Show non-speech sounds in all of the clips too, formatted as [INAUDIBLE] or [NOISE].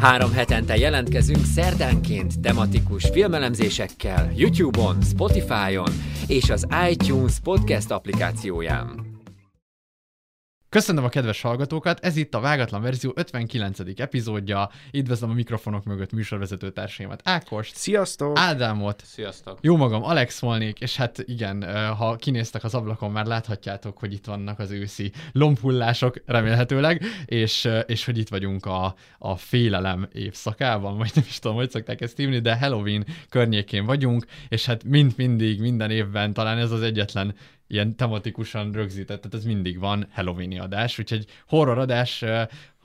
Három hetente jelentkezünk szerdánként tematikus filmelemzésekkel YouTube-on, Spotify-on és az iTunes podcast applikációján. Köszönöm a kedves hallgatókat, ez itt a Vágatlan Verzió 59. epizódja. Üdvözlöm a mikrofonok mögött műsorvezető társaimat, Ákos, Sziasztok! Ádámot, Sziasztok! jó magam, Alex volnék, és hát igen, ha kinéztek az ablakon, már láthatjátok, hogy itt vannak az őszi lombhullások, remélhetőleg, és, és hogy itt vagyunk a, a félelem évszakában, vagy nem is tudom, hogy szokták ezt hívni, de Halloween környékén vagyunk, és hát mind mindig, minden évben talán ez az egyetlen ilyen tematikusan rögzített, tehát ez mindig van Halloweeni adás, úgyhogy horror adás,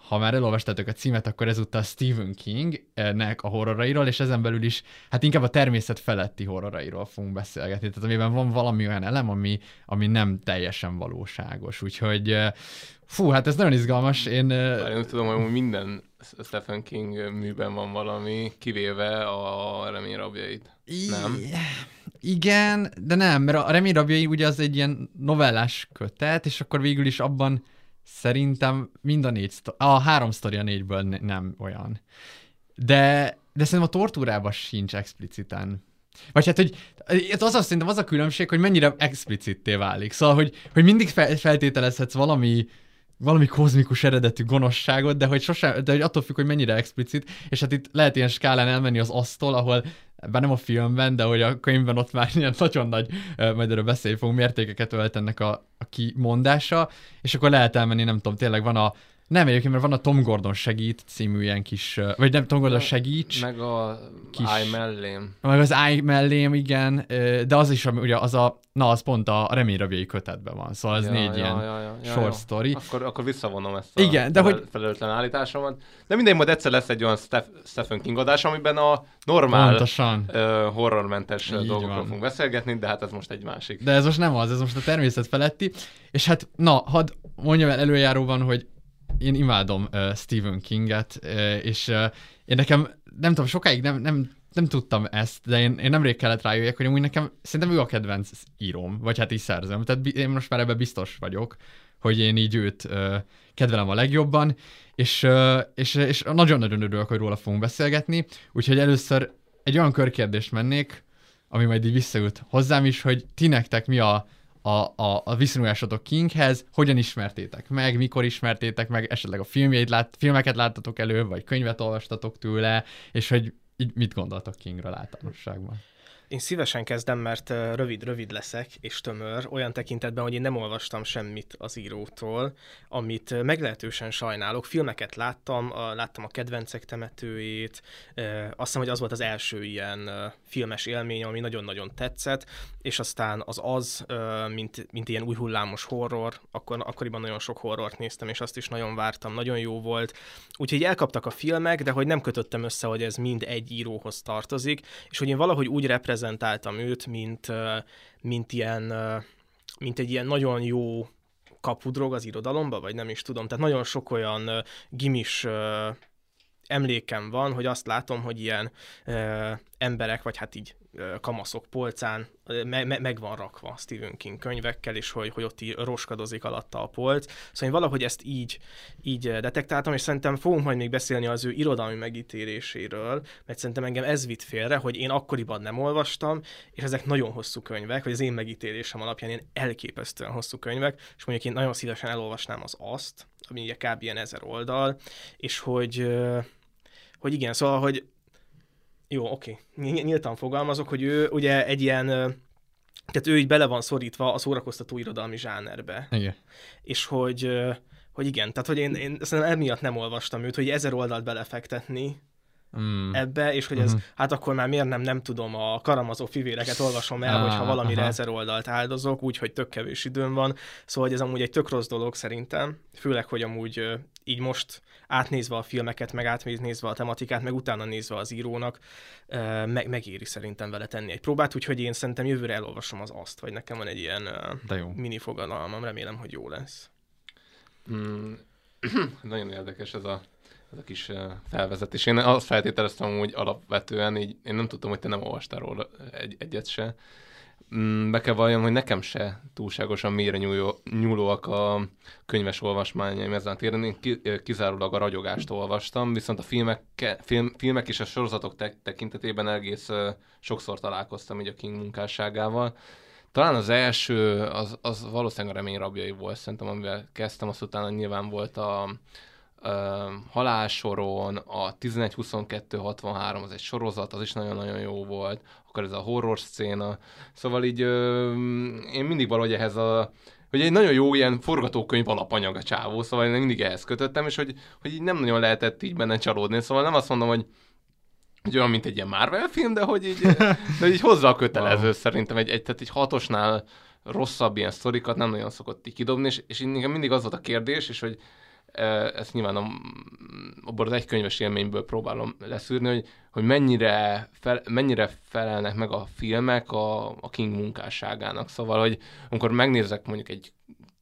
ha már elolvastátok a címet, akkor ezúttal Stephen King-nek a horrorairól, és ezen belül is, hát inkább a természet feletti horrorairól fogunk beszélgetni, tehát amiben van valami olyan elem, ami, ami nem teljesen valóságos, úgyhogy fú, hát ez nagyon izgalmas, én... Én úgy tudom, hogy minden Stephen King műben van valami, kivéve a remény rabjait. Nem? Igen, de nem, mert a Remény rabjai ugye az egy ilyen novellás kötet, és akkor végül is abban szerintem mind a négy, sztori, a három sztori a négyből ne, nem olyan. De, de szerintem a tortúrában sincs expliciten. Vagy hát, hogy az az szerintem az a különbség, hogy mennyire explicitté válik. Szóval, hogy, hogy mindig fel, feltételezhetsz valami, valami kozmikus eredetű gonoszságot, de hogy sosem, de hogy attól függ, hogy mennyire explicit, és hát itt lehet ilyen skálán elmenni az asztól, ahol bár nem a filmben, de hogy a könyvben ott már ilyen nagyon nagy, majd erről beszélni fogunk, mértékeket ölt ennek a, a kimondása, és akkor lehet elmenni, nem tudom, tényleg van a nem egyébként, mert van a Tom Gordon segít című ilyen kis, vagy nem Tom Gordon segíts. Meg a kis, áj mellém. Meg az áj mellém, igen, de az is, ugye az a, na az pont a reményrabjai kötetben van, szóval ez ja, négy ja, ilyen ja, ja, ja, short ja. story. Akkor, akkor visszavonom ezt a igen, de hogy... felelőtlen állításomat. De mindegy, majd egyszer lesz egy olyan Steph, Stephen King adás, amiben a normál Pontosan. uh, horrormentes Így dolgokról van. fogunk beszélgetni, de hát ez most egy másik. De ez most nem az, ez most a természet feletti. És hát, na, hadd mondjam el előjáróban, hogy én imádom uh, Stephen Kinget, uh, és uh, én nekem, nem tudom, sokáig nem, nem, nem tudtam ezt, de én, én nemrég kellett rájöjjek, hogy amúgy nekem szerintem ő a kedvenc íróm, vagy hát is szerzem. Tehát én most már ebben biztos vagyok, hogy én így őt uh, kedvelem a legjobban, és, uh, és, és nagyon-nagyon örülök, hogy róla fogunk beszélgetni, úgyhogy először egy olyan körkérdést mennék, ami majd így visszajut hozzám is, hogy ti nektek mi a a, a, a viszonyulásotok Kinghez, hogyan ismertétek meg, mikor ismertétek meg, esetleg a filmjeit lát, filmeket láttatok elő, vagy könyvet olvastatok tőle, és hogy így mit gondoltok Kingről általánosságban? Én szívesen kezdem, mert rövid-rövid leszek, és tömör, olyan tekintetben, hogy én nem olvastam semmit az írótól, amit meglehetősen sajnálok. Filmeket láttam, láttam a kedvencek temetőjét, azt hiszem, hogy az volt az első ilyen filmes élmény, ami nagyon-nagyon tetszett, és aztán az az, mint, mint ilyen új hullámos horror, akkor, akkoriban nagyon sok horrort néztem, és azt is nagyon vártam, nagyon jó volt. Úgyhogy elkaptak a filmek, de hogy nem kötöttem össze, hogy ez mind egy íróhoz tartozik, és hogy én valahogy úgy reprezentáltam őt, mint, mint, ilyen, mint egy ilyen nagyon jó kapudrog az irodalomba, vagy nem is tudom. Tehát nagyon sok olyan gimis emlékem van, hogy azt látom, hogy ilyen ö, emberek, vagy hát így kamaszok polcán me- me- meg van rakva Stephen King könyvekkel, és hogy, hogy ott így roskadozik alatta a polc. Szóval én valahogy ezt így, így detektáltam, és szerintem fogunk majd még beszélni az ő irodalmi megítéléséről, mert szerintem engem ez vitt félre, hogy én akkoriban nem olvastam, és ezek nagyon hosszú könyvek, vagy az én megítélésem alapján ilyen elképesztően hosszú könyvek, és mondjuk én nagyon szívesen elolvasnám az azt, ami ugye kb. ilyen ezer oldal, és hogy, hogy igen, szóval, hogy jó, oké, okay. nyíltan fogalmazok, hogy ő ugye egy ilyen, tehát ő így bele van szorítva a szórakoztató irodalmi zsánerbe. Igen. És hogy, hogy igen, tehát hogy én, én szerintem emiatt nem olvastam őt, hogy ezer oldalt belefektetni, mm. ebbe, és hogy ez, uh-huh. hát akkor már miért nem, nem tudom, a karamazó fivéreket olvasom el, ah, hogyha valamire aha. ezer oldalt áldozok, úgyhogy tök kevés időm van. Szóval hogy ez amúgy egy tök rossz dolog szerintem, főleg, hogy amúgy így most átnézve a filmeket, meg átnézve a tematikát, meg utána nézve az írónak, meg, megéri szerintem vele tenni egy próbát, úgyhogy én szerintem jövőre elolvasom az azt, vagy nekem van egy ilyen De jó. mini fogadalmam, remélem, hogy jó lesz. Mm, [CLEARS THROAT] nagyon érdekes ez a, ez a kis felvezetés. Én azt feltételeztem, hogy alapvetően így, én nem tudtam, hogy te nem olvastál róla egy, egyet se. Mm, be kell valljam, hogy nekem se túlságosan mélyre nyúló, nyúlóak a könyves olvasmányaim ezen a téren. Én kizárólag a ragyogást olvastam, viszont a filmek, film, filmek és a sorozatok te- tekintetében egész sokszor találkoztam így a King munkásságával. Talán az első, az, az valószínűleg a remény rabjai volt, szerintem, amivel kezdtem, azt utána nyilván volt a, halálsoron, a 11-22-63 az egy sorozat, az is nagyon-nagyon jó volt, akkor ez a horror szcéna, szóval így ö, én mindig valahogy ehhez a hogy egy nagyon jó ilyen forgatókönyv alapanyag a csávó, szóval én mindig ehhez kötöttem, és hogy, hogy így nem nagyon lehetett így benne csalódni, szóval nem azt mondom, hogy hogy olyan, mint egy ilyen Marvel film, de hogy így, [LAUGHS] de így hozzá a kötelező szerintem, egy, egy, tehát egy hatosnál rosszabb ilyen sztorikat nem nagyon szokott így kidobni, és, és mindig az volt a kérdés, és hogy ezt nyilván a, abból az egykönyves élményből próbálom leszűrni, hogy, hogy mennyire, fel, mennyire felelnek meg a filmek a, a King munkásságának. Szóval, hogy amikor megnézek mondjuk egy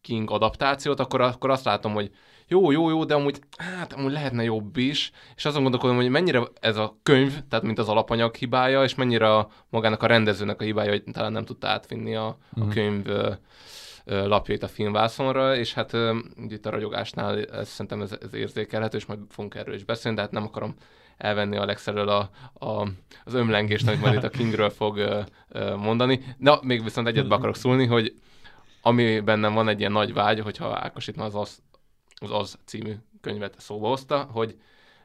King adaptációt, akkor, akkor azt látom, hogy jó, jó, jó, de amúgy, hát amúgy lehetne jobb is, és azon gondolkodom, hogy mennyire ez a könyv, tehát mint az alapanyag hibája, és mennyire a, magának a rendezőnek a hibája, hogy talán nem tudta átvinni a, a mhm. könyv lapjait a filmvászonra, és hát itt a ragyogásnál ez, szerintem ez, ez érzékelhető, és majd fogunk erről is beszélni, de hát nem akarom elvenni Alex elől a, a, az ömlengést, amit majd itt a Kingről fog mondani. Na, még viszont egyet be akarok szólni, hogy ami bennem van egy ilyen nagy vágy, hogyha Ákos itt az az, az, az című könyvet szóba hozta, hogy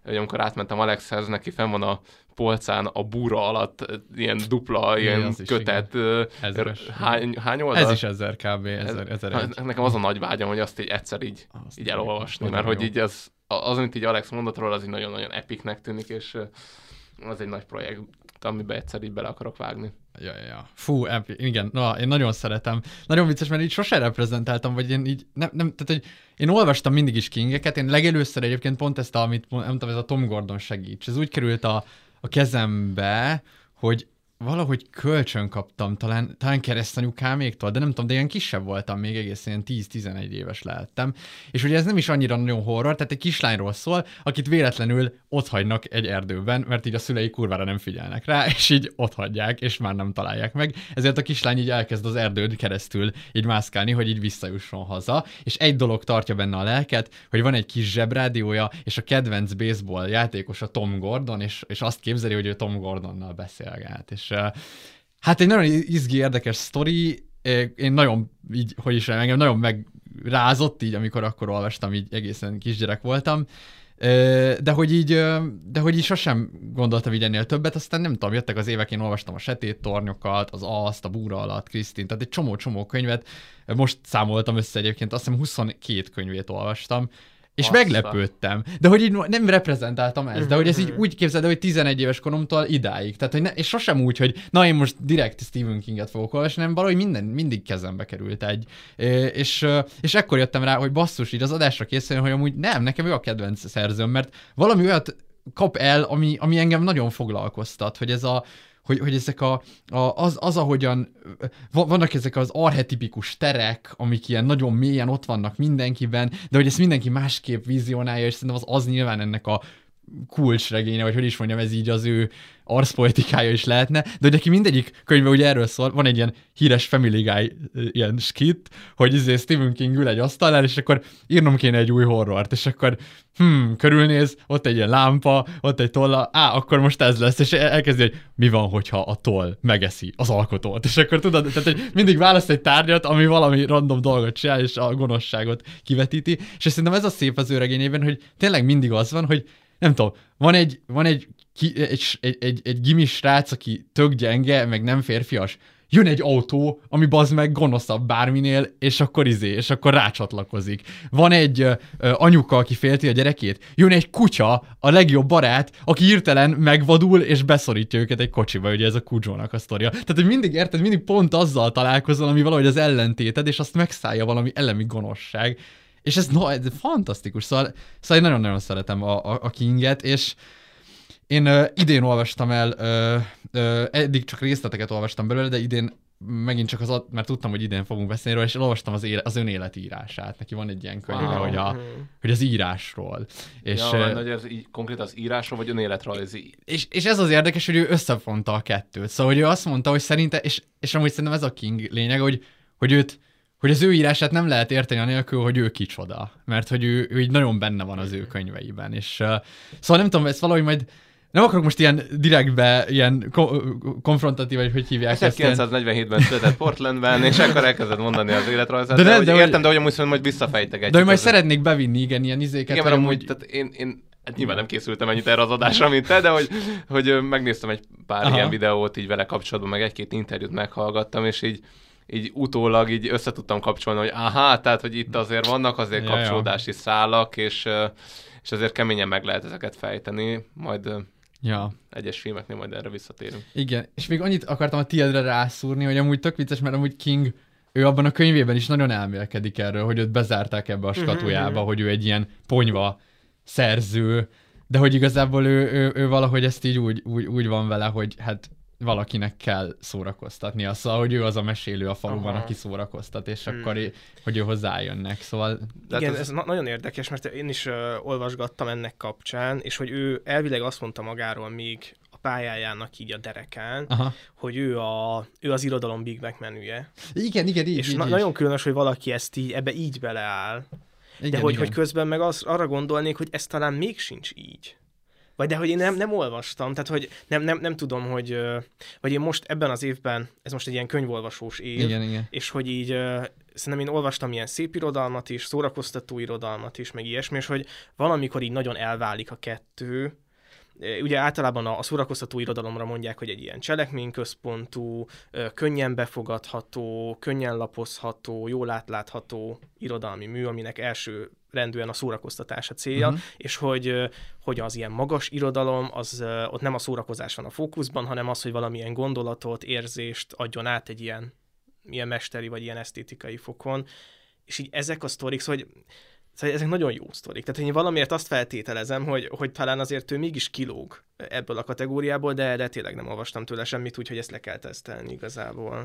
hogy amikor átmentem Alexhez, neki fenn van a polcán a búra alatt ilyen dupla, ilyen Igen, kötet. Ezeres. Hány, hány oldal? Ez is ezer kb. Ezer, ezer egy. Nekem az a nagy vágyam, hogy azt így egyszer így, azt így elolvasni, mert jó. hogy így az, az, amit így Alex mondott róla, az így nagyon-nagyon epiknek tűnik, és az egy nagy projekt, amiben egyszer így bele akarok vágni. Ja, ja, ja. Fú, epi, igen, na, én nagyon szeretem. Nagyon vicces, mert így sose reprezentáltam, vagy én így, nem, nem tehát, hogy én olvastam mindig is Kingeket, én legelőször egyébként pont ezt, a, amit tudom, ez a Tom Gordon segíts, ez úgy került a, a kezembe, hogy valahogy kölcsön kaptam, talán, talán keresztanyukáméktól, de nem tudom, de ilyen kisebb voltam, még egész ilyen 10-11 éves lehettem. És ugye ez nem is annyira nagyon horror, tehát egy kislányról szól, akit véletlenül ott hagynak egy erdőben, mert így a szülei kurvára nem figyelnek rá, és így ott hagyják, és már nem találják meg. Ezért a kislány így elkezd az erdőd keresztül így mászkálni, hogy így visszajusson haza, és egy dolog tartja benne a lelket, hogy van egy kis zsebrádiója, és a kedvenc baseball játékos a Tom Gordon, és, és azt képzeli, hogy ő Tom Gordonnal beszélget, és hát egy nagyon izgi, érdekes sztori, én nagyon így, hogy is engem nagyon megrázott így, amikor akkor olvastam, így egészen kisgyerek voltam, de hogy így, de hogy így sosem gondoltam így ennél többet, aztán nem tudom, jöttek az évek, én olvastam a Setét tornyokat, az Azt, a Búra alatt, Krisztin, tehát egy csomó-csomó könyvet, most számoltam össze egyébként, azt hiszem 22 könyvét olvastam, és Bassza. meglepődtem. De hogy így nem reprezentáltam ezt, de hogy ez így úgy képzeld, hogy 11 éves koromtól idáig. Tehát, hogy ne, és sosem úgy, hogy na én most direkt Stephen Kinget fogok olvasni, hanem valahogy minden, mindig kezembe került egy. És, és ekkor jöttem rá, hogy basszus, így az adásra készülni, hogy amúgy nem, nekem ő a kedvenc szerzőm, mert valami olyat kap el, ami, ami engem nagyon foglalkoztat, hogy ez a, hogy, hogy ezek a, a az, az, ahogyan vannak ezek az arhetipikus terek, amik ilyen nagyon mélyen ott vannak mindenkiben, de hogy ezt mindenki másképp vizionálja, és szerintem az, az nyilván ennek a kulcsregénye, vagy hogy is mondjam, ez így az ő arszpolitikája is lehetne, de hogy neki mindegyik könyve ugye erről szól, van egy ilyen híres Family Guy ilyen skit, hogy izé Stephen King ül egy asztalnál, és akkor írnom kéne egy új horrort, és akkor hm, körülnéz, ott egy ilyen lámpa, ott egy tolla, á, akkor most ez lesz, és elkezdi, hogy mi van, hogyha a toll megeszi az alkotót, és akkor tudod, tehát hogy mindig választ egy tárgyat, ami valami random dolgot csinál, és a gonoszságot kivetíti, és szerintem ez a szép az ő regényében, hogy tényleg mindig az van, hogy nem tudom, van egy, van egy, ki, egy, egy, egy, egy gimis srác, aki tök gyenge, meg nem férfias, jön egy autó, ami bazd meg gonoszabb bárminél, és akkor izé, és akkor rácsatlakozik. Van egy ö, anyuka, aki félti a gyerekét, jön egy kutya, a legjobb barát, aki hirtelen megvadul, és beszorítja őket egy kocsiba, ugye ez a kudzsónak a sztoria. Tehát, hogy mindig érted, mindig pont azzal találkozol, ami valahogy az ellentéted, és azt megszállja valami elemi gonoszság. És ez, no, ez fantasztikus, szóval, szóval én nagyon-nagyon szeretem a, a, a Kinget, és én ö, idén olvastam el, ö, ö, eddig csak részleteket olvastam belőle, de idén megint csak az, mert tudtam, hogy idén fogunk beszélni róla, és olvastam az, éle, az ön életírását. Neki van egy ilyen könyve, Wow. hogy, a, hogy az írásról. És, ja, ö, hogy ez így konkrét az írásról, vagy önéletrajzi? és, és ez az érdekes, hogy ő összefonta a kettőt. Szóval, hogy ő azt mondta, hogy szerinte, és, és amúgy szerintem ez a King lényeg, hogy, hogy őt, hogy az ő írását nem lehet érteni anélkül, hogy ő kicsoda. Mert hogy ő, ő így nagyon benne van az ő könyveiben. És uh, szóval nem tudom, ezt valahogy majd nem akarok most ilyen direktbe, ilyen ko- konfrontatív, vagy hogy hívják ezt. ilyen- 1947-ben született Portlandben, és akkor elkezdett mondani az életrajzát. De De, de, hogy de hogy- értem, de hogy amúgy szerintem majd visszafejtegetjük. De hogy majd szeretnék bevinni, igen, ilyen izéket. Igen, mert hogy amúgy, tehát én, én hát nyilván nem készültem ennyit erre az adásra, mint te, de hogy, hogy megnéztem egy pár. Aha. ilyen videót így vele kapcsolatban, meg egy-két interjút meghallgattam, és így így utólag így össze tudtam kapcsolni, hogy aha, tehát, hogy itt azért vannak azért Ja, ja. kapcsolódási szálak, és, és azért keményen meg lehet ezeket fejteni, majd Ja. egyes filmeknél majd erre visszatérünk. Igen, és még annyit akartam a tiédre rászúrni, hogy amúgy tök vicces, mert amúgy King, ő abban a könyvében is nagyon elmélkedik erről, hogy őt bezárták ebbe a skatujába, hogy ő egy ilyen ponyva szerző, de hogy igazából ő, ő, ő valahogy ezt így úgy, úgy, úgy van vele, hogy hát valakinek kell szórakoztatnia, szóval, hogy ő az a mesélő a faluban, Aha. aki szórakoztat, és akkor, í- hogy ő hozzájönnek, szóval... Igen, ez- ez na- nagyon érdekes, mert én is uh, olvasgattam ennek kapcsán, és hogy ő elvileg azt mondta magáról még a pályájának így a derekán, Aha. hogy ő, a, ő az irodalom Big Mac menüje. Igen, igen, így, és így, na- így. nagyon különös, hogy valaki ezt így, ebbe így beleáll. igen, de hogy, igen. hogy közben meg az, arra gondolnék, hogy ez talán még sincs így. Vagy de hogy én nem, nem olvastam, tehát hogy nem, nem, nem tudom, hogy vagy én most ebben az évben, ez most egy ilyen könyvolvasós év, Igen, igen. és hogy így szerintem én olvastam ilyen szép irodalmat is, szórakoztató irodalmat is, meg ilyesmi, és hogy valamikor így nagyon elválik a kettő, Ugye általában a, a szórakoztató irodalomra mondják, hogy egy ilyen cselekményközpontú, könnyen befogadható, könnyen lapozható, jól átlátható irodalmi mű, aminek első rendűen a szórakoztatás a célja, uh-huh. és hogy, hogy az ilyen magas irodalom, az ott nem a szórakozás van a fókuszban, hanem az, hogy valamilyen gondolatot, érzést adjon át egy ilyen, ilyen mesteri vagy ilyen esztétikai fokon, és így ezek a sztorik, szóval, hogy Szóval ezek nagyon jó sztorik. Tehát én valamiért azt feltételezem, hogy, hogy talán azért ő mégis kilóg ebből a kategóriából, de, de tényleg nem olvastam tőle semmit, úgyhogy ezt le kell tesztelni igazából.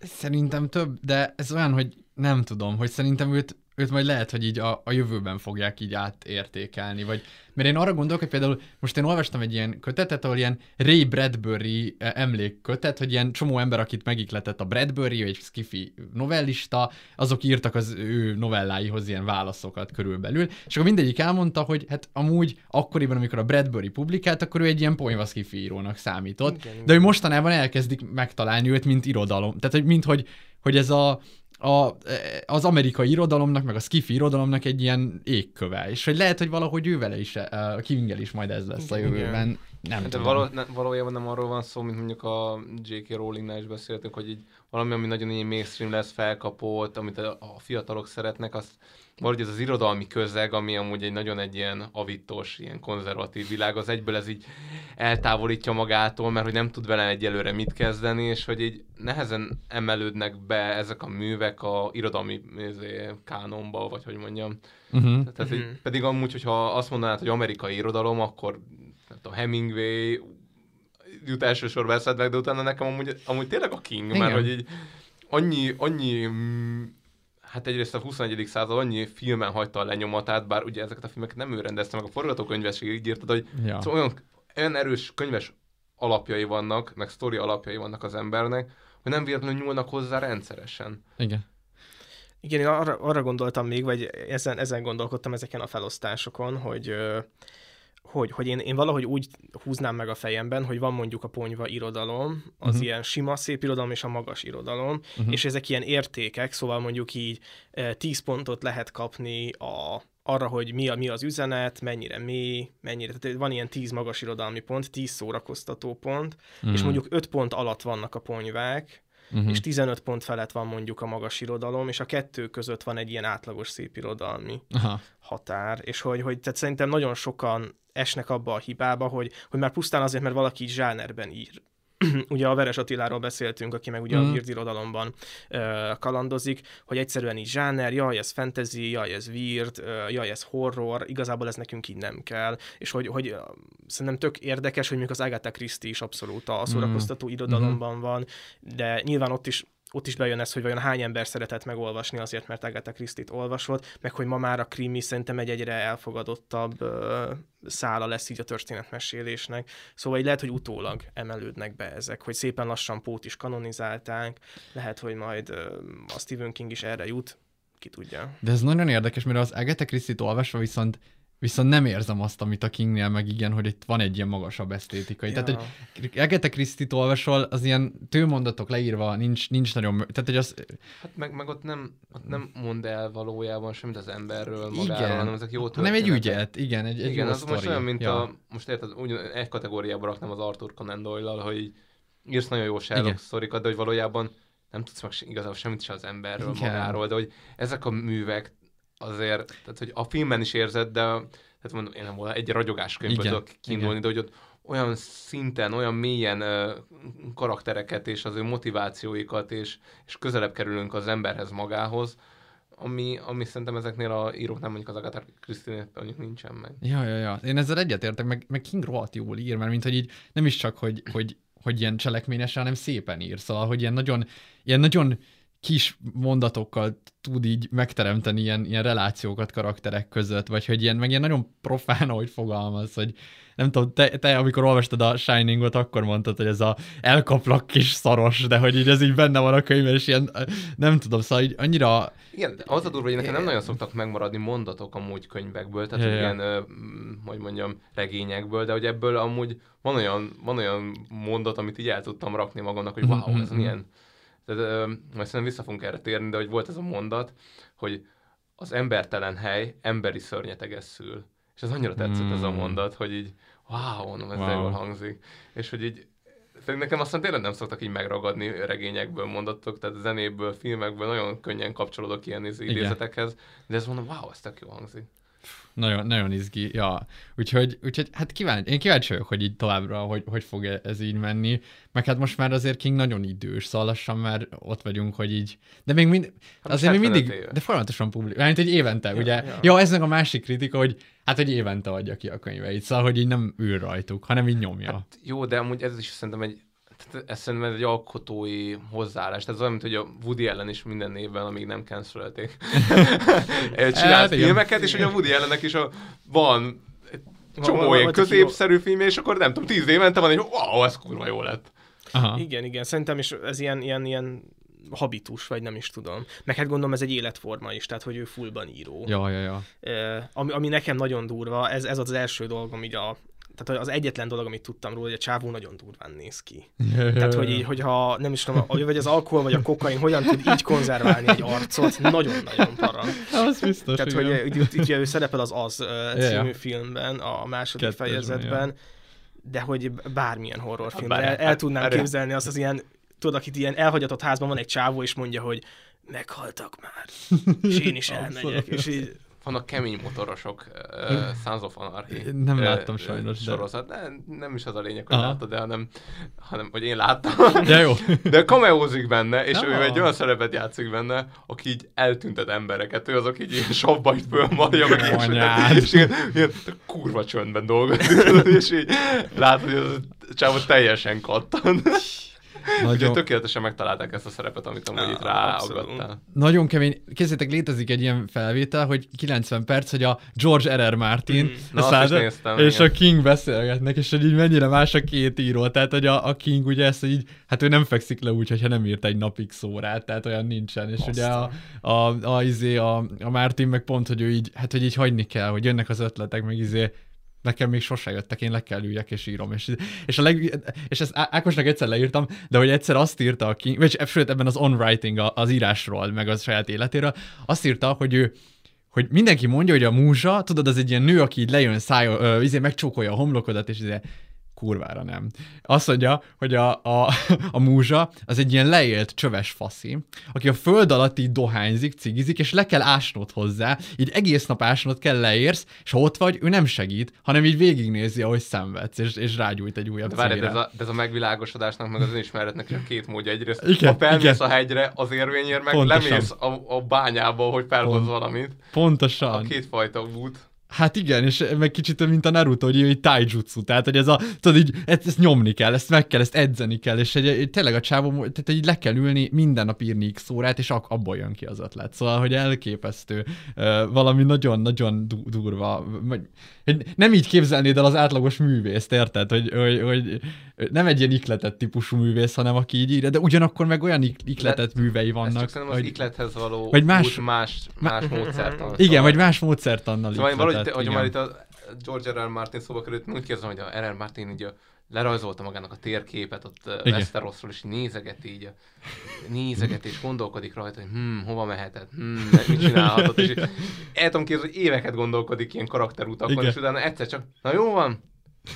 Szerintem több, de ez olyan, hogy nem tudom, hogy szerintem őt, őt majd lehet, hogy így a, a jövőben fogják így átértékelni, vagy mert én arra gondolok, hogy például most én olvastam egy ilyen kötetet, ahol ilyen Ray Bradbury eh, emlékkötet, hogy ilyen csomó ember, akit megikletett a Bradbury, egy skifi novellista, azok írtak az ő novelláihoz ilyen válaszokat körülbelül, és akkor mindegyik elmondta, hogy hát amúgy akkoriban, amikor a Bradbury publikált, akkor ő egy ilyen ponyva skifi írónak számított, Igen, de hogy mostanában elkezdik megtalálni őt, mint irodalom. Tehát, hogy mint hogy, hogy ez a, a, az amerikai irodalomnak, meg a skifi irodalomnak egy ilyen égköve, és hogy lehet, hogy valahogy ő vele is, eh, a Kingel is majd ez lesz a Igen, jövőben. Nem De tudom. való, ne, valójában nem arról van szó, mint mondjuk a J.K. Rowlingnál is beszéltünk, hogy így valami, ami nagyon így mainstream lesz, felkapott, amit a, a fiatalok szeretnek, azt valahogy ez az irodalmi közeg, ami amúgy egy nagyon egy ilyen avitos, ilyen konzervatív világ, az egyből ez így eltávolítja magától, mert hogy nem tud vele egyelőre mit kezdeni, és hogy így nehezen emelődnek be ezek a művek a irodalmi izé, kánonba, vagy hogy mondjam. Uh-huh. Tehát, Mhm. hogy pedig amúgy, hogyha azt mondanád, hogy amerikai irodalom, akkor nem tudom, Hemingway jut elsősorban eszedbe, de utána nekem amúgy, amúgy tényleg a King, Igen. mert hogy így annyi, annyi mm, hát egyrészt a 21. század annyi filmen hagyta a lenyomatát, bár ugye ezeket a filmeket nem ő rendezte meg, a forgatókönyvesség így írtad, hogy Ja. szóval olyan, olyan erős könyves alapjai vannak, meg sztori alapjai vannak az embernek, hogy nem véletlenül nyúlnak hozzá rendszeresen. Igen. Igen, én arra, arra gondoltam még, vagy ezen, ezen gondolkodtam ezeken a felosztásokon, hogy ö, hogy, hogy én, én valahogy úgy húznám meg a fejemben, hogy van mondjuk a ponyva irodalom, az Mhm. uh-huh. ilyen sima szép irodalom és a magas irodalom, Mhm. uh-huh. és ezek ilyen értékek, szóval mondjuk így eh, 10 pontot lehet kapni a, arra, hogy mi, a, mi az üzenet, mennyire mély, mennyire, tehát van ilyen 10 magas irodalmi pont, 10 szórakoztató pont, Mhm. mm. és mondjuk 5 pont alatt vannak a ponyvák, uh-huh. és 15 pont felett van mondjuk a magas irodalom, és a kettő között van egy ilyen átlagos szép irodalmi Aha. határ, és hogy, hogy tehát szerintem nagyon sokan esnek abba a hibába, hogy, hogy már pusztán azért, mert valaki zsánerben ír, [CLEARS THROAT] ugye a Veres Attiláról beszéltünk, aki meg ugye mm. a weird irodalomban uh, kalandozik, hogy egyszerűen így zsáner, jaj, ez fantasy, jaj, ez uh, jaj, ez horror, igazából ez nekünk így nem kell, és hogy, hogy szerintem tök érdekes, hogy mondjuk az Agatha Christie is abszolút a szórakoztató mm. irodalomban mm. van, de nyilván ott is ott is bejön ez, hogy vajon hány ember szeretett megolvasni azért, mert Agatha Christie-t olvasott, meg hogy ma már a krimi szerintem egy egyre elfogadottabb szála lesz így a történetmesélésnek. Szóval így lehet, hogy utólag emelődnek be ezek, hogy szépen lassan pót is kanonizálták, lehet, hogy majd ö, a Stephen King is erre jut, ki tudja. De ez nagyon érdekes, mert az Agatha Christie-t olvasva viszont Viszont nem érzem azt, amit a Kingnél meg igen, hogy itt van egy ilyen magasabb esztétikai. Ja. Tehát, hogy Agatha Christie-t olvasol, az ilyen tőmondatok leírva, nincs, nincs nagyon... Tehát, hogy az... Hát meg, meg ott, nem, ott nem mond el valójában semmit az emberről magáról, igen. hanem ezek jó Nem egy ügyet, igen, egy, egy Igen, jó az sztori. most olyan, mint ja. a... Most érted, úgy egy kategóriába raknám az Arthur Conan doyle hogy írsz nagyon jó Sherlock sztorikat, de hogy valójában nem tudsz meg igazából semmit se az emberről igen. magáról, de hogy ezek a művek azért, tehát hogy a filmben is érzed, de tehát mondom, én nem volna egy ragyogáskönyvből tudok kiindulni, de hogy ott olyan szinten, olyan mélyen uh, karaktereket és az ő motivációikat, és, és közelebb kerülünk az emberhez magához, ami, ami szerintem ezeknél a íróknál mondjuk az Agatha Christie-nél mondjuk nincsen meg. Ja, ja, ja. Én ezzel egyetértek, meg, meg King rohadt jól ír, mert mint hogy így nem is csak, hogy, hogy, hogy ilyen cselekményesen, hanem szépen ír. Szóval, hogy ilyen nagyon, ilyen nagyon kis mondatokkal tud így megteremteni ilyen, ilyen relációkat karakterek között, vagy hogy ilyen, meg ilyen nagyon profán, ahogy fogalmaz, hogy nem tudom, te, te amikor olvastad a Shiningot, akkor mondtad, hogy ez a elkaplak kis szaros, de hogy így ez így benne van a könyvben, és ilyen, nem tudom, szóval így annyira... Igen, az a durva, hogy nekem nem nagyon szoktak megmaradni mondatok amúgy könyvekből, tehát ja, ilyen, ö, hogy mondjam, regényekből, de hogy ebből amúgy van olyan, van olyan mondat, amit így el tudtam rakni magamnak, hogy wow, ez milyen tehát ö, majd szerintem vissza fogunk erre térni, de hogy volt ez a mondat, hogy az embertelen hely emberi szörnyeteges szül. És ez annyira tetszett mm. ez a hmm. mondat, hogy így, wow, mondom, ez wow. jól hangzik. És hogy így, nekem aztán tényleg nem szoktak így megragadni regényekből mondatok, tehát zenéből, filmekből nagyon könnyen kapcsolódok ilyen idézetekhez, de ez mondom, wow, ez tök jó hangzik. Nagyon, nagyon izgi, ja. Úgyhogy, úgyhogy hát kíváncsi, én kíváncsi vagyok, hogy így továbbra, hogy, hogy fog e- ez így menni. Meg hát most már azért King nagyon idős, szóval lassan már ott vagyunk, hogy így, de még mind, hát azért még mindig, éve. de folyamatosan publik, mert egy évente, ja, ugye? Ja. ja, ez meg a másik kritika, hogy hát, hogy évente adja ki a könyveit, szóval, hogy így nem ül rajtuk, hanem így nyomja. Hát jó, de amúgy ez is szerintem egy tehát ez szerintem egy alkotói hozzáállás. Tehát az olyan, mint hogy a Woody ellen is minden évben, amíg nem cancelölték. [LAUGHS] Csinált hát, filmeket, és hogy a Woody ellennek is a, van csomó ilyen középszerű film, és akkor nem tudom, tíz évente van, hogy wow, ez kurva jó lett. Aha. Igen, igen, szerintem is ez ilyen, ilyen, ilyen habitus, vagy nem is tudom. Meg hát gondolom ez egy életforma is, tehát hogy ő fullban író. Ja, ja, ja. ami, ami nekem nagyon durva, ez, ez az első dolgom így a, tehát az egyetlen dolog, amit tudtam róla, hogy a csávó nagyon durván néz ki. [LAUGHS] tehát, hogy így, hogyha nem is tudom, vagy az alkohol, vagy a kokain hogyan tud így konzerválni egy arcot, nagyon-nagyon para. [LAUGHS] Az biztos, Tehát, igen. hogy itt, itt, ő szerepel az Az című yeah. filmben, a második Kettesben, fejezetben, ja. de hogy bármilyen horrorfilm, el, el tudnám bár, képzelni azt az ilyen, tudod, akit ilyen elhagyatott házban van egy csávó, és mondja, hogy meghaltak már, és én is [LAUGHS] elmegyek, és így vannak kemény motorosok, uh, Sons of Anarchy. Nem láttam uh, sajnos. Sorozat. De... Nem, nem is az a lényeg, hogy Aha. láttad, de hanem, hanem, hogy én láttam. De jó. [LAUGHS] De kameózik benne, és Aha. ő egy olyan szerepet játszik benne, aki így eltüntet embereket. Ő azok így ilyen savbait fölmarja meg. És, és ilyen, ilyen kurva csöndben dolgozik. [LAUGHS] és így látod, hogy a csávot teljesen kattan. Nagyon... tökéletesen megtalálták ezt a szerepet, amit amúgy itt ráaggattál. Nagyon kemény. Kézzétek, létezik egy ilyen felvétel, hogy 90 perc, hogy a George R.R. Martin mm. Na, száz, néztem, és igen. a King beszélgetnek, és hogy így mennyire más a két író. Tehát, hogy a, a King ugye ezt, így, hát ő nem fekszik le úgy, hogyha nem írt egy napig szórát, tehát olyan nincsen. És Aztán. ugye a, a, a, izé, a, a Martin meg pont, hogy ő így, hát hogy így hagyni kell, hogy jönnek az ötletek, meg izé nekem még sose jöttek, én le kell üljek és írom. És, és, a leg, és ezt Ákosnak egyszer leírtam, de hogy egyszer azt írta King, vagy sőt ebben az on-writing, az írásról, meg az saját életéről, azt írta, hogy ő, hogy mindenki mondja, hogy a múzsa, tudod, az egy ilyen nő, aki így lejön száj, izé megcsókolja a homlokodat, és izé, kurvára nem. Azt mondja, hogy a, a, a múzsa az egy ilyen leélt csöves faszi, aki a föld alatt így dohányzik, cigizik, és le kell ásnod hozzá, így egész nap ásnod kell leérsz, és ha ott vagy, ő nem segít, hanem így végignézi, ahogy szenvedsz, és, és rágyújt egy újabb De várj, ez a, de ez a megvilágosodásnak, meg az önismeretnek csak két módja. Egyrészt, Igen, ha felmész igen. a hegyre az érvényért, meg Pontosan. lemész a, a bányába, hogy felhoz Pont. valamit. A Pontosan. kétfajta út. Hát igen, és meg kicsit mint a Naruto, hogy egy taijutsu, tehát hogy ez a, tudod így, ezt, ezt nyomni kell, ezt meg kell, ezt edzeni kell, és egy, egy, tényleg a csávó, tehát így le kell ülni, minden nap írni x órát, és abból jön ki az ötlet. Szóval, hogy elképesztő, valami nagyon-nagyon du- durva, nem így képzelnéd el az átlagos művészt, érted? Hogy, hogy, hogy nem egy ilyen ikletett típusú művész, hanem aki így írja, de ugyanakkor meg olyan ik- ikletett művei Ez vannak. csak szerintem az hogy, iklethez való vagy más- út más, más módszertan. igen, vagy más módszertannal Szóval valahogy, ikletett, te, hogy már itt a George R. R. Martin szóba került, úgy kérdezem, hogy a R. R. Martin így a, lerajzolta magának a térképet ott. Westerosról, és így nézegeti így, nézeget és gondolkodik rajta, hogy hm, hova mehetett, [LAUGHS] hm, mit csinálhatott, és el tudom képzelni, hogy éveket gondolkodik ilyen karakterutakon, és utána egyszer csak, na jó van,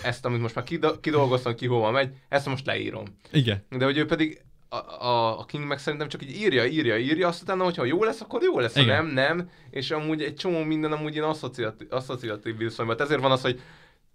ezt, amit most már kidolgoztam, ki hova megy, ezt most leírom. Igen. De hogy ő pedig a, a, a King meg szerintem csak így írja, írja, írja, azt utána, hogyha jó lesz, akkor jó lesz, ha nem, nem, és amúgy egy csomó minden amúgy ilyen asszociatív, asszociatív viszonyban. Hát Ezért van az, hogy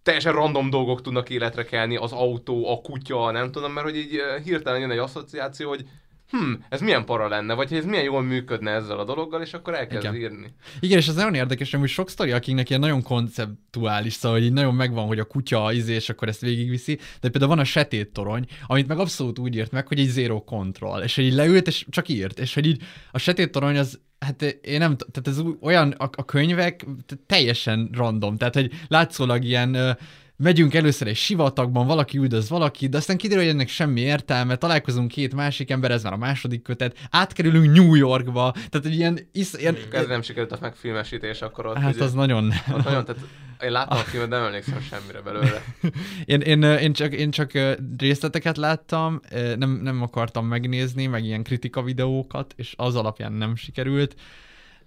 teljesen random dolgok tudnak életre kelni, az autó, a kutya, nem tudom, mert hogy így eh, hirtelen jön egy asszociáció, hogy hm, ez milyen para lenne, vagy hogy ez milyen jól működne ezzel a dologgal, és akkor elkezd Igen. írni. Igen, és ez nagyon érdekes, hogy sok sztori, akiknek ilyen nagyon konceptuális, szóval így nagyon megvan, hogy a kutya izé, és akkor ezt végigviszi, de például van a setét torony, amit meg abszolút úgy írt meg, hogy egy zero control, és hogy így leült, és csak írt, és hogy így a setét torony az Hát én nem, tehát ez olyan, a, a könyvek teljesen random, tehát hogy látszólag ilyen megyünk először egy sivatagban, valaki üldöz valaki, de aztán kiderül, hogy ennek semmi értelme, találkozunk két másik ember, ez már a második kötet, átkerülünk New Yorkba, tehát egy ilyen, isz, ilyen Ez nem sikerült a megfilmesítés, akkor ott hát ugye, az nagyon ott nagyon, tehát én láttam a filmet, nem emlékszem semmire belőle. [LAUGHS] Én, én, én, csak, én csak részleteket láttam, nem, nem akartam megnézni, meg ilyen kritika videókat, és az alapján nem sikerült,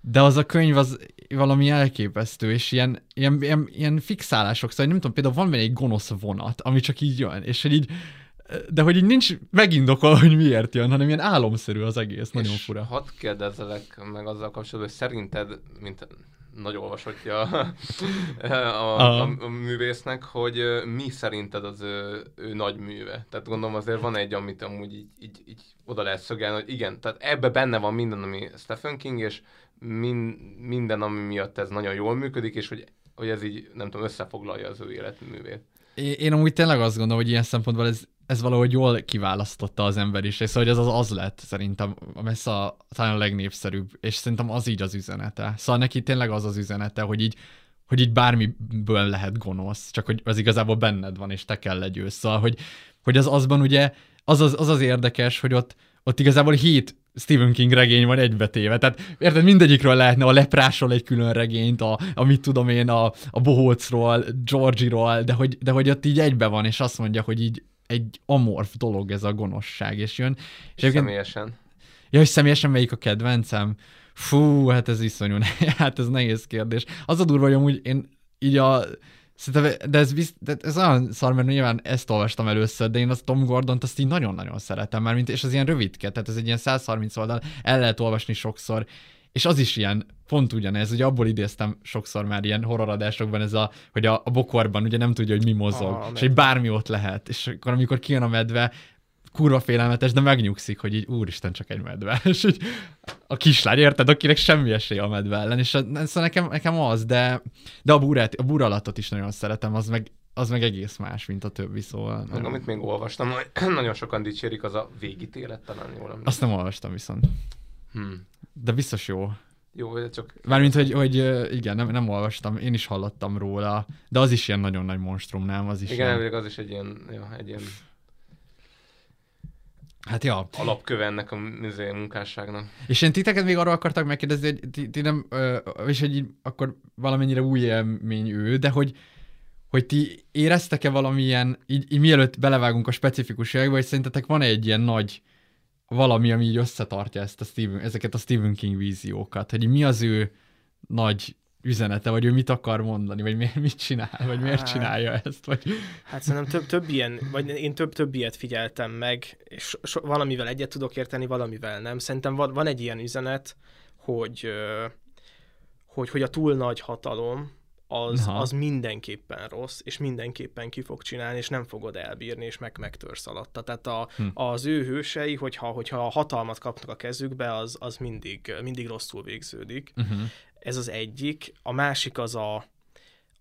de az a könyv az valami elképesztő, és ilyen, ilyen, ilyen, ilyen fixálások, szóval nem tudom, például van benne egy gonosz vonat, ami csak így jön, és hogy így, de hogy így nincs megindokolva, hogy miért jön, hanem ilyen álomszerű az egész, nagyon És fura. Hadd kérdezzelek meg azzal kapcsolatban, hogy szerinted, mint nagy olvasottja a, a, a, a művésznek, hogy mi szerinted az ő, ő nagy műve? Tehát gondolom azért van egy, amit amúgy így, így, így oda lehet szögelni, hogy igen, tehát ebbe benne van minden, ami Stephen King, és min, minden, ami miatt ez nagyon jól működik, és hogy, hogy ez így, nem tudom, összefoglalja az ő életművét. Én, én amúgy tényleg azt gondolom, hogy ilyen szempontból ez, ez valahogy jól kiválasztotta az ember és szóval hogy ez az az lett szerintem messze a, talán a legnépszerűbb, és szerintem az így az üzenete. Szóval neki tényleg az az üzenete, hogy így, hogy így bármiből lehet gonosz, csak hogy az igazából benned van, és te kell legyőz. Szóval, hogy, hogy az azban ugye, az az, az, az érdekes, hogy ott, ott igazából hét Stephen King regény van egybetéve. Tehát érted, mindegyikről lehetne a leprásról egy külön regényt, a, a mit tudom én, a, a bohócról, Georgie-ról, de hogy, de hogy ott így egybe van, és azt mondja, hogy így egy amorf dolog ez a gonoszság, és jön. És egyébként- Személyesen. Ja, és személyesen melyik a kedvencem? Fú, hát ez iszonyú, [LAUGHS] hát ez nehéz kérdés. Az a durva, hogy amúgy én így a Szerintem, de ez, bizt, de ez olyan szar, mert nyilván ezt olvastam először, de én azt Tom Gordont azt így nagyon-nagyon szeretem már, mint, és az ilyen rövidke, tehát ez egy ilyen 130 oldal, el lehet olvasni sokszor, és az is ilyen, pont ugyanez, ugye abból idéztem sokszor már ilyen horroradásokban ez a, hogy a, a bokorban ugye nem tudja, hogy mi mozog, Ah, és hogy bármi ott lehet, és akkor amikor kijön a medve, kurva félelmetes, de megnyugszik, hogy így úristen csak egy medve. [LAUGHS] És hogy a kislány, érted, akinek semmi esélye a medve ellen. És a, szóval nekem, nekem az, de, de a, burát, a buralatot is nagyon szeretem, az meg, az meg egész más, mint a többi, szóval. Meg amit még olvastam, hogy [CLEARS THROAT] nagyon sokan dicsérik, az a végítélet, talán jól emlékszem. Azt nem olvastam viszont. Hmm. De biztos jó. Jó, csak Mármint, hogy, hogy igen, nem, nem olvastam, én is hallottam róla, de az is ilyen nagyon nagy monstrum, nem? Az is igen, ilyen... az is egy ilyen, ja, egy ilyen Hát ja. alapköve ennek a műzé munkásságnak. És én titeket még arról akartak megkérdezni, hogy ti, ti nem, ö, és hogy így, akkor valamennyire új élmény ő, de hogy, hogy ti éreztek-e valamilyen, így, így mielőtt belevágunk a specifikus jelekbe, hogy szerintetek van egy ilyen nagy valami, ami így összetartja ezt a Stephen, ezeket a Stephen King víziókat, hogy mi az ő nagy üzenete, vagy ő mit akar mondani, vagy miért, mit csinál, vagy miért Hát. csinálja ezt, vagy... Hát szerintem több, több ilyen, vagy én több, több ilyet figyeltem meg, és so, valamivel egyet tudok érteni, valamivel nem. Szerintem van, van egy ilyen üzenet, hogy, hogy, hogy a túl nagy hatalom az, Aha. az mindenképpen rossz, és mindenképpen ki fog csinálni, és nem fogod elbírni, és meg megtörsz alatta. Tehát a, Hm. az ő hősei, hogyha, hogyha a hatalmat kapnak a kezükbe, az, az mindig, mindig rosszul végződik. Uh-huh. Ez az egyik. A másik az a,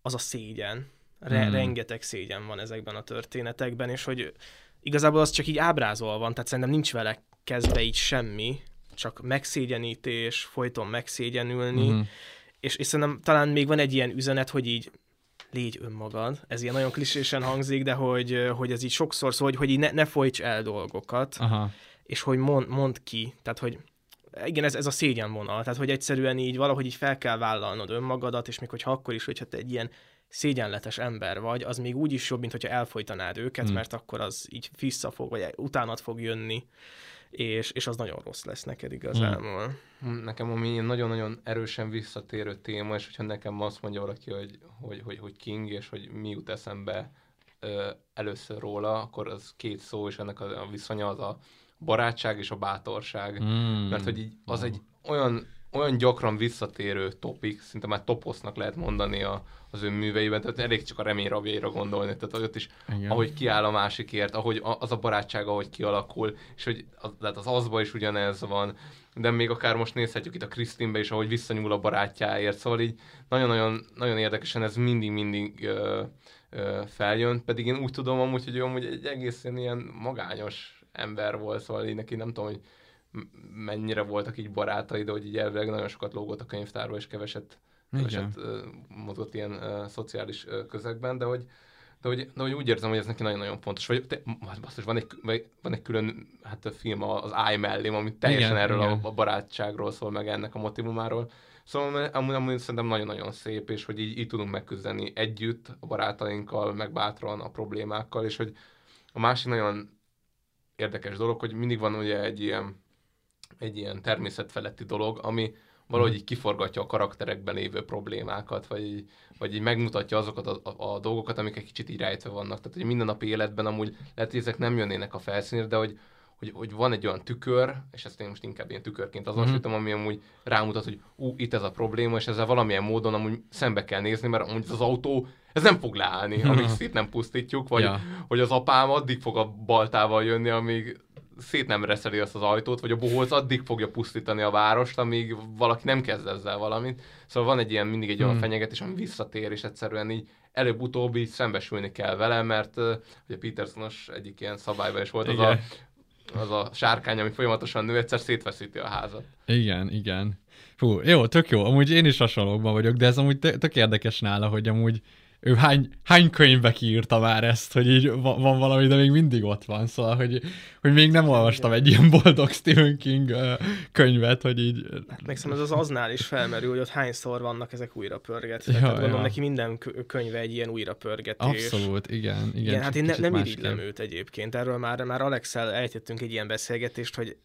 az a szégyen. Re- Hmm. Rengeteg szégyen van ezekben a történetekben, és hogy igazából az csak így ábrázol van, tehát szerintem nincs vele kezdve így semmi, csak megszégyenítés, folyton megszégyenülni, uh-huh. és, és szerintem talán még van egy ilyen üzenet, hogy így légy önmagad. Ez ilyen nagyon klisésen hangzik, de hogy, hogy ez így sokszor szó, hogy, hogy így ne, ne folyts el dolgokat Aha. és hogy mond, mond ki, tehát hogy igen, ez, ez a szégyenvonal, tehát hogy egyszerűen így valahogy így fel kell vállalnod önmagadat, és még hogyha akkor is, hogyha te egy ilyen szégyenletes ember vagy, az még úgy is jobb, mint hogyha elfolytanád őket, Hmm. mert akkor az így vissza fog, vagy utánad fog jönni, és, és az nagyon rossz lesz neked igazából. Hm, Nekem ami nagyon-nagyon erősen visszatérő téma, és hogyha nekem azt mondja valaki, hogy, hogy, hogy, hogy King, és hogy mi jut eszembe ö, először róla, akkor az két szó, és ennek a, a viszonya az a barátság és a bátorság. Mm. Mert hogy így az egy olyan, olyan gyakran visszatérő topik, szinte már toposznak lehet mondani a, az ő műveiben, tehát elég csak a remény rabjaira gondolni, tehát ott is, Igen. ahogy kiáll a másikért, ahogy a- az a barátság, ahogy kialakul, és hogy az, tehát az azba is ugyanez van, de még akár most nézhetjük itt a Krisztinbe is, ahogy visszanyúl a barátjáért, szóval így nagyon-nagyon nagyon érdekesen ez mindig-mindig ö, ö, feljön, pedig én úgy tudom amúgy, hogy ő amúgy egy egészen ilyen magányos ember volt, szóval így neki nem tudom, hogy mennyire voltak így barátai, de hogy így elvileg nagyon sokat lógott a könyvtárba, és keveset, keveset mozgott ilyen ö, szociális ö, közegben, de hogy, de hogy, de hogy úgy érzem, hogy ez neki nagyon-nagyon fontos. Vagy te, basszus, van egy, van egy külön hát a film az Áj mellém, ami teljesen Igen, erről igen. A, a barátságról szól, meg ennek a motivumáról. Szóval amúgy, amúgy szerintem nagyon-nagyon szép, és hogy így, így tudunk megküzdeni együtt a barátainkkal, meg bátran a problémákkal, és hogy a másik nagyon érdekes dolog, hogy mindig van ugye egy ilyen, egy ilyen természetfeletti dolog, ami valahogy így kiforgatja a karakterekben lévő problémákat, vagy így, vagy így megmutatja azokat a, a, a dolgokat, amik egy kicsit így rejtve vannak. Tehát, hogy mindennapi életben amúgy lehet, hogy ezek nem jönnének a felszínre, de hogy, hogy, hogy van egy olyan tükör, és ezt én most inkább ilyen tükörként azonosítom, ami amúgy rámutat, hogy ú, itt ez a probléma, és ezzel valamilyen módon amúgy szembe kell nézni, mert amúgy az autó, ez nem fog leállni, amíg szét nem pusztítjuk, vagy Ja. hogy az apám addig fog a baltával jönni, amíg szét nem reszeli azt az ajtót, vagy a bohóc addig fogja pusztítani a várost, amíg valaki nem kezd ezzel valamit. Szóval van egy ilyen, mindig egy olyan Hmm. fenyegetés, ami visszatér, és egyszerűen így előbb-utóbb így szembesülni kell vele, mert ugye Petersonos egyik ilyen szabályban is volt az a, az a sárkány, ami folyamatosan nő, egyszer szétveszíti a házat. Igen, igen. Fú, jó, tök jó. Amúgy én is hasonlókban vagyok, de ez amúgy tök érdekes nála, hogy amúgy ő hány, hány könyvbe kiírta már ezt, hogy így van, van valami, de még mindig ott van, szóval, hogy, hogy még nem olvastam egy ilyen boldog Stephen King könyvet, hogy így... Meg szerintem ez az aznál is felmerül, hogy ott hányszor vannak ezek újra pörgetve. Ja, Tehát gondolom ja. neki minden kö- könyve egy ilyen újra pörgetés. Abszolút, igen. Igen, Igen, hát én ne, nem irigylem őt egyébként. Erről már, már Alexel ejtettünk egy ilyen beszélgetést, hogy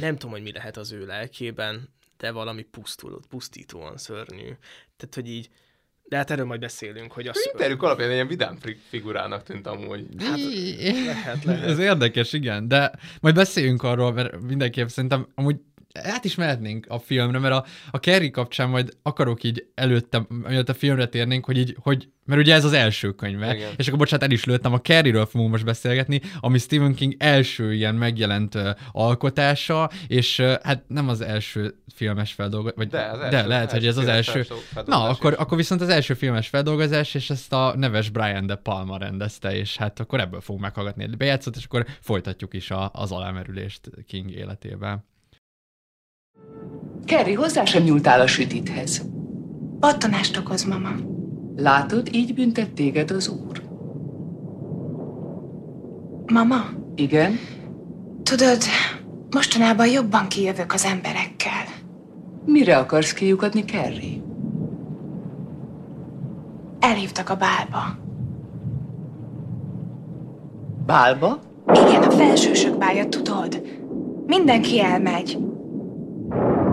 nem tudom, hogy mi lehet az ő lelkében, de valami pusztuló, pusztítóan szörnyű. Tehát, hogy így, de hát erről majd beszélünk, hogy az... Interjúk alapján egy ilyen vidám fi- figurának tűnt amúgy. Hát, lehet, lehet. Ez érdekes, igen, de majd beszéljünk arról, mert mindenképp szerintem amúgy át is mehetnénk a filmre, mert a, a Carrie kapcsán majd akarok így előtte, mielőtt a filmre térnénk, hogy így, hogy, mert ugye ez az első könyve, Igen. és akkor bocsánat, el is lőttem, a Carrie-ről fogunk most beszélgetni, ami Stephen King első ilyen megjelent ö, alkotása, és ö, hát nem az első filmes feldolgozás, vagy De, az de első- lehet, hogy ez az első. Na, akkor, is. akkor viszont az első filmes feldolgozás, és ezt a neves Brian De Palma rendezte, és hát akkor ebből fogunk meghallgatni egy bejátszót, és akkor folytatjuk is a, az alámerülést King életében. Kerry, hozzá sem nyúltál a sütithez. Pattanást okoz, mama. Látod, így büntet téged az úr. Mama, Igen? tudod, mostanában jobban kijövök az emberekkel. Mire akarsz kiukadni, Kerry? Elhívtak a bálba. Bálba? Igen, a felsősök bálja, tudod. Mindenki elmegy.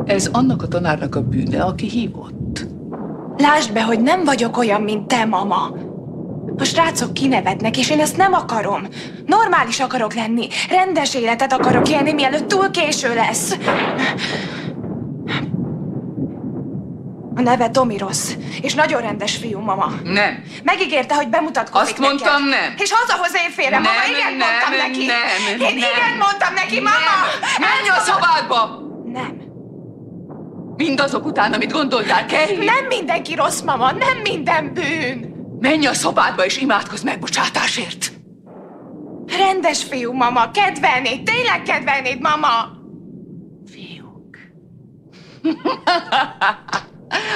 Ez annak a tanárnak a bűne, aki hívott. Lásd be, hogy nem vagyok olyan, mint te, mama. A srácok kinevetnek, és én ezt nem akarom. Normális akarok lenni. Rendes életet akarok élni, mielőtt túl késő lesz. A neve Tomi rossz, és nagyon rendes fiú, mama. Nem. Megígérte, hogy bemutatkozik Azt mondtam, neked. nem. És hazahoz éjfélre, mama, Nem, igen, nem, mondtam nem, neki. nem, Én nem. igen mondtam neki, mama. Menj a szobádba! Nem. Mindazok után, amit gondoltál, Kerry? Nem mindenki rossz, mama, nem minden bűn. Menj a szobádba és imádkozz megbocsátásért! Rendes fiú, mama, kedvelnéd, tényleg kedvelnéd, mama. [LAUGHS]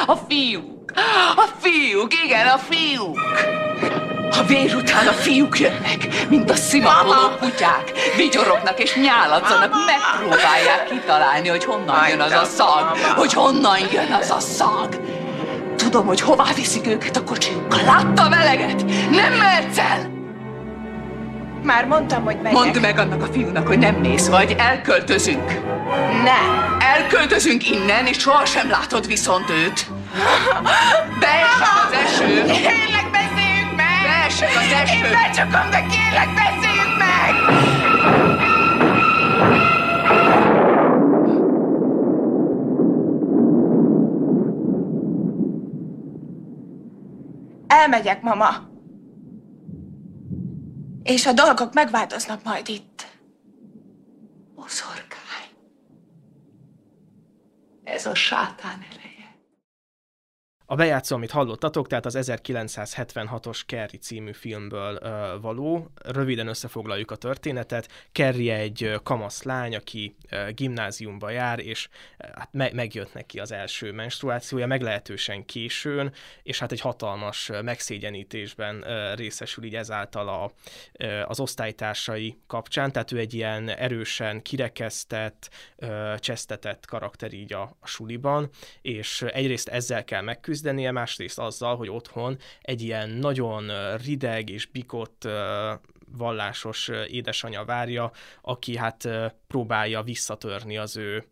A fiúk! A fiúk, igen, a fiúk! A vér után a fiúk jönnek, mint a szimatoló kutyák. Vigyorognak és nyáladzanak, megpróbálják kitalálni, hogy honnan jön az a szag, hogy honnan jön az a szag. Tudom, hogy hová viszik őket a kocsiukkal. Láttam eleget? Nem mehetsz el! Már mondtam, hogy megyek. Mondd meg annak a fiúnak, hogy nem mész, vagy elköltözünk. Nem. Elköltözünk innen, és sohasem látod viszont őt. [LAUGHS] Beesik az eső. Kérlek, Beesik az eső. Én becsakom, de kérlek, beszéljünk meg! Elmegyek, mama. És a dolgok megváltoznak majd itt. Boszorkány. Ez a sátán eleje. A bejátszó, amit hallottatok, tehát az 1976-os Kerry című filmből ö, való. Röviden összefoglaljuk a történetet. Kerry egy kamasz lány, aki ö, gimnáziumba jár, és hát me- megjött neki az első menstruációja, meglehetősen későn, és hát egy hatalmas megszégyenítésben ö, részesül így ezáltal a, ö, az osztálytársai kapcsán, tehát ő egy ilyen erősen kirekesztett, ö, csesztetett karakter így a, a suliban, és egyrészt ezzel kell megküzdeni, megküzdenie, másrészt azzal, hogy otthon egy ilyen nagyon rideg és bikott vallásos édesanyja várja, aki hát próbálja visszatörni az ő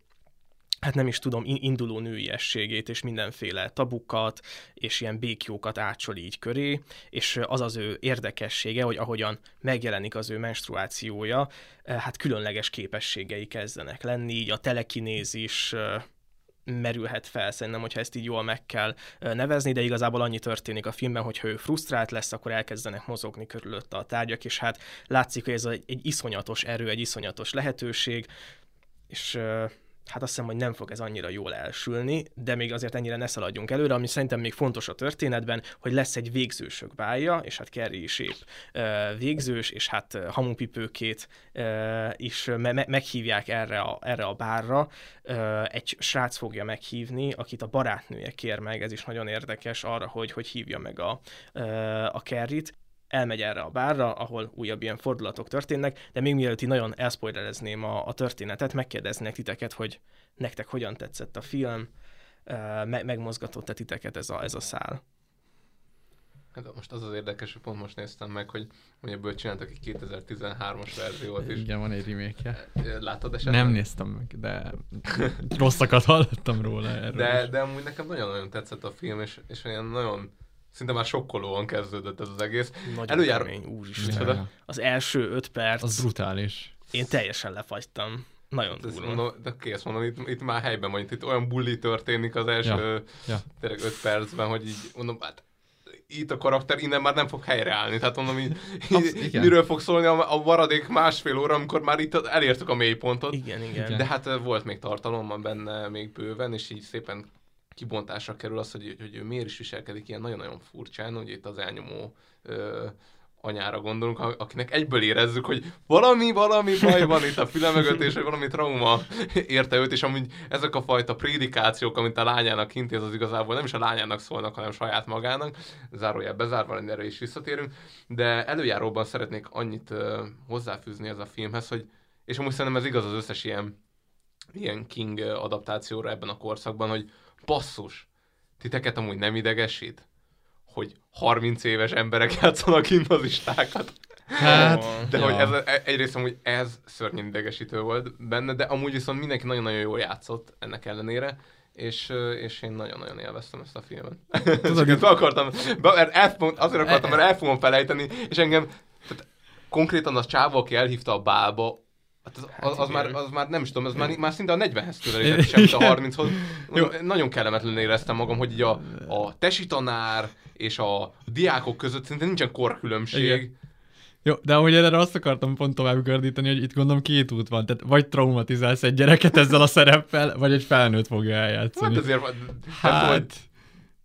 hát nem is tudom, in- induló nőiességét, és mindenféle tabukat, és ilyen békjókat átsol így köré, és az az ő érdekessége, hogy ahogyan megjelenik az ő menstruációja, hát különleges képességei kezdenek lenni, így a telekinézis merülhet fel, szerintem, hogyha ezt így jól meg kell nevezni, de igazából annyi történik a filmben, hogy ha ő frusztrált lesz, akkor elkezdenek mozogni körülötte a tárgyak, és hát látszik, hogy ez egy, egy iszonyatos erő, egy iszonyatos lehetőség, és hát azt hiszem, hogy nem fog ez annyira jól elsülni, de még azért ennyire ne szaladjunk előre, ami szerintem még fontos a történetben, hogy lesz egy végzősök bája, és hát Kerry is épp végzős, és hát hamupipőkét is me- me- meghívják erre a, erre a bárra. Egy srác fogja meghívni, akit a barátnője kér meg, ez is nagyon érdekes arra, hogy hogy hívja meg a, a Kerryt elmegy erre a bárra, ahol újabb ilyen fordulatok történnek, de még mielőtt így nagyon elspoilerezném a, a történetet, megkérdeznék titeket, hogy nektek hogyan tetszett a film, me- megmozgatott-e titeket ez a, ez a szál? Hát most az az érdekes, hogy pont most néztem meg, hogy, hogy ebből csináltak egy 2013-as verziót is. Igen, van egy remake Látod esetleg? Nem néztem meg, de rosszakat hallottam róla erről. De, is. de amúgy nekem nagyon-nagyon tetszett a film, és, és olyan nagyon szinte már sokkolóan kezdődött ez az egész. Nagyon Előjár... kemény, úristen. Az első öt perc... Az brutális. Én teljesen lefagytam. Nagyon durva. mondom, de kész mondom, itt, itt már helyben vagy, itt olyan bulli történik az első Ja, ja. tényleg öt percben, hogy így mondom, hát itt a karakter innen már nem fog helyreállni. Tehát mondom, így, [LAUGHS] így igen. miről fog szólni a, a maradék másfél óra, amikor már itt elértük a mélypontot. Igen, igen. Igen. De hát ö, volt még tartalom benne még bőven, és így szépen kibontásra kerül az, hogy, hogy ő miért is viselkedik ilyen nagyon-nagyon furcsán, ugye itt az elnyomó ö, anyára gondolunk, akinek egyből érezzük, hogy valami, valami baj van itt a füle mögött, és hogy valami trauma érte őt, és amúgy ezek a fajta prédikációk, amit a lányának intéz, az igazából nem is a lányának szólnak, hanem saját magának, zárójel bezárva, erre is visszatérünk, de előjáróban szeretnék annyit hozzáfűzni ez a filmhez, hogy és amúgy szerintem ez igaz az összes ilyen, ilyen King adaptációra ebben a korszakban, hogy basszus, titeket amúgy nem idegesít, hogy 30 éves emberek játszanak gimnazistákat. Hát, [LAUGHS] De ja. hogy ez, e- egyrészt amúgy ez szörnyen idegesítő volt benne, de amúgy viszont mindenki nagyon-nagyon jól játszott ennek ellenére, és, és én nagyon-nagyon élveztem ezt a filmet. Tudod, ezt akartam, be- el, azért akartam, mert el fogom felejteni, és engem tehát konkrétan az csávó, aki elhívta a bálba, Hát az, az, az, már, az már nem is tudom, az már, már szinte a 40-hez közelített, semmit a 30-hoz. Nagyon kellemetlenül éreztem magam, hogy így a, a tesi tanár és a diákok között szinte nincsen korkülönbség. Igen. Jó, de ahogy erre azt akartam pont tovább gördíteni, hogy itt gondolom két út van. Tehát vagy traumatizálsz egy gyereket ezzel a szereppel, vagy egy felnőtt fogja eljátszani. Hát azért, hát, hát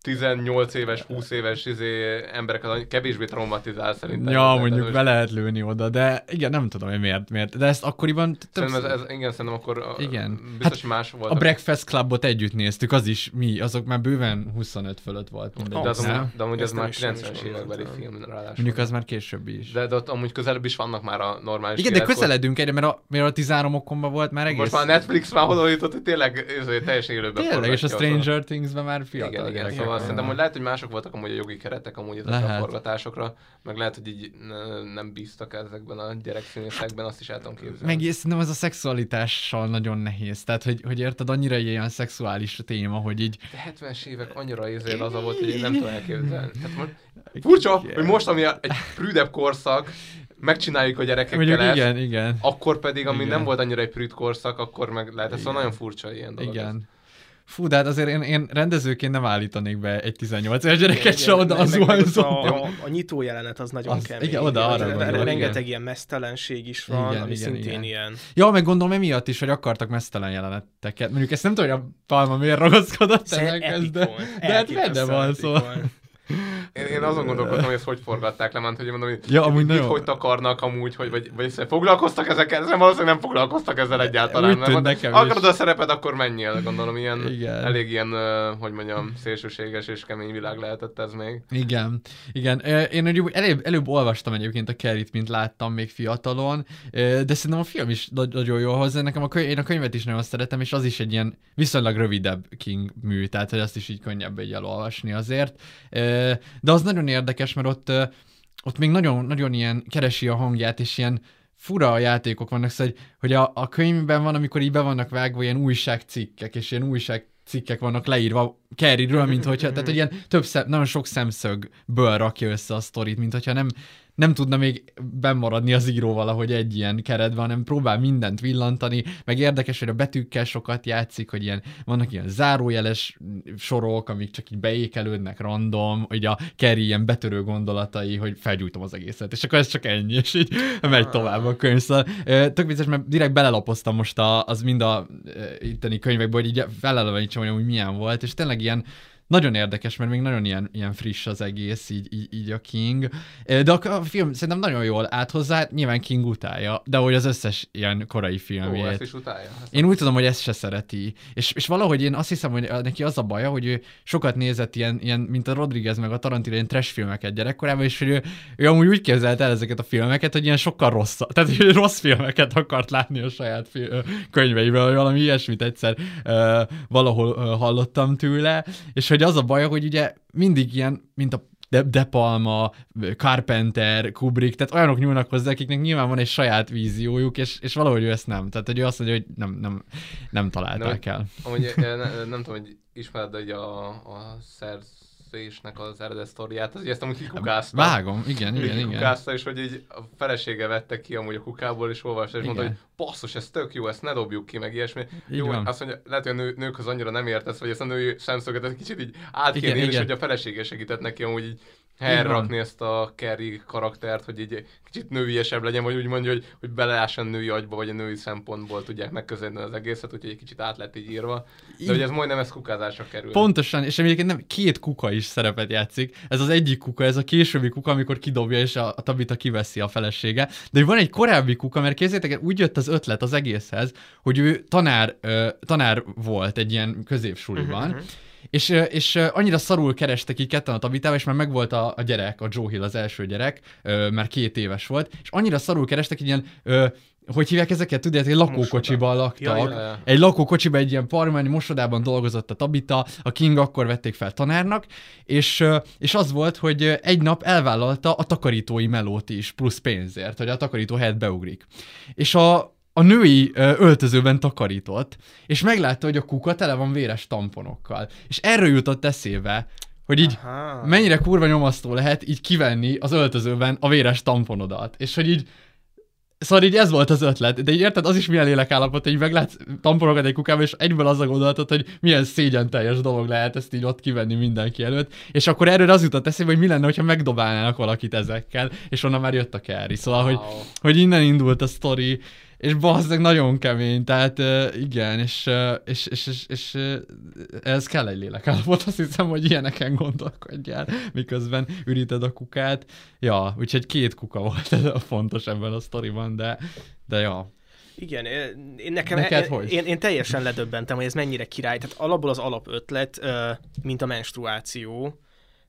18 éves, 20 éves izé, embereket kevésbé traumatizál szerintem. Ja, mondjuk ez- be lehet lőni oda, de igen, nem tudom, hogy miért, miért. De ezt akkoriban Szerintem ez, ez, igen, szerintem akkor Igen. biztos hát más volt. A Breakfast Clubot együtt néztük, az is mi, azok már bőven 25 fölött volt mindegy. de, az amúgy, de amúgy ez már is- nem is 90-es gondoltam. évekbeli film ráadásul. Mondjuk az már későbbi is. De, de ott amúgy közelebb is vannak már a normális Igen, de életkor. közeledünk egyre, mert a, mert a 13 okomban volt már egész... Most már a Netflix már oda jutott, hogy tényleg ez, teljesen élőben Tényleg, és a Stranger Things-ben már fiatal Igen, igen, szóval vannak. szerintem, hogy lehet, hogy mások voltak amúgy a jogi keretek amúgy ezekre a forgatásokra, meg lehet, hogy így ne- nem bíztak ezekben a gyerekszínészekben, azt is el tudom képzelni. Meg szerintem ez a szexualitással nagyon nehéz. Tehát, hogy, hogy érted, annyira ilyen szexuális téma, hogy így... De 70-es évek annyira izél az volt, hogy én nem tudom elképzelni. Tehát most, furcsa, hogy most, ami egy prűdebb korszak, megcsináljuk a gyerekekkel Mondjuk ezt, igen, igen. akkor pedig, ami Igen. nem volt annyira egy prűd korszak, akkor meg lehet, ez szóval Igen. nagyon furcsa ilyen dolog. ez. Igen. Fú, de hát azért én, én rendezőként nem állítanék be egy 18 éves gyereket Igen, se oda az ott zuhanyzóba. a, a, nyitó jelenet az nagyon Az- kemény. igen, oda arra Re- gondolok, Rengeteg igen. ilyen mesztelenség is van, Igen, ami igen, szintén igen. ilyen. Ja, meg gondolom emiatt is, hogy akartak mesztelen jeleneteket. Mondjuk ezt nem tudom, hogy a Palma miért ragaszkodott ezekhez, epic de, de hát benne van, szóval. Én, én azon gondolkodtam, hogy ezt hogy forgatták le, mert hogy mondom, hogy Ja, amúgy mit nagyon- hogy takarnak amúgy, hogy, vagy, vagy ezt foglalkoztak ezekkel, ezzel valószínűleg nem foglalkoztak ezzel egyáltalán. Úgy tűnt nekem akarod is. a szerepet, akkor menjél, gondolom, ilyen, Igen. elég ilyen, hogy mondjam, szélsőséges és kemény világ lehetett ez még. Igen, igen. Én ugye előbb, előbb olvastam egyébként a Kerrit, mint láttam még fiatalon, de szerintem a film is nagy- nagyon jó hozzá. Nekem a könyv, én a könyvet is nagyon szeretem, és az is egy ilyen viszonylag rövidebb King mű, tehát hogy azt is így könnyebb így elolvasni azért. De az nagyon érdekes, mert ott, ott még nagyon, nagyon ilyen keresi a hangját, és ilyen fura játékok vannak, szóval, hogy a, a könyvben van, amikor így be vannak vágva ilyen újságcikkek, és ilyen újság cikkek vannak leírva Kerryről, mint hogyha, tehát hogy ilyen több szem, nagyon sok szemszögből rakja össze a sztorit, mint hogyha nem, nem tudna még bemaradni az író valahogy egy ilyen keretben, hanem próbál mindent villantani, meg érdekes, hogy a betűkkel sokat játszik, hogy ilyen, vannak ilyen zárójeles sorok, amik csak így beékelődnek random, hogy a Kerry ilyen betörő gondolatai, hogy felgyújtom az egészet, és akkor ez csak ennyi, és így megy tovább a könyv. Szóval, tök vicces, mert direkt belelapoztam most a, az mind a itteni könyvekből, hogy így felelevenítsem, hogy milyen volt, és tényleg ilyen nagyon érdekes, mert még nagyon ilyen, ilyen friss az egész, így, így, így a King. De a, a film szerintem nagyon jól állt hozzá, nyilván King utálja, de hogy az összes ilyen korai Ó, filmjét. ezt is utálja. Ezt Én úgy tudom, hogy ezt se szereti. És, és valahogy én azt hiszem, hogy neki az a baja, hogy ő sokat nézett ilyen, ilyen mint a Rodriguez meg a Tarantino, ilyen trash filmeket gyerekkorában, és hogy ő, ő amúgy úgy képzelte el ezeket a filmeket, hogy ilyen sokkal rossz, tehát hogy rossz filmeket akart látni a saját fi- ö, könyveiben, vagy valami ilyesmit egyszer ö, valahol ö, hallottam tőle, és hogy az a baja, hogy ugye mindig ilyen, mint a de, De Palma, Carpenter, Kubrick, tehát olyanok nyúlnak hozzá, akiknek nyilván van egy saját víziójuk, és, és valahogy ő ezt nem. Tehát, hogy ő azt mondja, hogy nem, nem, nem találták Nem, el. Amúgy eh, ne, nem tudom, hogy ismered, hogy a, a szerzésnek az eredet sztoriát, az, ezt amúgy kikukázta. Vágom, igen, igen, igen. Kikukázta, és hogy így a felesége vette ki amúgy a kukából, és olvasta, és mondta, Igen. hogy basszus, ez tök jó, ezt ne dobjuk ki, meg ilyesmi. Így jó, van. azt mondja, lehet, hogy a nő, nőkhöz annyira nem értesz, vagy ezt a női szemszöget egy kicsit így át kéne és hogy a felesége segített neki amúgy így helyre van. rakni ezt a Kerry karaktert, hogy így kicsit nőiesebb legyen, vagy úgy mondja, hogy, hogy belelásson női agyba, vagy a női szempontból tudják megközelíteni az egészet, úgyhogy egy kicsit át lett így írva. De Így- hogy ez majdnem ez kukázásra kerül. Pontosan, és egyébként nem, két kuka is szerepet játszik. Ez az egyik kuka, ez a későbbi kuka, amikor kidobja, és a, a Tabita kiveszi a felesége. De van egy korábbi kuka, mert kézzétek, el, úgy jött az ötlet az egészhez, hogy ő tanár, ö, tanár volt egy ilyen középsuliban, és, és annyira szarul kerestek így ketten a Tabitával, és már megvolt a, a gyerek, a Joe Hill az első gyerek, már két éves volt, és annyira szarul kerestek, hogy ilyen hogy hívják ezeket? Tudjátok, egy lakókocsiban laktak. Ja, ja, ja. Egy lakókocsiban egy ilyen parmányi mosodában dolgozott a Tabita, a King akkor vették fel tanárnak, és, és az volt, hogy egy nap elvállalta a takarítói melót is, plusz pénzért, hogy a takarító helyett beugrik. És a, a női öltözőben takarított, és meglátta, hogy a kuka tele van véres tamponokkal. És erről jutott eszébe, hogy így Aha. mennyire kurva nyomasztó lehet így kivenni az öltözőben a véres tamponodat. És hogy így Szóval így ez volt az ötlet, de így érted, az is milyen lélekállapot, hogy meglátsz tamponokat egy kukába, és egyből az a gondolatod, hogy milyen szégyen teljes dolog lehet ezt így ott kivenni mindenki előtt, és akkor erről az jutott eszébe, hogy mi lenne, hogyha megdobálnának valakit ezekkel, és onnan már jött a carry. Szóval, wow. hogy, hogy innen indult a sztori, és bazdeg nagyon kemény, tehát igen, és, és, és, és, és ez kell egy lélekállapot, azt hiszem, hogy ilyeneken gondolkodjál, miközben üríted a kukát. Ja, úgyhogy két kuka volt ez a fontos ebben a sztoriban, de, de ja. Igen, én nekem Neked én, hogy? én, én teljesen ledöbbentem, hogy ez mennyire király. Tehát alapból az alapötlet, mint a menstruáció,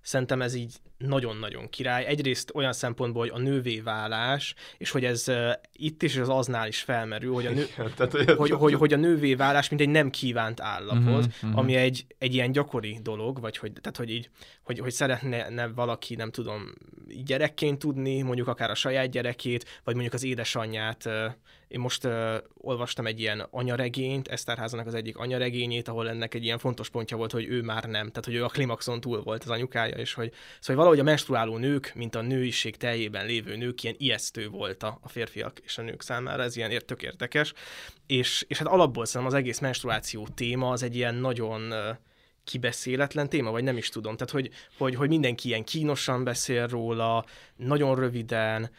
szerintem ez így nagyon-nagyon király. Egyrészt olyan szempontból, hogy a nővé válás, és hogy ez uh, itt is és az aznál is felmerül, hogy a, nő, Igen, tehát, hogy- hogy, hogy, hogy a nővé válás, mint egy nem kívánt állapot, uh-huh, mhm. ami egy, egy ilyen gyakori dolog, vagy hogy, tehát, hogy így, hogy, hogy szeretne ne valaki, nem tudom, gyerekként tudni, mondjuk akár a saját gyerekét, vagy mondjuk az édesanyját. Uh, Én most uh, olvastam egy ilyen anyaregényt, Eszterházának az egyik anyaregényét, ahol ennek egy ilyen fontos pontja volt, hogy ő már nem, tehát hogy ő a klimaxon túl volt az anyukája, és hogy, szóval valahogy a menstruáló nők, mint a nőiség teljében lévő nők, ilyen ijesztő volt a, férfiak és a nők számára, ez ilyen tök érdekes. És, és hát alapból szerintem az egész menstruáció téma az egy ilyen nagyon ö, kibeszéletlen téma, vagy nem is tudom. Tehát, hogy, hogy, hogy mindenki ilyen kínosan beszél róla, nagyon röviden,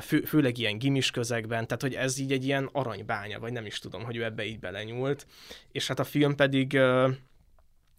fő, főleg ilyen gimis közegben, tehát, hogy ez így egy ilyen aranybánya, vagy nem is tudom, hogy ő ebbe így belenyúlt. És hát a film pedig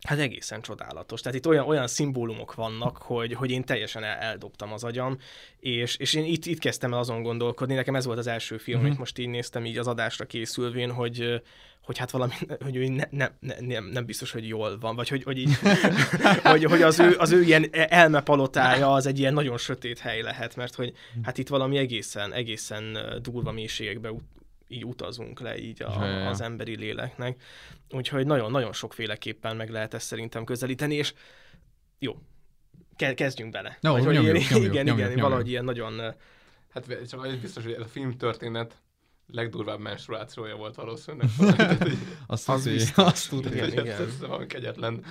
Hát egészen csodálatos. Tehát itt olyan, olyan szimbólumok vannak, hogy, hogy én teljesen el, eldobtam az agyam, és, és én itt, itt kezdtem el azon gondolkodni, nekem ez volt az első film, Mhm. amit most így néztem így az adásra készülvén, hogy, hogy hát valami, [LAUGHS] hogy ő ne, ne, ne, nem, nem biztos, hogy jól van, vagy hogy, hogy, így, [LAUGHS] hogy, hogy az, ő, az ő ilyen elmepalotája az egy ilyen nagyon sötét hely lehet, mert hogy hát itt valami egészen, egészen durva mélységekbe ut- így utazunk le így a, az emberi léleknek. Úgyhogy nagyon-nagyon sokféleképpen meg lehet ezt szerintem közelíteni, és jó, ke- kezdjünk bele. Jó, Vagy hogy nyomjuk, ilyen- nyomjuk, igen, nyomjuk, igen, nyomjuk. valahogy ilyen nagyon... Hát csak az biztos, hogy ez a film történet legdurvább menstruációja volt valószínűleg. Tehát, [LAUGHS] Azt Az tudja, biztos. azt tudja. Igen, igen. ez, ez valami kegyetlen.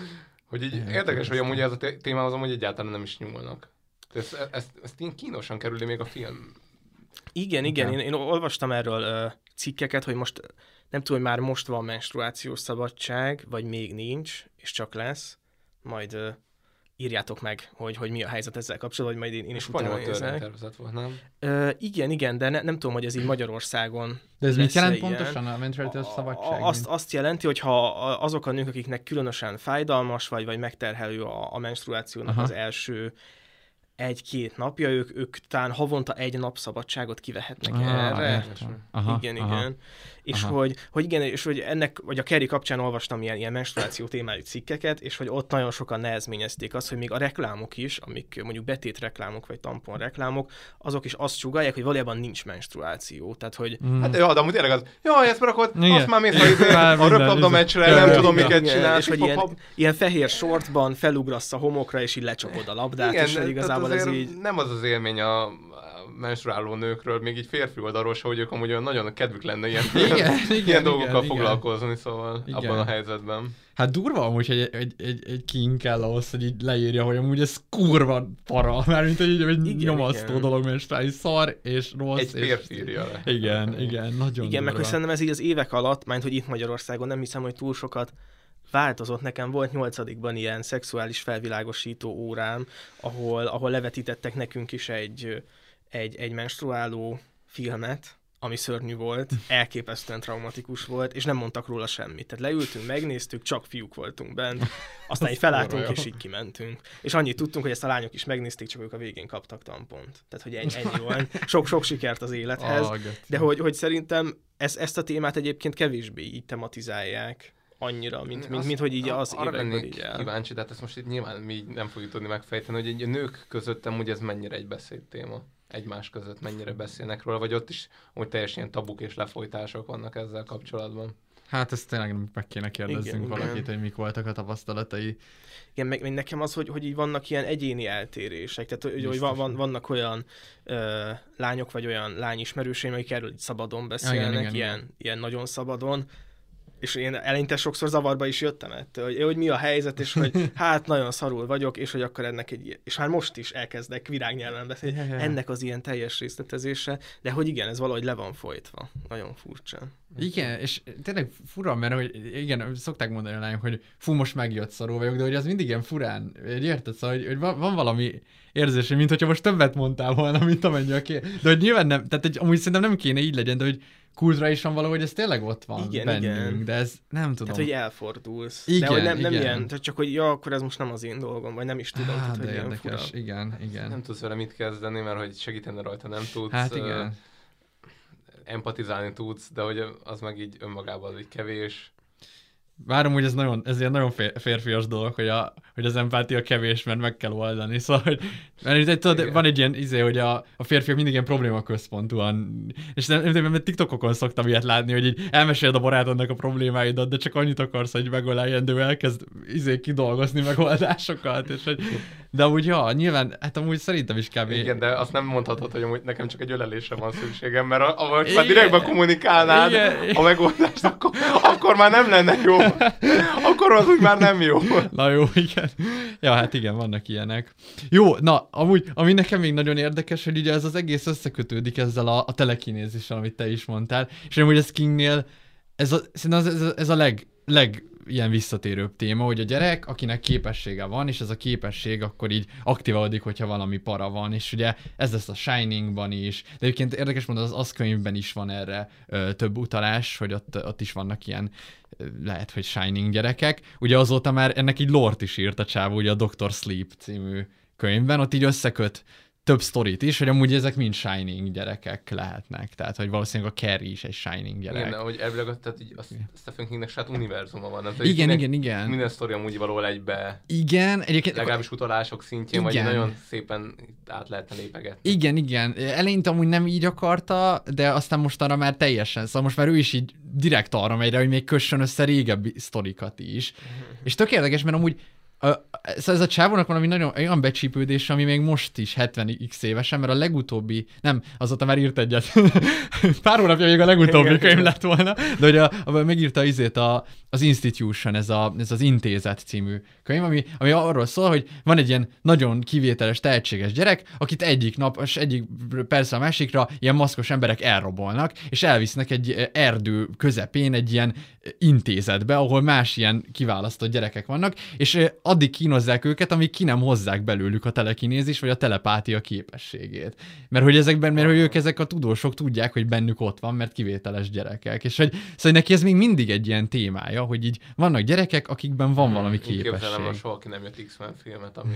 Hogy így Igen, érdekes, hogy amúgy ez a témához amúgy egyáltalán nem is nyúlnak. Ezt, ezt, ezt így kínosan kerüli még a film. Igen, igen, Igen. én, én olvastam erről ö, cikkeket, hogy most nem tudom, hogy már most van menstruációs szabadság, vagy még nincs, és csak lesz. Majd ö, írjátok meg, hogy, hogy mi a helyzet ezzel kapcsolatban, hogy majd én, én is utána nézek. törvénytervezet volt, nem? Ö, igen, igen, de ne, nem tudom, hogy ez így Magyarországon De ez mit jelent ilyen. pontosan a menstruációs szabadság? A- Azt, azt jelenti, hogy ha azok a nők, akiknek különösen fájdalmas vagy, vagy megterhelő a, a menstruációnak Aha. az első egy-két napja, ők, ők talán havonta egy nap szabadságot kivehetnek Ah, erre. értem. Aha, igen, aha. igen. És Aha. hogy, hogy igen, és hogy ennek, vagy a Kerry kapcsán olvastam ilyen, ilyen menstruáció témájú cikkeket, és hogy ott nagyon sokan nehezményezték azt, hogy még a reklámok is, amik mondjuk betét reklámok, vagy tampon reklámok, azok is azt sugalják, hogy valójában nincs menstruáció. Tehát, hogy Mm. Hát jó, de amúgy tényleg az, jaj, ezt akkor Igen. azt már mész a, [LAUGHS] izé- minden, röplabda izé. meccsre, nem ja, tudom, miket csinálsz. és hogy ilyen, ilyen fehér sortban felugrasz a homokra, és így lecsapod a labdát, Igen, és hogy igazából ez így... nem az az élmény a menstruáló nőkről, még így férfi oldalról se, hogy ők amúgy olyan nagyon kedvük lenne ilyen, [LAUGHS] Igen, ilyen, igen, dolgokkal igen, foglalkozni, szóval Igen. abban a helyzetben. Hát durva amúgy, hogy egy, egy, egy, egy king kell ahhoz, hogy így leírja, hogy amúgy ez kurva para, [LAUGHS] mármint hogy így egy Igen, nyomasztó igen. dolog, mert egy szar és rossz. Egy és... férfi írja le. Igen, igen, nagyon Igen, meg hogy durva. szerintem ez így az évek alatt, mert hogy itt Magyarországon nem hiszem, hogy túl sokat változott. Nekem volt nyolcadikban ilyen szexuális felvilágosító órám, ahol, ahol levetítettek nekünk is egy, egy, egy menstruáló filmet, ami szörnyű volt, elképesztően traumatikus volt, és nem mondtak róla semmit. Tehát leültünk, megnéztük, csak fiúk voltunk bent, aztán így felálltunk, és így kimentünk. És annyit tudtunk, hogy ezt a lányok is megnézték, csak ők a végén kaptak tampont. Tehát, hogy ennyi, ennyi volt. Sok-sok sikert az élethez. De hogy, hogy szerintem ez, ezt a témát egyébként kevésbé így tematizálják annyira, mint, mint, mint hogy így az arra években lennék így el. kíváncsi, de hát ezt most itt nyilván mi nem fogjuk tudni megfejteni, hogy egy a nők között amúgy ez mennyire egy beszédtéma egymás között mennyire beszélnek róla, vagy ott is úgy teljesen ilyen tabuk és lefolytások vannak ezzel kapcsolatban. Hát ezt tényleg meg kéne kérdezzünk Igen, valakit, igen. hogy mik voltak a tapasztalatai. Igen, meg, meg nekem az, hogy, hogy így vannak ilyen egyéni eltérések, tehát hogy, hogy Biztos. van, van, vannak olyan ö, lányok, vagy olyan lányismerőseim, akik erről így szabadon beszélnek, igen, igen, ilyen, igen. ilyen nagyon szabadon, és én eleinte sokszor zavarba is jöttem ettől, hogy, hogy mi a helyzet, és hogy [LAUGHS] hát nagyon szarul vagyok, és hogy akkor ennek egy és már most is elkezdek virágnyelven beszélni, ennek az ilyen teljes részletezése, de hogy igen, ez valahogy le van folytva, nagyon furcsa. Igen, és tényleg fura, mert hogy igen, szokták mondani a lányok, hogy fú, most megjött szarul vagyok, de hogy az mindig ilyen furán, hogy érted, szóval, hogy, hogy van, van valami érzés, mint hogyha most többet mondtál volna, mint amennyi a ké... De hogy nyilván nem, tehát egy, amúgy szerintem nem kéne így legyen, de hogy kultra is van valahogy, ez tényleg ott van Igen, bennünk, igen. de ez nem tudom. Tehát, hogy elfordulsz. Igen, de hogy nem, nem igen. ilyen, tehát csak, hogy ja, akkor ez most nem az én dolgom, vagy nem is tudom. Á, tehát, hogy de ilyen érdekes, fura. igen, igen. Nem tudsz vele mit kezdeni, mert hogy segíteni rajta nem tudsz. Hát igen. Empatizálni tudsz, de hogy az meg így önmagában így kevés. Várom, hogy ez, nagyon, ez ilyen nagyon fér- férfias dolog, hogy, a, hogy az empátia kevés, mert meg kell oldani. Szóval, hogy, mert itt, tudod, van egy ilyen izé, hogy a, a férfiak mindig ilyen probléma központúan, és nem, nem, mert TikTokokon szoktam ilyet látni, hogy így elmeséled a barátodnak a problémáidat, de csak annyit akarsz, hogy megöleljen, de ő elkezd izé kidolgozni megoldásokat, és hogy, de úgy, ja, nyilván, hát amúgy szerintem is kb. Igen, de azt nem mondhatod, hogy amúgy nekem csak egy ölelésre van szükségem, mert a- ahogy Igen. már direktben kommunikálnád Igen. a megoldást, akkor, akkor már nem lenne jó. [LAUGHS] Akkor az úgy már nem jó. [LAUGHS] Na jó, igen. Ja, hát igen, vannak ilyenek. Jó, na, amúgy, ami nekem még nagyon érdekes, hogy ugye ez az egész összekötődik ezzel a, a telekinézissel, amit te is mondtál, és amúgy ez Kingnél, ez a, szerintem ez, ez, ez a leg, leg ilyen visszatérőbb téma, hogy a gyerek, akinek képessége van, és ez a képesség akkor így aktiválódik, hogyha valami para van, és ugye ez lesz a Shiningban is, de egyébként érdekes mondani, az az könyvben is van erre ö, több utalás, hogy ott, ott is vannak ilyen lehet, hogy Shining gyerekek. Ugye azóta már ennek így lort is írt a csávó, ugye a Dr. Sleep című könyvben, ott így összeköt több sztorit is, hogy amúgy ezek mind Shining gyerekek lehetnek. Tehát, hogy valószínűleg a Carrie is egy Shining gyerek. Igen, hogy elvileg tehát így a Stephen Kingnek saját univerzuma van. Tehát Igen, igen, igen. Minden sztori amúgy valahol egybe, Igen, egyébként... legalábbis utalások szintjén, vagy Igen. nagyon szépen át lehetne lépegetni. Igen, igen. Eleinte amúgy nem így akarta, de aztán mostanra már teljesen. Szóval most már ő is így direkt arra megy rá, hogy még kössön össze régebbi sztorikat is. [LAUGHS] És tök érdekes, mert amúgy a, szóval ez a csávónak valami nagyon olyan becsípődés, ami még most is 70x évesen, mert a legutóbbi, nem, azóta már írt egyet. [LAUGHS] Pár hónapja még a legutóbbi Igen, könyv lett volna, de hogy a, a, megírta izét a, az Institution, ez, a, ez az Intézet című könyv, ami, ami arról szól, hogy van egy ilyen nagyon kivételes, tehetséges gyerek, akit egyik nap, és egyik persze a másikra ilyen maszkos emberek elrabolnak, és elvisznek egy erdő közepén egy ilyen intézetbe, ahol más ilyen kiválasztott gyerekek vannak, és addig kínozzák őket, amíg ki nem hozzák belőlük a telekinézis, vagy a telepátia képességét. Mert hogy ezekben, mert hogy ők ezek a tudósok tudják, hogy bennük ott van, mert kivételes gyerekek. És hogy, szóval neki ez még mindig egy ilyen témája, hogy így vannak gyerekek, akikben van valami Én képzelem képesség. a soha ki nem jött X-Men filmet, ami...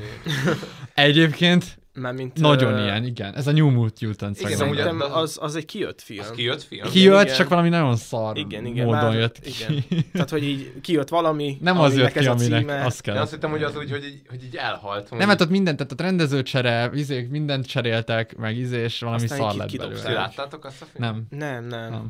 Egyébként Mármint, nagyon ö, ilyen, igen. Ez a New Mutant Igen, Szerintem az- az, az egy kijött film. Az kijött film? Kijött, igen. csak valami nagyon szar Igen, igen, módon már, jött ki. igen. Tehát, hogy így kijött valami, Nem az jött ki, ez a aminek címe. azt kell. Én azt hittem, hogy az úgy, hogy így, hogy így elhalt. Nem, hát ott mindent, tehát a rendezőcsere, izék, mindent cseréltek, meg izé, és valami Aztán szar lett belőle. láttátok azt a filmet? Nem. Nem, nem, Nem.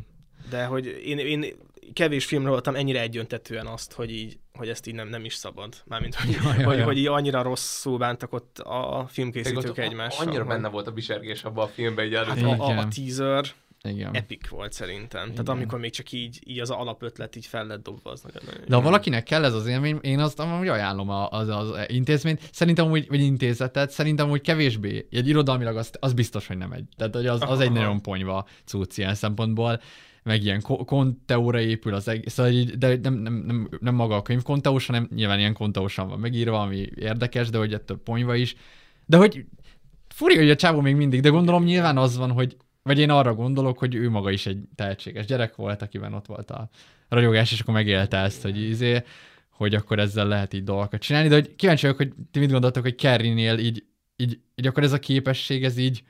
De hogy én, én kevés filmről voltam ennyire egyöntetően azt, hogy így, hogy ezt így nem, nem is szabad. Mármint, hogy, Ja, ja, hogy, ja. hogy így annyira rosszul bántak ott a filmkészítők egymással. Annyira hogy- benne volt a bisergés abban a filmben, így Hát előtt. a, a, a teaser Igen. epic volt szerintem. Tehát Igen. amikor még csak így, így az alapötlet így fel lett dobva, az nagyon De ha valakinek kell ez az élmény, én azt amúgy ajánlom az, az intézményt, szerintem úgy, vagy intézetet, szerintem úgy kevésbé, egy irodalmilag az, az biztos, hogy nem egy. Tehát hogy az, az egy nagyon ponyva cucc ilyen szempontból, meg ilyen ko- konteóra épül az egész, szóval így, de nem, nem, nem, nem, maga a könyv konteós, hanem nyilván ilyen konteósan van megírva, ami érdekes, de hogy ettől ponyva is. De hogy furi, hogy a csávó még mindig, de gondolom nyilván az van, hogy vagy én arra gondolok, hogy ő maga is egy tehetséges gyerek volt, akiben ott volt a ragyogás, és akkor megélte ezt, hogy izé, hogy akkor ezzel lehet így dolgokat csinálni, de hogy kíváncsi vagyok, hogy ti mit gondoltok, hogy Kerry-nél így, így, így akkor ez a képesség, ez így,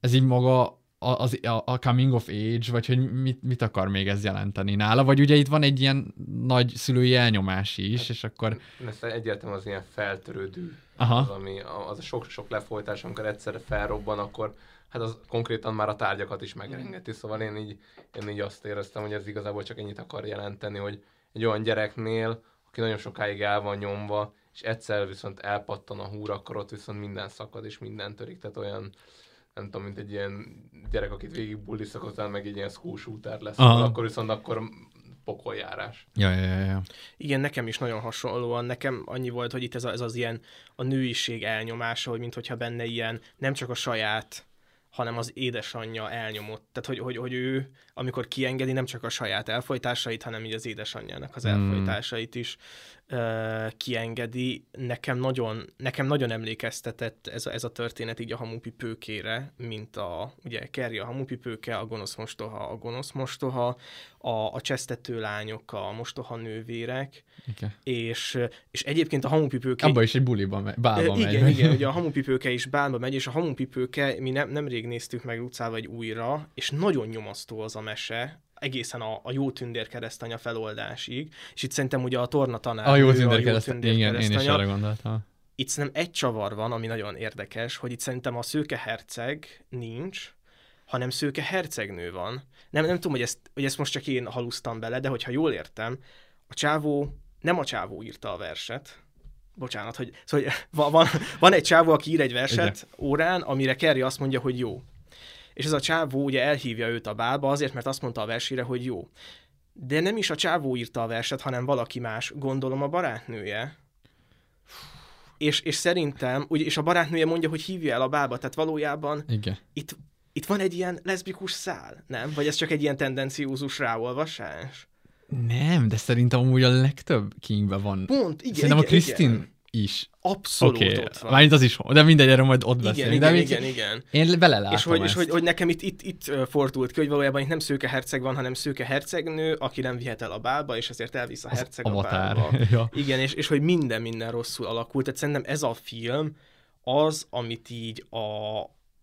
ez így maga az, a, a coming of age, vagy hogy mit, mit akar még ez jelenteni nála, vagy ugye itt van egy ilyen nagy szülői elnyomás is, és akkor... Ez egyértelműen az ilyen feltörődő, Aha. az, ami, az a sok-sok lefolytás, amikor egyszerre felrobban, akkor hát az konkrétan már a tárgyakat is megrengeti, szóval én így, én így azt éreztem, hogy ez igazából csak ennyit akar jelenteni, hogy egy olyan gyereknél, aki nagyon sokáig el van nyomva, és egyszer viszont elpattan a húr, akkor ott viszont minden szakad és minden törik, tehát olyan nem tudom, mint egy ilyen gyerek, akit végig bulliszak, aztán meg egy ilyen school shooter lesz, Aha. akkor viszont akkor pokoljárás. Ja, ja, ja, ja. Igen, nekem is nagyon hasonlóan. Nekem annyi volt, hogy itt ez, a, ez az ilyen a nőiség elnyomása, hogy mintha benne ilyen nem csak a saját hanem az édesanyja elnyomott. Tehát, hogy, hogy, hogy ő, amikor kiengedi, nem csak a saját elfolytásait, hanem így az édesanyjának az Hmm. elfolytásait is uh, kiengedi. Nekem nagyon, nekem nagyon emlékeztetett ez a, ez a történet így a hamupipőkére, mint a, ugye Kerry a hamupipőke, a gonosz mostoha, a gonosz mostoha, a, a csesztető lányok, a mostoha nővérek, Igen. és, és egyébként a hamupipőke... Abba is egy buliba megy, bálba Ö, megy. Igen, igen, [LAUGHS] ugye a hamupipőke is bálba megy, és a hamupipőke, mi nem, nemrég néztük meg Lucával egy újra, és nagyon nyomasztó az a mese, egészen a, a jó tündér keresztanya feloldásig, és itt szerintem ugye a torna tanár, A jó tündér jó kereszt, tündér igen, én is keresztanya. arra gondoltam. Itt szerintem egy csavar van, ami nagyon érdekes, hogy itt szerintem a szőke herceg nincs, hanem szőke hercegnő van. Nem, nem tudom, hogy ezt, hogy ezt most csak én halusztam bele, de hogyha jól értem, a csávó, nem a csávó írta a verset, bocsánat, hogy szóval hogy [LAUGHS] van, van, van egy csávó, aki ír egy verset órán, amire Kerry azt mondja, hogy jó. És ez a csávó ugye elhívja őt a bálba azért, mert azt mondta a versére, hogy jó. De nem is a csávó írta a verset, hanem valaki más, gondolom a barátnője. És, és szerintem, ugye, és a barátnője mondja, hogy hívja el a bálba, tehát valójában Igen. itt, itt van egy ilyen leszbikus szál, nem? Vagy ez csak egy ilyen tendenciózus ráolvasás? Nem, de szerintem amúgy a legtöbb Kingben van. Pont, igen, Szerintem a igen, Krisztin igen. Is. Abszolút Oké, ott van. Mármint az is, de mindegy, erről majd ott Igen, beszélünk. igen, de igen, még- igen. Én belelátom és hogy, és ezt. hogy, hogy nekem itt, itt, itt fordult ki, hogy valójában itt nem szőke herceg van, hanem szőke hercegnő, aki nem vihet el a bálba, és ezért elvisz a Az herceg avatár. a bálba. [LAUGHS] Ja. Igen, és, és hogy minden, minden rosszul alakult. Tehát szerintem ez a film az, amit így a,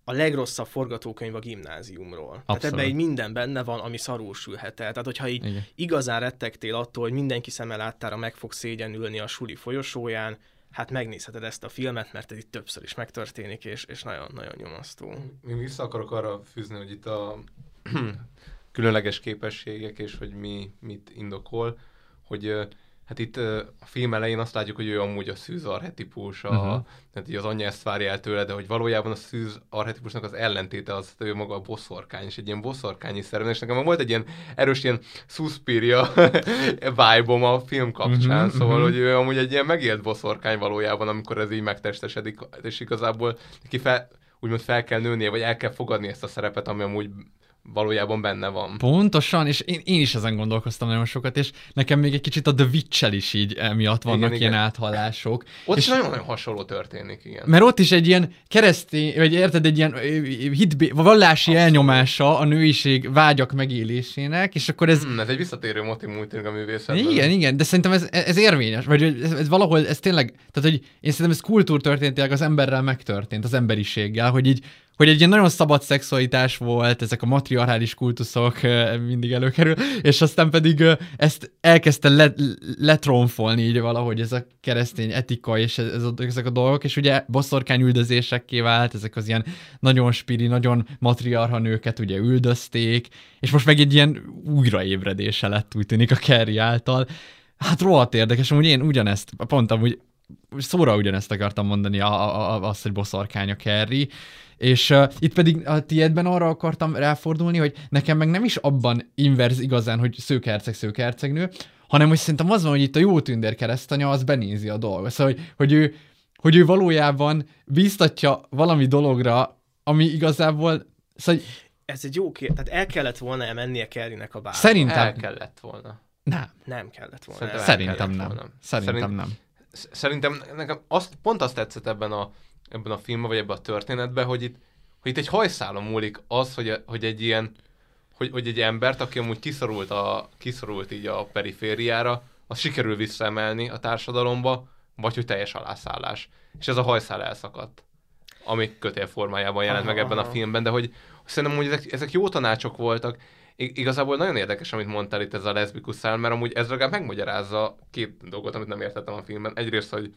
a legrosszabb forgatókönyv a gimnáziumról. Tehát Abszolút. ebben így minden benne van, ami szarul sülhet el. Tehát, hogyha így Igen. igazán rettegtél attól, hogy mindenki szeme láttára meg fog szégyenülni a suli folyosóján, hát megnézheted ezt a filmet, mert ez itt többször is megtörténik, és, és nagyon-nagyon nyomasztó. Még vissza akarok arra fűzni, hogy itt a [CLEARS THROAT] különleges képességek, és hogy mi mit indokol, hogy hát itt a film elején azt látjuk, hogy ő amúgy a szűz arhetipus, a, uh-huh. tehát így az anyja ezt várja el tőle, de hogy valójában a szűz arhetipusnak az ellentéte az, hogy ő maga a boszorkány, és egy ilyen boszorkányi szerven, és nekem volt egy ilyen erős ilyen Suspiria [LAUGHS] vibe a film kapcsán, uh-huh, szóval, mhm. hogy ő amúgy egy ilyen megélt boszorkány valójában, amikor ez így megtestesedik, és igazából neki fel, úgymond fel kell nőnie, vagy el kell fogadni ezt a szerepet, ami amúgy valójában benne van. Pontosan, és én, én is ezen gondolkoztam nagyon sokat, és nekem még egy kicsit a The witch is így emiatt vannak Igen, ilyen igen. áthallások. Ott és nagyon-nagyon hasonló történik, igen. Mert ott is egy ilyen keresztény, vagy érted, egy ilyen hitbé, vallási elnyomása a nőiség vágyak megélésének, és akkor ez... Hmm, ez egy visszatérő motiv úgy a művészetben. Igen, igen, de szerintem ez, ez érvényes, vagy ez, ez valahol, ez tényleg, tehát hogy én szerintem ez kultúrtörténetileg az emberrel megtörtént, az emberiséggel, hogy így, hogy egy ilyen nagyon szabad szexualitás volt, ezek a matriarchális kultuszok mindig előkerül, és aztán pedig ezt elkezdte le, letronfolni így valahogy ez a keresztény etika és ez, ez a, ezek a dolgok, és ugye boszorkány üldözésekké vált, ezek az ilyen nagyon spiri, nagyon matriarha nőket ugye üldözték, és most meg egy ilyen újraébredése lett úgy tűnik a Kerry által. Hát rohadt érdekes, amúgy én ugyanezt, pont amúgy szóra ugyanezt akartam mondani, a, a, a, azt, hogy boszorkány a Kerry, és uh, itt pedig a tiédben arra akartam ráfordulni, hogy nekem meg nem is abban inverz igazán, hogy szőkerceg, szőkercegnő, hanem hogy szerintem az van, hogy itt a jó tündér keresztanya az benézi a dolgot. Szóval, hogy, hogy, ő, hogy ő valójában bíztatja valami dologra, ami igazából, szóval Ez egy jó kérdés. Tehát el kellett volna elmennie Kerrynek a bálba. Szerintem- El kellett volna. nem. Nem kellett volna. Szerintem el. el Szerintem kellett nem. volna. Szerintem Szerint- nem. Sz- Szerintem nekem azt, pont azt tetszett ebben a, ebben a filmben, vagy ebben a történetben, hogy itt, hogy itt egy hajszálon múlik az, hogy, hogy egy ilyen, hogy, hogy egy embert, aki amúgy kiszorult, a, kiszorult így a perifériára, az sikerül visszaemelni a társadalomba, vagy hogy teljes alászállás. És ez a hajszál elszakadt. ami kötél formájában jelent Aha, meg ebben a aha. filmben, de hogy szerintem, hogy ezek, ezek jó tanácsok voltak. I- igazából nagyon érdekes, amit mondtál itt ez a leszbikus szál, mert amúgy ez legalább megmagyarázza két dolgot, amit nem értettem a filmben. Egyrészt, hogy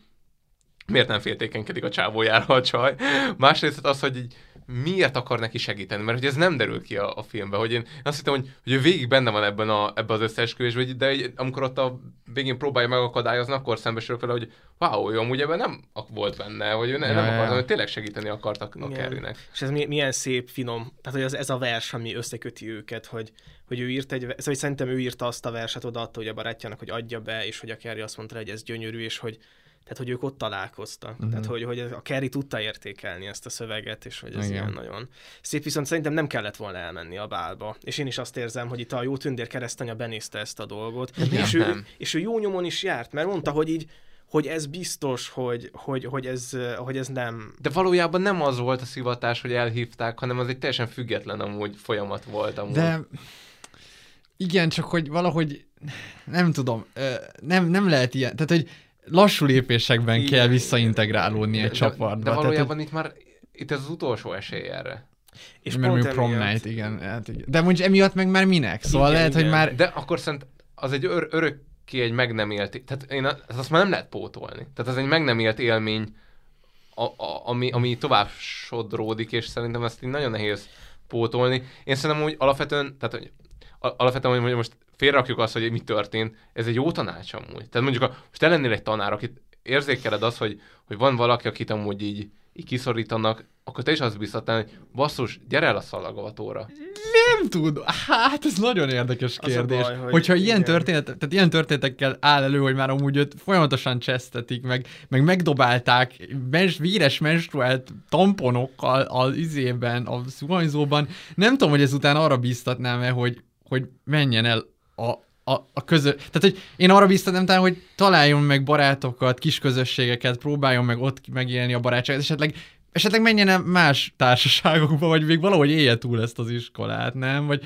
miért nem féltékenkedik a csávójára a csaj. Másrészt az, hogy így miért akar neki segíteni, mert hogy ez nem derül ki a, a filmbe, hogy én azt hittem, hogy, hogy ő végig benne van ebben, a, ebben az összeesküvésben, de amikor ott a végén próbálja megakadályozni, akkor szembesülök vele, hogy wow, ő amúgy ebben nem volt benne, hogy ő ne, Ja, nem ja. hogy tényleg segíteni akartak a Igen. Kerrynek. És ez mi- milyen szép, finom, tehát hogy az, ez a vers, ami összeköti őket, hogy, hogy ő írt egy, szóval hogy szerintem ő írta azt a verset, odaadta hogy a barátjának, hogy adja be, és hogy a Kerry azt mondta, hogy ez gyönyörű, és hogy tehát, hogy ők ott találkoztak. Uh-huh. Tehát, hogy, hogy a Kerry tudta értékelni ezt a szöveget, és hogy ez Igen. ilyen nagyon szép, viszont szerintem nem kellett volna elmenni a bálba. És én is azt érzem, hogy itt a jó tündér keresztanya benézte ezt a dolgot, Igen. és ő, és ő jó nyomon is járt, mert mondta, hogy így, hogy ez biztos, hogy, hogy, hogy, ez, hogy ez nem, De valójában nem az volt a szivatás, hogy elhívták, hanem az egy teljesen független amúgy folyamat volt amúgy. De igen, csak hogy valahogy nem tudom, nem, nem lehet ilyen, tehát hogy lassú lépésekben Igen. kell visszaintegrálódni egy de. De tehát, valójában hogy- itt már itt ez az utolsó esély erre. és mert pont mondjuk prom emiatt- night, igen, hát igen. De mondjuk emiatt meg már minek? Szóval Igen, lehet, igen. hogy már... De akkor szerint az egy ör- örökké egy meg nem élt, tehát én a- azt már nem lehet pótolni. Tehát ez egy meg nem élt élmény, a, a, ami, ami tovább sodródik, és szerintem ezt így nagyon nehéz pótolni. Én szerintem, hogy alapvetően, tehát hogy alapvetően, hogy most félrakjuk azt, hogy mi történt, ez egy jó tanács amúgy. Tehát mondjuk, a, most te lennél egy tanár, akit érzékeled azt, hogy, hogy van valaki, akit amúgy így, így kiszorítanak, akkor te is azt biztatnál, hogy basszus, gyere el a szalagavatóra. Nem tud. Hát ez nagyon érdekes Az kérdés. baj, hogy Hogyha ilyen igen. történet, tehát ilyen történetekkel áll elő, hogy már amúgy őt folyamatosan csesztetik, meg, meg megdobálták mens, véres menstruált tamponokkal az izében, a zuhanyzóban. Nem tudom, hogy ezután arra bíztatnám-e, hogy, hogy menjen el a, a, a közö... Tehát, hogy én arra talán, hogy találjon meg barátokat, kis közösségeket, próbáljon meg ott megélni a barátságot, esetleg esetleg menjen más társaságokba, vagy még valahogy élje túl ezt az iskolát, nem? Vagy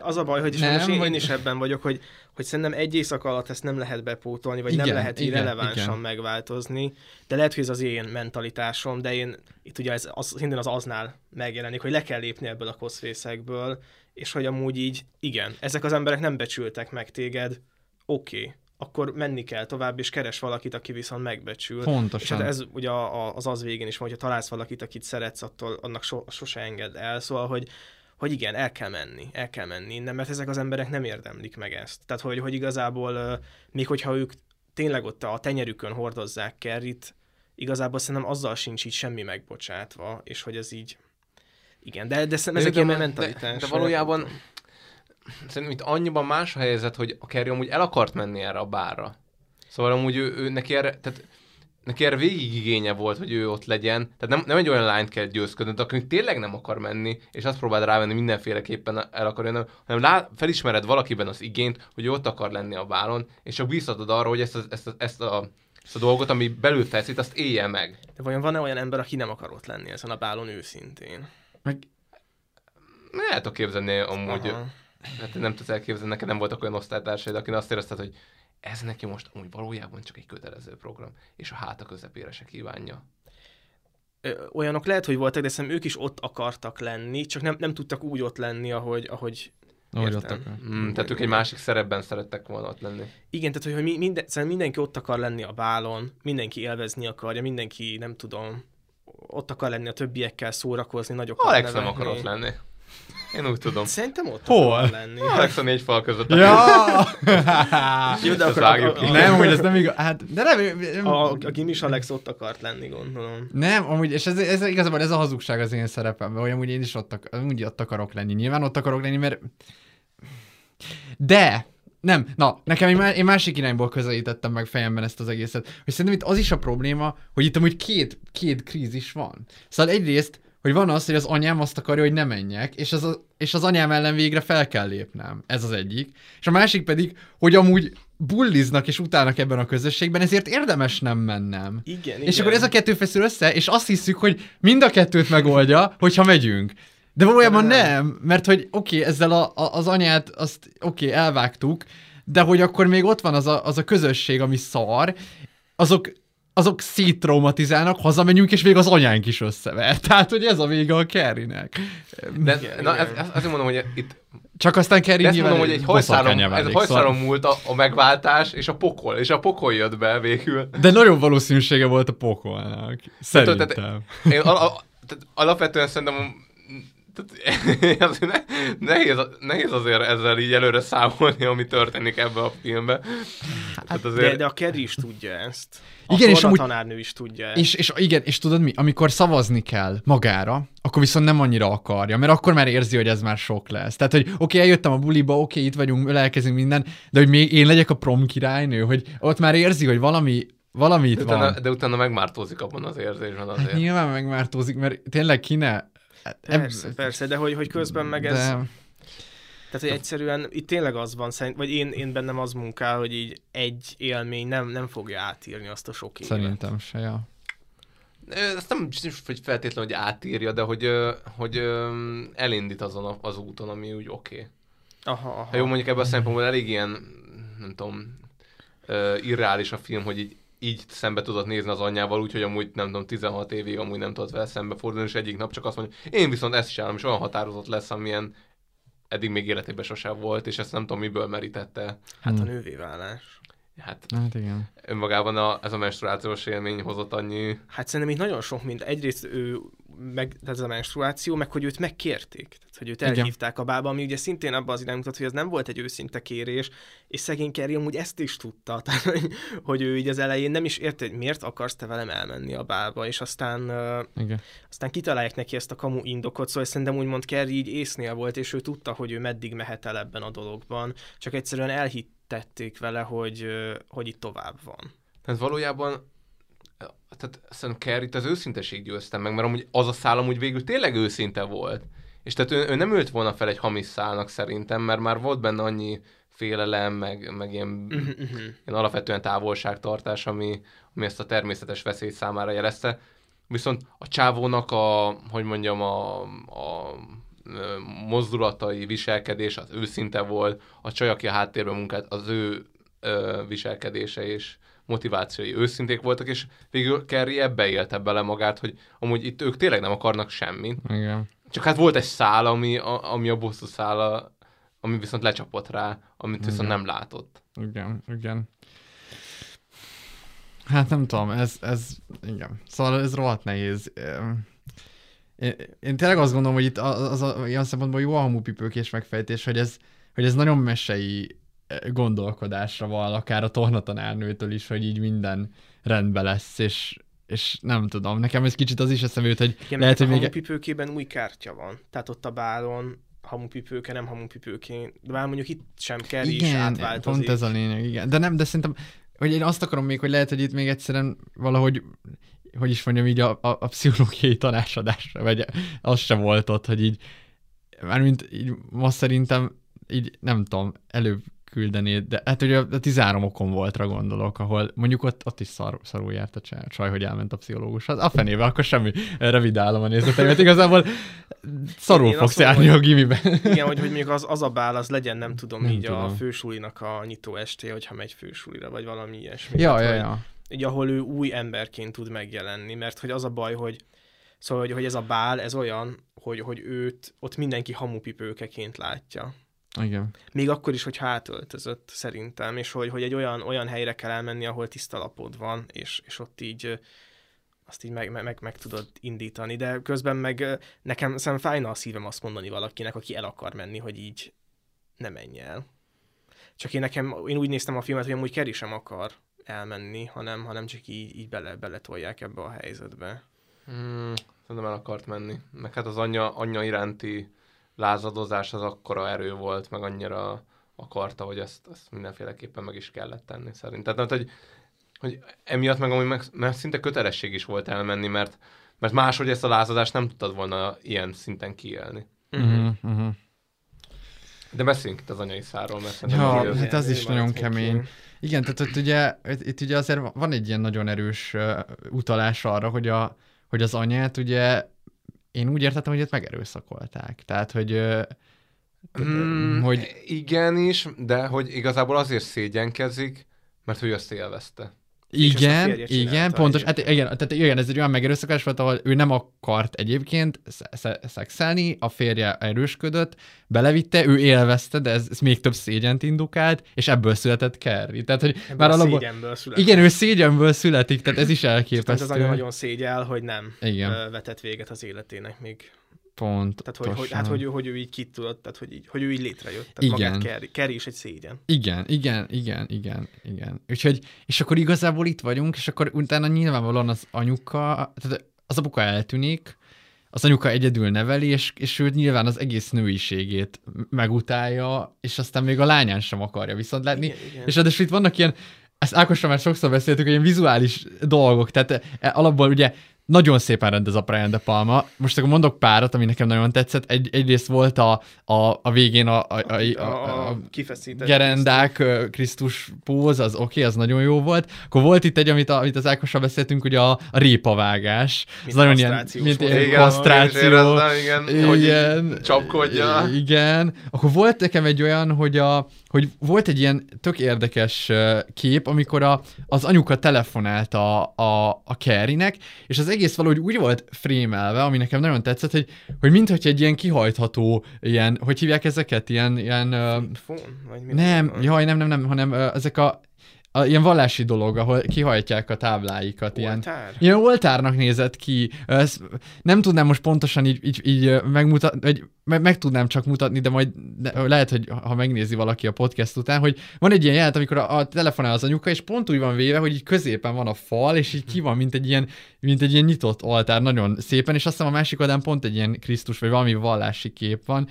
Az a baj, hogy Nem, sajnos én, vagy- én is ebben vagyok, hogy, hogy szerintem egy éjszaka alatt ezt nem lehet bepótolni, vagy Igen, nem lehet igen, irrelevánsan igen. megváltozni, de lehet, hogy ez az én mentalitásom, de én itt ugye ez az, minden az aznál megjelenik, hogy le kell lépni ebből a koszfészekből, és hogy amúgy így, igen, ezek az emberek nem becsültek meg téged, oké, okay, akkor menni kell tovább, és keres valakit, aki viszont megbecsül. Pontosan. És hát ez ugye a- a- az az végén is hogyha találsz valakit, akit szeretsz, attól annak so, sose enged el, szóval, hogy hogy igen, el kell menni, el kell menni innen, mert ezek az emberek nem érdemlik meg ezt. Tehát, hogy, hogy igazából, még hogyha ők tényleg ott a tenyerükön hordozzák Kerrit, igazából szerintem azzal sincs így semmi megbocsátva, és hogy ez így, igen, de, de szerintem ezek de, ilyen de, mentalitás. de valójában szerintem itt annyiban más a helyzet, hogy a Kerry amúgy el akart menni erre a bárra. Szóval amúgy ő, ő neki erre, tehát neki erre végig igénye volt, hogy ő ott legyen. Tehát nem, nem egy olyan lányt kell győzködni, aki tényleg nem akar menni, és azt próbáld rávenni mindenféleképpen el akar jönni, hanem lá, felismered valakiben az igényt, hogy ő ott akar lenni a bálon, és csak bíztatod arra, hogy ezt, a, ezt, a, ezt, a, ezt a dolgot, ami belül feszít, azt élje meg. De vajon van-e olyan ember, aki nem akar ott lenni ezen a bálon őszintén? Meg El tudok képzelni amúgy, Aha. hát nem tudsz elképzelni, neked nem voltak olyan osztálytársaid, akin azt érezted, hogy ez neki most amúgy valójában csak egy kötelező program, és a háta közepére se kívánja. Olyanok lehet, hogy voltak, de szerintem ők is ott akartak lenni, csak nem, nem tudtak úgy ott lenni, ahogy, ahogy ahogy ott akar. Mm, tehát ők egy másik szerepben szerettek volna ott lenni. Igen, tehát hogy, hogy mi- minden, szerintem mindenki ott akar lenni a bálon, mindenki élvezni akarja, mindenki, nem tudom, ott akar lenni a többiekkel szórakozni, nagyokat Alex nem nevetni. akar ott lenni. Én úgy tudom. Szerintem ott Hol? lenni. Alex a négy fal között. Ja! [LAUGHS] Jó, de akkor a, a, nem, hogy ez nem igaz. Hát, de nem, nem, a, a, a gimis Alex ott akart lenni, gondolom. nem amúgy, és ez, ez, igazából ez a hazugság az én szerepemben, hogy amúgy én is ott, ak- amúgy ott akarok lenni. Nyilván ott akarok lenni, mert... De, nem, na, nekem egy, má- én másik irányból közelítettem meg fejemben ezt az egészet, hogy szerintem itt az is a probléma, hogy itt amúgy két, két krízis van. Szóval egyrészt, hogy van az, hogy az anyám azt akarja, hogy ne menjek, és az, a, és az anyám ellen végre fel kell lépnem. Ez az egyik. És a másik pedig, hogy amúgy bulliznak és utálnak ebben a közösségben, ezért érdemes nem mennem. Igen, És igen. akkor ez a kettő feszül össze, és azt hiszük, hogy mind a kettőt megoldja, hogyha megyünk. De valójában Nem. nem, mert hogy oké, okay, ezzel a, a, az anyát, azt oké, okay, elvágtuk, de hogy akkor még ott van az a, az a közösség, ami szar, azok azok széttraumatizálnak, hazamegyünk, és még az anyánk is összever. [LAUGHS] Tehát, hogy ez a vége a Carrie-nek. De, na, ez, ez, azért mondom, hogy itt Csak aztán ezt nyilván mondom, hogy egy hajszáron, ez a válik, hajszáron szóval- múlt a, a megváltás, és a pokol, és a pokol jött be végül. De nagyon valószínűsége volt a pokolnak. Tehát, Szerintem. tehát, én al- al- tehát alapvetően szerintem tehát, [LAUGHS] nehéz, nehéz azért ezzel így előre számolni, ami történik ebbe a filmbe. Tehát azért, De, de a Kerry is tudja ezt. A Igen, és amúgy- tanárnő is tudja ezt. És, és igen, és tudod mi? Amikor szavazni kell magára, akkor viszont nem annyira akarja, mert akkor már érzi, hogy ez már sok lesz. Tehát, hogy oké, okay, eljöttem a buliba, oké, okay, itt vagyunk, ölelkezünk minden, de hogy még én legyek a prom királynő, hogy ott már érzi, hogy valami, valami itt de, van. utána, de utána megmártózik abban az érzésben azért. Hát nyilván megmártózik, mert tényleg ki ne... Hát, Persze, persze, de hogy, hogy közben meg ez... De- Tehát, hogy egyszerűen itt tényleg az van, szerint, vagy én, én bennem az munkál, hogy így egy élmény nem, nem fogja átírni azt a sok évet. Szerintem se, ja. Ezt nem is, hogy feltétlenül, hogy átírja, de hogy, hogy elindít azon a, az úton, ami úgy oké. Okay. Aha, aha. Ha jó, mondjuk ebben a szempontból elég ilyen, nem tudom, irreális a film, hogy így, így szembe tudod nézni az anyjával, úgyhogy amúgy nem tudom, 16 évig amúgy nem tudod vele szembe fordulni, és egyik nap csak azt mondja, én viszont ezt csinálom, és olyan határozott lesz, amilyen eddig még életében sosem volt, és ezt nem tudom, miből merítette. Hát a Hmm. nővévállás. Hát Hát igen. önmagában a, ez a menstruációs élmény hozott annyi... Hát szerintem itt nagyon sok mind. Egyrészt ő, meg, tehát ez a menstruáció, meg hogy őt megkérték. Tehát, hogy őt Igen. elhívták a bába, ami ugye szintén abban az irány mutat, hogy ez nem volt egy őszinte kérés, és szegény Kerry amúgy ezt is tudta. [LAUGHS] Tehát, hogy, hogy ő így az elején nem is érte, hogy miért akarsz te velem elmenni a bába, és aztán Igen. aztán kitalálják neki ezt a kamu indokot, szóval szerintem úgymond Kerry így észnél volt, és ő tudta, hogy ő meddig mehet el ebben a dologban, csak egyszerűen elhittették vele, hogy, hogy itt tovább van. Tehát valójában tehát szerintem Kerry-t az őszinteség győztem meg, mert amúgy az a szál amúgy végül tényleg őszinte volt. És tehát ő, ő nem ült volna fel egy hamis szálnak szerintem, mert már volt benne annyi félelem, meg, meg ilyen, mhm. ilyen alapvetően távolságtartás, ami, ami ezt a természetes veszélyt számára jelezte. Viszont a csávónak a, hogy mondjam, a, a mozdulatai, viselkedés az őszinte volt, a csaj, aki a háttérben munkált, az ő ö, viselkedése és motivációi őszinték voltak, és végül Kerry ebbe élte bele magát, hogy amúgy itt ők tényleg nem akarnak semmit. Igen. Csak hát volt egy szál, ami a, ami a bosszú szála, ami viszont lecsapott rá, amit viszont Igen. nem látott. Igen, igen. Hát nem tudom, ez, ez, igen. Szóval ez rohadt nehéz. Én, én tényleg azt gondolom, hogy itt az, az a, ilyen szempontból jó a hamupipőkés megfejtés, hogy ez, hogy ez nagyon mesei gondolkodásra van, akár a tornatanárnőtől is, hogy így minden rendben lesz, és, és nem tudom, nekem ez kicsit az is eszembe jut, hogy Igen, lehet, hogy a még... hamupipőkében új kártya van. Tehát ott a bálon hamupipőke, nem hamupipőké. De már mondjuk itt sem kell is Igen, átváltozik. pont ez a lényeg, igen. De nem, de szerintem, hogy én azt akarom még, hogy lehet, hogy itt még egyszerűen valahogy, hogy is mondjam, így a, a, a pszichológiai tanácsadásra, vagy az se volt ott, hogy így, mármint így ma szerintem így nem tudom, előbb küldenéd, de hát ugye a 13 okon voltra gondolok, ahol mondjuk ott, ott is szar, szarul járt a csaj, csaj, hogy elment a pszichológushoz. A fenébe, akkor semmi revidálom a nézeteimet. Igazából szarul Én- fogsz járni a gimiben. Igen, hogy, hogy mondjuk az, az a bál, az legyen, nem tudom, Nem így a tudom. fősulinak a nyitó esté, hogyha megy fősulira, vagy valami ilyesmi. Ja, Tehát, ja, ja. Így, ahol ő új emberként tud megjelenni, mert hogy az a baj, hogy szóval, hogy, hogy ez a bál, ez olyan, hogy, hogy őt ott mindenki hamupipőkeként látja. Igen. Még akkor is, hogy átöltözött szerintem, és hogy, hogy egy olyan, olyan helyre kell elmenni, ahol tiszta lapod van, és, és ott így azt így meg, meg, meg, tudod indítani, de közben meg nekem szerintem fájna a szívem azt mondani valakinek, aki el akar menni, hogy így ne menj el. Csak én nekem, én úgy néztem a filmet, hogy amúgy Kerry sem akar elmenni, hanem, hanem csak így, így bele, beletolják ebbe a helyzetbe. Hmm, szerintem el akart menni. Meg hát az anyja, anyja iránti lázadozás az akkora erő volt, meg annyira akarta, hogy ezt, ezt mindenféleképpen meg is kellett tenni szerintem. Tehát, hogy, hogy emiatt meg, amúgy meg, mert szinte kötelesség is volt elmenni, mert, mert máshogy ezt a lázadást nem tudtad volna ilyen szinten kiélni. Uh-huh, uh-huh. De beszéljünk itt az anyai száról, mert szerintem Ja, azért- hát az is nagyon kemény. ki. Igen, tehát ott ugye, itt, itt ugye azért van egy ilyen nagyon erős uh, utalás arra, hogy, a, hogy az anyát ugye, én úgy értettem, hogy itt megerőszakolták. Tehát, hogy, hogy hogy... Igen is, de hogy igazából azért szégyenkezik, mert ő azt élvezte. Igen, igen, pontos. Hát igen, tehát igen, ez egy olyan megerőszakás volt, ahol ő nem akart egyébként sze- sze- szexelni, a férje erősködött, belevitte, ő élvezte, de ez, ez még több szégyent indukált, és ebből született Carrie. Tehát, hogy Ebből már a alapból... szégyenből. Igen, ő szégyenből születik, tehát ez is Tehát ez elképesztő. anya nagyon szégyel, hogy nem Igen. vetett véget az életének még. Pont. Tehát, hogy, hogy, hát, hogy, ő- hogy ő így ki tudott, tehát, hogy, így, hogy ő így létrejött. Tehát Igen. magát Kerry, Kerry is egy szégyen. Igen, igen, igen, igen, igen. Úgyhogy, és akkor igazából itt vagyunk, és akkor utána nyilvánvalóan az anyuka, tehát az apuka eltűnik, az anyuka egyedül neveli, és, és ő nyilván az egész nőiségét megutálja, és aztán még a lányán sem akarja viszont látni. Igen, igen. És ráadásul itt vannak ilyen, ezt Ákosra már sokszor beszéltük, hogy ilyen vizuális dolgok, tehát e, alapból ugye nagyon szépen rendez a Brian De Palma. Most akkor mondok párat, ami nekem nagyon tetszett. Egy, egyrészt volt a, a, a végén a, a, a, a, A, kifeszített gerendák, ö, Krisztus póz, az oké, okay, az nagyon jó volt. Akkor volt itt egy, amit, a, amit az Ákossal beszéltünk, ugye a, a répavágás. Ez Mint nagyon ilyen, mint ilyen Igen, kasztráció. is éreztem, igen, hogy igen. csapkodja. Igen. Akkor volt nekem egy olyan, hogy, a, hogy volt egy ilyen tök érdekes kép, amikor a, az anyuka telefonált a, a, a Carrie-nek, és az egész valahogy úgy volt frémelve, ami nekem nagyon tetszett, hogy, hogy mintha egy ilyen kihajtható, ilyen, hogy hívják ezeket, ilyen, ilyen Fón? Vagy mi nem, van? jaj, nem, nem, nem, hanem ezek a, a ilyen vallási dolog, ahol kihajtják a tábláikat. Ilyen, Oltár? ilyen oltárnak nézett ki. Ezt nem tudnám most pontosan így, így, így megmutatni, vagy meg, meg tudnám csak mutatni, de majd de lehet, hogy ha megnézi valaki a podcast után, hogy van egy ilyen jelent, amikor a, a telefonál az anyuka, és pont úgy van véve, hogy így középen van a fal, és így ki van, mint egy ilyen, mint egy ilyen nyitott oltár, nagyon szépen, és azt hiszem a másik oldalán pont egy ilyen Krisztus, vagy valami vallási kép van.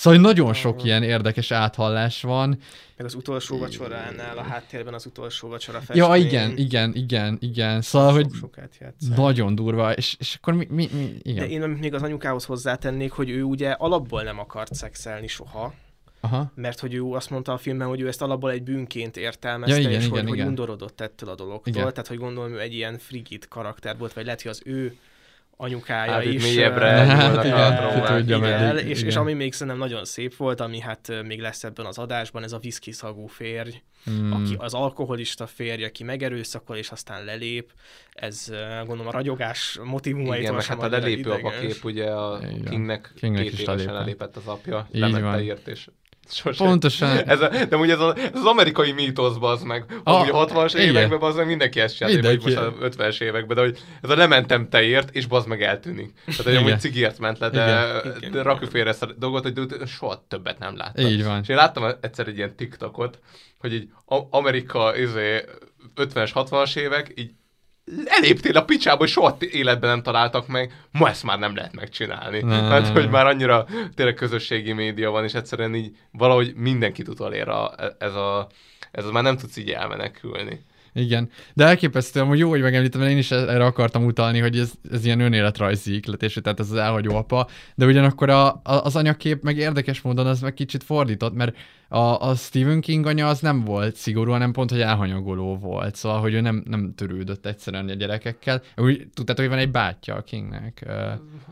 Szóval hogy nagyon sok ilyen érdekes áthallás van. Meg az utolsó vacsoránál, a háttérben az utolsó vacsora festmény. Ja, igen, igen, igen, igen. Szóval, hogy Sok-sokat játszák. nagyon durva, és, és akkor mi, mi, mi igen. De én még az anyukához hozzátennék, hogy ő ugye alapból nem akart szexelni soha, Aha. mert hogy ő azt mondta a filmben, hogy ő ezt alapból egy bűnként értelmezte, Ja, igen, és igen, hogy, hogy igen. undorodott ettől a dologtól. Igen. Tehát, hogy gondolom, ő egy ilyen frigid karakter volt, vagy lehet, hogy az ő anyukája Hát is. mélyebbre ö, nyúlnak ö, át róla. Ki tudja, igen, meddig, és, és igen. ami még szerintem nagyon szép volt, ami hát még lesz ebben az adásban, ez a whisky szagú férj, Hmm. aki az alkoholista férj, aki megerőszakol, és aztán lelép. Ez gondolom a ragyogás motivumaitól Igen, meg hát a lelépő apa ideges. kép, ugye a Igen. Kingnek, Kingnek két is évesen lelépett. az apja, Így írt, és sose. Pontosan. Ez a, de ugye ez, a, ez az amerikai mítosz, az meg. A- Amúgy a 60-as igen. években az meg mindenki ezt csinált, vagy most az 50-es években, de hogy ez a lementem teért, és bazd meg eltűnik. Tehát, hogy amúgy cigért ment le, de, Igen. de rakjuk félre ezt a dolgot, hogy de soha többet nem láttam. Így van. És én láttam egyszer egy ilyen TikTokot, hogy így A- Amerika izé, 50-es, 60-as évek, így eléptél a picsába, hogy soha életben nem találtak meg, ma ezt már nem lehet megcsinálni. Ne. Mert hogy már annyira tényleg közösségi média van, és egyszerűen így valahogy mindenkit utolér a, ez a ez már nem tudsz így elmenekülni. Igen, de elképesztő, hogy jó, hogy megemlítem, mert én is erre akartam utalni, hogy ez, ez ilyen önéletrajzi ikletés, tehát ez az elhagyó apa, de ugyanakkor a, a, az anyakép meg érdekes módon az meg kicsit fordított, mert a, a Stephen King anya az nem volt szigorú, hanem pont, hogy elhanyagoló volt, szóval, hogy ő nem, nem törődött egyszerűen a gyerekekkel. Úgy tudtátok, hogy van egy bátyja a Kingnek,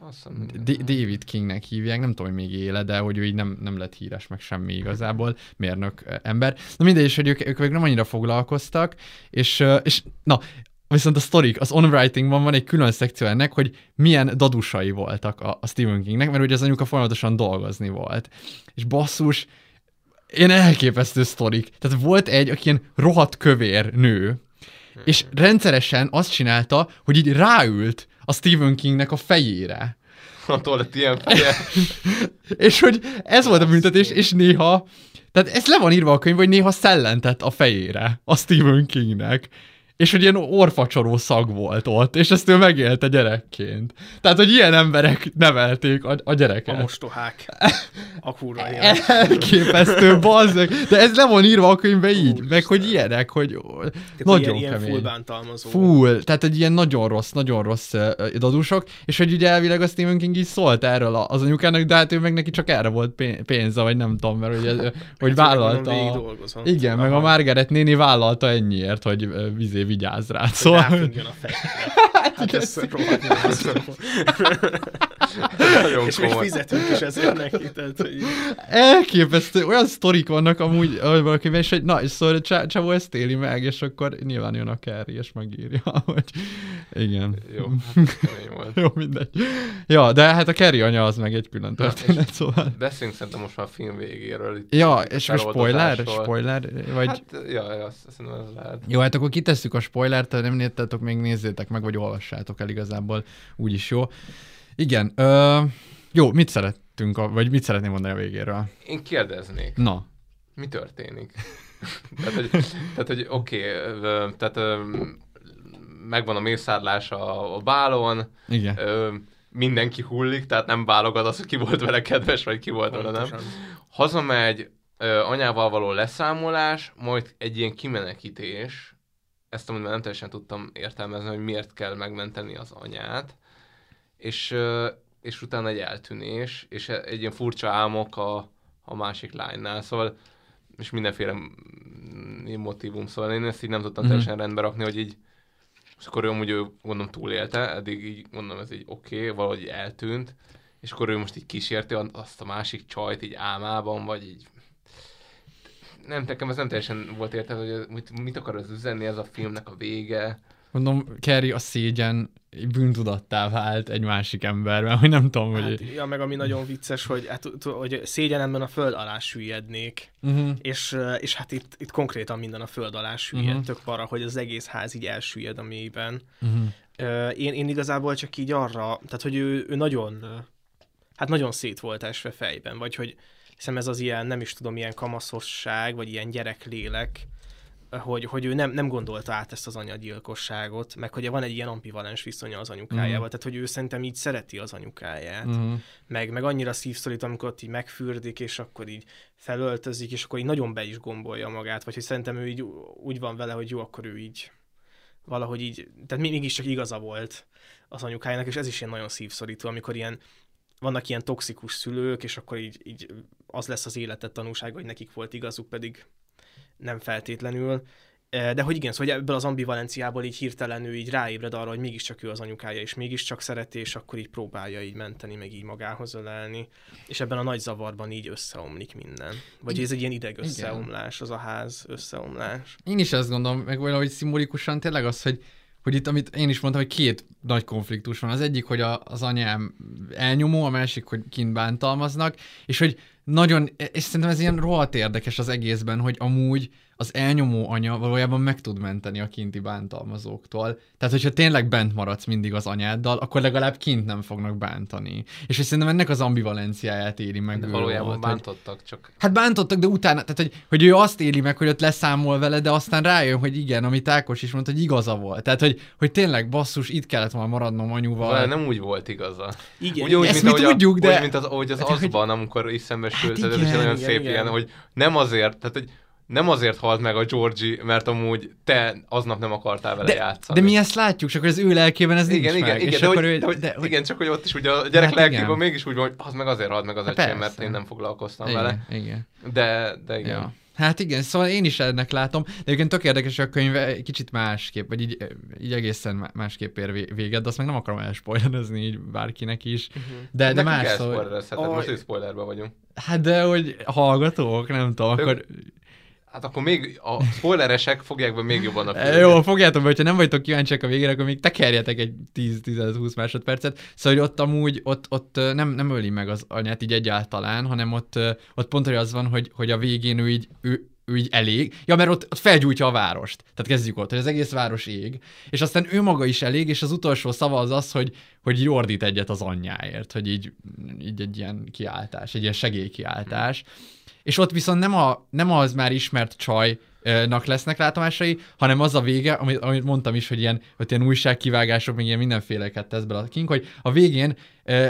hiszem, D- David Kingnek hívják, nem tudom, hogy még éle, de hogy ő így nem, nem lett híres, meg semmi igazából, mérnök ember. Na mindegy, és hogy ők, ők még nem annyira foglalkoztak, és, és na, viszont a sztorik, az on-writingban van egy külön szekció ennek, hogy milyen dadusai voltak a, a Stephen Kingnek, mert ugye az anyuka folyamatosan dolgozni volt. És basszus, ilyen elképesztő sztorik. Tehát volt egy, aki ilyen rohadt kövér nő, és rendszeresen azt csinálta, hogy így ráült a Stephen Kingnek a fejére. attól lett ilyen feje. [LAUGHS] És hogy ez volt a büntetés, és néha, tehát ez le van írva a könyv, hogy néha szellentett a fejére a Stephen Kingnek. És hogy ilyen orfacsoró szag volt ott, és ezt ő megélte gyerekként. Tehát, hogy ilyen emberek nevelték a, a gyereket. A mostohák. A kurva. [LAUGHS] Elképesztő, bazzeg. De ez le van írva a könyvbe így, meg hogy ilyenek, hogy Tehát nagyon ilyen, ilyen kemény. full bántalmazó. Full, tehát egy ilyen nagyon rossz, nagyon rossz dadusok, és hogy ugye elvileg a Stephen King így szólt erről az anyukának, de hát ő meg neki csak erre volt pé- pénze, vagy nem tudom, mert ugye, ö, hogy Hát, vállalta. Igen, meg a. Margaret néni vállalta ennyiért, hogy vizé vigyáz rá. Szóval, a fejre. [LAUGHS] Hát ez rohadt jó. Nagyon És még komoly. fizetünk is ezért neki, tehát, hogy Elképesztő, olyan sztorik vannak amúgy valakiben, és hogy na, és szóval csávó ezt éli meg, és akkor nyilván jön a Carrie, és megírja, [LAUGHS] hogy igen. Jó, hát. Jó, mindegy. Ja, de hát a Carrie anya az meg egy külön történet, szóval. Beszéljünk szerintem most már a film végéről. Itt Ja, és a spoiler? Spoiler? Vagy... Hát, ja, ja, azt szerintem ez lehet. Jó, hát akkor kitesszük a spoilert, ha nem néztétek, még nézzétek meg, vagy olvassátok el igazából, úgyis jó. Igen, ö, jó, mit szerettünk, a, vagy mit szeretném mondani a végéről? Én kérdeznék. Na. Mi történik? [LAUGHS] tehát, hogy, tehát, hogy oké, okay, tehát ö, megvan a mészárlás a, a bálon, Igen. Ö, mindenki hullik, tehát nem válogat az, hogy ki volt vele kedves, vagy ki volt vele nem. Pontosan. Hazamegy, anyával való leszámolás, majd egy ilyen kimenekítés, ezt amúgy már nem teljesen tudtam értelmezni, hogy miért kell megmenteni az anyát, és, és utána egy eltűnés, és egy ilyen furcsa álmok a, a másik lánynál, szóval és mindenféle mm, motivum, szóval én ezt így nem tudtam Mhm. teljesen rendbe rakni, hogy így és akkor ő amúgy ő gondolom túlélte, eddig így mondom ez így oké, okay, valahogy eltűnt, és akkor ő most így kísérti azt a másik csajt így álmában, vagy így nem, nekem ez nem teljesen volt értelme, hogy mit, mit akar az üzenni ez a filmnek a vége. Mondom, Carrie a szégyen bűntudattá vált egy másik emberben, hogy nem tudom, hogy... Hát, ja, meg ami nagyon vicces, hogy, hát, hogy szégyenemben a föld alá süllyednék, Mhm. és, eh, és hát itt, itt konkrétan minden a föld alá süllyed, Mhm. tök para, hogy az egész ház így elsüllyed a mélyben. Ö, Én, én igazából csak így arra, tehát hogy ő, ő nagyon, ö, hát nagyon szét volt esve fejben, vagy hogy hiszem ez az ilyen, nem is tudom, ilyen kamaszosság, vagy ilyen gyereklélek, hogy, hogy ő nem, nem gondolta át ezt az anyagyilkosságot, meg hogy van egy ilyen ambivalens viszonya az anyukájával, Mhm. tehát hogy ő szerintem így szereti az anyukáját, Mhm. meg, meg annyira szívszorít, amikor ott így megfürdik, és akkor így felöltözik, és akkor így nagyon be is gombolja magát, vagy hogy szerintem ő így úgy van vele, hogy jó, akkor ő így valahogy így, tehát mégiscsak igaza volt az anyukájának, és ez is ilyen nagyon szívszorító, amikor ilyen, vannak ilyen toxikus szülők, és akkor így, így az lesz az életet tanúsága, hogy nekik volt igazuk, pedig nem feltétlenül. Eh, De hogy igen, szóval hogy ebből az ambivalenciából így hirtelen ő így ráébred arra, hogy mégiscsak ő az anyukája, és mégiscsak szereti, és akkor így próbálja így menteni, meg így magához ölelni, és ebben a nagy zavarban így összeomlik minden. Vagy ez egy ilyen ideg összeomlás, az a ház összeomlás. Én is ezt gondolom, meg valahogy szimbolikusan tényleg az, hogy, hogy itt, amit én is mondtam, hogy két nagy konfliktus van. Az egyik, hogy a, az anyám elnyomó, a másik, hogy kint bántalmaznak, és hogy nagyon, és szerintem ez ilyen rohadt érdekes az egészben, hogy amúgy az elnyomó anya valójában meg tud menteni a kinti bántalmazóktól. Tehát, hogyha tényleg bent maradsz mindig az anyáddal, akkor legalább kint nem fognak bántani. És hogy szerintem ennek az ambivalenciáját éli meg. De valójában volt, hogy- bántottak, csak Hát bántottak, de utána, tehát hogy, hogy ő azt éli meg, hogy ott leszámol vele, de aztán rájön, hogy igen, amit Ákos is mondta, hogy igaza volt. Tehát, hogy, hogy tényleg basszus, itt kellett volna maradnom anyuval. Vele nem úgy volt igaza. Igen, Ugye úgy, ezt mint mi ahogy tudjuk, a, de- úgy, mint az, ahogy az Hát, hogy- azban, amikor is szembesült, Hát ez is igen, nagyon igen, szép igen. ilyen, hogy nem azért, tehát hogy nem azért halt meg a Georgie, mert amúgy te aznap nem akartál vele de, játszani. de mi ezt látjuk, csak az ő lelkében ez igen, nincs igen, meg. igen, és de, akkor hogy, ő, de, hogy, de, hogy, igen, csak hogy ott is ugye a gyerek Hát lelkében igen. mégis úgy van, hogy az meg azért halt meg az Hát öcsém, mert én nem foglalkoztam igen, vele. igen. De, de igen. Ja. Hát igen, szóval én is ennek látom, de egyébként tök érdekes, a könyv egy kicsit másképp, vagy így, így egészen má- másképp ér vé- véget, de azt meg nem akarom elspoilerezni így bárkinek is. Mhm. De, de más, szóval, spoilerezheted, Aj. most ő spoilerben vagyunk. hát de hogy hallgatók, nem tudom, Ők- akkor Hát akkor még a spoileresek fogják be még jobban a filmet. Jó, fogjátok be, hogyha nem vagytok kíváncsiak a végére, akkor még tekerjetek egy 10-15-20 másodpercet. Szóval, hogy ott amúgy, ott, ott nem, nem öli meg az anyát így egyáltalán, hanem ott, ott pont hogy az van, hogy, hogy a végén ő így, ő, ő így elég. Ja, mert ott, ott felgyújtja a várost. Tehát kezdjük ott, hogy az egész város ég. És aztán ő maga is elég, és az utolsó szava az az, hogy, hogy így ordít egyet az anyjáért, hogy így, így egy ilyen kiáltás, egy ilyen segélykiáltás. És ott viszont nem, a, nem az már ismert csajnak lesznek látomásai, hanem az a vége, amit, amit mondtam is, hogy ilyen, ott ilyen újságkivágások, még ilyen mindenféleket tesz bele a King, hogy a végén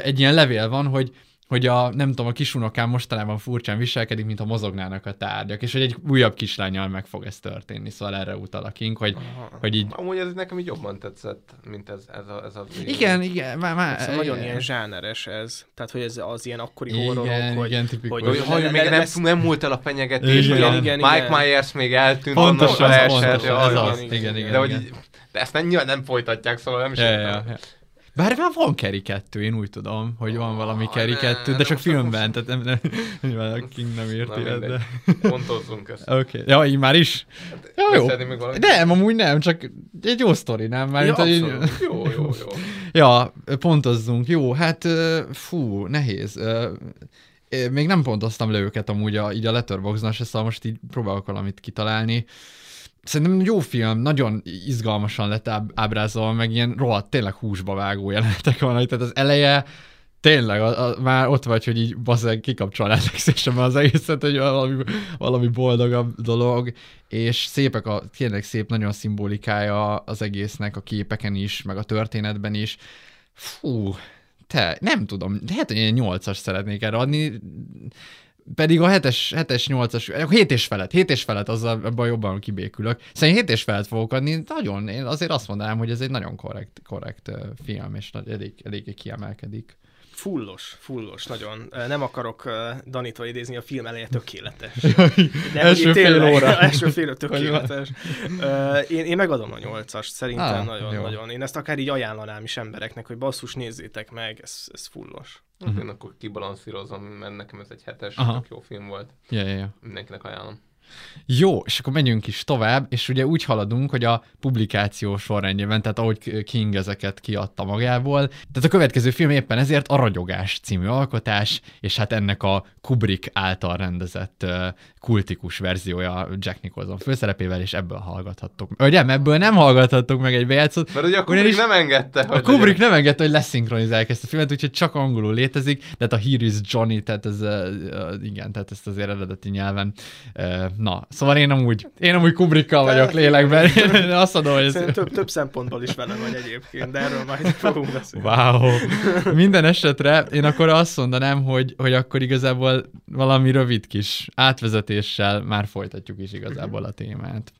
egy ilyen levél van, hogy hogy a, nem tudom, a kisunokám mostanában furcsán viselkedik, mint a mozognának a tárgyak, és hogy egy újabb kislányjal meg fog ez történni, szóval erre utal a King, hogy, hogy így... Amúgy ez nekem így jobban tetszett, mint ez, ez a, ez a. Igen, igen, már, már Szóval nagyon igen. ilyen zsáneres ez. Tehát, hogy ez az ilyen akkori Igen, horrorok, hogy, igen, tipikus. Hogy, hogy le- még nem, lesz- nem múlt el a fenyegetés, Igen. a Igen, Mike igen. Myers még eltűnt, Pontosan, onnan pontosan, leesett, ez az. Igen, igen, De hogy igen. de ezt nem, nyilván nem folytatják, szóval nem is Ja, ja, értem. ja. Bár már van Kerry 2, én úgy tudom, hogy van valami Ah, ne, 2, de nem, csak most- filmben, tehát nem, nem, a King nem érti ezt, de... Pontozzunk ezt. [LAUGHS] Oké, okay. ja, így már is? Ja, jó. még valamit? Nem, amúgy nem, csak egy jó sztori, nem? Már Ja, hogy így- abszolút. Jó, jó, jó. ja, pontozzunk. Jó, hát fú, nehéz. Még nem pontoztam le őket amúgy a, így a Letterboxdon, se, szóval most így próbálok valamit kitalálni. Szerintem jó film, nagyon izgalmasan lett áb- ábrázolva, meg ilyen rohadt, tényleg húsba vágó jelenetek vannak, tehát az eleje tényleg a, a, már ott vagy, hogy így bazeg kikapcsol Netflixesen az egészet, hogy valami, valami boldogabb dolog, és szépek a, tényleg szép, nagyon szimbolikája az egésznek a képeken is, meg a történetben is. Fú, te, nem tudom, lehet, hogy én nyolcas szeretnék erre adni, pedig a 7-es, 7-es 8-as, 7 és felett, 7 és felett, azzal abban jobban kibékülök. Szerintem 7 és felett fogok adni, nagyon, én azért azt mondanám, hogy ez egy nagyon korrekt, korrekt ö, film, és elég, eléggé kiemelkedik. Fullos, fullos, nagyon. Nem akarok ö, Danitól idézni, a film eleje tökéletes. [LAUGHS] Első hogy fél tényleg, óra. [LAUGHS] Első fél tökéletes. Én, én megadom a nyolcast, szerintem Ah, nagyon, jó. nagyon. Én ezt akár így ajánlanám is embereknek, hogy basszus, nézzétek meg, ez, ez fullos. Hát én akkor kibalanszírozom, mert nekem ez egy hetes, Aha. tök jó film volt. Ja, ja, ja. Mindenkinek ajánlom. Jó, és akkor menjünk is tovább, és ugye úgy haladunk, hogy a publikáció sorrendjében, tehát ahogy King ezeket kiadta magából. Tehát a következő film éppen ezért a Ragyogás című alkotás, és hát ennek a Kubrick által rendezett kultikus verziója Jack Nicholson főszerepével, és ebből hallgathattok. Ugye, ebből nem hallgathattok meg egy bejátszót. Mert ugye a Kubrick nem engedte, A Kubrick legyen. nem engedte, hogy leszinkronizálják ezt a filmet, úgyhogy csak angolul létezik, de hát a Here is Johnny, tehát ez, igen, tehát ezt azért eredeti nyelven. Na, szóval én amúgy, én amúgy Kubrickkal vagyok lélekben. [LAUGHS] Én azt mondom, hogy ez... Több, több szempontból is vele vagy egyébként, de erről majd fogunk beszélni. Wow. Minden esetre én akkor azt mondanám, hogy, hogy akkor igazából valami rövid kis átvezetéssel már folytatjuk is igazából a témát.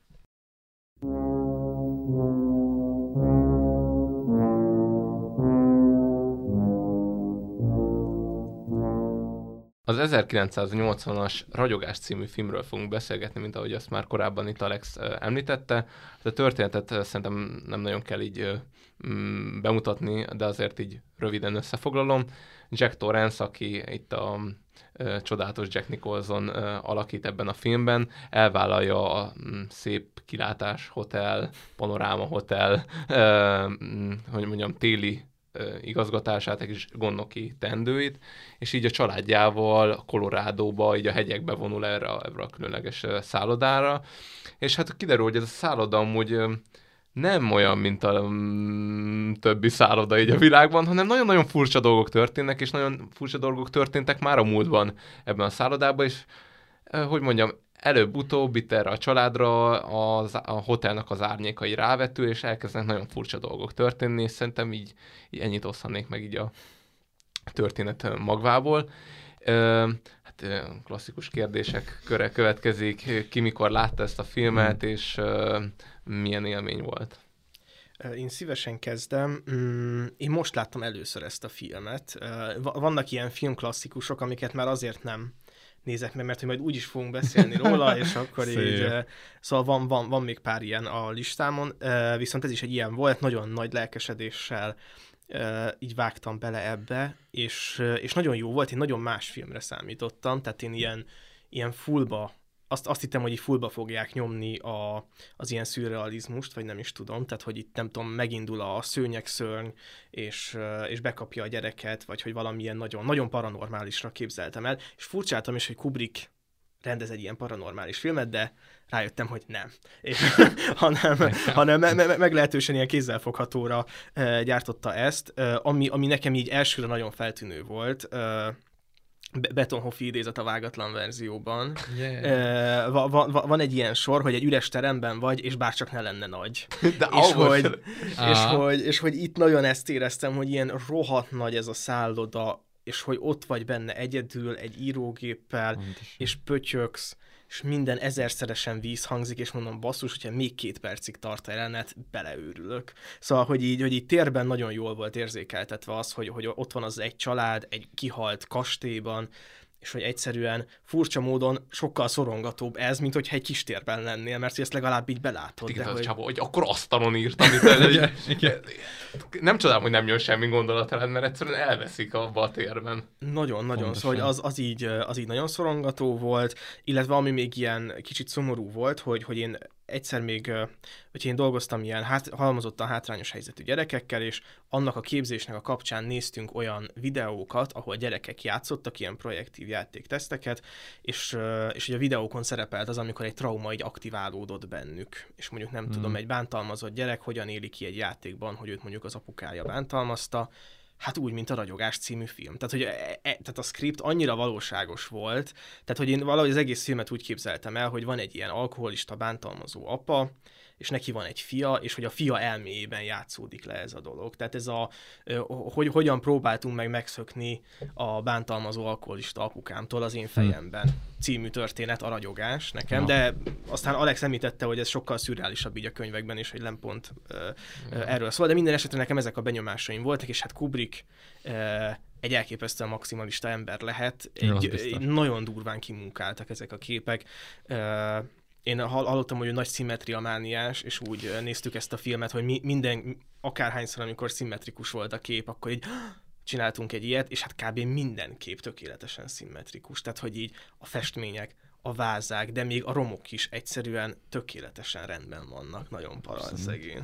Az 1980-as Ragyogás című filmről fogunk beszélgetni, mint ahogy azt már korábban itt Alex említette. A történetet szerintem nem nagyon kell így mm, bemutatni, de azért így röviden összefoglalom. Jack Torrance, aki itt a csodálatos Jack Nicholson alakít ebben a filmben, elvállalja a mm, szép kilátás hotel, panoráma hotel, mm, hogy mondjam, téli igazgatását és gondnoki tendőit, és így a családjával Colorado-ba, így a hegyekbe vonul erre, a- erre a különleges szállodára, és hát kiderül, hogy ez a szálloda amúgy nem olyan, mint a mm, többi szálloda így a világban, hanem nagyon-nagyon furcsa dolgok történnek, és nagyon furcsa dolgok történtek már a múltban ebben a szállodában, és hogy mondjam, előbb-utóbb itt erre a családra az, a hotelnak az árnyékai rávető, és elkezdenek nagyon furcsa dolgok történni, és szerintem így, így ennyit osztanék meg így a történet magvából. Ö, klasszikus kérdések köre következik, ki mikor látta ezt a filmet, és ö, milyen élmény volt. Én szívesen kezdem. Mm, Én most láttam először ezt a filmet. Vannak ilyen filmklasszikusok, amiket már azért nem nézek meg, mert hogy majd úgy is fogunk beszélni róla, [LAUGHS] és akkor így... Szóval van, van, van még pár ilyen a listámon, viszont ez is egy ilyen volt, nagyon nagy lelkesedéssel így vágtam bele ebbe, és, és nagyon jó volt, én nagyon más filmre számítottam, tehát én ilyen, ilyen fullba azt, azt hittem, hogy így fullba fogják nyomni a, az ilyen szürrealizmust, vagy nem is tudom, tehát hogy itt nem tudom, megindul a szőnyegszörny, és, ö, és bekapja a gyereket, vagy hogy valamilyen nagyon, nagyon paranormálisra képzeltem el, és furcsáltam is, hogy Kubrick rendez egy ilyen paranormális filmet, de rájöttem, hogy nem. És, [LAUGHS] hanem hanem me- me- meglehetősen ilyen kézzelfoghatóra e, gyártotta ezt, e, ami, ami nekem így elsőre nagyon feltűnő volt. E, Be- Betonhoffi idézet a vágatlan verzióban. Yeah. Va- va- va- van egy ilyen sor, hogy egy üres teremben vagy, és bárcsak ne lenne nagy. [LAUGHS] De és, hogy, és, hogy, és hogy itt nagyon ezt éreztem, hogy ilyen rohadt nagy ez a szálloda, és hogy ott vagy benne egyedül egy írógéppel, és pötyöksz, és minden ezerszeresen vízhangzik, és mondom, basszus, hogyha még két percig tart a jelenet, beleőrülök. Szóval, hogy így, hogy így térben nagyon jól volt érzékeltetve az, hogy, hogy ott van az egy család, egy kihalt kastélyban, és hogy egyszerűen furcsa módon sokkal szorongatóbb ez, mint hogyha egy kis térben lennél, mert hogy ezt legalább így belátod. Igen, de az hogy... Csaba, hogy akkor asztalon írtam, itt, Igen. nem csodálom, hogy nem jön semmi gondolat rád, mert egyszerűen elveszik abba a térben. Nagyon, nagyon. Szóval hogy az, az, így, az így nagyon szorongató volt, illetve ami még ilyen kicsit szomorú volt, hogy, hogy én egyszer még, hogy én dolgoztam ilyen hát, halmozottan hátrányos helyzetű gyerekekkel, és annak a képzésnek a kapcsán néztünk olyan videókat, ahol gyerekek játszottak ilyen projektív játékteszteket, és, és ugye a videókon szerepelt az, amikor egy trauma így aktiválódott bennük, és mondjuk nem hmm. tudom, egy bántalmazott gyerek hogyan éli ki egy játékban, hogy őt mondjuk az apukája bántalmazta, Hát úgy, mint a Ragyogás című film. Tehát, hogy e, e, tehát a script annyira valóságos volt, tehát, hogy én valahogy az egész filmet úgy képzeltem el, hogy van egy ilyen alkoholista, bántalmazó apa, és neki van egy fia, és hogy a fia elméjében játszódik le ez a dolog. Tehát ez a, hogy hogyan próbáltunk meg megszökni a bántalmazó alkoholista apukámtól az én hm. fejemben című történet, a ragyogás nekem, de aztán Alex említette, hogy ez sokkal szürreálisabb így a könyvekben, és hogy nem pont uh, erről szól, de minden esetre nekem ezek a benyomásaim voltak, és hát Kubrick egy elképesztően maximalista ember lehet, egy, egy nagyon durván kimunkáltak ezek a képek. Én hallottam, hogy ő nagy szimmetria mániás, és úgy néztük ezt a filmet, hogy mi, minden, akárhányszor, amikor szimmetrikus volt a kép, akkor így csináltunk egy ilyet, és hát kb. minden kép tökéletesen szimmetrikus. Tehát, hogy így a festmények, a vázák, de még a romok is egyszerűen tökéletesen rendben vannak. Nagyon paral szegény.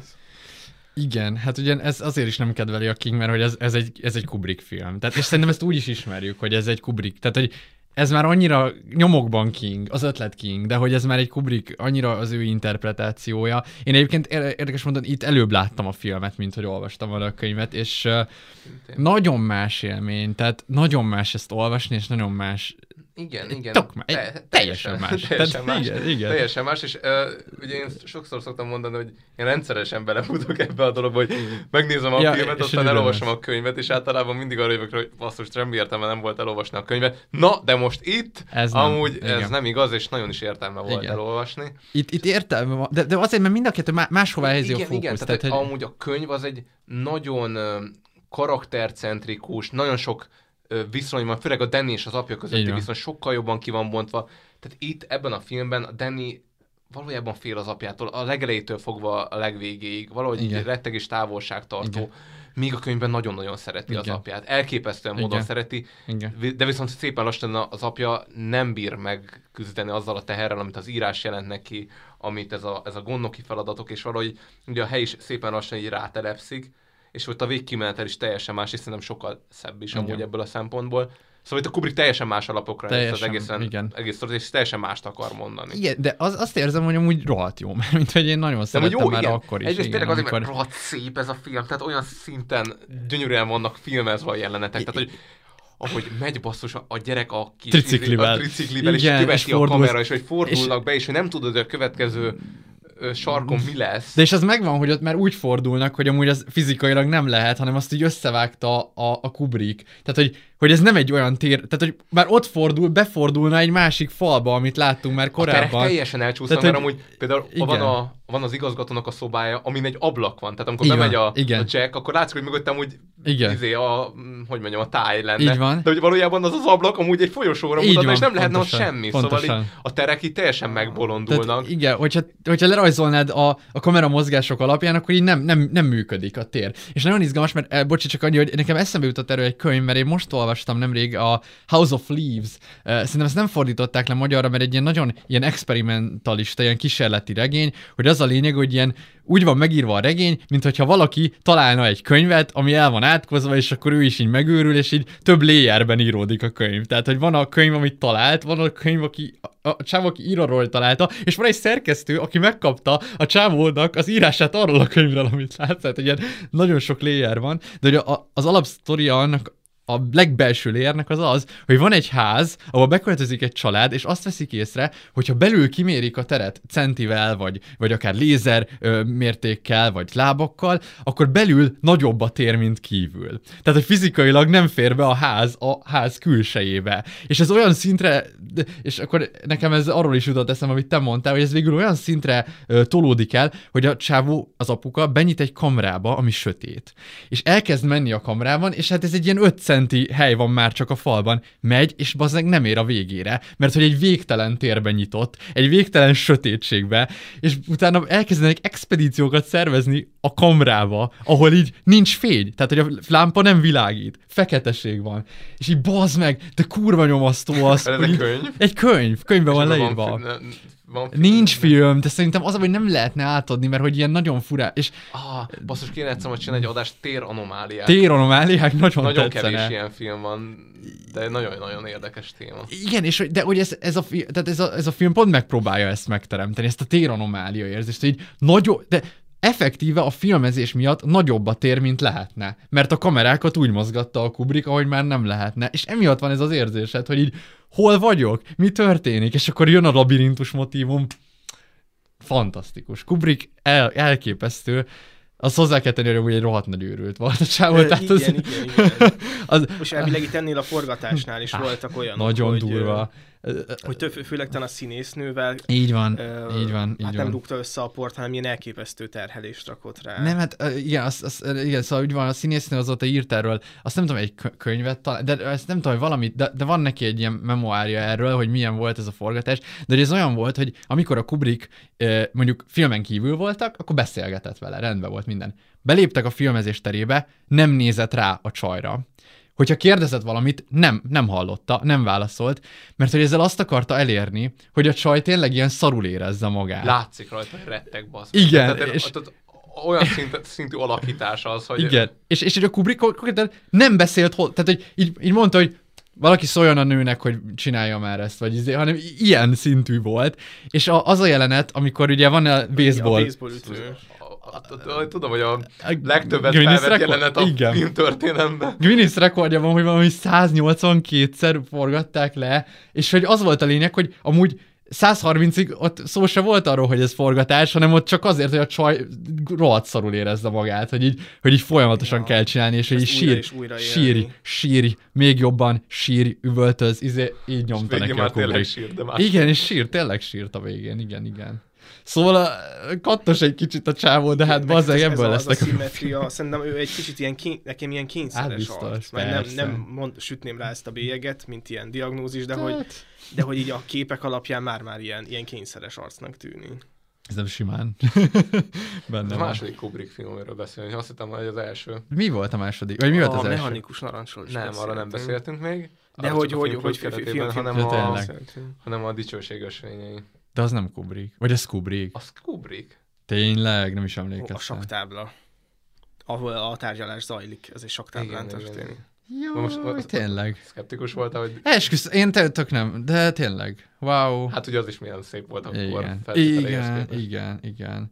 Igen, hát ugye ez azért is nem kedveli a King, mert hogy ez, ez, egy, ez egy Kubrick film. Tehát, és szerintem ezt úgy is ismerjük, hogy ez egy Kubrick. Tehát, hogy ez már annyira nyomokban King, az ötlet King, de hogy ez már egy Kubrick, annyira az ő interpretációja. Én egyébként érdekes mondani, itt előbb láttam a filmet, mint hogy olvastam a könyvet, és uh, nagyon más élmény, tehát nagyon más ezt olvasni, és nagyon más igen, igen. Tök más, te, teljesen más. Teljesen más. Igen, igen. Teljesen más, és uh, ugye én sokszor szoktam mondani, hogy én rendszeresen belefutok ebbe a dologba, hogy megnézem a ja, filmet, aztán elolvasom a könyvet, és általában mindig arra jövök, hogy basszus, semmi értelme nem volt elolvasni a könyvet. Na, de most itt, ez amúgy nem. ez igen. nem igaz, és nagyon is értelme volt igen. elolvasni. Itt, itt értelme van, de, de azért, mert mind a kettő máshová helyezi a fókusz. Igen, tehát, tehát hogy... amúgy a könyv az egy nagyon karaktercentrikus, nagyon sok viszonyban, főleg a Danny és az apja közötti viszony sokkal jobban ki van bontva. Tehát itt ebben a filmben a Danny valójában fél az apjától, a legelejétől fogva a legvégéig, valahogy Igen. retteg és távolságtartó. Igen. Míg a könyvben nagyon-nagyon szereti Igen. az apját. Elképesztően Igen. módon szereti, Igen. de viszont szépen lassan az apja nem bír megküzdeni azzal a teherrel, amit az írás jelent neki, amit ez a, ez a gondnoki feladatok, és valahogy ugye a hely is szépen lassan így rátelepszik, és ott a végkimenetel is teljesen más, és szerintem sokkal szebb is amúgy ebből a szempontból. Szóval itt a Kubrick teljesen más alapokra teljesen, az egészen, igen. egész és teljesen mást akar mondani. Igen, de az, azt érzem, hogy amúgy rohadt jó, [LAUGHS] mert mint hogy én nagyon szerettem jó, már igen. akkor is. Egyrészt tényleg azért, mert rohadt szép ez a film, tehát olyan szinten gyönyörűen vannak filmezve a jelenetek, tehát hogy ahogy megy basszus a, gyerek a kis triciklivel, a triciklivel és kiveti a kamera, és hogy fordulnak és... be, és hogy nem tudod, hogy a következő sarkon mi lesz. De és az megvan, hogy ott már úgy fordulnak, hogy amúgy az fizikailag nem lehet, hanem azt így összevágta a, a Kubrick. Tehát, hogy hogy ez nem egy olyan tér, tehát hogy már ott fordul, befordulna egy másik falba, amit láttunk már korábban. A teljesen elcsúsznak, mert amúgy például igen. van, a, van az igazgatónak a szobája, amin egy ablak van, tehát amikor Igen, bemegy a, igen. a Jack, akkor látszik, hogy mögöttem úgy igen. Izé a, hogy mondjam, a táj lenne. Így van. De hogy valójában az az ablak amúgy egy folyosóra mutat, van, és nem lehetne ott semmi. Pontosan. Szóval így a terek itt teljesen megbolondulnak. Tehát, igen, hogyha, hogyha lerajzolnád a, a kamera mozgások alapján, akkor így nem, nem, nem működik a tér. És nagyon izgalmas, mert eh, bocsi, csak annyi, hogy nekem eszembe jutott erről egy könyv, mert én most olvastam nemrég a House of Leaves. Szerintem ezt nem fordították le magyarra, mert egy ilyen nagyon ilyen experimentalista, ilyen kísérleti regény, hogy az a lényeg, hogy ilyen úgy van megírva a regény, mint hogyha valaki találna egy könyvet, ami el van átkozva, és akkor ő is így megőrül, és így több layerben íródik a könyv. Tehát, hogy van a könyv, amit talált, van a könyv, aki a, csávó, aki írarról találta, és van egy szerkesztő, aki megkapta a csávónak az írását arról a könyvről, amit lát. Tehát, hogy ilyen nagyon sok layer van, de a, az alapsztoria annak a legbelső lérnek az az, hogy van egy ház, ahol beköltözik egy család, és azt veszik észre, hogyha belül kimérik a teret centivel, vagy, vagy akár lézer ö, mértékkel, vagy lábakkal, akkor belül nagyobb a tér, mint kívül. Tehát, hogy fizikailag nem fér be a ház a ház külsejébe. És ez olyan szintre, és akkor nekem ez arról is jutott eszem, amit te mondtál, hogy ez végül olyan szintre ö, tolódik el, hogy a csávó, az apuka benyit egy kamrába, ami sötét. És elkezd menni a kamrában, és hát ez egy ilyen 5 centi hely van már csak a falban, megy, és bazdmeg nem ér a végére, mert hogy egy végtelen térben nyitott, egy végtelen sötétségbe, és utána elkezdenek expedíciókat szervezni a kamrába, ahol így nincs fény, tehát hogy a lámpa nem világít, feketeség van, és így bazd meg, de kurva nyomasztó [LAUGHS] az, Ez egy könyv? Egy könyv, könyvben van leírva. Van, van film- Nincs film, de szerintem az, hogy nem lehetne átadni, mert hogy ilyen nagyon furá, és Ah, basszus, kéne egyszer majd csinálni egy adást tér anomáliák. téranomáliák nagyon, Nagyon tetszene. kevés ilyen film van, de nagyon-nagyon érdekes téma. Igen, és de hogy ez, ez, a, fi- tehát ez, a, ez a film pont megpróbálja ezt megteremteni, ezt a téranomália érzést, hogy nagyon, de effektíve a filmezés miatt nagyobb a tér, mint lehetne. Mert a kamerákat úgy mozgatta a Kubrick, ahogy már nem lehetne. És emiatt van ez az érzésed, hogy így hol vagyok, mi történik, és akkor jön a labirintus motívum. Fantasztikus. Kubrick el, elképesztő. Azt hozzá kell tenni, hogy egy rohadt nagy őrült volt a csávó. Tehát igen, az, igen, igen. [LAUGHS] az, És elvileg itt ennél a forgatásnál is voltak olyanok, nagyon hogy, durva. Hogy több, főleg talán a színésznővel Így van, ö, így van, így hát van. nem rúgta össze a port, hanem ilyen elképesztő terhelést rakott rá. Nem, hát igen, az, az, igen, szóval úgy van, a színésznő azóta írt erről, azt nem tudom, egy kö- könyvet talán, de ezt nem tudom, hogy valamit, de, de van neki egy ilyen memoárja erről, hogy milyen volt ez a forgatás, de ez olyan volt, hogy amikor a Kubrick mondjuk filmen kívül voltak, akkor beszélgetett vele, rendben volt minden. Beléptek a filmezés terébe, nem nézett rá a csajra. Hogyha kérdezett valamit, nem, nem hallotta, nem válaszolt, mert hogy ezzel azt akarta elérni, hogy a csaj tényleg ilyen szarul érezze magát. Látszik rajta, hogy rettek basz. Igen, Tehát, és- tehát, olyan szint, szintű alakítás az, hogy... Igen. És, és, és a Kubrick konkrétan nem beszélt, hol, tehát hogy így, így mondta, hogy valaki szóljon a nőnek, hogy csinálja már ezt, vagy izé, hanem ilyen szintű volt. És a, az a jelenet, amikor ugye van a baseball, A baseball ütő. Tudom, hogy a legtöbbet Guinness felvett rekord- jelenet a Igen. film történelemben. Guinness rekordja van, hogy valami 182-szer forgatták le, és hogy az volt a lényeg, hogy amúgy 130-ig ott szó se volt arról, hogy ez forgatás, hanem ott csak azért, hogy a csaj rohadt szarul érezze magát, hogy így, hogy így folyamatosan ja. kell csinálni, és hogy így újra sír, újra élni. sírj, sírj, még jobban, sírj, üvöltöz, izé, így nyomta neki már a sírt, de más Igen, és sírt, tényleg sírt a végén, igen, igen. Szóval a, kattos egy kicsit a csávó, de hát bazzeg, ez- ebből ez a, lesznek az a szimmetria, szerintem ő egy kicsit ilyen, kín, nekem ilyen kényszeres Hát biztos, arc. Mert nem, nem mond, sütném rá ezt a bélyeget, mint ilyen diagnózis, de hogy, Hát. de hogy így a képek alapján már-már ilyen, ilyen kényszeres arcnak tűnik. Ez nem simán. [LAUGHS] Benne A második Kubrick film, amiről beszélünk. Azt hittem, hogy az első. Mi volt a második? Vagy mi volt a az első? mechanikus narancsról is Nem, arra nem beszéltünk. még. De hogy, a hogy, hogy, film hanem a, hanem a dicsőség ösvényei. De az nem Kubrick. Vagy ez Kubrick. Az Kubrick. Tényleg, nem is A emlékeztem. saktábla. Ahol a tárgyalás zajlik, ez egy saktáblán történik. Jó, Most- most, tényleg. Szkeptikus voltál, hogy Esküsz, én tök nem, de tényleg. Wow. hát ugye az is milyen szép volt akkor igen. Igen, igen, igen.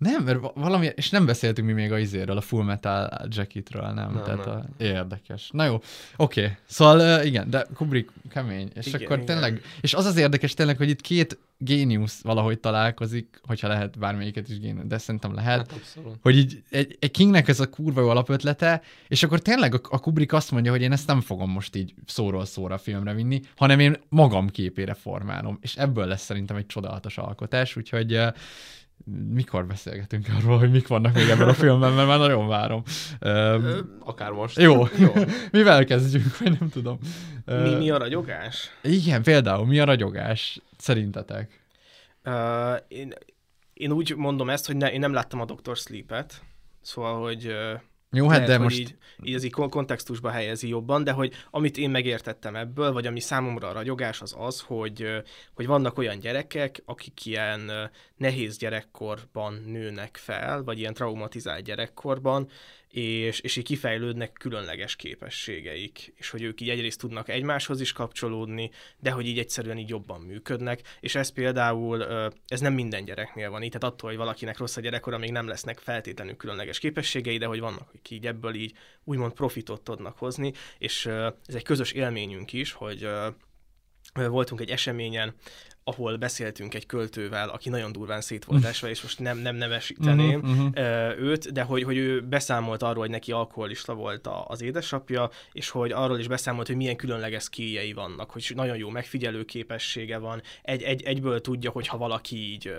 Nem, mert va- valami, és nem beszéltünk mi még a izéről, a Full Metal Jacketről, nem? Nem, Tehát nem. A, érdekes. Na jó, oké. Okay. Szóval igen, de Kubrick kemény. És Igen, akkor igen. tényleg, és az az érdekes tényleg, hogy itt két géniusz valahogy találkozik, hogyha lehet bármelyiket is géniusz, de szerintem lehet. Hát abszolút. hogy így egy, egy Kingnek ez a kurva jó alapötlete, és akkor tényleg a, a Kubrick azt mondja, hogy én ezt nem fogom most így szóról szóra filmre vinni, hanem én magam képére formálom, és ebből lesz szerintem egy csodálatos alkotás, úgyhogy mikor beszélgetünk arról, hogy mik vannak még ebben a filmben, mert már nagyon várom. Akár most. jó, jó. [LAUGHS] mivel kezdjünk, vagy nem tudom. Mi, mi a ragyogás? Igen, például mi a ragyogás szerintetek? Uh, én, én úgy mondom ezt, hogy ne, én nem láttam a Dr. Sleep-et, szóval, hogy uh, Jó, hát lehet, de most így, így ez így kon- kontextusba helyezi jobban, de hogy amit én megértettem ebből, vagy ami számomra a ragyogás az az, hogy, hogy vannak olyan gyerekek, akik ilyen nehéz gyerekkorban nőnek fel, vagy ilyen traumatizált gyerekkorban, és, és így kifejlődnek különleges képességeik, és hogy ők így egyrészt tudnak egymáshoz is kapcsolódni, de hogy így egyszerűen így jobban működnek, és ez például, ez nem minden gyereknél van így, tehát attól, hogy valakinek rossz a gyerekkora, még nem lesznek feltétlenül különleges képességei, de hogy vannak, akik így ebből így úgymond profitot tudnak hozni, és ez egy közös élményünk is, hogy voltunk egy eseményen, ahol beszéltünk egy költővel, aki nagyon durván szét volt esve, és most nem, nem nevesíteném ö, őt, de hogy, hogy ő beszámolt arról, hogy neki alkoholista volt a, az édesapja, és hogy arról is beszámolt, hogy milyen különleges skilljei vannak, hogy nagyon jó megfigyelő képessége van, egy, egy, egyből tudja, hogy ha valaki így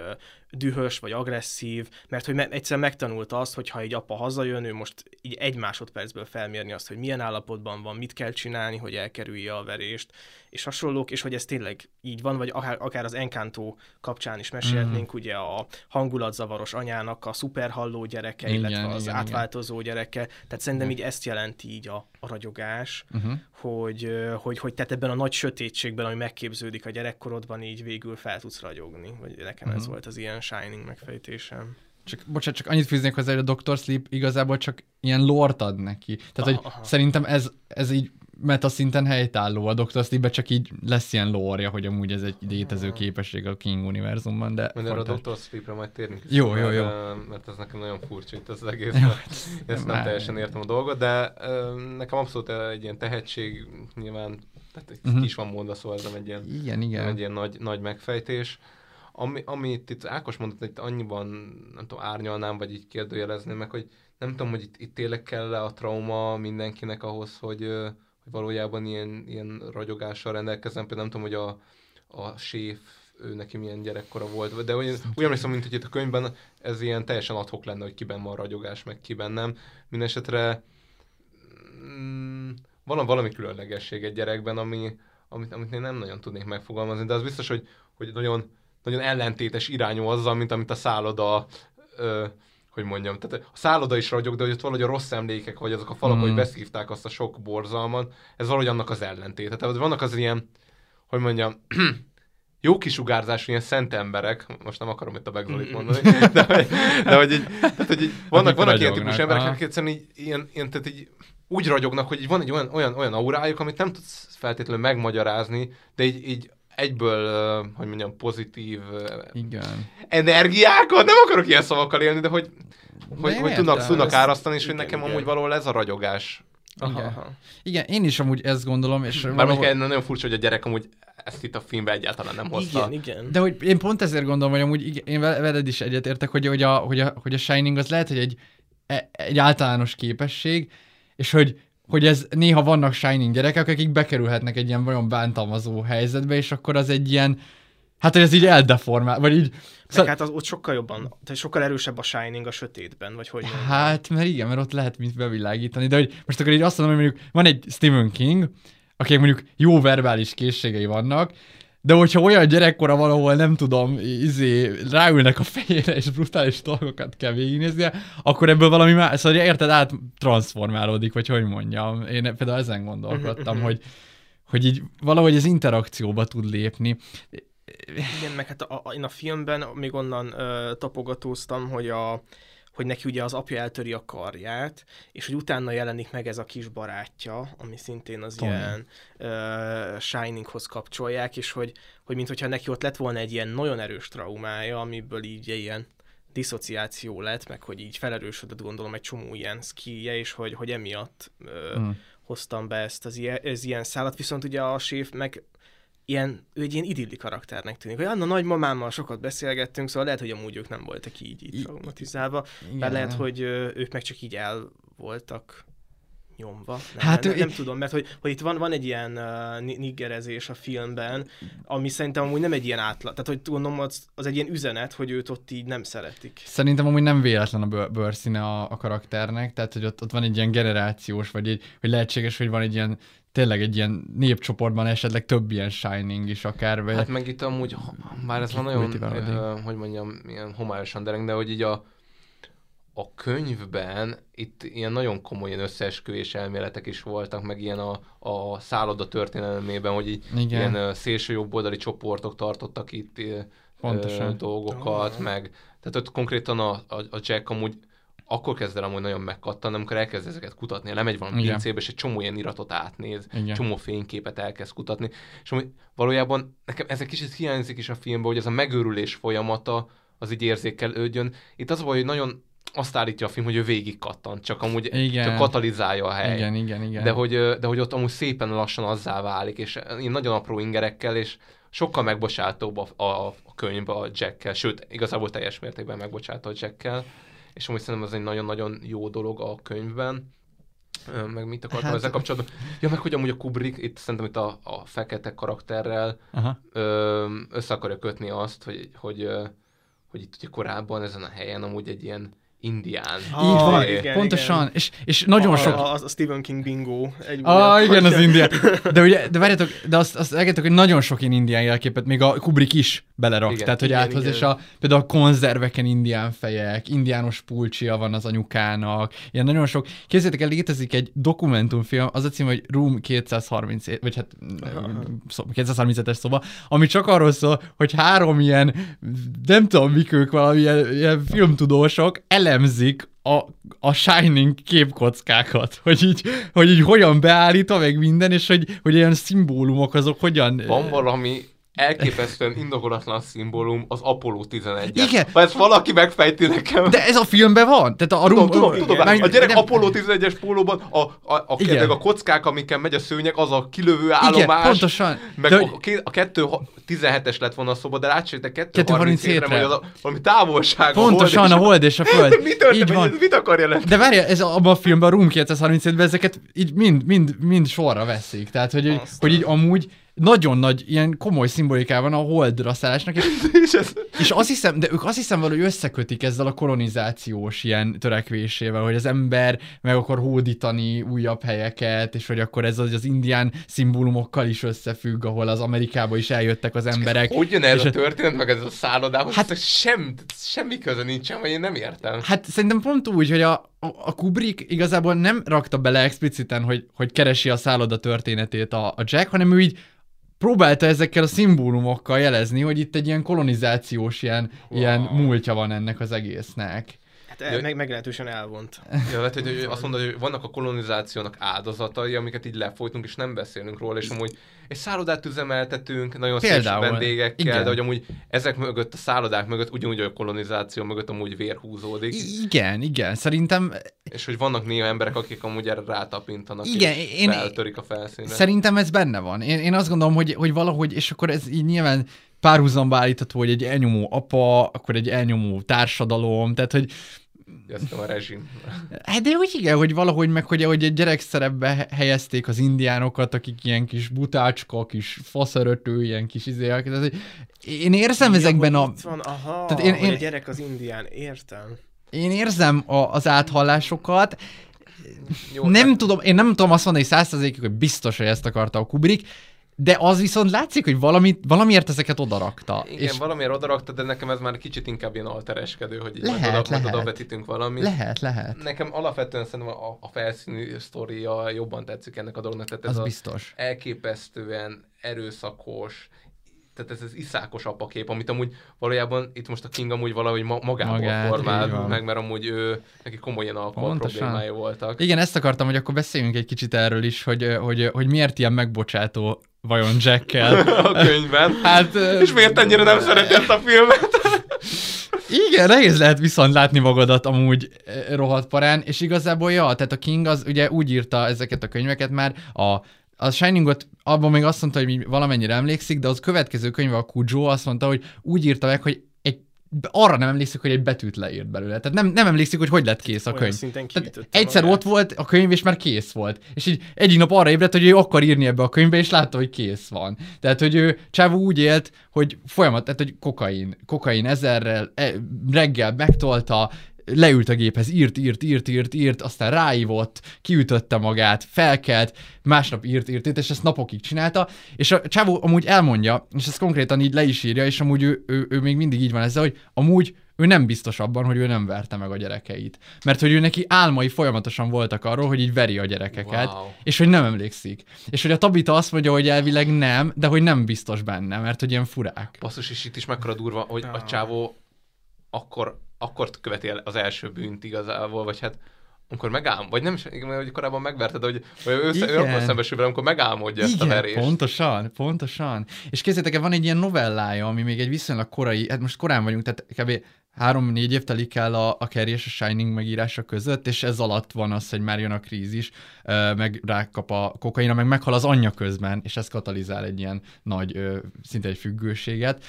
dühös vagy agresszív, mert hogy me- egyszer megtanulta azt, hogy ha egy apa hazajön, ő most így egy másodpercből felmérni azt, hogy milyen állapotban van, mit kell csinálni, hogy elkerülje a verést, és hasonlók, és hogy ez tényleg így van, vagy akár, az Encanto kapcsán is mesélhetnénk, Mhm. ugye a hangulatzavaros anyának a szuperhalló gyereke, Igen, illetve az igen, átváltozó gyereke, tehát szerintem így ezt jelenti így a, a ragyogás, Uh-huh. hogy, hogy, hogy tehát ebben a nagy sötétségben, ami megképződik a gyerekkorodban, így végül fel tudsz ragyogni, vagy nekem ez Mhm. volt az ilyen Shining megfejtésem. Csak, bocsánat, csak annyit fűznék hozzá, hogy a Dr. Sleep igazából csak ilyen lort ad neki. Tehát, Aha, hogy aha. szerintem ez, ez így meta szinten helytálló a Dr. sleep csak így lesz ilyen lore hogy amúgy ez egy létező képesség a King univerzumban, de... Erre a fontos. Dr. Sleep-re majd térünk is. Jó, jó, jó. Mert ez nekem nagyon furcsa itt az egész. [LAUGHS] Jó, mert Ezt nem teljesen értem a dolgot, de nekem abszolút egy ilyen tehetség, nyilván, tehát egy Mhm. uh-huh. kis van mondva, szóval ez nem egy ilyen, Igen, igen. Nem egy ilyen nagy, nagy megfejtés. Ami, amit itt Ákos mondott, itt annyiban, nem tudom, árnyalnám, vagy így kérdőjelezném meg, hogy nem tudom, hogy itt, itt tényleg kell a trauma mindenkinek ahhoz, hogy, hogy valójában ilyen, ilyen ragyogással rendelkezzen. Például nem tudom, hogy a, a séf, ő neki milyen gyerekkora volt, de úgy, úgy emlékszem, mint hogy itt a könyvben ez ilyen teljesen adhok lenne, hogy kiben van ragyogás, meg kiben nem. Mindenesetre mm, van valami különlegesség egy gyerekben, ami, amit, amit én nem nagyon tudnék megfogalmazni, de az biztos, hogy, hogy nagyon, nagyon ellentétes irányú azzal, mint amit a szálloda ö, hogy mondjam, tehát a szálloda is ragyog, de hogy ott valahogy a rossz emlékek, vagy azok a falak, Mm. hogy beszívták azt a sok borzalmat, ez valahogy annak az ellentéte. Tehát vannak az ilyen, hogy mondjam, [CLEARS THROAT] jó kisugárzású ilyen szent emberek, most nem akarom itt a Begzolit mondani, [LAUGHS] de, hogy, de hogy így, tehát, hogy így vannak, vannak ilyen típusú emberek, akik egyszerűen így, ilyen, ilyen, tehát így úgy ragyognak, hogy így van egy olyan, olyan, olyan aurájuk, amit nem tudsz feltétlenül megmagyarázni, de így, így egyből, hogy mondjam, pozitív Igen. energiákat, nem akarok ilyen szavakkal élni, de hogy, hogy, hogy tudnak, tudnak árasztani, és hogy igen, nekem igen. amúgy valahol ez a ragyogás. Igen. Igen, én is amúgy ezt gondolom, és Bár valahol- mondjuk nagyon furcsa, hogy a gyerek amúgy ezt itt a filmbe egyáltalán nem hozta. De hogy én pont ezért gondolom, hogy amúgy igen, én ve- veled is egyetértek, hogy, hogy, a, hogy, a, hogy a Shining az lehet, hogy egy, e- egy általános képesség, és hogy, hogy ez néha vannak Shining gyerekek, akik bekerülhetnek egy ilyen olyan bántalmazó helyzetbe, és akkor az egy ilyen, hát hogy ez így eldeformál, vagy így, Meg hát az ott sokkal jobban, tehát sokkal erősebb a Shining a sötétben, vagy hogy. Hát, mert igen, mert ott lehet mit bevilágítani, de hogy most akkor így azt mondom, hogy mondjuk van egy Stephen King, akinek mondjuk jó verbális készségei vannak, de hogyha olyan gyerekkora valahol, nem tudom, izé, ráülnek a fejére, és brutális dolgokat kell végignéznie, akkor ebből valami más, szóval érted, át transformálódik, vagy hogy mondjam. Én például ezen gondolkodtam, hogy, hogy így valahogy az interakcióba tud lépni. Igen, meg hát a, a, én a filmben még onnan ö, tapogatóztam, hogy a hogy neki ugye az apja eltöri a karját, és hogy utána jelenik meg ez a kis barátja, ami szintén az Tony. ilyen ö, Shininghoz kapcsolják, és hogy, hogy mintha neki ott lett volna egy ilyen nagyon erős traumája, amiből így ilyen diszociáció lett, meg hogy így felerősödött gondolom egy csomó ilyen skillje, és hogy, hogy emiatt ö, Mm. hoztam be ezt az ilyen, ez ilyen szállat, viszont ugye a séf meg ilyen, ő egy ilyen idilli karakternek tűnik. Hogy Anna nagymamámmal sokat beszélgettünk, szóval lehet, hogy amúgy ők nem voltak így, így traumatizálva, mert lehet, hogy ők meg csak így el voltak nyomva. Nem, Hát nem, ő- nem, tudom, mert hogy, hogy itt van, van egy ilyen uh, niggerezés a filmben, ami szerintem amúgy nem egy ilyen átlag. Tehát, hogy gondolom, az, az egy ilyen üzenet, hogy őt ott így nem szeretik. Szerintem amúgy nem véletlen a bőr, bőrszíne a, a karakternek, tehát hogy ott, ott van egy ilyen generációs, vagy egy, hogy lehetséges, hogy van egy ilyen tényleg egy ilyen népcsoportban esetleg több ilyen Shining is akár. Vagy Hát meg itt amúgy, bár ez van nagyon, hogy mondjam, ilyen homályosan dereng, de hogy így a, a könyvben itt ilyen nagyon komoly ilyen összeesküvés elméletek is voltak, meg ilyen a, a szálloda történelmében, hogy így Igen. ilyen szélső jobboldali csoportok tartottak itt Pontosan. ö, dolgokat, meg tehát ott konkrétan a, a, a Jack amúgy akkor kezd el amúgy nagyon megkattan, amikor elkezd ezeket kutatni, lemegy valami Igen. pincébe, és egy csomó ilyen iratot átnéz, Igen. csomó fényképet elkezd kutatni, és amúgy valójában nekem ez egy kicsit hiányzik is a filmben, hogy ez a megőrülés folyamata az így érzékelődjön. Itt az a baj, hogy nagyon azt állítja a film, hogy ő végig kattant, csak amúgy Igen. csak katalizálja a hely. Igen, igen, igen. De hogy, de hogy ott amúgy szépen lassan azzá válik, és ilyen nagyon apró ingerekkel, és sokkal megbocsátóbb a, a, a könyv a Jackkel, sőt, igazából teljes mértékben megbocsátó a Jackkel, és amúgy szerintem ez egy nagyon-nagyon jó dolog a könyvben. Meg mit akartam hát... Ezzel kapcsolatban? Ja, meg hogy amúgy a Kubrick, itt szerintem itt a, a fekete karakterrel Aha. össze akarja kötni azt, hogy, hogy, hogy itt ugye korábban ezen a helyen amúgy egy ilyen indián. Így van, Ah, igen, pontosan, igen. És, és nagyon a, sok... A, a, Stephen King bingo. Egy Ah, újabb, igen, az indián. [LAUGHS] De ugye, de várjátok, de azt, azt elgetek, hogy nagyon sok ilyen indián jelképet, még a Kubrick is belerak. Igen, tehát, hogy igen, áthoz, igen. és a, például a konzerveken indián fejek, indiános pulcsia van az anyukának, ilyen nagyon sok. Képzeljétek el, létezik egy dokumentumfilm, az a cím, hogy Room 237, vagy hát [LAUGHS] szó- 237-es szoba, ami csak arról szól, hogy három ilyen, nem tudom mik ők, valamilyen ilyen filmtudósok elemzik a, a Shining képkockákat, hogy így, hogy így hogyan beállítva, meg minden, és hogy, hogy ilyen szimbólumok azok hogyan... Van valami elképesztően indokolatlan szimbólum az Apollo 11 Igen. Ha ezt valaki megfejti nekem. De ez a filmben van? Tehát a, a Tudom, tudom, Igen. tudom, Már- a gyerek nem- Apollo 11-es pólóban a, a, a, Igen. kedveg, a kockák, amiken megy a szőnyeg, az a kilövő állomás. pontosan. Meg De a, a 2 17-es lett volna a szoba, de 2.37-re. 2.37-re, vagy az a, valami távolság. Pontosan, a hold és a [LAUGHS] föld. Mi történt? Így van. ez mit akar jelenteni? De várja, ez a- abban a filmben, a Room 237-ben ezeket így mind, mind, mind sorra veszik. Tehát, hogy, hogy, hogy így amúgy nagyon nagy, ilyen komoly szimbolikával van a holdra szállásnak, és, [LAUGHS] És ez, és azt hiszem, de ők azt hiszem valahogy összekötik ezzel a kolonizációs ilyen törekvésével, hogy az ember meg akar hódítani újabb helyeket, és hogy akkor ez az, az indián szimbólumokkal is összefügg, ahol az Amerikába is eljöttek az emberek. hogy jön ez és a történet, meg ez a szállodához? Hát- sem, semmi köze nincsen, vagy én nem értem. Hát szerintem pont úgy, hogy a, a, a Kubrick igazából nem rakta bele expliciten, hogy, hogy keresi a szálloda történetét a, a Jack, hanem ő így próbálta ezekkel a szimbólumokkal jelezni, hogy itt egy ilyen kolonizációs ilyen, wow. ilyen múltja van ennek az egésznek. Hát el, meg, meglehetősen elvont. Ja, lehet, hogy hogy azt mondod, hogy vannak a kolonizációnak áldozatai, amiket így lefolytunk, és nem beszélünk róla, és amúgy egy szállodát üzemeltetünk, nagyon Például, szép vendégekkel, igen. de hogy amúgy ezek mögött, a szállodák mögött, ugyanúgy a kolonizáció mögött amúgy vér húzódik, I- igen, igen, szerintem és hogy vannak néha emberek, akik amúgy erre rátapintanak, Igen, és én- feltörik a felszínre. Szerintem ez benne van. Én, én azt gondolom, hogy, hogy valahogy, és akkor ez így nyilván párhuzamba állítható, hogy egy elnyomó apa, akkor egy elnyomó társadalom, tehát hogy Ezt a rezsim. Hát de hogy igen, hogy valahogy meg, hogy, hogy egy gyerekszerepbe he- helyezték az indiánokat, akik ilyen kis butácska, kis faszörötő, ilyen kis izéek. Tehát, én érzem ezekben a... Van, aha, Tehát én- én- a gyerek az indián, értem. Én érzem a, az áthallásokat, Jó, nem hát- tudom, én nem tudom azt mondani százszerzékig, hogy biztos, hogy ezt akarta a Kubrick, de az viszont látszik, hogy valami, valamiért ezeket odarakta. Igen, és valamiért odarakta, de nekem ez már kicsit inkább ilyen altereskedő, hogy így Lehet, majd, oda, majd lehet. oda vetítünk valamit. lehet, lehet. Nekem alapvetően szerintem a, a felszíni sztoria jobban tetszik ennek a dolognak. Tehát ez Az a biztos. elképesztően erőszakos, tehát ez az iszákos apakép, amit amúgy valójában itt most a King amúgy valahogy ma- magából Magát, formál meg, mert amúgy ő, neki komolyan alkohol Pontosan. problémái voltak. Igen, ezt akartam, hogy akkor beszéljünk egy kicsit erről is, hogy, hogy, hogy miért ilyen megbocsátó vajon Jackkel. [LAUGHS] a könyvben. Hát, És miért ennyire nem szereti ezt a filmet? [LAUGHS] Igen, nehéz lehet viszont látni magadat amúgy rohadt parán, és igazából ja, tehát a King az ugye úgy írta ezeket a könyveket már, a, a Shiningot abban még azt mondta, hogy valamennyire emlékszik, de az következő könyve a Cujo azt mondta, hogy úgy írta meg, hogy egy, arra nem emlékszik, hogy egy betűt leírt belőle. Tehát nem, nem emlékszik, hogy hogy lett kész a Olyan könyv. Tehát egyszer magát. ott volt a könyv, és már kész volt. És így egyik nap arra ébredt, hogy ő akar írni ebbe a könyvbe, és látta, hogy kész van. Tehát, hogy ő Csávó úgy élt, hogy folyamat, tehát, hogy kokain, kokain ezerrel, e, reggel megtolta, leült a géphez, írt, írt, írt, írt, írt, aztán ráívott, kiütötte magát, felkelt, másnap írt, írt, írt, és ezt napokig csinálta, és a csávó amúgy elmondja, és ezt konkrétan így le is írja, és amúgy ő, ő, ő még mindig így van ezzel, hogy amúgy ő nem biztos abban, hogy ő nem verte meg a gyerekeit. Mert hogy ő neki álmai folyamatosan voltak arról, hogy így veri a gyerekeket, Wow. és hogy nem emlékszik. És hogy a Tabita azt mondja, hogy elvileg nem, de hogy nem biztos benne, mert hogy ilyen furák. Basszus, és itt is mekkora durva, hogy a csávó akkor, akkor követi el az első bűnt igazából, vagy hát amikor megálm, vagy nem is, igen, hogy korábban megverte, de hogy, hogy össze, ő Igen. akkor szembesül vele, amikor megálmodja ezt a Igen, verést. pontosan, pontosan. És képzeljétek el, van egy ilyen novellája, ami még egy viszonylag korai, hát most korán vagyunk, tehát kb. Három-négy év telik el a, a Carrie és a Shining megírása között, és ez alatt van az, hogy már jön a krízis, meg rákap a kokaina, meg meghal az anyja közben, és ez katalizál egy ilyen nagy, szinte egy függőséget.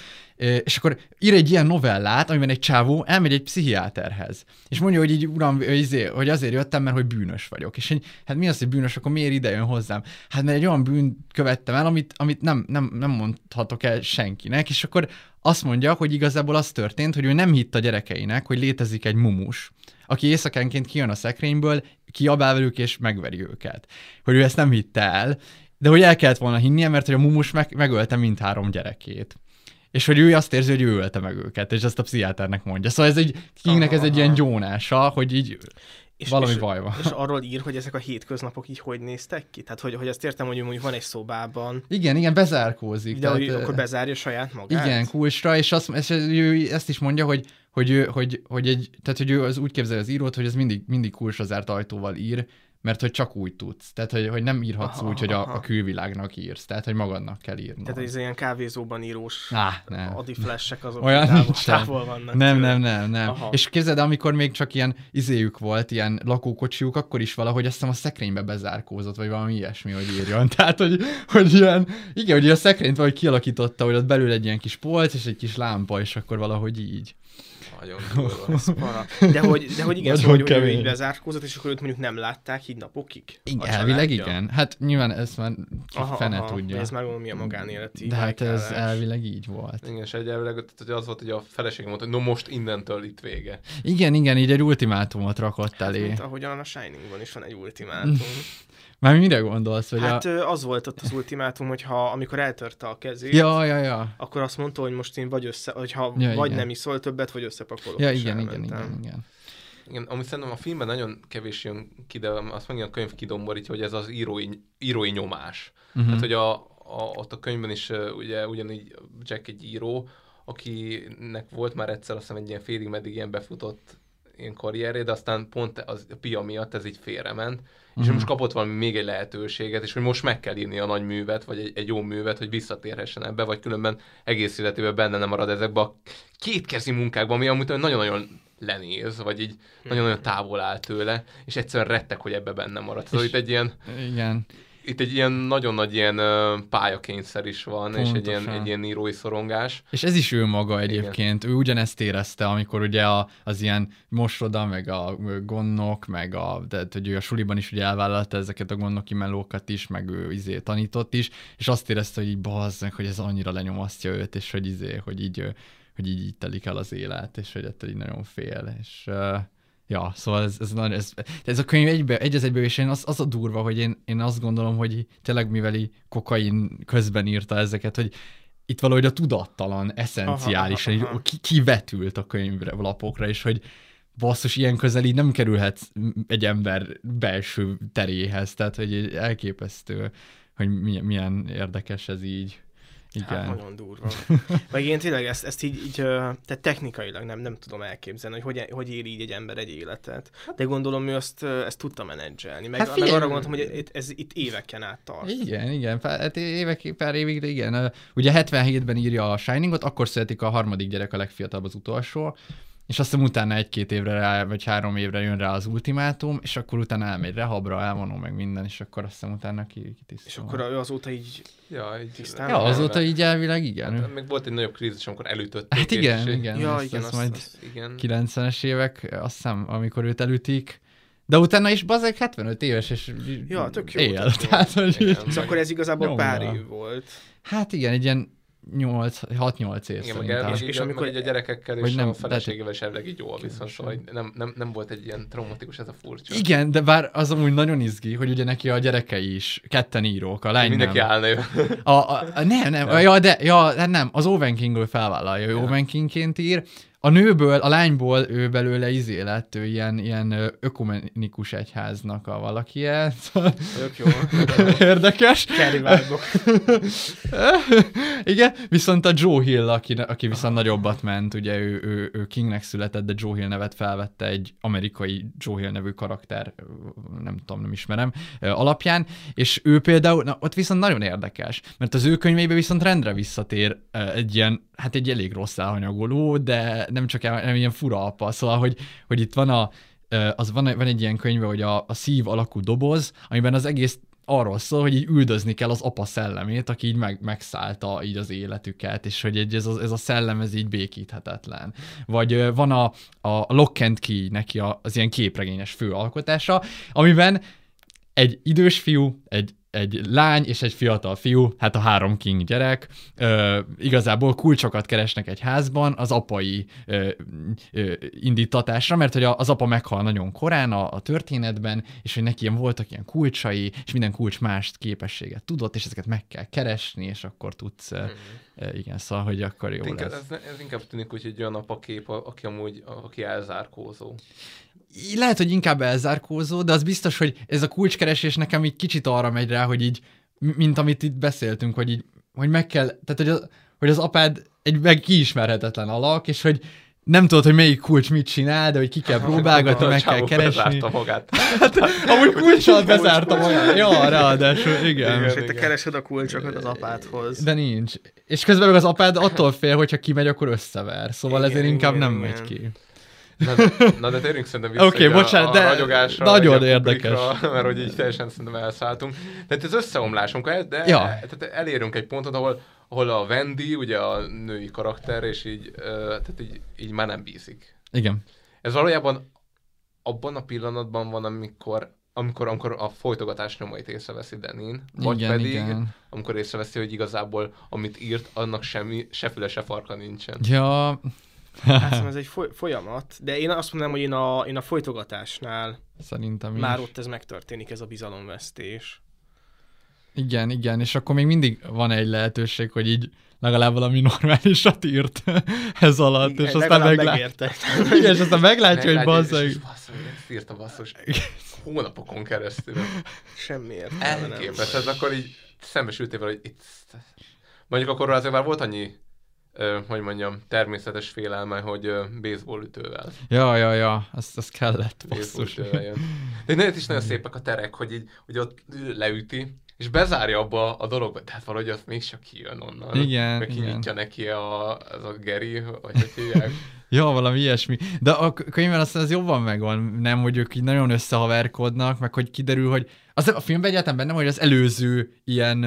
És akkor ír egy ilyen novellát, amiben egy csávó elmegy egy pszichiáterhez, és mondja, hogy így, uram, izé, hogy azért jöttem, mert hogy bűnös vagyok. És hogy, hát mi az, hogy bűnös, akkor miért ide jön hozzám? Hát mert egy olyan bűn követtem el, amit, amit nem, nem, nem mondhatok el senkinek, és akkor azt mondja, hogy igazából az történt, hogy ő nem hitt a gyerekeinek, hogy létezik egy mumus, aki éjszakánként kijön a szekrényből, kiabál velük és megveri őket. Hogy ő ezt nem hitte el, de hogy el kellett volna hinnie, mert hogy a mumus meg, megölte mindhárom gyerekét. És hogy ő azt érzi, hogy ő ölte meg őket, és ezt a pszichiáternek mondja. Szóval ez egy, Kingnek ez egy ilyen gyónása, hogy így és, valami és, baj van. És arról ír, hogy ezek a hétköznapok így hogy néztek ki? Tehát, hogy, hogy azt értem, hogy mondjuk van egy szobában. Igen, igen, bezárkózik. De hogy akkor bezárja saját magát? Igen, kulcsra, és azt, ezt, ő ezt is mondja, hogy, hogy, ő, hogy, hogy, egy, tehát, hogy ő az úgy képzelje az írót, hogy ez mindig, mindig kulcsra zárt ajtóval ír, mert hogy csak úgy tudsz. Tehát, hogy, hogy nem írhatsz aha, úgy, hogy a, a külvilágnak írsz. Tehát, hogy magadnak kell írni. Tehát ez ilyen kávézóban írós Á, nem. adiflessek azok Olyan távol, távol vannak. Nem, nem, nem, nem. Aha. És képzeld, amikor még csak ilyen izéjük volt, ilyen lakókocsiuk, akkor is valahogy azt hiszem a szekrénybe bezárkózott, vagy valami ilyesmi, hogy írjon. [LAUGHS] Tehát, hogy, hogy ilyen, igen, hogy a szekrényt valahogy kialakította, hogy ott belül egy ilyen kis polc és egy kis lámpa, és akkor valahogy így. Nagyon [LAUGHS] durva. De hogy, de hogy igen, szóval, hogy, hogy ő így bezárkózott, és akkor őt mondjuk nem látták így napokig? Igen, elvileg igen. Hát nyilván ezt már ki Aha, fene aha, tudja. Ez már valami a magánéleti De hát ez elvileg így volt. Igen, és egy elvileg tehát, hogy az volt, hogy a feleségem mondta, hogy no most innentől itt vége. Igen, igen, így egy ultimátumot rakott elé. Mint ahogyan a Shiningban is van egy ultimátum. [LAUGHS] Már mire gondolsz? Hogy Hát a... az volt ott az ultimátum, hogy ha amikor eltörte a kezét, Ja, ja, ja. akkor azt mondta, hogy most én vagy össze, hogy ha Ja, vagy igen. nem iszol többet, vagy összepakolok. Ja, igen, igen, igen, igen. Igen, ami szerintem a filmben nagyon kevés jön ki, de azt mondja a könyv kidomborítja, hogy ez az írói, írói nyomás. Mhm. Uh-huh. Hát, hogy a, a, ott a könyvben is ugye ugyanígy Jack egy író, akinek volt már egyszer azt hiszem egy ilyen félig meddig ilyen befutott ilyen karrierje, de aztán pont az, a pia miatt ez így félrement, és Mhm. most kapott valami még egy lehetőséget, és hogy most meg kell írni a nagy művet, vagy egy, egy jó művet, hogy visszatérhessen ebbe, vagy különben egész életében benne nem marad ezekbe a kétkezi munkákban, ami amúgy nagyon-nagyon lenéz, vagy így nagyon-nagyon távol áll tőle, és egyszerűen rettek, hogy ebbe benne marad. Szóval itt egy ilyen, Igen. Itt egy ilyen nagyon nagy ilyen pályakényszer is van, és egy ilyen, Pontosan. egy ilyen írói szorongás. És ez is ő maga egyébként. Ő ugyanezt érezte, amikor ugye a, az ilyen mosoda, meg a gondnok, meg a, tehát, hogy ő a suliban is ugye elvállalta ezeket a gondnoki melókat is, meg ő izé tanított is, és azt érezte, hogy így bazzeg, hogy ez annyira lenyomasztja őt, és hogy izé, hogy így, hogy így, így telik el az élet, és hogy ettől így nagyon fél, és uh, Ja, szóval ez, ez, nagyon, ez, ez a könyv egybe, egy az egybe, és én az, az a durva, hogy én, én azt gondolom, hogy tényleg mivel így kokain közben írta ezeket, hogy itt valahogy a tudattalan, eszenciálisan Aha, aha, aha. ki, kivetült a könyvre, lapokra, és hogy basszus, ilyen közel így nem kerülhet egy ember belső teréhez, tehát hogy elképesztő, hogy milyen, milyen érdekes ez így. Igen. Hát nagyon durva. [LAUGHS] Meg én tényleg ezt, ezt így, így, tehát technikailag nem, nem tudom elképzelni, hogy hogy, hogy él így egy ember egy életet. De gondolom ő azt, ezt tudta menedzselni. Meg, Hát hát figyelj- meg arra gondoltam, hogy ez itt éveken át tart. Igen, igen, hát évek, pár évig, de igen. Ugye 77-ben írja a Shiningot, akkor születik a harmadik gyerek, a legfiatalabb az utolsó, és azt hiszem utána egy-két évre rá, vagy három évre jön rá az ultimátum, és akkor utána elmegy rehabra, elvonom meg minden, és akkor azt hiszem utána ki, kitisztul. És akkor azóta így Ja, így, tisztán Ja, azóta vele. így elvileg igen. Hát, még volt egy nagyobb krízis, amikor elütötték. Hát és- igen, igen. Ja, ezt, igen, azt- majd azt- igen. 90-es évek, azt hiszem, amikor őt elütik. De utána is bazeg 75 éves, és Ja, tök jó, él. tök jó. Tehát, hogy Igen. És akkor ez igazából pár év volt. Hát igen, egy ilyen 8, 6-8 év Igen, meg, szerintem. el, és, És amikor- egy a gyerekekkel és nem, a feleségével is elvileg így jól viszont, szóval így nem, nem, nem volt egy ilyen traumatikus ez a furcsa. Igen, de bár az amúgy nagyon izgi, hogy ugye neki a gyerekei is ketten írók, a lány Mindenki nem. állna ő. A, a, a, nem, nem, ja. ja, de, ja, hát nem, az Owen felvállalja, ő Ja. Owen Kingként ír. A nőből, a lányból ő belőle izé lett, ő ilyen, ilyen ökumenikus egyháznak a valakije. Szóval [LAUGHS] Tök jó. [LAUGHS] Érdekes. [LAUGHS] Igen, viszont a Joe Hill, aki, aki viszont nagyobbat ment, ugye ő, ő, ő Kingnek született, de Joe Hill nevet felvette egy amerikai Joe Hill nevű karakter, nem tudom, nem ismerem, alapján, és ő például, na ott viszont nagyon érdekes, mert az ő könyveibe viszont rendre visszatér egy ilyen, hát egy elég rossz elhanyagoló, de, nem csak el, ilyen fura apa. Szóval, hogy, hogy itt van a, az van, van egy ilyen könyve, hogy a, a szív alakú doboz, amiben az egész arról szól, hogy így üldözni kell az apa szellemét, aki így meg, megszállta így az életüket, és hogy egy, ez, a, ez a szellem ez így békíthetetlen. Vagy van a, a Lock and Key neki az ilyen képregényes főalkotása, amiben egy idős fiú, egy egy lány és egy fiatal fiú, hát a három king gyerek, ö, igazából kulcsokat keresnek egy házban az apai ö, ö, indítatásra, mert hogy az apa meghal nagyon korán a, a történetben, és hogy neki ilyen voltak ilyen kulcsai, és minden kulcs más képességet tudott, és ezeket meg kell keresni, és akkor tudsz, mm-hmm. ö, igen, szóval, hogy akkor jó inkább, lesz. ez, ez, inkább tűnik, hogy egy olyan apakép, aki amúgy aki elzárkózó. Így Lehet, hogy inkább elzárkózó, de az biztos, hogy ez a kulcskeresés nekem így kicsit arra megy rá, hogy így, mint amit itt beszéltünk, hogy így, hogy meg kell, tehát hogy az, hogy az apád egy meg kiismerhetetlen alak, és hogy nem tudod, hogy melyik kulcs mit csinál, de hogy ki kell próbálgatni, meg kell keresni. bezárta magát. Hát, [LAUGHS] amúgy kulcsal bezárta magát. Ja, ráadásul, igen. És hogy te keresed a kulcsokat az apádhoz. De nincs. És közben meg az apád attól fél, hogyha kimegy, akkor összever. Szóval Igen, ezért inkább igen, nem igen. megy ki. Na, de, na de térjünk szerintem vissza okay, bocsánat, a, de a ragyogásra, nagyon a érdekes. Mert hogy így teljesen szerintem elszálltunk. Tehát ez összeomlásunk, el- de Ja. tehát elérünk egy pontot, ahol, ahol a Wendy, ugye a női karakter, és így, tehát így, így már nem bízik. Igen. Ez valójában abban a pillanatban van, amikor amikor, amikor a folytogatás nyomait észreveszi Denin, vagy Igen, pedig igen. amikor észreveszi, hogy igazából amit írt, annak semmi, se füle, se farka nincsen. Ja, Hát [LAUGHS] szóval ez egy foly- folyamat, de én azt mondanám, hogy én a, én a folytogatásnál szerintem már is. ott ez megtörténik, ez a bizalomvesztés. Igen, igen, és akkor még mindig van egy lehetőség, hogy így legalább valami normálisat [LAUGHS] írt [LAUGHS] ez alatt, Igen, és aztán meglát... megérte. Igen, és aztán meglátja, hogy és- bazzeg. és basszus, ezt írt a basszus. Hónapokon keresztül. Semmi értelme nem. Elképesztett, akkor így szembesültél vele, hogy itt... Mondjuk akkor azért már volt annyi, ö, hogy mondjam, természetes félelme, hogy ö, baseball ütővel. Ja, ja, ja, az, az kellett, baseball ütővel jön. [LAUGHS] De nagyon is nagyon szépek a terek, hogy így, hogy ott leüti, és bezárja abba a dologba, tehát valahogy azt mégsem kijön onnan. Igen, Meg igen. kinyitja neki a, az a Geri, vagy hogy hívják. [LAUGHS] Ja, valami ilyesmi. De a könyvben aztán ez jobban megvan, nem, hogy ők így nagyon összehaverkodnak, meg hogy kiderül, hogy az a filmben egyáltalán benne, hogy az előző ilyen,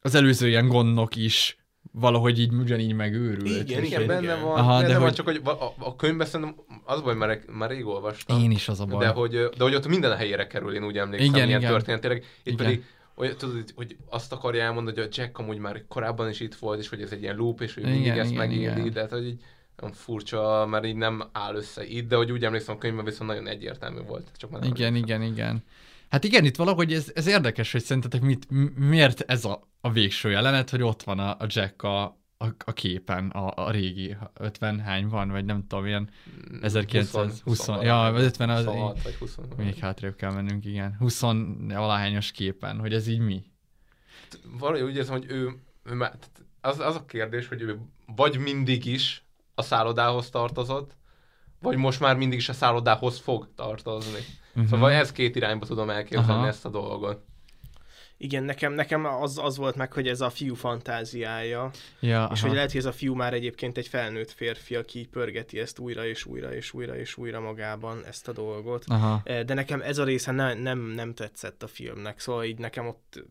az előző ilyen gondok is valahogy így ugyanígy megőrült. Igen, Igen, hogy- benne van, Aha, de benne van, hogy- csak hogy a, a, könyvben szerintem az baj, mert már rég olvastam. Én is az a baj. De hogy, de hogy ott minden a helyére kerül, én úgy emlékszem, Igen, ilyen igen. történetileg. Itt Igen. pedig hogy, tudod, hogy- azt akarja elmondani, hogy a Jack amúgy már korábban is itt volt, és hogy ez egy ilyen loop, és hogy Igen, mindig ezt igen, megéli, igen. de hát, hogy így olyan furcsa, mert így nem áll össze itt, de hogy úgy emlékszem, a könyvben viszont nagyon egyértelmű volt. Csak már nem Igen, emlékszem. igen, igen. Hát igen, itt valahogy ez, ez érdekes, hogy szerintetek mit, miért ez a, a végső jelenet, hogy ott van a, a Jack a, a, a képen, a, a régi 50 hány van, vagy nem tudom, ilyen 1920, 20, ja, vagy 50 az, 26 vagy 20. még hátrébb kell mennünk, igen. 20 valahányos képen, hogy ez így mi? valahogy úgy érzem, hogy ő, ő az, az a kérdés, hogy ő vagy mindig is a szállodához tartozott, vagy most már mindig is a szállodához fog tartozni. Uh-huh. Szóval ez két irányba tudom elképzelni Aha. ezt a dolgot. Igen, nekem, nekem az, az volt meg, hogy ez a fiú fantáziája, Ja, és aha. hogy lehet, hogy ez a fiú már egyébként egy felnőtt férfi, aki pörgeti ezt újra és újra és újra és újra magában, ezt a dolgot. Aha. Eh, De nekem ez a része ne, nem, nem tetszett a filmnek, szóval így nekem ott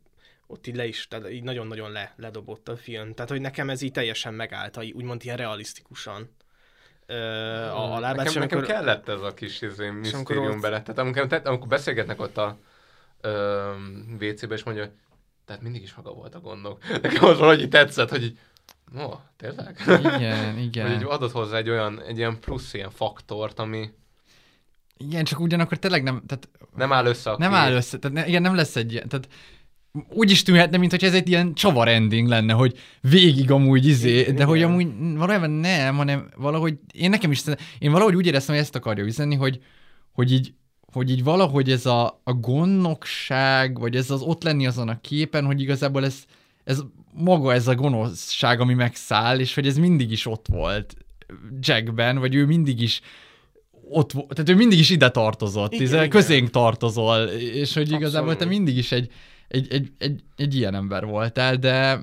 ott így le is, tehát így nagyon-nagyon le, ledobott a film. Tehát, hogy nekem ez így teljesen megállt, így- úgymond ilyen realisztikusan. Ö, a, a lábát, nekem, és nekem amikor- kellett ez a kis izé, amikor misztérium ott- bele. Tehát amikor, tehát amikor beszélgetnek ott a WC-be, és mondja, tehát mindig is maga volt a gondok. [LAUGHS] Nekem az valahogy tetszett, hogy így, no, tényleg? Igen, igen. [LAUGHS] Hogy így adott hozzá egy olyan, egy ilyen plusz ilyen faktort, ami Igen, csak ugyanakkor tényleg nem, tehát nem áll össze a nem áll össze, tehát ne, igen, nem lesz egy ilyen, tehát úgy is tűnhetne, mint hogy ez egy ilyen csavar ending lenne, hogy végig amúgy izé, Igen, de hogy amúgy valójában nem, hanem valahogy, én nekem is, én valahogy úgy éreztem, hogy ezt akarja üzenni, hogy, hogy így, hogy így valahogy ez a, a gondnokság, vagy ez az ott lenni azon a képen, hogy igazából ez, ez maga ez a gonoszság, ami megszáll, és hogy ez mindig is ott volt Jackben, vagy ő mindig is ott volt, tehát ő mindig is ide tartozott, Igen, igen, igen. közénk tartozol, és hogy igazából te Abszolút. mindig is egy, egy, egy, egy, egy ilyen ember voltál, de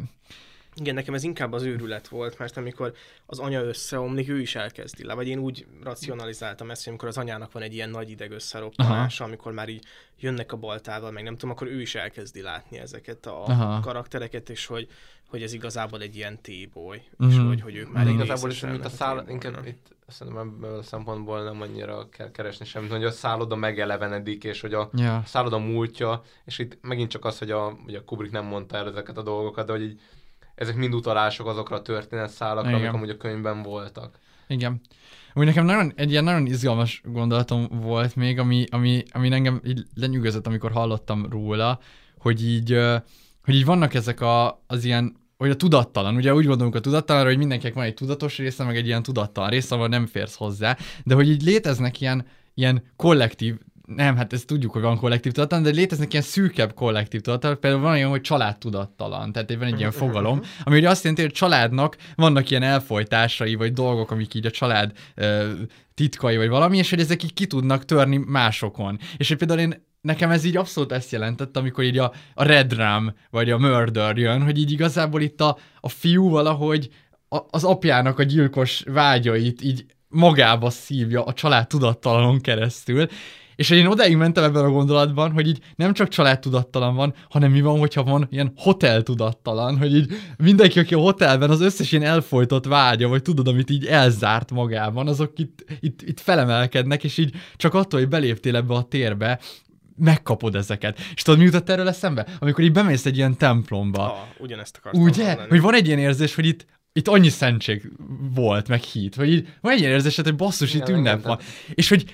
Igen, nekem ez inkább az őrület volt, mert amikor az anya összeomlik, ő is elkezdi le. Vagy én úgy racionalizáltam ezt, hogy amikor az anyának van egy ilyen nagy ideg összeroppanása, amikor már így jönnek a baltával, meg nem tudom, akkor ő is elkezdi látni ezeket a Aha. karaktereket, és hogy, hogy ez igazából egy ilyen T-boy, és Mhm. hogy, hogy ők már Mhm. egy Igazából is, mint a száll, inkább itt szerintem ebből a szempontból nem annyira kell keresni semmit, hogy a szálloda megelevenedik, és hogy a Ja. szálloda múltja, és itt megint csak az, hogy a, hogy a Kubrick nem mondta el ezeket a dolgokat, de hogy így, ezek mind utalások azokra a történetszálakra, Igen. amik amúgy a könyvben voltak. Igen. Úgy nekem nagyon, egy ilyen nagyon izgalmas gondolatom volt még, ami, ami, ami engem így lenyűgözött, amikor hallottam róla, hogy így, hogy így vannak ezek a, az ilyen, hogy a tudattalan, ugye úgy gondolunk a tudattalanra, hogy mindenkinek van egy tudatos része, meg egy ilyen tudattalan része, ahol nem férsz hozzá, de hogy így léteznek ilyen, ilyen kollektív, nem, hát ezt tudjuk, hogy van kollektív tudattalan, de léteznek ilyen szűkebb kollektív tudattalan, például van olyan, hogy családtudattalan, tehát van egy ilyen fogalom, [LAUGHS] ami ugye azt jelenti, hogy a családnak vannak ilyen elfolytásai, vagy dolgok, amik így a család ö, titkai, vagy valami, és hogy ezek így ki tudnak törni másokon. És hogy például én nekem ez így abszolút ezt jelentett, amikor így a, a Red Rum, vagy a Murder jön, hogy így igazából itt a, a fiú valahogy a, az apjának a gyilkos vágyait így magába szívja a család tudattalanon keresztül, és én odáig mentem ebben a gondolatban, hogy így nem csak család tudattalan van, hanem mi van, hogyha van ilyen hotel tudattalan, hogy így mindenki, aki a hotelben az összes ilyen elfolytott vágya, vagy tudod, amit így elzárt magában, azok itt, itt, itt felemelkednek, és így csak attól, hogy beléptél ebbe a térbe, megkapod ezeket. És tudod, mi jutott erről eszembe? Amikor így bemész egy ilyen templomba, Ah, ugyanezt akartam Ugye? mondani. Hogy van egy ilyen érzés, hogy itt, itt annyi szentség volt, meg hit, hogy így van egy ilyen érzés, hogy basszus, itt Igen, ünnep igen, van. És hogy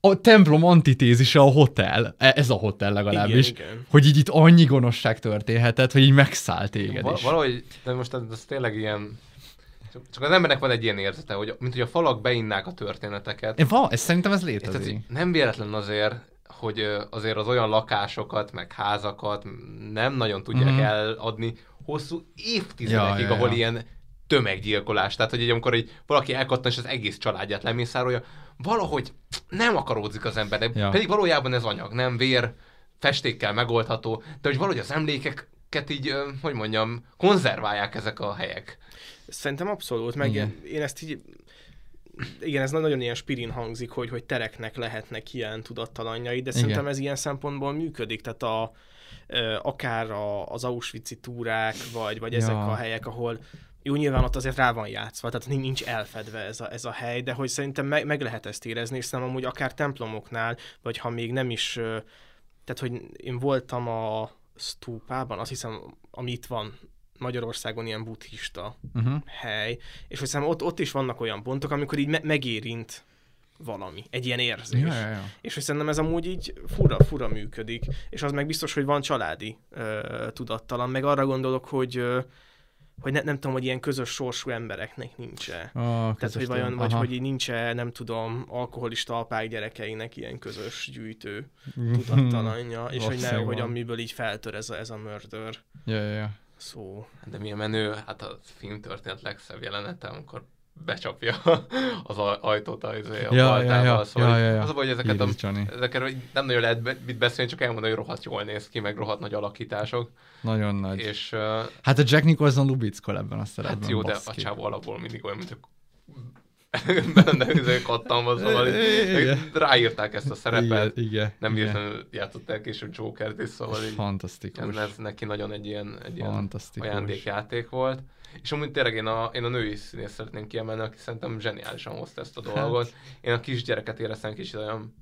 a templom antitézise a hotel, E- ez a hotel legalábbis, Igen, igen. hogy így itt annyi gonoszság történhetett, hogy így megszáll téged Val- is. valahogy, de most ez, ez tényleg ilyen, csak- az embernek van egy ilyen érzete, hogy mint hogy a falak beinnák a történeteket. Én, va, ez szerintem ez Tehát létezik. így nem véletlen azért, hogy azért az olyan lakásokat, meg házakat nem nagyon tudják mm-hmm. eladni hosszú évtizedekig, Ja, ja, ahol ja. ilyen tömeggyilkolás. Tehát, hogy így, amikor így valaki elkattan, és az egész családját lemészárolja, valahogy nem akaródzik az ember, de Ja. pedig valójában ez anyag, nem vér, festékkel megoldható, de hogy valahogy az emlékeket így, hogy mondjam, konzerválják ezek a helyek. Szerintem abszolút, meg Igen. én ezt így igen, ez nagyon ilyen spirin hangzik, hogy, hogy tereknek lehetnek ilyen tudattalanjai, de szerintem ez ilyen szempontból működik, tehát a, akár a, az Auschwitz-i túrák, vagy, vagy ezek Ja. a helyek, ahol jó, nyilván ott azért rá van játszva, tehát nincs- elfedve ez a, ez a hely, de hogy szerintem meg, meg lehet ezt érezni, és szerintem amúgy akár templomoknál, vagy ha még nem is, tehát hogy én voltam a stúpában, azt hiszem, ami itt van Magyarországon ilyen buddhista Uh-huh. hely, és szerintem ott, ott is vannak olyan pontok, amikor így me- megérint valami, egy ilyen érzés. Ja, ja, ja. És hogy szerintem ez amúgy így fura, fura működik, és az meg biztos, hogy van családi ö, tudattalan, meg arra gondolok, hogy ö, hogy ne, nem tudom, hogy ilyen közös sorsú embereknek nincs-e. Oh, Tehát, hogy vajon, vagy hogy így nincs-e, nem tudom, alkoholista apák gyerekeinek ilyen közös gyűjtő tudattalanja, és hogy ne, hogy amiből így feltör ez a, ez a murder Ja, ja, ja. szó. De milyen menő, hát a film történet legszebb jelenete, amikor becsapja [LAUGHS] az aj- ajtót a, a Ja, baltával, ja, szóval ja, ja, ja. az a baj, hogy ezeket a, így nem nagyon lehet mit beszélni, csak elmondani, hogy rohadt jól néz ki, meg rohadt nagy alakítások, Nagyon nagy. és uh, Hát a Jack Nicholson lubickol ebben a szerepben. hát jó, de a csávó alapból mindig olyan, mint a [LAUGHS] benne szóval így, Igen. ráírták ezt a szerepet, Igen, igen, nem igen. véletlenül játszott el később Jokert is, szóval így, Fantasztikus. ez, ez neki nagyon egy ilyen, egy ilyen ajándékjáték volt. És amúgy tényleg én a, én a női színész szeretném kiemelni, aki szerintem zseniálisan hozta ezt a Hát. dolgot. Én a kisgyereket éreztem kicsit olyan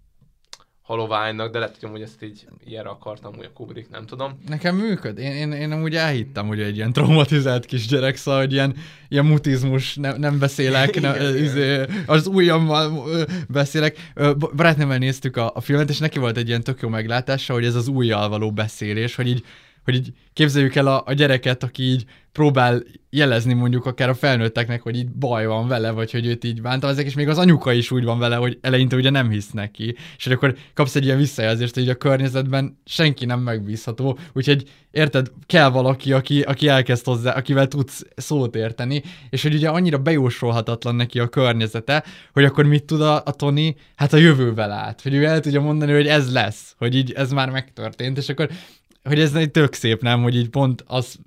haloványnak, de lehet, hogy amúgy ezt így ilyenre akartam, hogy a Kubrick, nem tudom. Nekem működ. Én, én, én amúgy elhittem, hogy egy ilyen traumatizált kisgyerek, szóval, hogy ilyen, ilyen mutizmus, ne, nem beszélek, [LAUGHS] ne, izé, az ujjammal beszélek. Barátnőmmel néztük a, a filmet, és neki volt egy ilyen tök jó meglátása, hogy ez az ujjal való beszélés, hogy így, hogy így képzeljük el a, a gyereket, aki így próbál jelezni mondjuk akár a felnőtteknek, hogy így baj van vele, vagy hogy őt így bántalmazzák, és még az anyuka is úgy van vele, hogy eleinte ugye nem hisz neki. És hogy akkor kapsz egy ilyen visszajelzést, hogy a környezetben senki nem megbízható, úgyhogy érted, kell valaki, aki, aki elkezd hozzá, akivel tudsz szót érteni, és hogy ugye annyira bejósolhatatlan neki a környezete, hogy akkor mit tud a, a Tony? Hát a jövővel át, hogy ő el tudja mondani, hogy ez lesz, hogy így ez már megtörtént, és akkor hogy ez egy tök szép, nem, hogy így pont az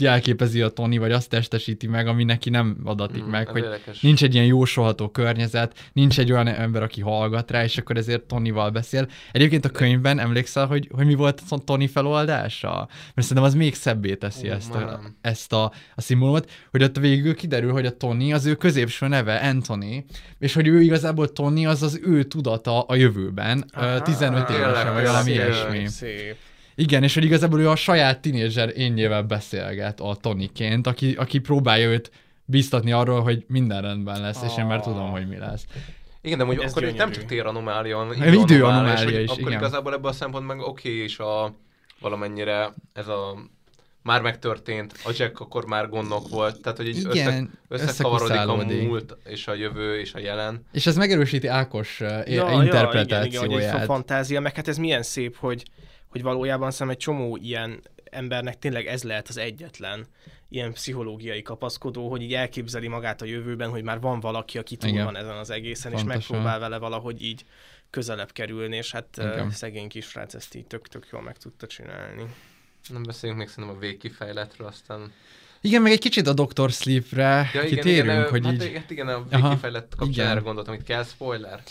jelképezi a Tony, vagy azt testesíti meg, ami neki nem adatik Mm, meg, hogy érdekes. nincs egy ilyen jósolható környezet, nincs egy olyan ember, aki hallgat rá, és akkor ezért Tonyval beszél. Egyébként a könyvben emlékszel, hogy, hogy mi volt a Tony feloldása? Mert szerintem az még szebbé teszi Ú, ezt, a, nem. ezt a, a szimbólumot, hogy ott végül kiderül, hogy a Tony az ő középső neve, Anthony, és hogy ő igazából Tony az az ő tudata a jövőben, Aha, 15 évesen, vagy valami ilyesmi. Szép. Igen, és hogy igazából ő a saját tinédzser énjével beszélget a Tonyként, aki, aki próbálja őt biztatni arról, hogy minden rendben lesz, és én már tudom, hogy mi lesz. Igen, de hogy Ez akkor itt nem gyönyörű. csak téranomália, hanem időanomália, hogy is, akkor igen. igazából ebből a szempontból meg oké, okay, és a valamennyire ez a már megtörtént, a Jack akkor már gondnok volt, tehát hogy így össze, Igen, összekavarodik a múlt és a jövő és a jelen. És ez megerősíti Ákos uh, Ja, interpretációját. Ja, igen, igen, hogy egy fantázia, meg hát ez milyen szép, hogy, hogy valójában szerintem egy csomó ilyen embernek tényleg ez lehet az egyetlen ilyen pszichológiai kapaszkodó, hogy így elképzeli magát a jövőben, hogy már van valaki, aki túl Igen. van ezen az egészen, Pontosan. és megpróbál vele valahogy így közelebb kerülni, és hát Igen. szegény kisrác ezt így tök-tök jól meg tudta csinálni. Nem beszélünk még szerintem a végkifejletről, aztán... Igen, meg egy kicsit a Dr. Sleep-re Ja, igen, kitérünk, igen, hogy hát így... igen, igen, a végkifejlett kapcsán igen. erre gondoltam, hogy kell spoiler.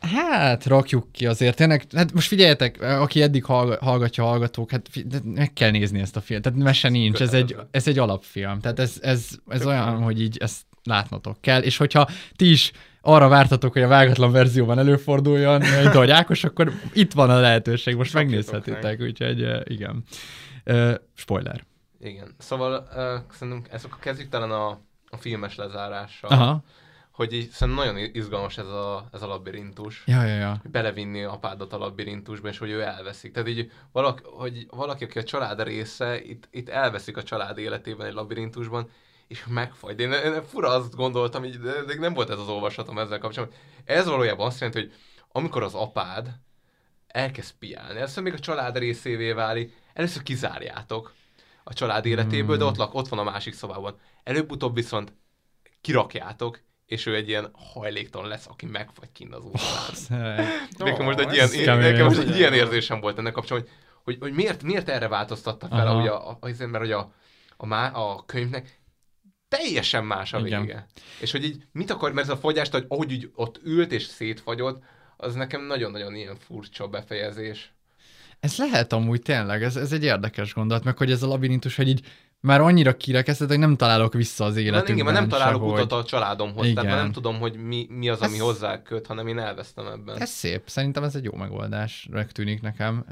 Hát, rakjuk ki azért. Tényleg, hát most figyeljetek, aki eddig hallga- hallgatja hallgatók, hát meg kell nézni ezt a filmet. Tehát mese nincs, ez egy, ez egy alapfilm. Tehát ez, ez, ez olyan, hogy így ezt látnotok kell. És hogyha ti is arra vártatok, hogy a vágatlan verzióban előforduljon, [LAUGHS] mint ahogy Ákos, akkor itt van a lehetőség, most megnézhetitek, úgyhogy igen. Uh, spoiler. Igen. Szóval uh, szerintem ezt akkor kezdjük talán a, a filmes lezárással. Aha. Hogy így szerintem nagyon izgalmas ez a, ez a labirintus. Ja, ja, ja. belevinni apádat a labirintusba, és hogy ő elveszik. Tehát így valaki, hogy valaki, aki a család része, itt, itt elveszik a család életében egy labirintusban, és megfagy. Én, én fura azt gondoltam, így, de, de nem volt ez az olvasatom ezzel kapcsolatban. Ez valójában azt jelenti, hogy amikor az apád elkezd piálni, először még a család részévé válik, először kizárjátok a család életéből, de ott, lak, ott van a másik szobában. Előbb-utóbb viszont kirakjátok, és ő egy ilyen hajléktalan lesz, aki megfagy kint az [LAUGHS] utcán. Nekem most egy ilyen, én, nekem most egy ilyen érzésem volt ennek kapcsolatban, hogy, hogy, hogy miért, miért erre változtatta fel, Aha. hogy a, a, azért, mert hogy a, a, má, a könyvnek teljesen más a vége. Igen. És hogy így mit akar, mert ez a fogyást, hogy ahogy így ott ült és szétfagyott, az nekem nagyon-nagyon ilyen furcsa befejezés. Ez lehet amúgy tényleg, ez, ez egy érdekes gondolat, meg hogy ez a labirintus, hogy így már annyira kirekesztett, hogy nem találok vissza az Mert életünkben igen, mert nem találok sehogy. utat a családomhoz, tehát Igen. már nem tudom, hogy mi, mi az, ami Ez- hozzá köt, hanem én elvesztem ebben. Ez szép, szerintem ez egy jó megoldás, tűnik nekem.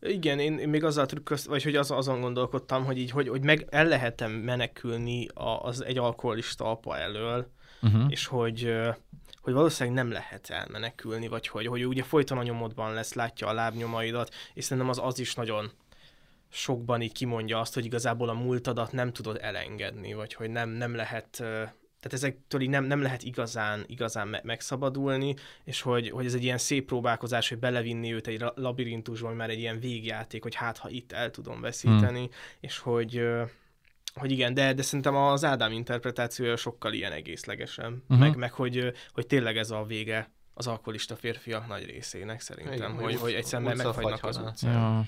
Igen, én, én még azzal trükközt, vagy hogy az, azon gondolkodtam, hogy így, hogy, hogy meg el lehetem menekülni a, az egy alkoholista apa elől, Uh-huh. és hogy, hogy valószínűleg nem lehet elmenekülni, vagy hogy, hogy ugye folyton a nyomodban lesz, látja a lábnyomaidat, és szerintem az az is nagyon sokban így kimondja azt, hogy igazából a múltadat nem tudod elengedni, vagy hogy nem, nem lehet, tehát ezektől így nem, nem lehet igazán, igazán me- megszabadulni, és hogy, hogy ez egy ilyen szép próbálkozás, hogy belevinni őt egy labirintusba, hogy már egy ilyen végjáték, hogy hát ha itt el tudom veszíteni, hmm. és hogy, hogy igen, de, de szerintem az Ádám interpretációja sokkal ilyen egészlegesebb, Mhm. uh-huh. meg, meg hogy, hogy tényleg ez a vége az alkoholista férfiak nagy részének szerintem, Igen, hogy, hogy egyszerűen megfagynak az utcán. Ja.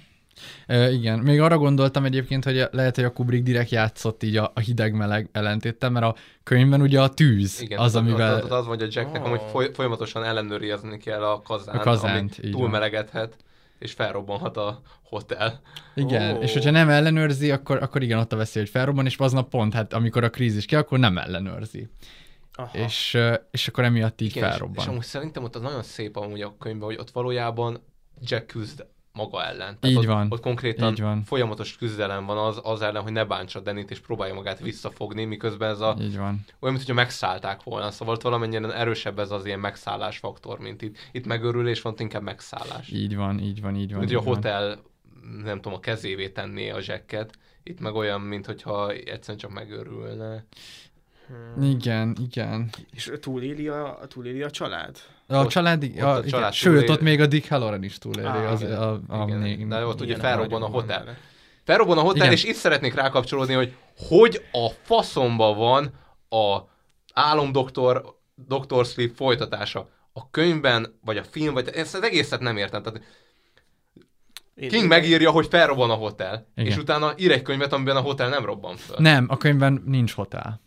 E, igen, még arra gondoltam egyébként, hogy lehet, hogy a Kubrick direkt játszott így a, a hideg-meleg ellentéttel, mert a könyvben ugye a tűz Igen, az, amivel... Ott, ott az mondja Jacknek, Ó. hogy foly, folyamatosan ellenőrizni kell a kazánt, A kazánt, ami így van. túlmelegedhet, és felrobbanhat a hotel. Igen, Ó. és hogyha nem ellenőrzi, akkor, akkor igen, ott a veszély, hogy felrobban, és aznap pont, hát amikor a krízis ki, akkor nem ellenőrzi. Aha. És, és akkor emiatt így Igen, és, felrobban. és amúgy szerintem ott az nagyon szép amúgy a könyvben, hogy ott valójában Jack küzd maga ellen. Így ott, van, Ott konkrétan így van. folyamatos küzdelem van az, az ellen, hogy ne bántsa Denit, és próbálja magát visszafogni, miközben ez a, Így van. olyan, mintha megszállták volna. Szóval ott valamennyire erősebb ez az ilyen megszállás faktor, mint itt. Itt megörülés van, inkább megszállás. Így van, így van, így van. Mint hogy a így van. hotel, nem tudom, a kezévé tenné a zsekket. Itt meg olyan, mint hogyha egyszerűen csak megörülne. Igen, igen. És túléli a, túléli a család? A Ott- család, ott a, a igen, család sőt, túléli. ott még a Dick Halloran is túléli. Á, az, igen, a, a, Igen, még, de ott ugye Igen, felrobban a hotel. van Felrobban a hotel, Igen. és itt szeretnék rákapcsolódni, hogy hogy a faszomba van a álomdoktor, Dr. Sleep folytatása. A könyvben, vagy a film, vagy ezt az egészet nem értem. Tehát King én- megírja, hogy felrobban a hotel, Igen. és utána ír egy könyvet, amiben a hotel nem robban föl. Nem, a könyvben nincs hotel.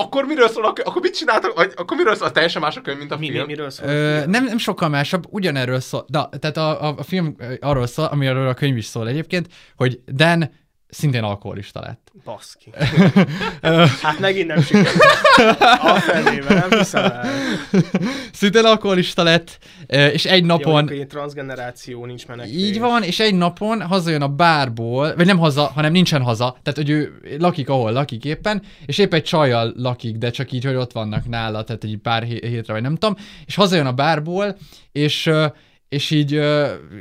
Akkor miről szól a könyv? Akkor mit csináltak? Vagy akkor miről szól? Teljesen más a könyv, mint a Mi, mi, film. miről szól? Ö, nem, nem sokkal másabb, ugyanerről szól. Da, tehát a, a, a film arról szól, amiről a könyv is szól egyébként, hogy Dan szintén alkoholista lett. Baszki. [LAUGHS] hát megint nem sikerült. A felébe, nem hiszem el. Szintén alkoholista lett, és egy Jó, napon... egy transgeneráció nincs menekvés. Így van, és egy napon hazajön a bárból, vagy nem haza, hanem nincsen haza, tehát hogy ő lakik, ahol lakik éppen, és épp egy csajjal lakik, de csak így, hogy ott vannak nála, tehát egy pár hé- hétre, vagy nem tudom, és hazajön a bárból, és és így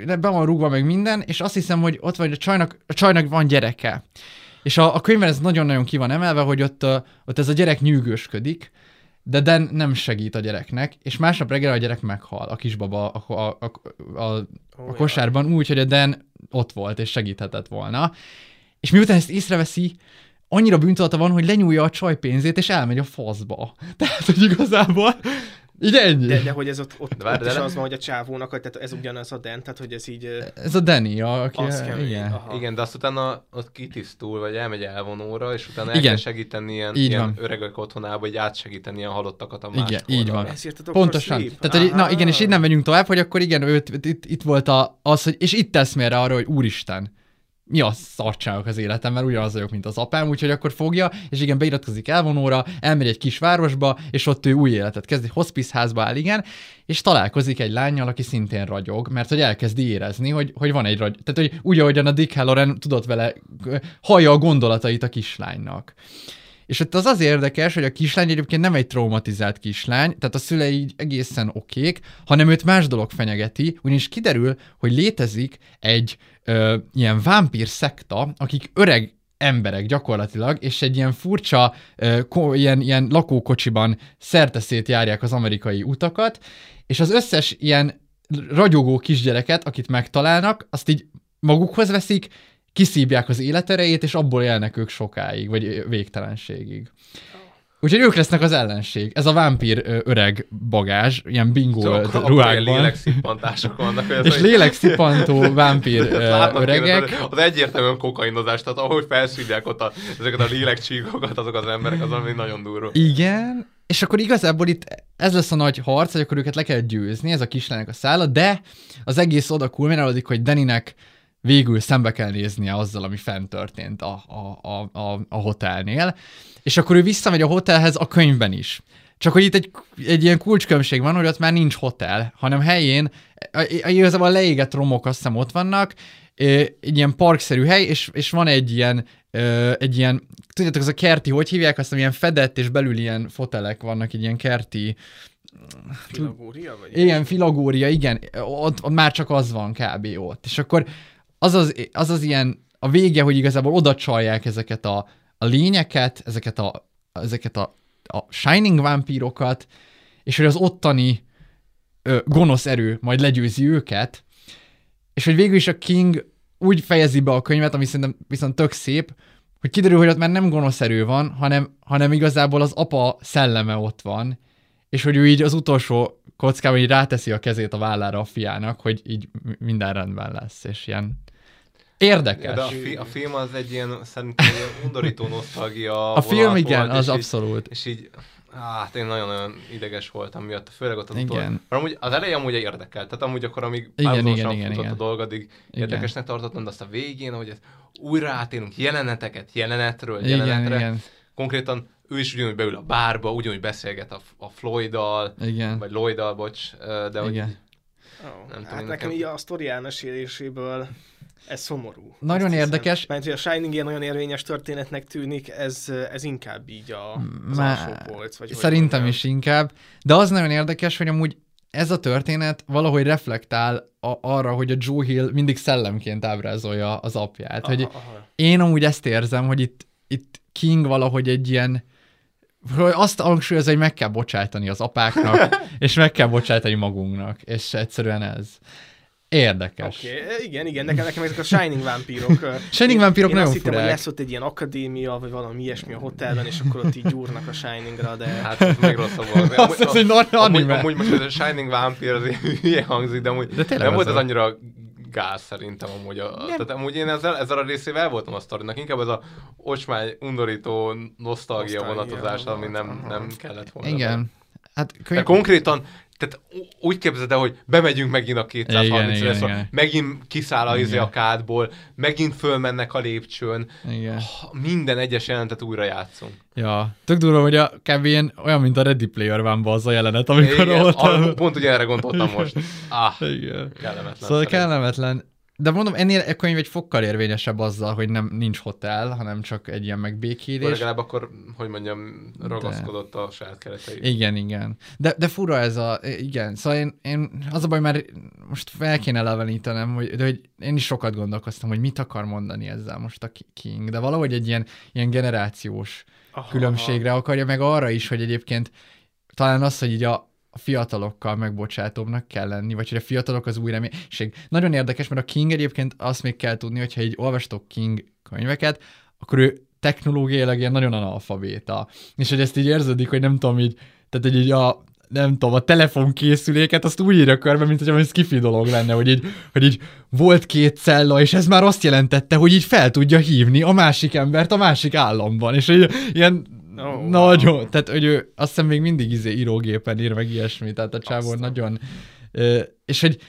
be van rúgva meg minden, és azt hiszem, hogy ott van, hogy a csajnak, a csajnak van gyereke. És a, a könyvben ez nagyon-nagyon ki van emelve, hogy ott, ott ez a gyerek nyűgösködik, de Dan nem segít a gyereknek, és másnap reggel a gyerek meghal, a kisbaba a, a, a, a, a kosárban úgy, hogy a Dan ott volt, és segíthetett volna. És miután ezt észreveszi, annyira bűntudata van, hogy lenyúlja a csaj pénzét, és elmegy a faszba. [LAUGHS] Tehát, hogy igazából így ennyi. De, de hogy ez ott, ott, De várj, ott de is az van, hogy a csávónak, tehát ez ugyanaz a Den, tehát hogy ez így... Ez a Danny, aki... Az kemény, igen. aha. Igen, de azt utána ott kitisztul, vagy elmegy elvonóra, és utána Igen. el kell segíteni ilyen, Így ilyen van. öregek otthonába, hogy átsegíteni ilyen halottakat a Igen, másik így oldalra. van. Ezért a. Pontosan. Sleep. Tehát, hogy, na igen, és így nem megyünk tovább, hogy akkor igen, őt, itt, itt volt a, az, hogy, és itt tesz mérre arra, hogy úristen, mi a szartságok az életemben, ugyanaz vagyok, mint az apám, úgyhogy akkor fogja, és igen, beiratkozik elvonóra, elmegy egy kis városba, és ott ő új életet kezd, egy hospice házba áll, igen, és találkozik egy lányjal, aki szintén ragyog, mert hogy elkezdi érezni, hogy, hogy van egy ragy, tehát hogy úgy, ahogyan a Dick Halloran tudott vele, hallja a gondolatait a kislánynak. És ott az az érdekes, hogy a kislány egyébként nem egy traumatizált kislány, tehát a szülei így egészen okék, hanem őt más dolog fenyegeti, ugyanis kiderül, hogy létezik egy ö, ilyen vámpír szekta, akik öreg emberek gyakorlatilag, és egy ilyen furcsa, ö, ko, ilyen, ilyen lakókocsiban szerteszét járják az amerikai utakat, és az összes ilyen ragyogó kisgyereket, akit megtalálnak, azt így magukhoz veszik, kiszívják az életerejét, és abból élnek ők sokáig, vagy végtelenségig. Úgyhogy ők lesznek az ellenség. Ez a vámpír öreg bagázs, ilyen bingo Szóval ruhákban. lélekszippantások vannak. ez És lélekszippantó vámpír [LAUGHS] öregek. Kéne, az egyértelműen kokainozás, tehát ahogy felszívják ott a, ezeket a lélekcsíkokat, azok az emberek, az ami nagyon durva. Igen, és akkor igazából itt ez lesz a nagy harc, hogy akkor őket le kell győzni, ez a kislánynak a szála, de az egész oda kulminálódik, hogy Deninek végül szembe kell néznie azzal, ami fent történt a, a, a, a, a hotelnél, és akkor ő visszamegy a hotelhez a könyvben is. Csak hogy itt egy, egy ilyen kulcskülönbség van, hogy ott már nincs hotel, hanem helyén igazából a leégett romok azt hiszem ott vannak, egy ilyen parkszerű hely, és, és van egy ilyen, egy ilyen, tudjátok, az a kerti, hogy hívják azt, ilyen fedett, és belül ilyen fotelek vannak, egy ilyen kerti, Filagória, vagy? igen, filagória, igen, ott, ott már csak az van kb. ott. És akkor az az, az, az ilyen, a vége, hogy igazából oda csalják ezeket a, a lényeket, ezeket a, ezeket a, a Shining vámpírokat, és hogy az ottani ö, gonosz erő majd legyőzi őket, és hogy végül is a King úgy fejezi be a könyvet, ami szerintem viszont tök szép, hogy kiderül, hogy ott már nem gonosz erő van, hanem, hanem igazából az apa szelleme ott van, és hogy ő így az utolsó kockában így ráteszi a kezét a vállára a fiának, hogy így mi- minden rendben lesz, és ilyen érdekes. De a, fi, a film az egy ilyen, szerintem ilyen undorító nosztalgia [LAUGHS] A film vonat igen, volt, az és abszolút. Így, és így, hát én nagyon-nagyon ideges voltam miatt, főleg ott az Igen. utol. Mert amúgy az eleje amúgy érdekelt, tehát amúgy akkor, amíg Igen, igen, igen, futott igen. a dolog, addig Igen. érdekesnek tartottam, de azt a végén, hogy ez újra átélünk jeleneteket, jelenetről Igen, jelenetre. igen. Konkrétan ő is ugyanúgy beül a bárba, ugyanúgy beszélget a, a Floyddal, Igen. vagy Lloyddal, bocs, de hogy Igen. Oh, Nem hát tudom, nekem így a sztori elmeséléséből ez szomorú. Nagyon hiszem. érdekes. Mert hogy a Shining ilyen nagyon érvényes történetnek tűnik, ez, ez inkább így a, az Má- alsó polc. Vagy Szerintem is inkább. De az nagyon érdekes, hogy amúgy ez a történet valahogy reflektál a, arra, hogy a Joe Hill mindig szellemként ábrázolja az apját. Aha, hogy aha. én amúgy ezt érzem, hogy itt, itt King valahogy egy ilyen hogy azt hangsúlyozza, hogy meg kell bocsájtani az apáknak, [LAUGHS] és meg kell bocsájtani magunknak, és egyszerűen ez érdekes. Oké, okay. igen, igen, nekem, nekem ezek a Shining vámpírok. [LAUGHS] Shining vámpírok én nagyon azt hittem, hogy lesz ott egy ilyen akadémia, vagy valami ilyesmi a hotelben, és akkor ott így gyúrnak a Shiningra, de... Hát ez még rosszabb [LAUGHS] volt. Az- az egy nagy amúgy, anime. amúgy most ez a Shining Vampire az ilyen hülye hangzik, de amúgy De tényleg nem volt az a- annyira gáz szerintem amúgy. A, tehát amúgy én ezzel, ezzel a részével el voltam a sztorinak. Inkább ez a ocsmány, undorító nosztalgia Nosztalgia vonatozás, ami nem, nem kellett volna. Igen. Hát De könyv... konkrétan, tehát úgy képzeld el, hogy bemegyünk megint a Igen, 230 igen, igen, igen. megint kiszáll a, izé a kádból, megint fölmennek a lépcsőn, Igen. minden egyes jelentet újra játszunk. Ja, tök durva, hogy a kb. ilyen, olyan, mint a Ready Player one az a jelenet, amikor Igen, ott... a- pont ugye erre gondoltam most. Ah, Igen. kellemetlen. Szóval szerintem. kellemetlen. De mondom, ennél a könyv egy fokkal érvényesebb azzal, hogy nem nincs hotel, hanem csak egy ilyen Akkor megbékélés. legalább akkor, hogy mondjam, ragaszkodott a saját keretei. Igen, igen. De, de fura ez a, igen, szóval én, én az a baj, mert most fel kéne elevenítenem, hogy, de hogy én is sokat gondolkoztam, hogy mit akar mondani ezzel most a King, de valahogy egy ilyen, ilyen generációs Aha, különbségre akarja, meg arra is, hogy egyébként talán az, hogy így a a fiatalokkal megbocsátóbbnak kell lenni, vagy hogy a fiatalok az új reménység. Nagyon érdekes, mert a King egyébként azt még kell tudni, hogyha így olvastok King könyveket, akkor ő technológiailag ilyen nagyon analfabéta. És hogy ezt így érződik, hogy nem tudom így, tehát hogy így a, nem tudom, a telefonkészüléket azt úgy írja körbe, mint hogy ez kifi dolog lenne, hogy így, hogy így volt két cella, és ez már azt jelentette, hogy így fel tudja hívni a másik embert a másik államban, és így ilyen Oh, oh, wow. nagyon, tehát hogy ő azt hiszem még mindig izé írógépen ír, meg ilyesmi, tehát a csávó Aztán. nagyon, ö, és hogy,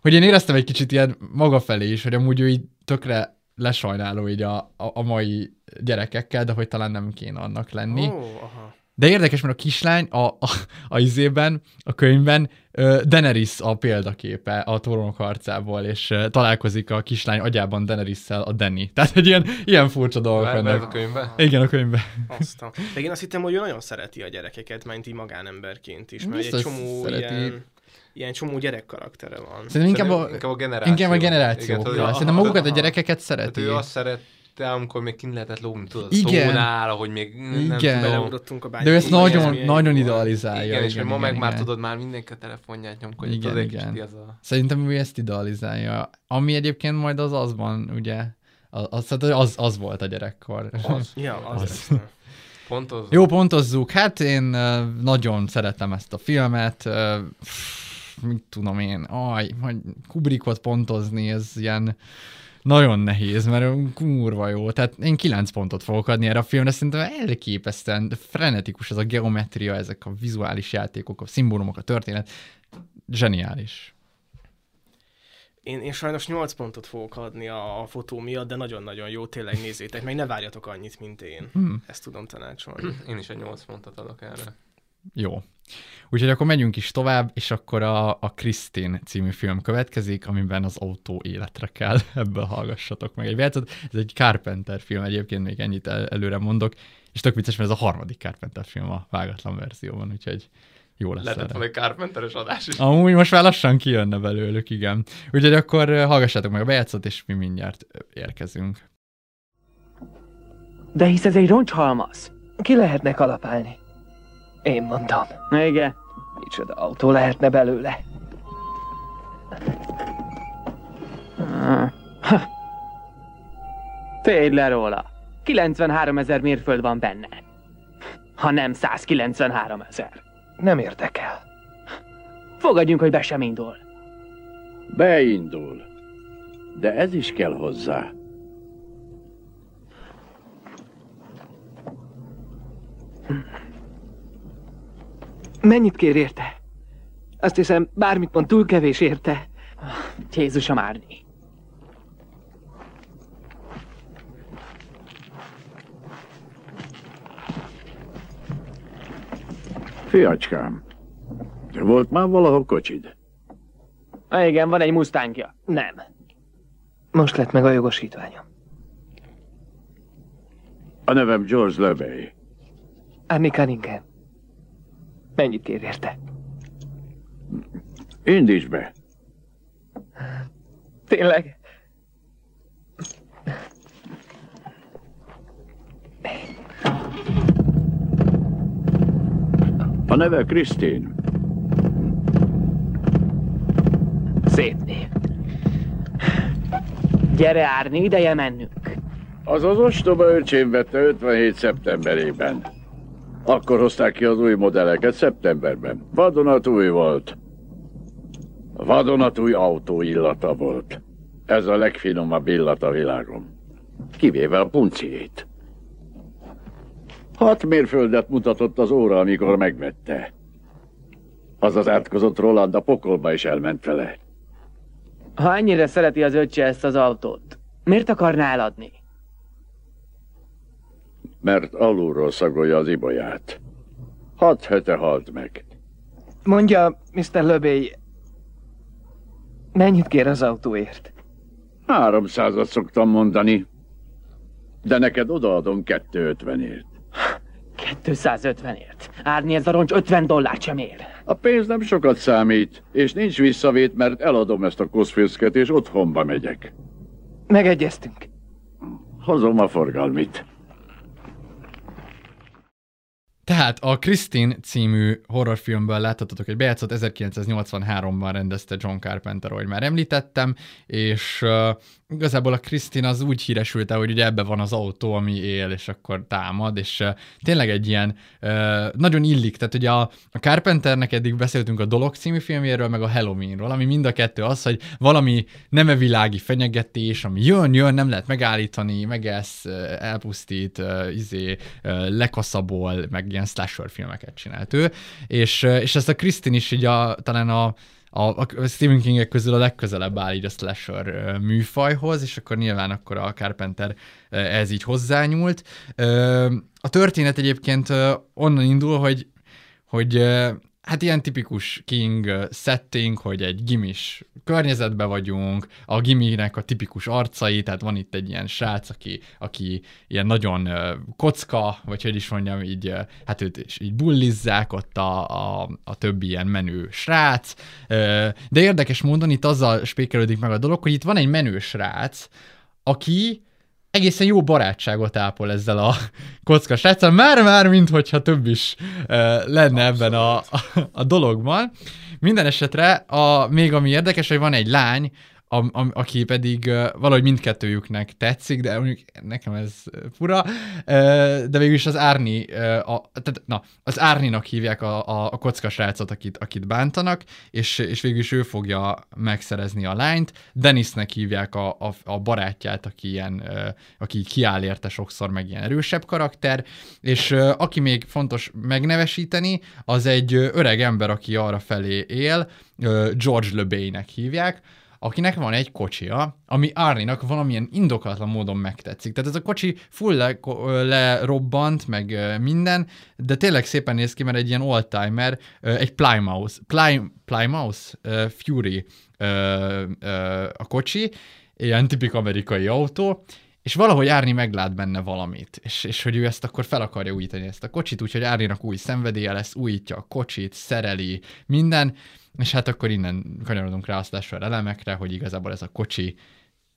hogy én éreztem egy kicsit ilyen maga felé is, hogy amúgy ő így tökre lesajnáló így a, a, a mai gyerekekkel, de hogy talán nem kéne annak lenni. Ó, aha. De érdekes, mert a kislány a, a, a izében, a könyvben Daenerys a példaképe a trónok harcából, és találkozik a kislány agyában Daenerys-szel a Danny. Tehát egy ilyen, ilyen furcsa dolgok be ez a vannak. könyvbe? Igen, a könyvben. Aztán. De én azt hittem, hogy ő nagyon szereti a gyerekeket, mint így magánemberként is, mert egy Biztos csomó szereti. ilyen, ilyen csomó gyerek karaktere van. Szerintem inkább a, inkább a generáció. inkább a Igen, generációkkal. tehát, Szerintem magukat a gyerekeket Tehát szereti. ő azt szerette, amikor még kint lehetett lógni, tudod, Igen. szónál, ahogy még nem Igen. Beleugrottunk a bányába. De ezt Igen, ez nagyon, nagyon idealizálja. Igen, és hogy ma meg már igen. tudod, már mindenki a telefonját nyomkodja, Igen, tudod, igen. ez a... Szerintem ő ezt idealizálja. Ami egyébként majd az azban, ugye, az, az, az, az volt a gyerekkor. Az. [LAUGHS] Ja, az. Az. az. Pont az. Jó, pontozzuk. Hát én nagyon szeretem ezt a filmet. Mit tudom én, aj, hogy Kubrickot pontozni, ez ilyen nagyon nehéz, mert kurva jó. Tehát én 9 pontot fogok adni erre a filmre, szerintem elképesztően frenetikus ez a geometria, ezek a vizuális játékok, a szimbólumok, a történet. Zseniális. Én, én sajnos 8 pontot fogok adni a, a fotó miatt, de nagyon-nagyon jó, tényleg nézzétek meg, ne várjatok annyit, mint én. Hmm. Ezt tudom tanácsolni. Én is egy 8 pontot adok erre. Jó. Úgyhogy akkor megyünk is tovább, és akkor a, a Christine című film következik, amiben az autó életre kell. [LAUGHS] Ebből hallgassatok meg egy percet. Ez egy Carpenter film, egyébként még ennyit el, előre mondok, és tök vicces, mert ez a harmadik Carpenter film a vágatlan verzióban, úgyhogy jó lesz Lehetett volna egy Carpenteres adás is. Amúgy most már lassan kijönne belőlük, igen. Úgyhogy akkor hallgassátok meg a bejátszót, és mi mindjárt érkezünk. De hisz ez egy roncshalmaz. Ki lehetne kalapálni? Én mondom. Igen. Micsoda autó lehetne belőle. Ah. Ha. Félj le róla. 93 ezer mérföld van benne. Ha nem 193 ezer. Nem érdekel. Fogadjunk, hogy be sem indul. Beindul. De ez is kell hozzá. Mennyit kér érte? Azt hiszem, bármit mond, túl kevés érte. Jézusom árni. Fiacskám, volt már valahol kocsid? Ah, igen, van egy mustangja. Nem. Most lett meg a jogosítványom. A nevem George Levey. Annie Cunningham. Mennyit kér érte? Indíts be. Tényleg? A neve Krisztin. Szép név. Gyere, Árni, ideje mennünk. Az az ostoba öcsém vette 57. szeptemberében. Akkor hozták ki az új modelleket szeptemberben. Vadonatúj volt. Vadonatúj autó illata volt. Ez a legfinomabb illat a világon. Kivéve a punciét. Hat mérföldet mutatott az óra, amikor megvette. Az az átkozott Roland a pokolba is elment vele. Ha ennyire szereti az öccse ezt az autót, miért akarná eladni? Mert alulról szagolja az ibolyát. Hat hete halt meg. Mondja, Mr. Löbély, mennyit kér az autóért? Háromszázat szoktam mondani, de neked odaadom 250-ért. 250-ért. Árni ez a roncs 50 dollárt sem ér. A pénz nem sokat számít, és nincs visszavét, mert eladom ezt a koszfészket, és otthonba megyek. Megegyeztünk. Hozom a forgalmit. Tehát a Christine című horrorfilmből láthattatok egy bejátszott 1983-ban rendezte John Carpenter, ahogy már említettem, és igazából a Christine az úgy híresült el, hogy ugye ebbe van az autó, ami él, és akkor támad, és tényleg egy ilyen nagyon illik, tehát ugye a, Carpenternek eddig beszéltünk a Dolog című filmjéről, meg a Halloweenról, ami mind a kettő az, hogy valami nemevilági fenyegetés, ami jön, jön, nem lehet megállítani, megesz, elpusztít, izé, lekaszabol, meg ilyen slasher filmeket csinált ő, és, és ezt a Kristin is így a, talán a, a, a Stephen Kingek közül a legközelebb áll így a slasher műfajhoz, és akkor nyilván akkor a Carpenter ez így hozzányúlt. A történet egyébként onnan indul, hogy, hogy hát ilyen tipikus King setting, hogy egy gimis környezetben vagyunk, a giminek a tipikus arcai, tehát van itt egy ilyen srác, aki, aki ilyen nagyon kocka, vagy hogy is mondjam, így, hát őt is így bullizzák ott a, a, a többi ilyen menő srác, de érdekes módon itt azzal spékelődik meg a dolog, hogy itt van egy menő srác, aki egészen jó barátságot ápol ezzel a [LAUGHS] kocka sráccal, már-már, minthogyha több is uh, lenne Abszolút. ebben a, a, a dologban. Minden esetre a, még ami érdekes, hogy van egy lány, a, a, aki pedig uh, valahogy mindkettőjüknek tetszik, de mondjuk nekem ez fura, uh, de végülis az Árni, uh, a, tehát, na, az Árninak hívják a, a, a kocka srácot, akit, akit bántanak, és, és végülis ő fogja megszerezni a lányt. Denisnek hívják a, a, a barátját, aki ilyen, uh, aki kiáll érte sokszor, meg ilyen erősebb karakter, és uh, aki még fontos megnevesíteni, az egy öreg ember, aki arra felé él, George LeBay-nek hívják, akinek van egy kocsia, ami Arninak valamilyen indokatlan módon megtetszik. Tehát ez a kocsi full le, lerobbant, meg minden, de tényleg szépen néz ki, mert egy ilyen oldtimer, egy Plymouth, Ply, Plymouth Fury a kocsi, ilyen tipik amerikai autó, és valahogy Árni meglát benne valamit, és, és hogy ő ezt akkor fel akarja újítani ezt a kocsit, úgyhogy Árninak új szenvedélye lesz, újítja a kocsit, szereli, minden, és hát akkor innen kanyarodunk rá a elemekre, hogy igazából ez a kocsi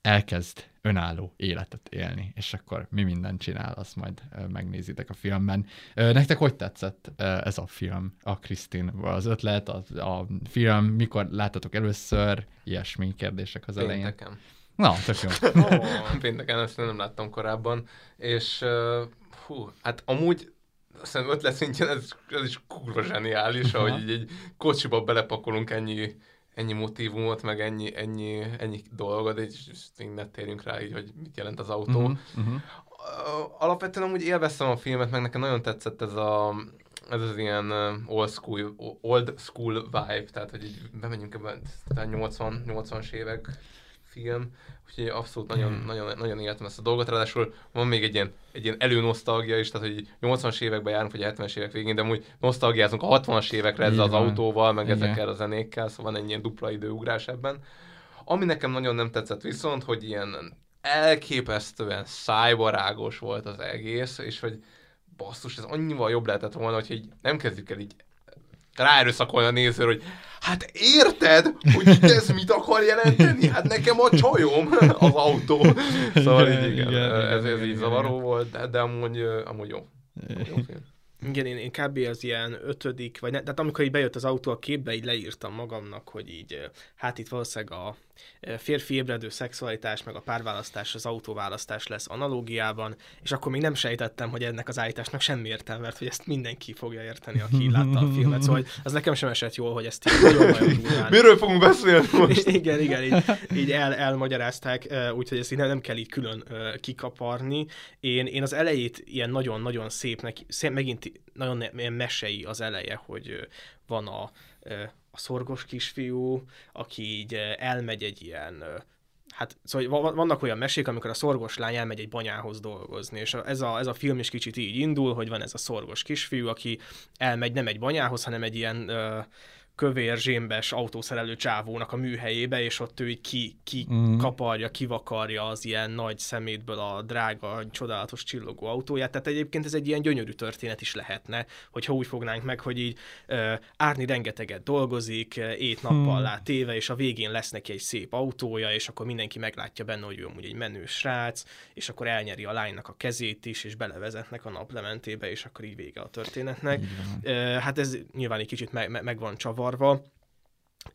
elkezd önálló életet élni, és akkor mi mindent csinál, azt majd megnézitek a filmben. Nektek hogy tetszett ez a film, a Krisztin? Az ötlet, a, a film, mikor láttatok először, ilyesmi kérdések az elején? Pénteken. Na, tök jó. oh, pénteken ezt nem láttam korábban, és hú, hát amúgy szerintem ötlet szintjén ez, ez is kurva zseniális, ahogy így egy kocsiba belepakolunk ennyi, ennyi motivumot, meg ennyi, ennyi, ennyi dolgot, és ne térjünk rá így, hogy mit jelent az autó. Uh-huh, uh-huh. Alapvetően amúgy élveztem a filmet, meg nekem nagyon tetszett ez a ez az ilyen old school, old school vibe, tehát hogy így bemegyünk ebben 80, 80-as évek film, úgyhogy abszolút nagyon, hmm. nagyon, nagyon éltem ezt a dolgot, ráadásul van még egy ilyen, egy ilyen előnosztalgia is, tehát hogy 80-as években járunk, vagy 70-es évek végén, de úgy nosztalgiázunk a 60-as évekre ezzel az autóval, meg Igen. ezekkel a zenékkel, szóval van egy ilyen dupla időugrás ebben. Ami nekem nagyon nem tetszett viszont, hogy ilyen elképesztően szájbarágos volt az egész, és hogy basszus, ez annyival jobb lehetett volna, hogy így nem kezdjük el így ráerőszakolni a nézőr, hogy hát érted, hogy [LAUGHS] ez mit akar jelenteni? Hát nekem a csajom [LAUGHS] az autó. Szóval így igen, igen ez, ez így zavaró volt, de, de amúgy, amúgy jó. jó film. Igen, én, én kb. az ilyen ötödik, vagy ne, tehát amikor így bejött az autó a képbe, így leírtam magamnak, hogy így, hát itt valószínűleg a férfi ébredő szexualitás, meg a párválasztás, az autóválasztás lesz analógiában, és akkor még nem sejtettem, hogy ennek az állításnak semmi értelme, mert hogy ezt mindenki fogja érteni, aki látta a filmet. Szóval az nekem sem esett jól, hogy ezt így nagyon-nagyon durván- Miről fogunk beszélni [LAUGHS] most? igen, igen, így, így el, elmagyarázták, úgyhogy ezt így nem, nem kell így külön kikaparni. Én, én az elejét ilyen nagyon-nagyon szépnek, szép, megint nagyon mesei az eleje, hogy van a, a szorgos kisfiú, aki így elmegy egy ilyen Hát szóval va- va- vannak olyan mesék, amikor a szorgos lány elmegy egy banyához dolgozni, és ez a, ez a film is kicsit így indul, hogy van ez a szorgos kisfiú, aki elmegy nem egy banyához, hanem egy ilyen ö, kövér, zsémbes autószerelő csávónak a műhelyébe, és ott ő így ki, ki Mhm. kaparja, kivakarja az ilyen nagy szemétből a drága, csodálatos csillogó autóját. Tehát egyébként ez egy ilyen gyönyörű történet is lehetne, hogyha úgy fognánk meg, hogy így uh, Árni rengeteget dolgozik, ö, ét-nappal Hmm. lát téve, és a végén lesz neki egy szép autója, és akkor mindenki meglátja benne, hogy ő amúgy egy menő srác, és akkor elnyeri a lánynak a kezét is, és belevezetnek a naplementébe, és akkor így vége a történetnek. Ö, Hát ez nyilván egy kicsit meg, meg, meg van csavarva.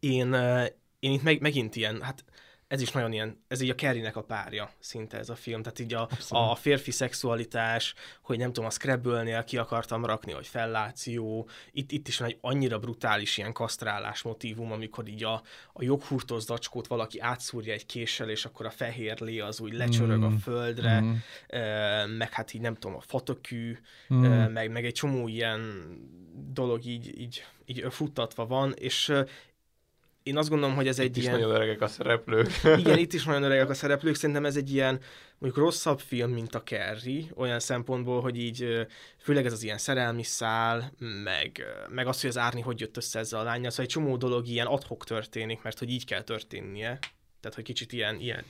Én, ö, én itt meg, megint ilyen, hát ez is nagyon ilyen, ez így a Kerrynek a párja szinte ez a film, tehát így a, a férfi szexualitás, hogy nem tudom, a Scrabble-nél ki akartam rakni, hogy felláció, itt, itt is van egy annyira brutális ilyen kasztrálás motivum, amikor így a, a joghurtos zacskót valaki átszúrja egy késsel, és akkor a fehér lé az úgy lecsörög a Mm. földre, Mm. meg hát így nem tudom, a fatökű, Mm. meg, meg egy csomó ilyen dolog így, így, így futtatva van, és én azt gondolom, hogy ez egy Itt is ilyen... nagyon öregek a szereplők. Igen, itt is [LAUGHS] nagyon öregek a szereplők, szerintem ez egy ilyen mondjuk rosszabb film, mint a Kerry, olyan szempontból, hogy így főleg ez az ilyen szerelmi szál, meg, meg az, hogy az Árni hogy jött össze ezzel a lányjal, szóval egy csomó dolog ilyen adhok történik, mert hogy így kell történnie. Tehát, hogy kicsit ilyen, ilyen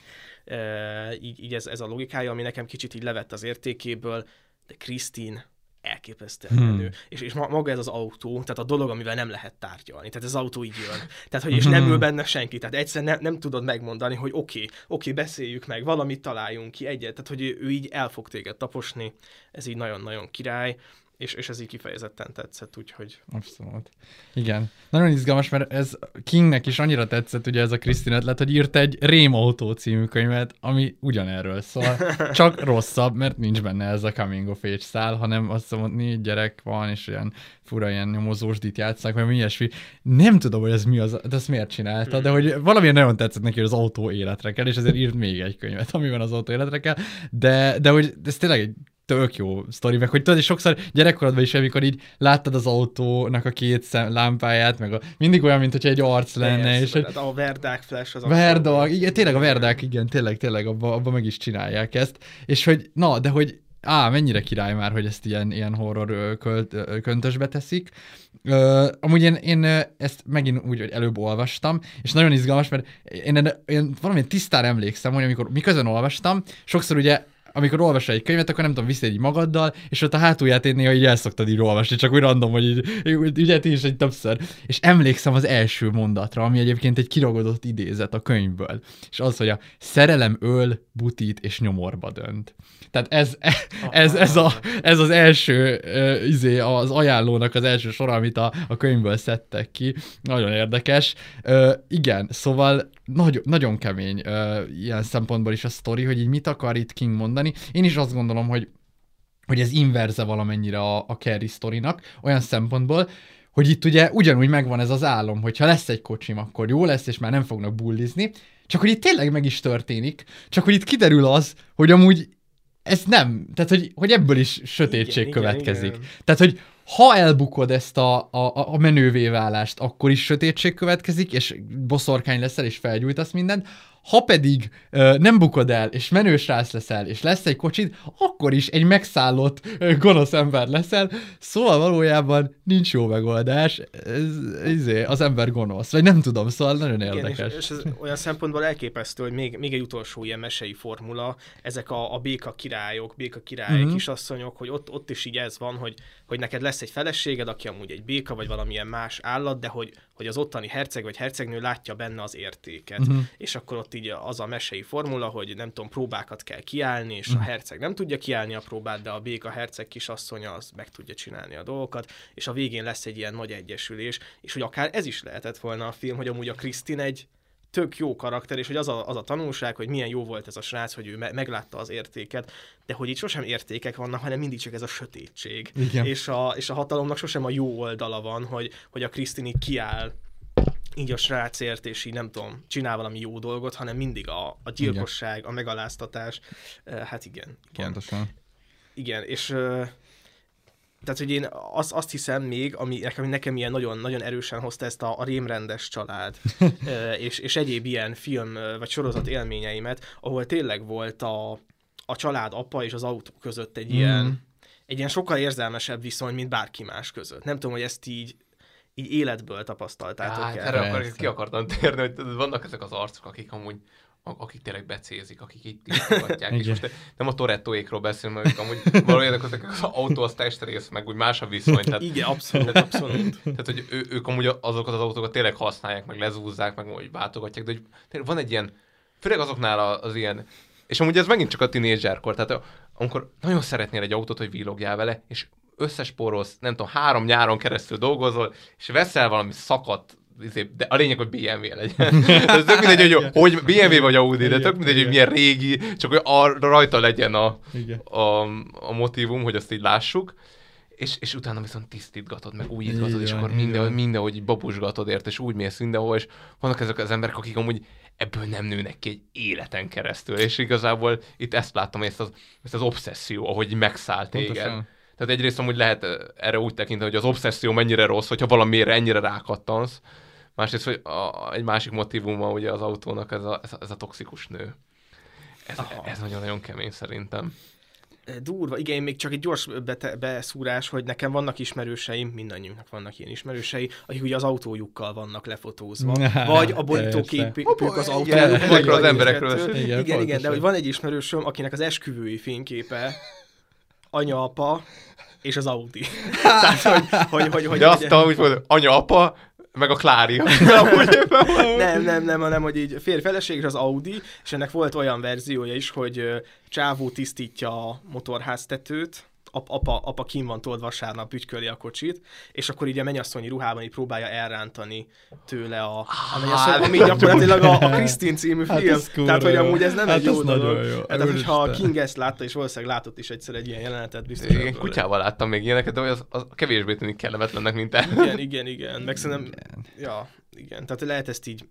így, így ez, ez a logikája, ami nekem kicsit így levett az értékéből, de Krisztin elképesztően Hmm. menő. És, és ma- maga ez az autó, tehát a dolog, amivel nem lehet tárgyalni. Tehát ez az autó így jön. Tehát, hogy és nem ül benne senki. Tehát egyszer nem, nem tudod megmondani, hogy oké, okay, oké, okay, beszéljük meg, valamit találjunk ki egyet. Tehát, hogy ő, ő így el fog téged taposni. Ez így nagyon-nagyon király. És, és ez így kifejezetten tetszett, úgyhogy... Abszolút. Igen. Nagyon izgalmas, mert ez Kingnek is annyira tetszett ugye ez a Krisztin ötlet, hogy írt egy Rém Autó című könyvet, ami ugyanerről szól. [LAUGHS] Csak rosszabb, mert nincs benne ez a coming of age szál, hanem azt mondom, hogy négy gyerek van, és olyan fura ilyen nyomozósdit vagy mi ilyesmi. Nem tudom, hogy ez mi az, de ezt miért csinálta, de hogy valamilyen nagyon tetszett neki, hogy az autó életre kell, és ezért írt még egy könyvet, amiben az autó életre kell, de, de hogy ez tényleg egy tök jó sztori, meg hogy tudod, és sokszor gyerekkorodban is, amikor így láttad az autónak a két szem, lámpáját, meg a, mindig olyan, mint hogyha egy arc lenne, Persze, és hogy tehát a Verdák Flash az... Verdag, igen, tényleg a Verdák, igen, tényleg, tényleg abban abba meg is csinálják ezt, és hogy, na, de hogy á, mennyire király már, hogy ezt ilyen, ilyen horror költ, köntösbe teszik. Ö, amúgy én, én ezt megint úgy, hogy előbb olvastam, és nagyon izgalmas, mert én, én, valamilyen tisztára emlékszem, hogy amikor miközben olvastam, sokszor ugye amikor olvasol egy könyvet, akkor nem tudom, viszed így magaddal, és ott a hátulját én néha így el szoktad így olvasni, csak úgy random, hogy így, ugye ti is egy többször. És emlékszem az első mondatra, ami egyébként egy kiragadott idézet a könyvből. És az, hogy a szerelem öl, butít és nyomorba dönt. Tehát ez, ez, ez, a, ez az első uh, izé, az ajánlónak az első sor, amit a, a könyvből szedtek ki. Nagyon érdekes. Uh, igen, szóval nagy, nagyon kemény uh, ilyen szempontból is a sztori, hogy így mit akar itt King mondani. Én is azt gondolom, hogy hogy ez inverze valamennyire a, a Carrie sztorinak, olyan szempontból, hogy itt ugye ugyanúgy megvan ez az álom, hogy ha lesz egy kocsim, akkor jó lesz, és már nem fognak bullizni, csak hogy itt tényleg meg is történik, csak hogy itt kiderül az, hogy amúgy ez nem, tehát hogy, hogy ebből is sötétség Igen, következik. igen, igen. Tehát, hogy ha elbukod ezt a, a, a menővé válást, akkor is sötétség következik, és boszorkány leszel, és felgyújtasz mindent. Ha pedig ö, nem bukod el, és menős rász leszel, és lesz egy kocsid, akkor is egy megszállott, ö, gonosz ember leszel. Szóval valójában nincs jó megoldás. Ez, izé, az ember gonosz. Vagy nem tudom, szóval nagyon Igen, érdekes. és, és ez olyan szempontból elképesztő, hogy még, még egy utolsó ilyen mesei formula, ezek a, a béka királyok, béka királyok, Mhm. mm-hmm. kisasszonyok, hogy ott, ott is így ez van, hogy, hogy neked lesz egy feleséged, aki amúgy egy béka, vagy valamilyen más állat, de hogy, hogy az ottani herceg vagy hercegnő látja benne az értéket. Mhm. Mm-hmm. És akkor ott így az a mesei formula, hogy nem tudom, próbákat kell kiállni, és mm. a herceg nem tudja kiállni a próbát, de a béka herceg kisasszonya az meg tudja csinálni a dolgokat, és a végén lesz egy ilyen nagy egyesülés, és hogy akár ez is lehetett volna a film, hogy amúgy a Krisztin egy tök jó karakter, és hogy az a, az a tanulság, hogy milyen jó volt ez a srác, hogy ő me- meglátta az értéket, de hogy itt sosem értékek vannak, hanem mindig csak ez a sötétség. Igen. És a, és a hatalomnak sosem a jó oldala van, hogy, hogy a Krisztin kiáll így a srácért, és így nem tudom, csinál valami jó dolgot, hanem mindig a, a gyilkosság, a megaláztatás. Hát igen. igen. Pontosan. Igen, és tehát, hogy én azt, azt hiszem még, ami nekem, nekem ilyen nagyon, nagyon erősen hozta ezt a, a rémrendes család, [LAUGHS] és, és egyéb ilyen film vagy sorozat élményeimet, ahol tényleg volt a, a család apa és az autó között egy ilyen, Mm. egy ilyen sokkal érzelmesebb viszony, mint bárki más között. Nem tudom, hogy ezt így, így életből tapasztaltátok Hát, el. erre akar, ki akartam térni, hogy vannak ezek az arcok, akik amúgy akik tényleg becézik, akik itt tisztogatják, és most nem a Torettoékról beszélünk, mert amúgy valójában ezek az autó, az testrész, meg úgy más a viszony. Tehát, Igen, abszolút, tehát, abszolút. Tehát, hogy ő, ők amúgy azokat az autókat tényleg használják, meg lezúzzák, meg úgy váltogatják, de hogy van egy ilyen, főleg azoknál a- az ilyen, és amúgy ez megint csak a tinédzserkor, tehát amikor nagyon szeretnél egy autót, hogy villogjál vele, és összespórolsz, nem tudom, három nyáron keresztül dolgozol, és veszel valami szakadt, izé, de a lényeg, hogy BMW legyen. [LAUGHS] ez tök mindegy, hogy, hogy BMW vagy Audi, de tök mindegy, hogy milyen régi, csak hogy arra rajta legyen a, a, a motivum, hogy azt így lássuk. És, és utána viszont tisztítgatod, meg újítgatod, és akkor van. mindenhogy így babusgatod érte, és úgy mész mindenhol, és vannak ezek az emberek, akik amúgy ebből nem nőnek ki egy életen keresztül, és igazából itt ezt láttam, ezt az, ezt az obszesszió, ahogy megszáll téged. Pontosan. Tehát egyrészt amúgy lehet erre úgy tekinteni, hogy az obszesszió mennyire rossz, hogyha valamire ennyire rákattansz. Másrészt, hogy a, egy másik motivuma ugye az autónak ez a, ez a, ez a toxikus nő. Ez, ez nagyon-nagyon kemény szerintem. Durva, igen, még csak egy gyors bete- beszúrás, hogy nekem vannak ismerőseim, mindannyiunknak vannak ilyen ismerősei, akik ugye az autójukkal vannak lefotózva, [LAUGHS] vagy a borítóképük az igen, autójuk. vagy az emberekről. Igen, Igen, igen, igen, de hogy van egy ismerősöm, akinek az esküvői fényképe anya, apa és az Audi. [LAUGHS] Tehát, hogy, hogy, hogy, hogy De azt úgy mondod, anya, apa, meg a Klári. [LAUGHS] [LAUGHS] Nem, nem, nem, hanem hogy így férj feleség és az Audi, és ennek volt olyan verziója is, hogy csávó tisztítja a motorháztetőt, ap- apa, apa kim van told vasárnap, ügyköli a kocsit, és akkor így a mennyasszonyi ruhában így próbálja elrántani tőle a, a mennyasszony, ami gyakorlatilag a, a Krisztin című Hát film. ez kurva Tehát, hogy amúgy ez nem Hát egy jó ez dolog. jó. Tehát, hogyha a. King ezt látta, és valószínűleg látott is egyszer egy ilyen jelenetet, biztos. Én kutyával láttam még ilyeneket, de hogy az, az kevésbé tűnik kellemetlennek, mint el. Igen, igen, igen. Meg [LAUGHS] szerintem, ja, igen. Tehát lehet ezt így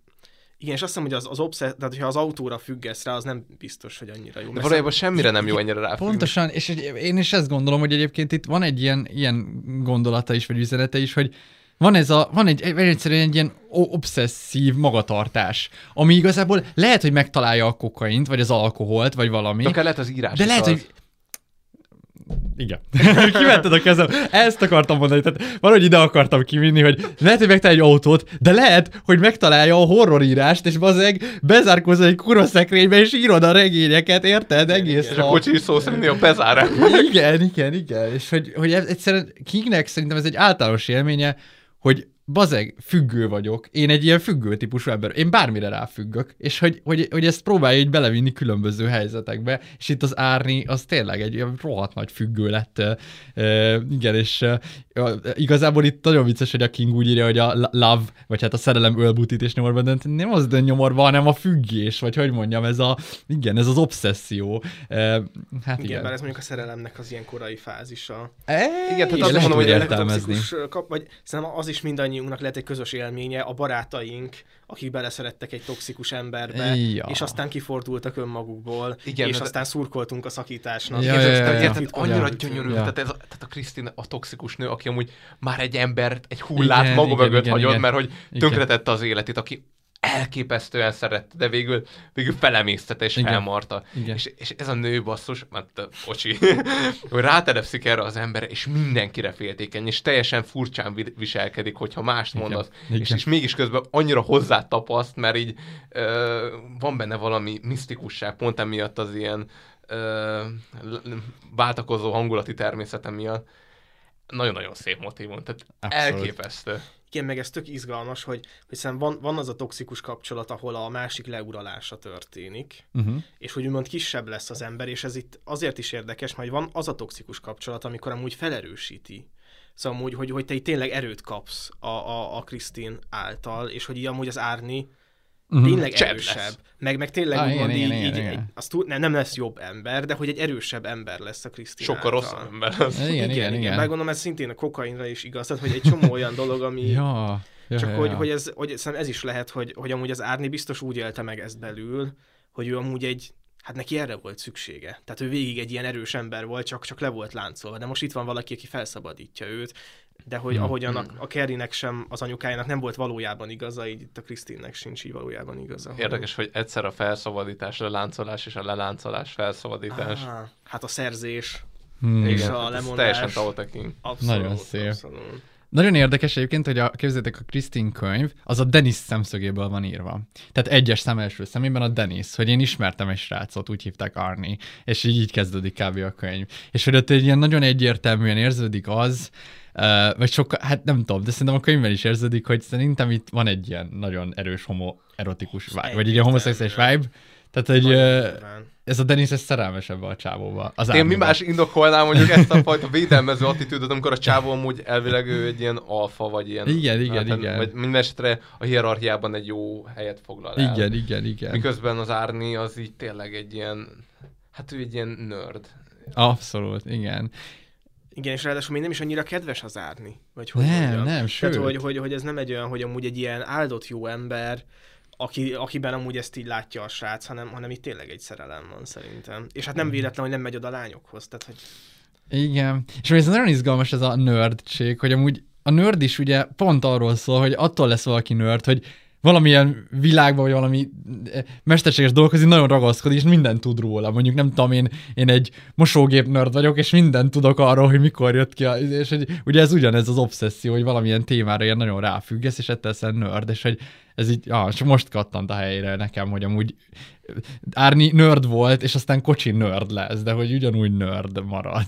igen, és azt hiszem, hogy az, az obszess, tehát hogyha az autóra függesz rá, az nem biztos, hogy annyira jó. De valójában semmire nem jó ennyire ráfüggni. Pontosan, és én is ezt gondolom, hogy egyébként itt van egy ilyen, ilyen gondolata is, vagy üzenete is, hogy van ez a, van egy, egy egyszerűen egy ilyen obszesszív magatartás, ami igazából lehet, hogy megtalálja a kokaint, vagy az alkoholt, vagy valami. De akár lehet az írás De is lehet, az. hogy igen. [LAUGHS] Kivetted a kezem. Ezt akartam mondani. Tehát valahogy ide akartam kivinni, hogy lehet, hogy megtalálja egy autót, de lehet, hogy megtalálja a horrorírást, és bazeg bezárkózol egy kurva szekrénybe, és írod a regényeket, érted? Egész És a kocsi szó szerint a bezárás. igen, igen, igen. És hogy, hogy egyszerűen Kingnek szerintem ez egy általános élménye, hogy bazeg, függő vagyok. Én egy ilyen függő típusú ember. Én bármire ráfüggök. És hogy, hogy, hogy ezt próbálja így belevinni különböző helyzetekbe. És itt az Árni, az tényleg egy ilyen rohadt nagy függő lett. Uh, igen, és uh, igazából itt nagyon vicces, hogy a King úgy írja, hogy a lo- love, vagy hát a szerelem ölbutítés nyomorban, de nem az de nyomorban, hanem a függés, vagy hogy mondjam, ez a, igen, ez az obszesszió. Uh, hát Igen, igen. mert ez mondjuk a szerelemnek az ilyen korai fázisa. Igen, tehát azt mondom, hogy toxikus, Kap, vagy szerintem az is mindannyiunknak lehet egy közös élménye, a barátaink, akik beleszerettek egy toxikus emberbe, Ja. és aztán kifordultak önmagukból, Igen, és de- aztán szurkoltunk a szakításnak. Ja, ja, ja, ja. érted, Itt annyira gyönyörű, Ja. tehát, ez, a- tehát a Krisztin a toxikus nő, aki amúgy már egy embert, egy hullát Igen, maga igen, mögött igen, hagyott, igen. mert hogy tönkretette az életét, aki elképesztően szerette, de végül, végül felemésztette és Igen. felmarta. Igen. És, és, ez a nő basszus, mert bocsi, [LAUGHS] hogy rátelepszik erre az emberre, és mindenkire féltékeny, és teljesen furcsán vi- viselkedik, hogyha mást mondasz, Igen. és, és mégis közben annyira hozzátapaszt, mert így ö, van benne valami misztikusság, pont emiatt az ilyen ö, váltakozó hangulati természete miatt. Nagyon-nagyon szép motivum, tehát Abszolút. elképesztő. Igen, meg ez tök izgalmas, hogy, szerintem van, van az a toxikus kapcsolat, ahol a másik leuralása történik, Uh-huh. és hogy úgymond kisebb lesz az ember, és ez itt azért is érdekes, mert van az a toxikus kapcsolat, amikor amúgy felerősíti. Szóval amúgy, hogy, hogy te így tényleg erőt kapsz a, a, a Krisztin által, és hogy így amúgy az Árni Mhm. tényleg Csend erősebb. lesz. Meg, meg tényleg Ah, úgymond igen, így, igen, így, igen, egy- igen. az túl, nem, nem lesz jobb ember, de hogy egy erősebb ember lesz a Krisztina. Sokkal rosszabb ember lesz. Igen, igen, igen. igen. Meg gondolom, ez szintén a kokainra is igaz, tehát hogy egy csomó olyan dolog, ami... [LAUGHS] Ja, ja, Csak ja, hogy, ja. hogy, ez, hogy szerintem ez is lehet, hogy, hogy amúgy az Árni biztos úgy élte meg ezt belül, hogy ő amúgy egy, hát neki erre volt szüksége. Tehát ő végig egy ilyen erős ember volt, csak, csak le volt láncolva. De most itt van valaki, aki felszabadítja őt, de hogy Hmm. ahogyan a, a Kerrynek sem, az anyukájának nem volt valójában igaza, így itt a Krisztinnek sincs így valójában igaza. Érdekes, hogy egyszer a felszabadítás, leláncolás és a leláncolás felszabadítás. Ah, hát a szerzés Hmm. és Igen, a hát lemondás. teljesen. Abszolút, Nagyon szép. Abszolút. Nagyon érdekes egyébként, hogy a, képzeljétek, a Krisztin könyv, az a Dennis szemszögéből van írva. Tehát egyes szem első szemében a Dennis, hogy én ismertem egy srácot, úgy hívták Arni, és így, így kezdődik kb. a könyv. És hogy ott egy ilyen nagyon egyértelműen érződik az, uh, vagy sokkal, hát nem tudom, de szerintem a könyvben is érződik, hogy szerintem itt van egy ilyen nagyon erős homoerotikus vibe, vagy egy ilyen homoszexuális vibe, tehát egy, uh, ez a Dennis ez szerelmes ebbe a csávóba. Az Én mi Arniba. más indokolnám mondjuk ezt a fajta védelmező attitűdöt, amikor a csávó amúgy elvileg ő egy ilyen alfa, vagy ilyen... Igen, igen, igen. Vagy minden esetre a hierarchiában egy jó helyet foglal el. Igen, igen, igen. Miközben az Árni az így tényleg egy ilyen... Hát ő egy ilyen nerd. Abszolút, igen. Igen, és ráadásul még nem is annyira kedves az árni. Vagy hogy Nem, mondjam. nem, sőt. Tehát, hogy, hogy, hogy, ez nem egy olyan, hogy amúgy egy ilyen áldott jó ember, aki, akiben amúgy ezt így látja a srác, hanem, hanem itt tényleg egy szerelem van szerintem. És hát nem véletlen, hogy nem megy oda a lányokhoz. Tehát, hogy Igen. És ez nagyon izgalmas ez a nördség, hogy amúgy a nerd is ugye pont arról szól, hogy attól lesz valaki nerd, hogy valamilyen világban, vagy valami eh, mesterséges dolgozni, nagyon ragaszkodik, és mindent tud róla. Mondjuk nem tudom, én, én egy mosógép nerd vagyok, és mindent tudok arról, hogy mikor jött ki, a, és hogy ugye ez ugyanez az obszesszió, hogy valamilyen témára ilyen nagyon ráfüggesz, és ettől leszel nerd, és hogy ez így, ah, csak most kattant a helyére nekem, hogy amúgy Árni nerd volt, és aztán kocsi nerd lesz, de hogy ugyanúgy nerd marad.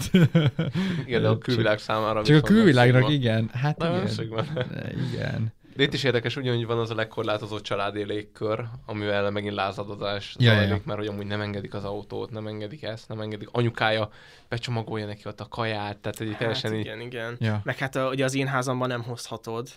Igen, de a [LAUGHS] külvilág számára Csak a külvilágnak, igen. Hát igen. Igen. De itt is érdekes, ugyanúgy van az a legkorlátozott családi légkör, amivel megint lázadozás Ja, zajlik, ja. mert hogy amúgy nem engedik az autót, nem engedik ezt, nem engedik. Anyukája becsomagolja neki ott a kaját, tehát egy teljesen hát így... igen, igen. Ja. Meg hát a, ugye az én házamban nem hozhatod.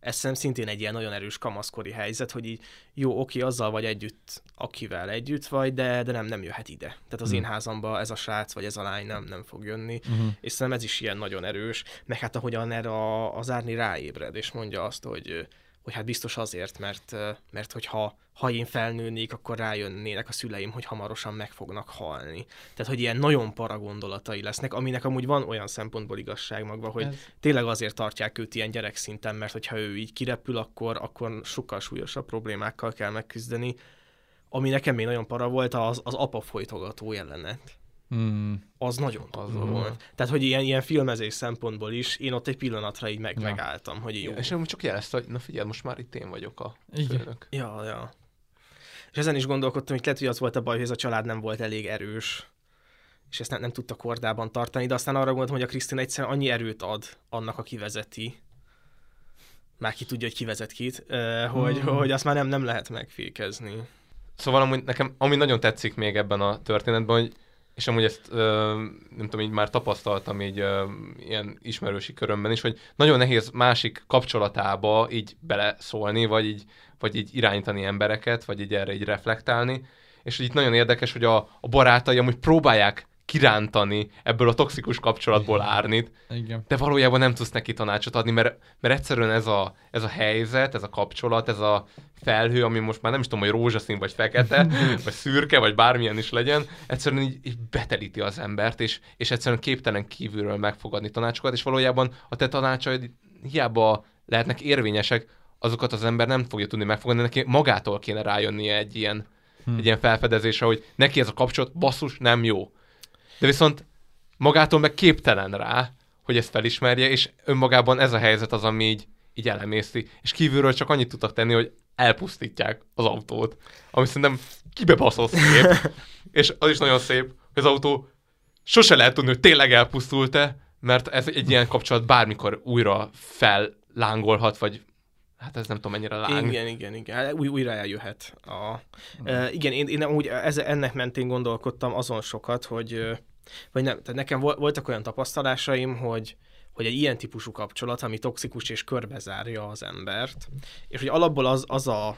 Ez szerintem szintén egy ilyen nagyon erős kamaszkori helyzet, hogy így jó, oké, azzal vagy együtt, akivel együtt vagy, de, de nem, nem jöhet ide. Tehát az Hmm. én házamba ez a srác vagy ez a lány nem, nem fog jönni. Mhm. És szerintem ez is ilyen nagyon erős. Meg hát ahogyan erre az Árni ráébred, és mondja azt, hogy hogy hát biztos azért, mert, mert hogyha ha én felnőnék, akkor rájönnének a szüleim, hogy hamarosan meg fognak halni. Tehát, hogy ilyen nagyon para gondolatai lesznek, aminek amúgy van olyan szempontból igazság magva, hogy Ez- tényleg azért tartják őt ilyen gyerekszinten, mert hogyha ő így kirepül, akkor, akkor sokkal súlyosabb problémákkal kell megküzdeni. Ami nekem még nagyon para volt, az, az apa folytogató jelenet. Hmm. Az nagyon az Mhm. volt. Tehát, hogy ilyen, ilyen filmezés szempontból is, én ott egy pillanatra így meg, Ja. megálltam, hogy jó. És amúgy csak jelezte, hogy na figyelj, most már itt én vagyok a Igen. főnök. Ja, ja. És ezen is gondolkodtam, hogy lehet, hogy az volt a baj, hogy ez a család nem volt elég erős, és ezt nem, nem tudta kordában tartani, de aztán arra gondoltam, hogy a Krisztina egyszerűen annyi erőt ad annak, aki vezeti, már ki tudja, hogy ki vezet kit, hogy, Hmm. hogy azt már nem, nem lehet megfékezni. Szóval amúgy nekem, ami nagyon tetszik még ebben a történetben, hogy és amúgy ezt nem tudom, így már tapasztaltam így ilyen ismerősi körömben is, hogy nagyon nehéz másik kapcsolatába így beleszólni, vagy így, vagy így irányítani embereket, vagy így erre így reflektálni. És itt nagyon érdekes, hogy a, a barátai amúgy próbálják kirántani ebből a toxikus kapcsolatból árnit, Igen. de valójában nem tudsz neki tanácsot adni, mert, mert egyszerűen ez a, ez a helyzet, ez a kapcsolat, ez a felhő, ami most már nem is tudom, hogy rózsaszín, vagy fekete, [LAUGHS] vagy szürke, vagy bármilyen is legyen, egyszerűen így, így betelíti az embert, és, és egyszerűen képtelen kívülről megfogadni tanácsokat, és valójában a te tanácsaid hiába lehetnek érvényesek, azokat az ember nem fogja tudni megfogadni, neki magától kéne rájönnie egy ilyen, Hm. egy ilyen felfedezésre, hogy neki ez a kapcsolat basszus nem jó. De viszont magától meg képtelen rá, hogy ezt felismerje, és önmagában ez a helyzet az, ami így, így elemészti. És kívülről csak annyit tudtak tenni, hogy elpusztítják az autót, ami szerintem kibebaszott szép. [LAUGHS] és az is nagyon szép, hogy az autó sose lehet tudni, hogy tényleg elpusztult-e, mert ez egy ilyen kapcsolat bármikor újra fellángolhat, vagy hát ez nem tudom mennyire láng. Igen, igen, igen. Hát Új, újra eljöhet. A, uh, igen, én, én úgy ez, ennek mentén gondolkodtam azon sokat, hogy, vagy nem, tehát nekem vol- voltak olyan tapasztalásaim, hogy, hogy egy ilyen típusú kapcsolat, ami toxikus és körbezárja az embert, és hogy alapból az, az a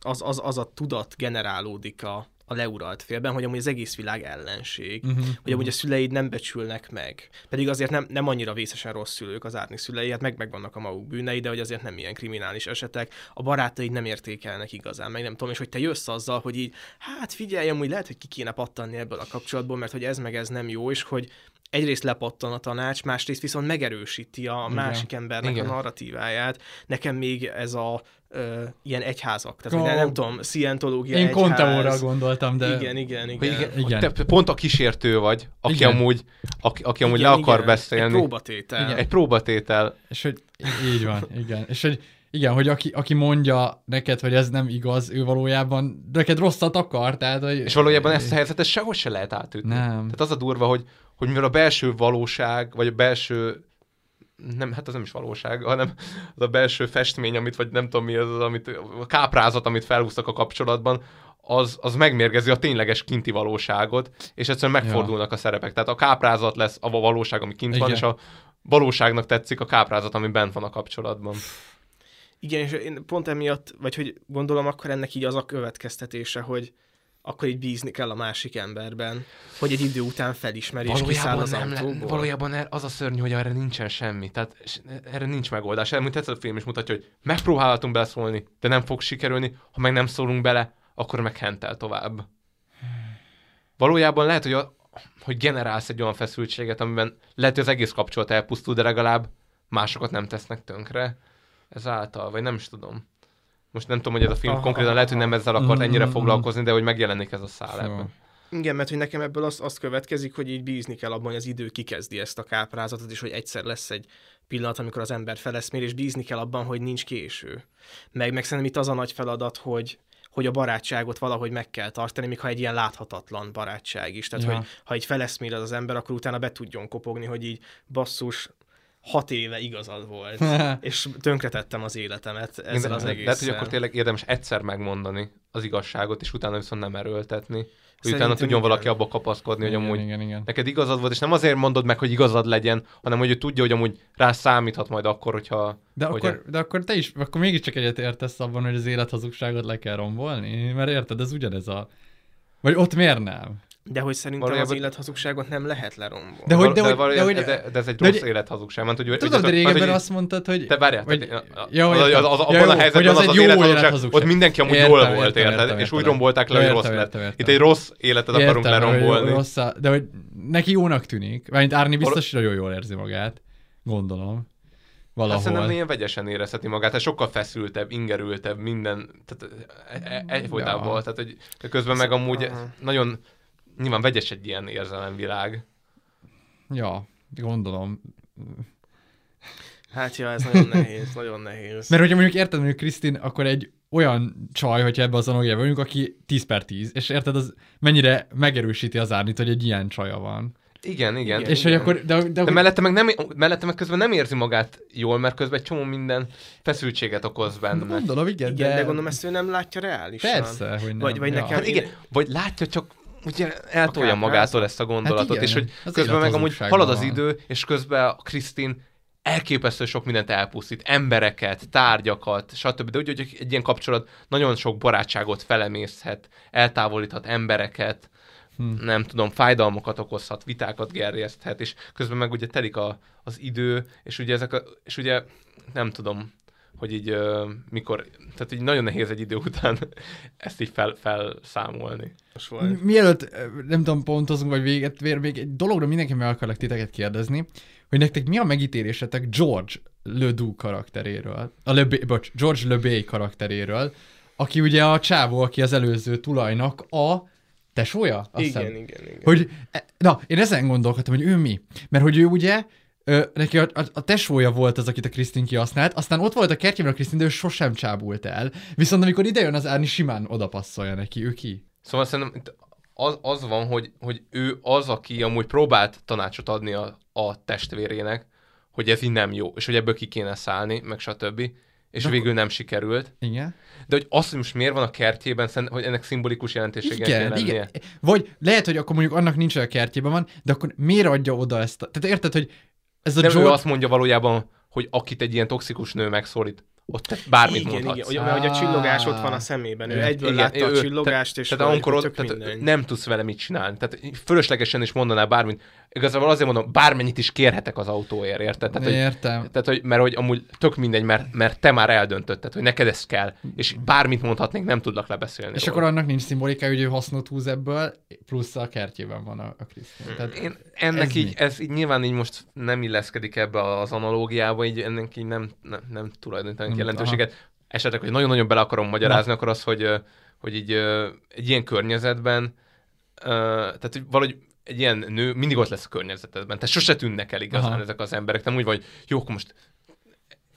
az, az, az a tudat generálódik a, a leuralt félben, hogy amúgy az egész világ ellenség, uh-huh, hogy amúgy mhm. a szüleid nem becsülnek meg. Pedig azért nem, nem annyira vészesen rossz szülők az Árni szülei, hát meg megvannak a maguk bűnei, de hogy azért nem ilyen kriminális esetek. A barátaid nem értékelnek igazán, meg nem tudom, és hogy te jössz azzal, hogy így, hát figyelj, amúgy lehet, hogy ki kéne pattanni ebből a kapcsolatból, mert hogy ez meg ez nem jó, és hogy egyrészt lepattan a tanács, másrészt viszont megerősíti a Igen. másik embernek Igen. a narratíváját. Nekem még ez a ö, ilyen egyházak, tehát Ó. hogy ne, nem tudom, szientológia Én egyház. Conteóra gondoltam, de... Igen, igen, igen. Igen, Igen. igen. Te pont a kísértő vagy, aki Igen. amúgy, aki, aki amúgy Igen, le akar igen. beszélni. Egy próbatétel. Igen. Egy próbatétel. És hogy így van, igen. És hogy igen, hogy aki, aki mondja neked, hogy ez nem igaz, ő valójában neked rosszat akar, tehát hogy... És valójában ezt a helyzetet sehogy se lehet átütni. Nem. Tehát az a durva, hogy, hogy mivel a belső valóság, vagy a belső nem, hát az nem is valóság, hanem az a belső festmény, amit, vagy nem tudom mi az, amit, a káprázat, amit felhúztak a kapcsolatban, az, az megmérgezi a tényleges kinti valóságot, és egyszerűen megfordulnak a szerepek. Tehát a káprázat lesz a valóság, ami kint van, Igen. és a valóságnak tetszik a káprázat, ami bent van a kapcsolatban. Igen, és én pont emiatt, vagy hogy gondolom, akkor ennek így az a következtetése, hogy akkor így bízni kell a másik emberben, hogy egy idő után felismeri és kiszáll az nem, autóból. valójában er- az a szörnyű, hogy erre nincsen semmi. Tehát erre nincs megoldás. Elmúlt egyszer a film is mutatja, hogy megpróbálhatunk beleszólni, de nem fog sikerülni. Ha meg nem szólunk bele, akkor meg hentel tovább. Valójában lehet, hogy, a, hogy generálsz egy olyan feszültséget, amiben lehet, hogy az egész kapcsolat elpusztul, de legalább másokat nem tesznek tönkre ezáltal, vagy nem is tudom. Most nem tudom, hogy ez a film Aha, konkrétan lehet, hogy nem ezzel akart Mhm, ennyire mhm. foglalkozni, de hogy megjelenik ez a szál ebben. Igen, mert hogy nekem ebből az, az következik, hogy így bízni kell abban, hogy az idő kikezdi ezt a káprázatot, és hogy egyszer lesz egy pillanat, amikor az ember feleszmér, és bízni kell abban, hogy nincs késő. Meg, meg szerintem itt az a nagy feladat, hogy, hogy a barátságot valahogy meg kell tartani, még ha egy ilyen láthatatlan barátság is. Tehát, Ja. hogy ha így feleszmér az, az ember, akkor utána be tudjon kopogni, hogy így basszus, hat éve igazad volt, [LAUGHS] és tönkretettem az életemet ezzel az egésszel. Lehet, hogy akkor tényleg érdemes egyszer megmondani az igazságot, és utána viszont nem erőltetni. Hogy utána tudjon igen. valaki abba kapaszkodni, hogy Igen, amúgy igen, igen. neked igazad volt, és nem azért mondod meg, hogy igazad legyen, hanem hogy ő tudja, hogy amúgy rá számíthat majd akkor, hogyha... De hogy akkor, de akkor te is, akkor mégiscsak egyet értesz abban, hogy az élethazugságot le kell rombolni? Mert érted, ez ugyanez a... Vagy ott miért nem? De hogy szerintem Valójában- az élethazugságot nem lehet lerombolni. De hogy- de hogy- valójában- de hogy- de, de ez egy de rossz hogy- élethazugság. Mert, hogy, Tudom, de hogy- régebben hogy- azt mondtad, hogy... Te várjál, tehát, Ja, az, az, az, abban jó, a hogy helyzetben az az, az jó élethazugság, élethazugság. ott mindenki amúgy Értem, jól volt, értem, érted? értem, És úgy rombolták le, hogy rossz lett. Itt egy rossz életet akarunk hogy lerombolni. De hogy neki jónak tűnik. Mert Árni biztos, hogy nagyon jól érzi magát. Gondolom. Hát Valahol. szerintem ilyen vegyesen érezheti magát, tehát sokkal feszültebb, ingerültebb, minden, tehát e- e- egyfolytában Ja. tehát hogy de közben meg amúgy Aha. nagyon, nyilván vegyes egy ilyen érzelemvilág. Ja, gondolom. Hát ja, ez nagyon nehéz, nagyon nehéz. Mert hogyha mondjuk érted, mondjuk Krisztin, akkor egy olyan csaj, hogyha ebbe az analogiába vagyunk, aki 10 per 10, és érted, az mennyire megerősíti az Árnit, hogy egy ilyen csaja van. Igen, igen. és hogy akkor, de, de, De mellette meg, nem, mellette meg közben nem érzi magát jól, mert közben egy csomó minden feszültséget okoz benne. Gondolom, igen, Igen, de... de gondolom ezt ő nem látja reálisan. Persze, hogy nem. Vagy, vagy Ja. nekem... Hát igen, vagy látja csak ugye eltolja magától ezt a gondolatot, Hát igen, és hogy az közben meg amúgy halad az idő, és közben a Krisztin elképesztő sok mindent elpusztít, embereket, tárgyakat, stb. De úgy, hogy egy ilyen kapcsolat nagyon sok barátságot felemészhet, eltávolíthat embereket, Hm. nem tudom, fájdalmakat okozhat, vitákat gerjeszthet, és közben meg ugye telik a, az idő, és ugye ezek a, és ugye nem tudom, hogy így uh, mikor, tehát így nagyon nehéz egy idő után [LAUGHS] ezt így fel, felszámolni. Volt. Mielőtt, nem tudom, pontozunk, vagy véget vér, még egy dologra mindenki meg akarlak titeket kérdezni, hogy nektek mi a megítélésetek George Ledoux karakteréről, a Le, bocs, George LeBay karakteréről, aki ugye a csávó, aki az előző tulajnak a tesója? Azt Igen, hiszem. igen, igen. Hogy, e, na, én ezen gondolkodtam, hogy ő mi. Mert hogy ő ugye, ö, neki a, a, a tesója volt az, akit a Krisztin kihasznált, aztán ott volt a kertjében a Krisztin, de ő sosem csábult el. Viszont amikor idejön az Árni, simán odapasszolja neki, ő ki. Szóval szerintem az, az van, hogy, hogy ő az, aki amúgy próbált tanácsot adni a, a testvérének, hogy ez így nem jó, és hogy ebből ki kéne szállni, meg stb. És De végül nem sikerült. Igen. De hogy azt, hogy most miért van a kertjében, hogy ennek szimbolikus jelentősége Igen, kell lennie. igen. Vagy lehet, hogy akkor mondjuk annak nincs olyan kertjében van, de akkor miért adja oda ezt a... Tehát érted, hogy ez a De George... ő azt mondja valójában, hogy akit egy ilyen toxikus nő megszólít, ott te bármit igen, mondhatsz. Igen, mert hogy a csillogás ott van a szemében. Ő egyből Igen, látta a ő- csillogást, és tehát hogy amikor tehát nem tudsz vele mit csinálni. Tehát fölöslegesen is mondaná bármit. Igazából azért mondom, bármennyit is kérhetek az autóért, érted? Tehát, hogy, Értem. tehát, hogy, mert hogy amúgy tök mindegy, mert, mert te már eldöntötted, hogy neked ez kell, és bármit mondhatnék, nem tudlak lebeszélni. És róla. akkor annak nincs szimbolikája, hogy ő hasznot húz ebből, plusz a kertjében van a, a Krisztin. Tehát Én ennek ez így, mi? ez így nyilván így most nem illeszkedik ebbe az analógiába, így ennek így nem, nem, nem tulajdonítanak Jelentőséget. Esetleg, hogy nagyon-nagyon bele akarom magyarázni, akkor az, hogy, hogy így egy ilyen környezetben, tehát hogy valahogy egy ilyen nő mindig ott lesz a környezetedben. Tehát sose tűnnek el igazán Aha. ezek az emberek. Nem úgy vagy, jó, akkor most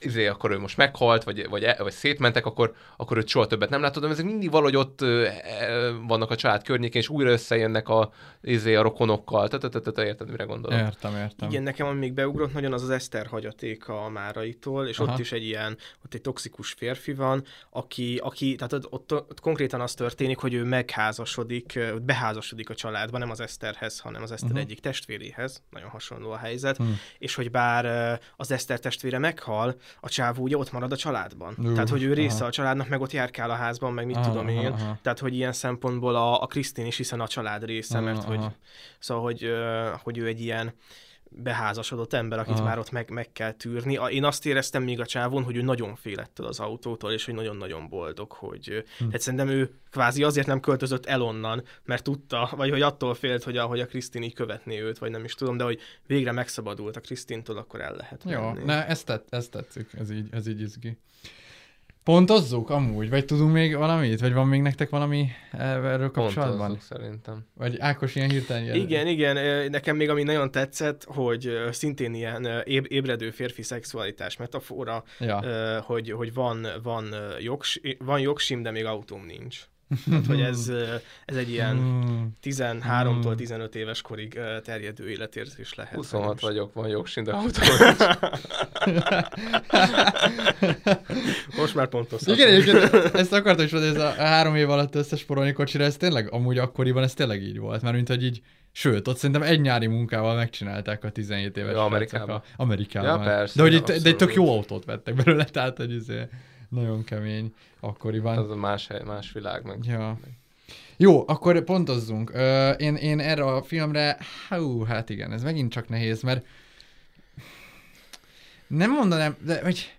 izé, akkor ő most meghalt, vagy, vagy, e- vagy szétmentek, akkor, akkor őt soha többet nem látod, de ezek mindig valahogy ott e, vannak a család környékén, és újra összejönnek a, izé, a rokonokkal. Tehát, tehát, tehát érted, mire gondolok? Értem, értem. Igen, nekem ami még beugrott nagyon az az Eszter hagyatéka a Máraitól, és Aha. ott is egy ilyen, ott egy toxikus férfi van, aki, aki tehát ott, ott, ott konkrétan az történik, hogy ő megházasodik, beházasodik a családba, nem az Eszterhez, hanem az Eszter Mhm. egyik testvéréhez, nagyon hasonló a helyzet, Hm. és hogy bár az Eszter testvére meghal, a csávó ugye ott marad a családban. Ú, tehát, hogy ő része aha. a családnak, meg ott járkál a házban, meg mit Aha, tudom én. aha. Tehát, hogy ilyen szempontból a, a Krisztin is, hiszen a család része, Aha, mert hogy, aha. szóval, hogy, hogy ő egy ilyen beházasodott ember, akit Aha. már ott meg, meg kell tűrni. A- Én azt éreztem még a csávon, hogy ő nagyon fél ettől az autótól, és hogy nagyon-nagyon boldog, hogy Hm. tehát szerintem ő kvázi azért nem költözött el onnan, mert tudta, vagy hogy attól félt, hogy a, hogy a Krisztin így követné őt, vagy nem is tudom, de hogy végre megszabadult a Krisztintől, akkor el lehet Jó, menni. ne, ezt, tett, ezt tetszik, ez így, ez így izgi. Pontozzuk amúgy, vagy tudunk még valamit? Vagy van még nektek valami erről kapcsolatban? Pontozzuk szerintem. Vagy Ákos ilyen hirtelen jel... Igen, igen, ö, nekem még ami nagyon tetszett, hogy ö, szintén ilyen ébredő férfi szexualitás metafora, Ja. hogy, hogy van, van, jogs, van jogsim, de még autóm nincs. Tehát, hogy ez, [LAUGHS] ez egy ilyen Hmm. 13-tól 15 éves korig terjedő életérzés lehet. 26 vagyok, van jogsin, de autó. [LAUGHS] Most már pontos. Igen, egyébként ezt akartam is mondani, ez a három év alatt összesporolni kocsira, ez tényleg, amúgy akkoriban ez tényleg így volt, mert mint hogy így, sőt, ott szerintem egy nyári munkával megcsinálták a 17 éves Ja, Amerikában. A, Amerikában. Ja, persze, de hogy ja, itt, de egy tök jó autót vettek belőle, tehát hogy izé, nagyon kemény akkoriban. Az a más, hely, más világ meg. Ja. Jó, akkor pontozzunk. Ö, én, én erre a filmre, hú, hát igen, ez megint csak nehéz, mert nem mondanám, de hogy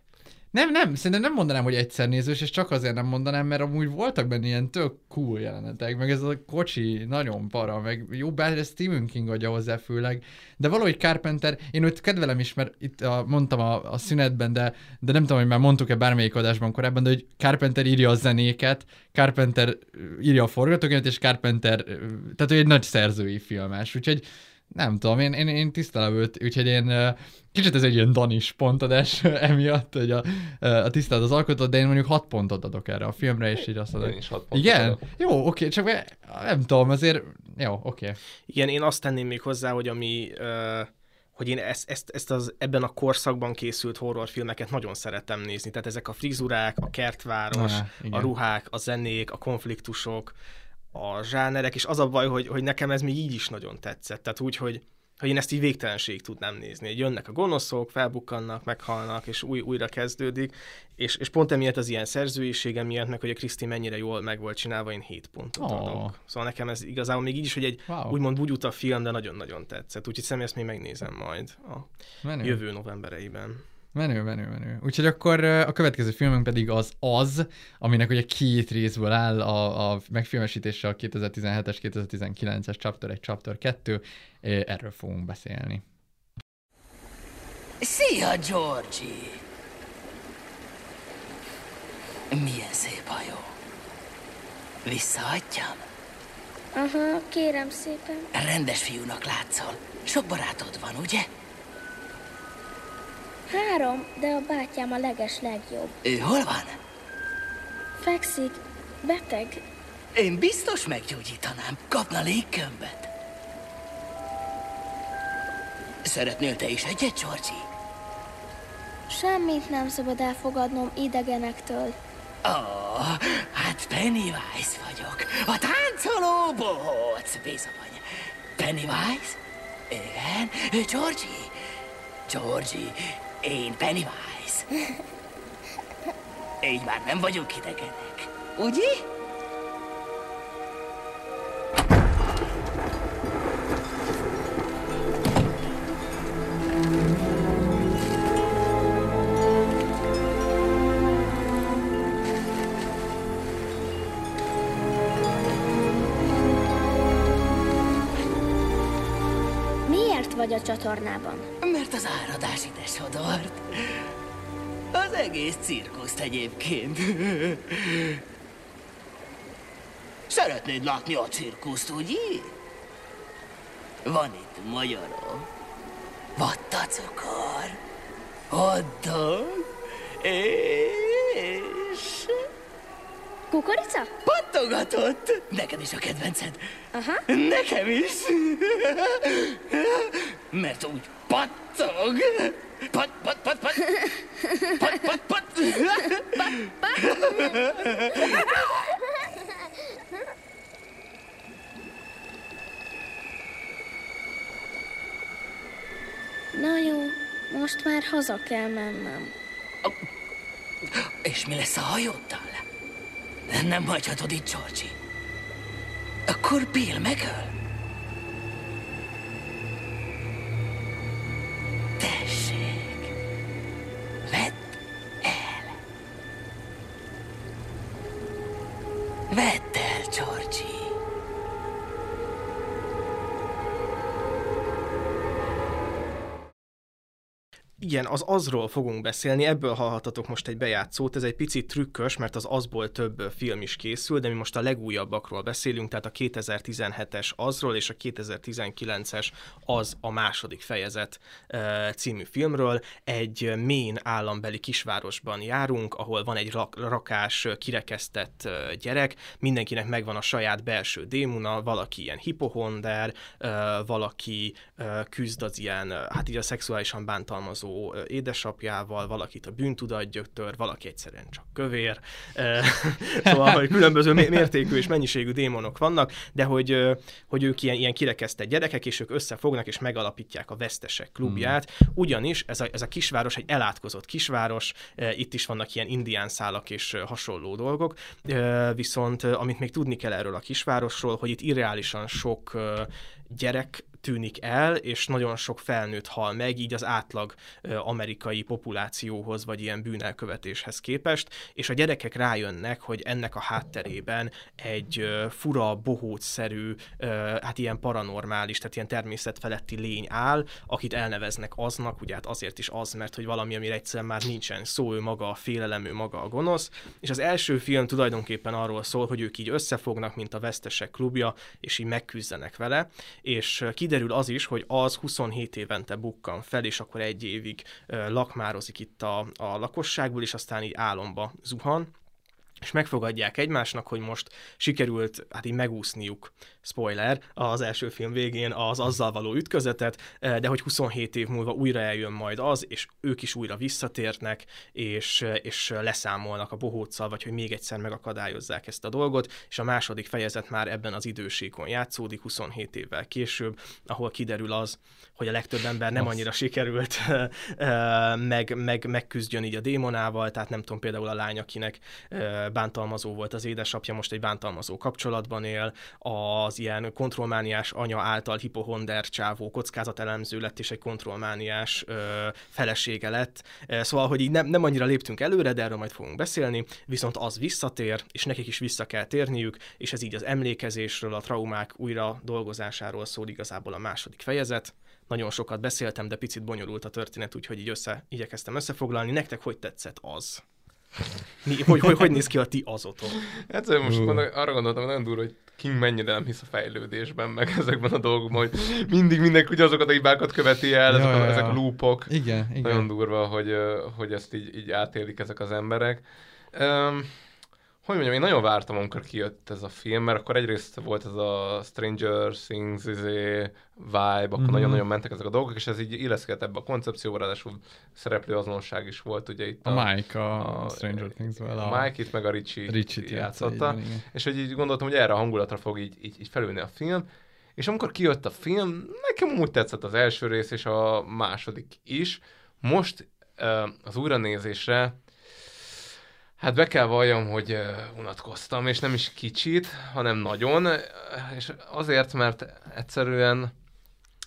nem, nem, szerintem nem mondanám, hogy egyszer nézős, és csak azért nem mondanám, mert amúgy voltak benne ilyen tök cool jelenetek, meg ez a kocsi nagyon para, meg jó, bár ez Stephen King adja hozzá főleg, de valahogy Carpenter, én őt kedvelem is, mert itt a, mondtam a, a szünetben, de, de nem tudom, hogy már mondtuk-e bármelyik adásban korábban, de hogy Carpenter írja a zenéket, Carpenter írja a forgatókönyvet, és Carpenter, tehát ő egy nagy szerzői filmás, úgyhogy nem tudom, én, én, én tisztelem őt, úgyhogy én kicsit ez egy ilyen danis pontadás [LAUGHS] emiatt, hogy a, a tisztelt az alkotót, de én mondjuk 6 pontot adok erre a filmre, és így azt adok. Én is hat pontot Igen? adok. Jó, oké, csak nem tudom, azért, jó, oké. Igen, én azt tenném még hozzá, hogy ami, hogy én ezt, ezt, ezt az, ebben a korszakban készült horrorfilmeket nagyon szeretem nézni. Tehát ezek a frizurák, a kertváros, Ah, igen. a ruhák, a zenék, a konfliktusok, a zsánerek, és az a baj, hogy, hogy nekem ez még így is nagyon tetszett. Tehát úgy, hogy, hogy én ezt így végtelenség tudnám nézni. Hogy jönnek a gonoszok, felbukkannak, meghalnak, és új, újra kezdődik. És, és pont emiatt az ilyen szerzőisége miatt, meg hogy a Kriszti mennyire jól meg volt csinálva, én 7 pontot Ó. adok. Szóval nekem ez igazából még így is, hogy egy Wow. úgymond bugyuta film, de nagyon-nagyon tetszett. Úgyhogy személy ezt még megnézem majd a Menő. jövő novembereiben. Menő, menő, menő. Úgyhogy akkor a következő filmünk pedig az Az, aminek ugye két részből áll a, a megfilmesítése a 2017-es, 2019-es Chapter 1, Chapter 2. Ö, Erről fogunk beszélni. Szia, Georgie! Milyen szép hajó. Visszaadjam? Aha, kérem szépen. Rendes fiúnak látszol. Sok barátod van, ugye? Három, de a bátyám a leges legjobb. Ő hol van? Fekszik, beteg. Én biztos meggyógyítanám. Kapna légkömböt. Szeretnél te is egyet, Georgie? Semmit nem szabad elfogadnom idegenektől. Ó, oh, hát Pennywise vagyok. A táncoló bohóc, bizony. Pennywise? Igen. Georgie? Georgie, én Pennywise. Így már nem vagyunk idegenek. Ugye? Vagy a csatornában? Mert az áradás ide sodort. Az egész cirkuszt egyébként. Szeretnéd látni a cirkuszt, ugye? Van itt magyarok. Vattacukor. Hoddog. És... Kukorica? Pattogatott. Neked is a kedvenced. Aha. Nekem is. Mert úgy pattog. Pat, pat, pat, pat. Pat, pat, pat. Na jó, most már haza kell mennem. És mi lesz a hajóddal? Nem hagyhatod itt, Georgie. Akkor Bill megöl. Igen, az azról fogunk beszélni, ebből hallhatatok most egy bejátszót, ez egy picit trükkös, mert az azból több film is készül, de mi most a legújabbakról beszélünk, tehát a 2017-es azról és a 2019-es az a második fejezet című filmről. Egy Maine állambeli kisvárosban járunk, ahol van egy rak- rakás, kirekesztett gyerek, mindenkinek megvan a saját belső démona, valaki ilyen hipohonder, valaki küzd az ilyen, hát így a szexuálisan bántalmazó ö, édesapjával, valakit a bűntudat gyötör, valaki egyszerűen csak kövér. [LAUGHS] Szóval, hogy különböző mé- mértékű és mennyiségű démonok vannak, de hogy, hogy ők ilyen, ilyen kirekesztett gyerekek, és ők összefognak és megalapítják a vesztesek klubját. Ugyanis ez a, ez a kisváros egy elátkozott kisváros, itt is vannak ilyen indián szálak és hasonló dolgok, viszont amit még tudni kell erről a kisvárosról, hogy itt irreálisan sok gyerek tűnik el, és nagyon sok felnőtt hal meg, így az átlag amerikai populációhoz, vagy ilyen bűnelkövetéshez képest, és a gyerekek rájönnek, hogy ennek a hátterében egy fura, bohócszerű, ö, hát ilyen paranormális, tehát ilyen természetfeletti lény áll, akit elneveznek aznak, ugye hát azért is az, mert hogy valami, amire egyszerűen már nincsen szó, ő maga a félelem, ő maga a gonosz, és az első film tulajdonképpen arról szól, hogy ők így összefognak, mint a vesztesek klubja, és így megküzdenek vele, és ö, kiderül az is, hogy az 27 évente bukkan fel, és akkor egy évig lakmározik itt a, a lakosságból, és aztán így álomba zuhan, és megfogadják egymásnak, hogy most sikerült hát így megúszniuk, spoiler, az első film végén az azzal való ütközetet, eh, de hogy 27 év múlva újra eljön majd az, és ők is újra visszatérnek, és, eh, és leszámolnak a bohóccal, vagy hogy még egyszer megakadályozzák ezt a dolgot, és a második fejezet már ebben az idősíkon játszódik, 27 évvel később, ahol kiderül az, hogy a legtöbb ember nem annyira sikerült eh, meg, meg, megküzdjön így a démonával, tehát nem tudom, például a lány, akinek bántalmazó volt az édesapja, most egy bántalmazó kapcsolatban él, az ilyen kontrollmániás anya által hipohonder csávó kockázatelemző lett, és egy kontrollmániás ö, felesége lett. Szóval, hogy így nem, nem annyira léptünk előre, de erről majd fogunk beszélni, viszont az visszatér, és nekik is vissza kell térniük, és ez így az emlékezésről, a traumák újra dolgozásáról szól igazából a második fejezet. Nagyon sokat beszéltem, de picit bonyolult a történet, úgyhogy így össze, igyekeztem összefoglalni. Nektek hogy tetszett az? Mi, hogy, hogy, hogy néz ki a ti azotok? Hát most uh. arra gondoltam, nagyon durva, hogy King mennyire nem hisz a fejlődésben, meg [LAUGHS] ezekben a dolgokban, hogy mindig mindenki ugyanazokat a hibákat követi el, Ja, ezek, a, ja, ezek a loopok. Igen, igen. Nagyon durva, hogy, hogy ezt így, így átélik ezek az emberek. Um, hogy mondjam, én nagyon vártam, amikor kijött ez a film, mert akkor egyrészt volt ez a Stranger Things izé, vibe, akkor Mhm. nagyon-nagyon mentek ezek a dolgok, és ez így illeszkedett ebbe a koncepcióba, ráadásul szereplő azonosság is volt ugye itt. A Mike a Stranger Things-vel, A a- Mike itt meg a Richie, Richie-t így játszotta, igen. és hogy így gondoltam, hogy erre a hangulatra fog így, így, így felülni a film, és amikor kijött a film, nekem úgy tetszett az első rész és a második is. Most az újranézésre Hát be kell valljam, hogy unatkoztam, és nem is kicsit, hanem nagyon, és azért, mert egyszerűen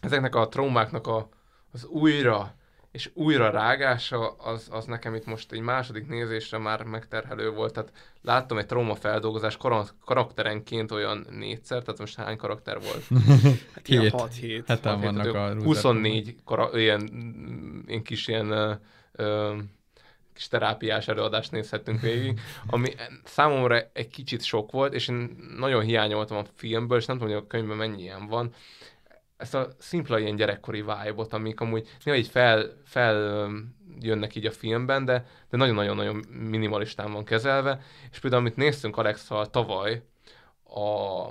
ezeknek a traumáknak a, az újra és újra rágása, az, az nekem itt most egy második nézésre már megterhelő volt. Tehát láttam egy traumafeldolgozás kar- karakterenként olyan négyszer, tehát most hány karakter volt? [LAUGHS] hát ilyen 6-7. Heten vannak a 24 kara- ilyen, ilyen kis ilyen ö, ö, kis terápiás előadást nézhettünk végig, ami számomra egy kicsit sok volt, és én nagyon hiányoltam a filmből, és nem tudom, hogy a könyvben mennyi ilyen van, ezt a szimpla ilyen gyerekkori vibe-ot, amik amúgy néha így fel, fel jönnek így a filmben, de, de nagyon-nagyon-nagyon minimalistán van kezelve, és például amit néztünk alex tavaly, a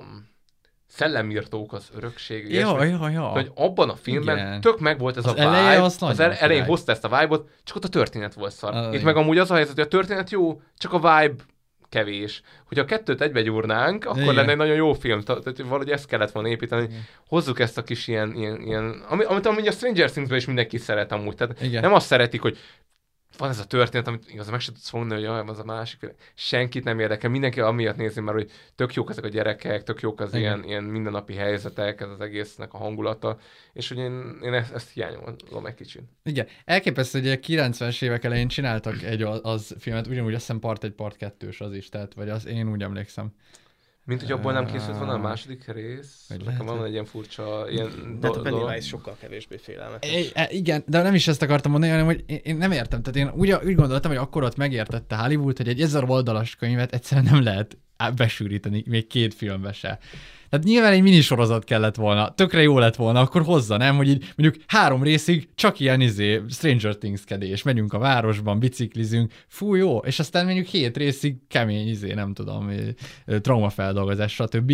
szellemírtók az örökség. Ja, ja, ja. Hogy abban a filmben Igen. tök meg volt ez Az a vibe, eleje az az el, elején hozta ezt a vibe-ot, csak ott a történet volt szar. Ah, Itt igen. meg amúgy az a helyzet, hogy a történet jó, csak a vibe kevés. Hogyha a kettőt egybe gyúrnánk, akkor Igen. lenne egy nagyon jó film. Tehát valahogy ezt kellett volna építeni. Hozzuk ezt a kis ilyen, ilyen, ilyen ami, amit amúgy a Stranger Things-ben is mindenki szeret amúgy. Tehát Igen. nem azt szeretik, hogy van ez a történet, amit igaz, meg sem tudsz mondani, hogy az a másik. Senkit nem érdekel, mindenki amiatt nézi, mert hogy tök jók ezek a gyerekek, tök jók az Igen. ilyen, ilyen mindennapi helyzetek, ez az egésznek a hangulata, és hogy én, én ezt, ezt hiányolom egy kicsit. Igen, elképesztő, hogy a 90-es évek elején csináltak egy az, az filmet, ugyanúgy azt hiszem part egy part kettős az is, tehát, vagy az én úgy emlékszem. Mint hogy abból nem készült volna a második rész. Vagy Nekem lehet, van egy ilyen furcsa, ilyen De hát a do- dolog. Pennywise sokkal kevésbé félelmetes. É, e, igen, de nem is ezt akartam mondani, hanem hogy én, nem értem. Tehát én úgy, úgy gondoltam, hogy akkor ott megértette Hollywood, hogy egy ezer oldalas könyvet egyszerűen nem lehet besűríteni, még két filmbe se. Tehát nyilván egy minisorozat kellett volna, tökre jó lett volna, akkor hozza, nem? Hogy így mondjuk három részig csak ilyen izé, Stranger Things kedés, megyünk a városban, biciklizünk, fú, jó, és aztán mondjuk hét részig kemény izé, nem tudom, traumafeldolgozás, stb.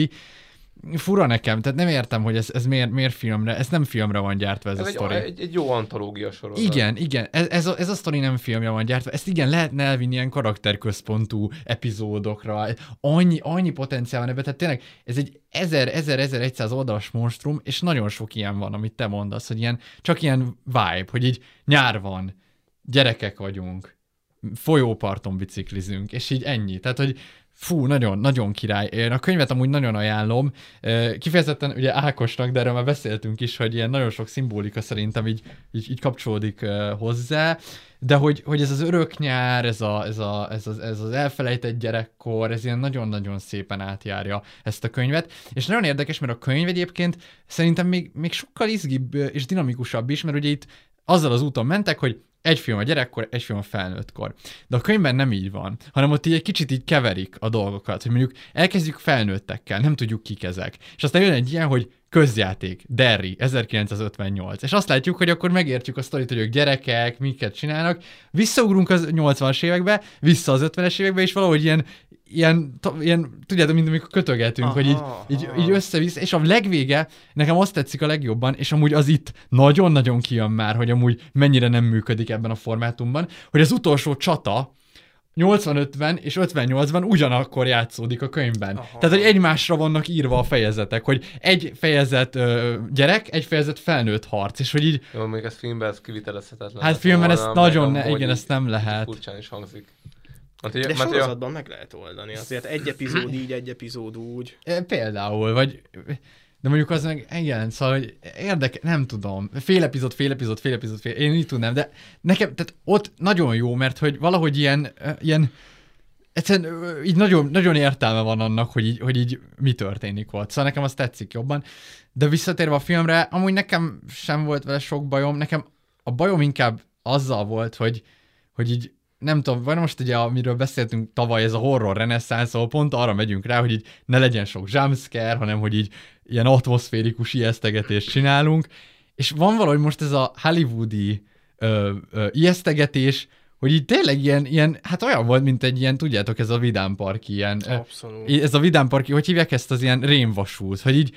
Fura nekem, tehát nem értem, hogy ez, ez miért, miért filmre, ez nem filmre van gyártva ez, Ez a egy, sztori. egy, egy, jó antológia sorozat. Igen, igen, ez, ez, a, ez a sztori nem filmje van gyártva, ezt igen, lehetne elvinni ilyen karakterközpontú epizódokra, annyi, annyi potenciál van ebben, tehát tényleg ez egy 1000-1100 oldalas monstrum, és nagyon sok ilyen van, amit te mondasz, hogy ilyen, csak ilyen vibe, hogy így nyár van, gyerekek vagyunk, folyóparton biciklizünk, és így ennyi. Tehát, hogy fú, nagyon, nagyon király. Én a könyvet amúgy nagyon ajánlom. Kifejezetten ugye Ákosnak, de erről már beszéltünk is, hogy ilyen nagyon sok szimbolika szerintem így, így, így kapcsolódik hozzá, de hogy, hogy ez az örök nyár, ez, a, ez, a, ez, az, ez az elfelejtett gyerekkor, ez ilyen nagyon-nagyon szépen átjárja ezt a könyvet. És nagyon érdekes, mert a könyv egyébként szerintem még, még sokkal izgibb és dinamikusabb is, mert ugye itt azzal az úton mentek, hogy egy film a gyerekkor, egy film a felnőttkor. De a könyvben nem így van, hanem ott így egy kicsit így keverik a dolgokat, hogy mondjuk elkezdjük felnőttekkel, nem tudjuk kik ezek. És aztán jön egy ilyen, hogy közjáték, Derry, 1958. És azt látjuk, hogy akkor megértjük a sztorit, hogy ők gyerekek, miket csinálnak. Visszaugrunk az 80-as évekbe, vissza az 50-es évekbe, és valahogy ilyen, ilyen, ilyen tudjátok, mint amikor kötögetünk, Aha, hogy így, így, így össze-vissza, és a legvége, nekem azt tetszik a legjobban, és amúgy az itt nagyon-nagyon kijön már, hogy amúgy mennyire nem működik ebben a formátumban, hogy az utolsó csata, 80-50 és 58-ban ugyanakkor játszódik a könyvben. Aha. Tehát, hogy egymásra vannak írva a fejezetek, hogy egy fejezet ö, gyerek, egy fejezet felnőtt harc, és hogy így, Jó, még ez filmben ez kivitelezhetetlen. hát filmben ezt volna, nagyon, ne, igen, ezt nem lehet. Furcsán is hangzik. Ugye- De mert, ugye- sorozatban meg lehet oldani. Azért egy epizód így, egy epizód úgy. Például, vagy de mondjuk az meg, igen, szóval, hogy érdeke, nem tudom, fél epizód, fél epizód, fél epizód, fél, én így tudnám, de nekem, tehát ott nagyon jó, mert hogy valahogy ilyen, ilyen egyszerűen így nagyon, nagyon értelme van annak, hogy így, hogy így mi történik ott. Szóval nekem az tetszik jobban. De visszatérve a filmre, amúgy nekem sem volt vele sok bajom, nekem a bajom inkább azzal volt, hogy, hogy így nem tudom, vagy most ugye, amiről beszéltünk tavaly, ez a horror reneszánsz, ahol pont arra megyünk rá, hogy így ne legyen sok jumpscare, hanem hogy így ilyen atmoszférikus ijesztegetést csinálunk, és van valahogy most ez a hollywoodi ö, ö, ijesztegetés, hogy így tényleg ilyen, ilyen, hát olyan volt, mint egy ilyen, tudjátok, ez a vidámpark ilyen. Abszolút. Ez a vidámparki, hogy hívják ezt az ilyen rémvasút, hogy így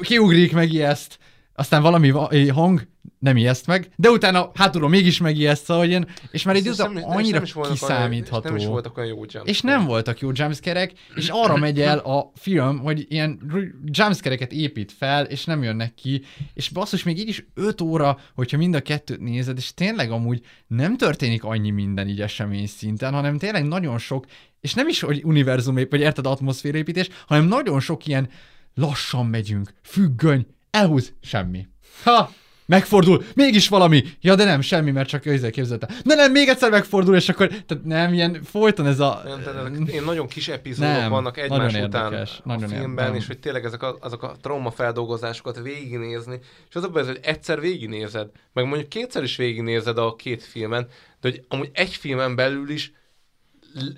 kiugrik meg ezt, aztán valami va- hang nem ijeszt meg, de utána hátulról mégis megijeszt, szóval én, és már egy és annyira nem olyan- kiszámítható. és nem is voltak olyan jó jumpscare-ek. És nem voltak jó jumpscare és arra megy el a film, hogy ilyen jumpscare épít fel, és nem jönnek ki, és basszus, még így is 5 óra, hogyha mind a kettőt nézed, és tényleg amúgy nem történik annyi minden így esemény szinten, hanem tényleg nagyon sok, és nem is, hogy univerzum, vagy érted, atmoszférépítés, hanem nagyon sok ilyen lassan megyünk, függöny, elhúz, semmi. Ha, megfordul, mégis valami. Ja, de nem, semmi, mert csak ezzel képzelte. De nem, még egyszer megfordul, és akkor, tehát nem, ilyen folyton ez a... Nem, nagyon kis epizódok Nem, vannak egymás nagyon után érdekes, a nagyon filmben, érdekes. és hogy tényleg ezek a, azok a traumafeldolgozásokat végignézni, és az a baj, hogy egyszer végignézed, meg mondjuk kétszer is végignézed a két filmen, de hogy amúgy egy filmen belül is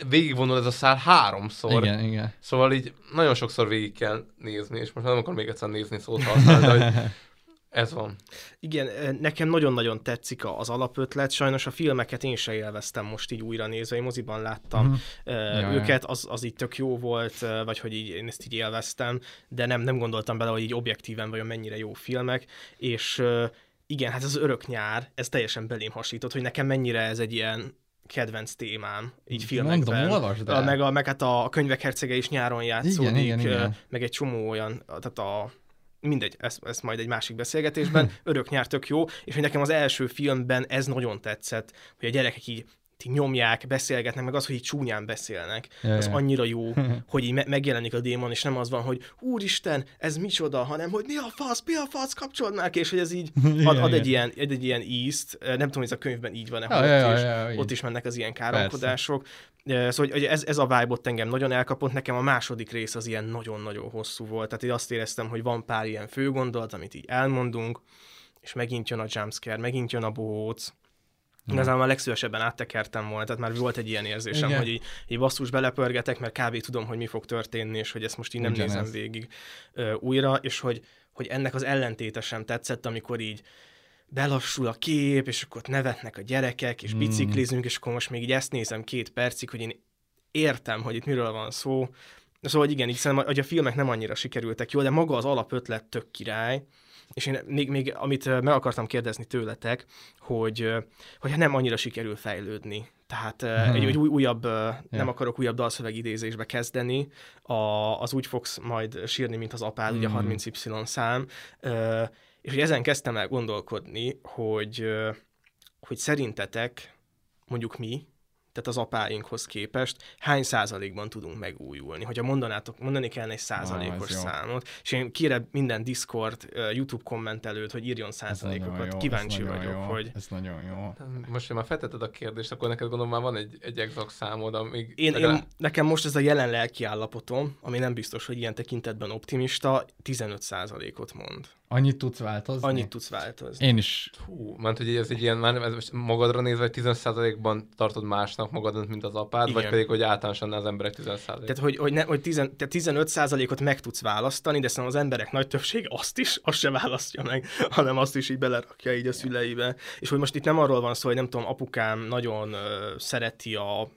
végigvonul ez a szál háromszor. Igen, igen. Szóval így nagyon sokszor végig kell nézni, és most nem akar még egyszer nézni szót használni, de hogy [LAUGHS] ez van. Igen, nekem nagyon-nagyon tetszik a- az alapötlet, sajnos a filmeket én se élveztem most így újra nézve, én moziban láttam Ja, őket, az, az így tök jó volt, vagy hogy így, én ezt így élveztem, de nem, nem gondoltam bele, hogy így objektíven vajon mennyire jó filmek, és igen, hát az örök nyár, ez teljesen belém hasított, hogy nekem mennyire ez egy ilyen kedvenc témám, így filmekben. Mondom, olvasd el. Meg, a, meg hát a, a könyvek hercege is nyáron játszódik, igen, igen. eh, meg egy csomó olyan, tehát a mindegy, ezt, ezt majd egy másik beszélgetésben, [LAUGHS] örök nyár tök jó, és hogy nekem az első filmben ez nagyon tetszett, hogy a gyerekek így így nyomják, beszélgetnek, meg az, hogy így csúnyán beszélnek, Ja, az annyira jó, [LAUGHS] hogy így me- megjelenik a démon, és nem az van, hogy úristen, ez micsoda, hanem hogy mi a fasz, mi a fasz, már ki, és hogy ez így [LAUGHS] ad, ad egy, ilyen, ad egy ilyen ízt, nem tudom, hogy ez a könyvben így van-e, Ja, ott, ja, is, ott is mennek az ilyen káromkodások. Eh, Szóval hogy ez, ez a vibe engem nagyon elkapott, nekem a második rész az ilyen nagyon-nagyon hosszú volt, tehát én azt éreztem, hogy van pár ilyen főgondolat, amit így elmondunk, és megint jön a jumpscare, megint jön a bohóc, Igazából a legszívesebben áttekertem volna, tehát már volt egy ilyen érzésem, Igen. hogy így, így basszus belepörgetek, mert kb. tudom, hogy mi fog történni, és hogy ezt most így nem Ugyanez. nézem végig ö, újra, és hogy, hogy ennek az ellentéte sem tetszett, amikor így belassul a kép, és akkor ott nevetnek a gyerekek, és Mm. biciklizünk, és akkor most még így ezt nézem két percig, hogy én értem, hogy itt miről van szó. Szóval hogy igen, így szerintem, hogy a filmek nem annyira sikerültek jól, de maga az alapötlet tök király, és én még, még amit meg akartam kérdezni tőletek, hogy, hogy nem annyira sikerül fejlődni. Tehát Hmm. egy, egy új, újabb, ö, nem akarok újabb dalszöveg idézésbe kezdeni, a, az úgy fogsz majd sírni, mint az apád, ugye a Mhm. 30Y szám, és hogy ezen kezdtem el gondolkodni, hogy, hogy szerintetek, mondjuk mi, tehát az apáinkhoz képest, hány százalékban tudunk megújulni? Hogyha mondanátok, mondani kellene egy százalékos jó. számot, és én kérem minden Discord, YouTube kommentelőt, hogy írjon százalékokat. jó, Kíváncsi vagyok, jó, hogy... Ez nagyon jó. Most, hogy már feltetted a kérdést, akkor neked gondolom már van egy, egy exakt számod, amíg... Én, legalább- én, nekem most ez a jelen lelki állapotom, ami nem biztos, hogy ilyen tekintetben optimista, 15%-ot mond. Annyit tudsz változni? Annyit tudsz változni. Én is. Hú, mert hogy ez egy ilyen, már ez most magadra nézve, hogy 15%-ban tartod másnak magadat, mint az apád, vagy Igen. pedig, hogy általánosan az emberek 15%. Tehát, hogy, hogy, ne, hogy tizen, tehát 15%-ot meg tudsz választani, de szerintem az emberek nagy többsége azt is, azt se választja meg, hanem azt is így belerakja így a szüleibe. És hogy most itt nem arról van szó, hogy nem tudom, apukám nagyon ö, szereti a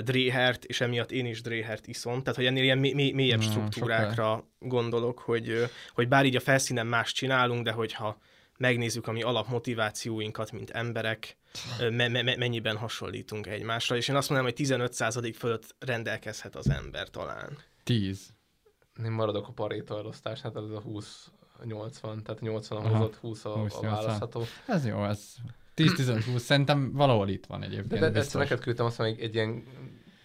dréhert, és emiatt én is dréhert iszom. Tehát, hogy ennél ilyen mély, mély, mélyebb Hmm, struktúrákra gondolok, hogy, hogy bár így a felszínen más csinálunk, de hogyha megnézzük a mi alapmotivációinkat, mint emberek, me- me- me- mennyiben hasonlítunk egymásra, és én azt mondom, hogy 15% fölött rendelkezhet az ember talán. 10. Én maradok a Pareto elosztás, hát ez a 20-80, tehát 80 a Aha. hozott, 20 a, 20, a 80. választható. Ez jó, ez 10-15-20, szerintem valahol itt van egyébként. de, de ezt neked küldtem azt mondom, egy, egy ilyen,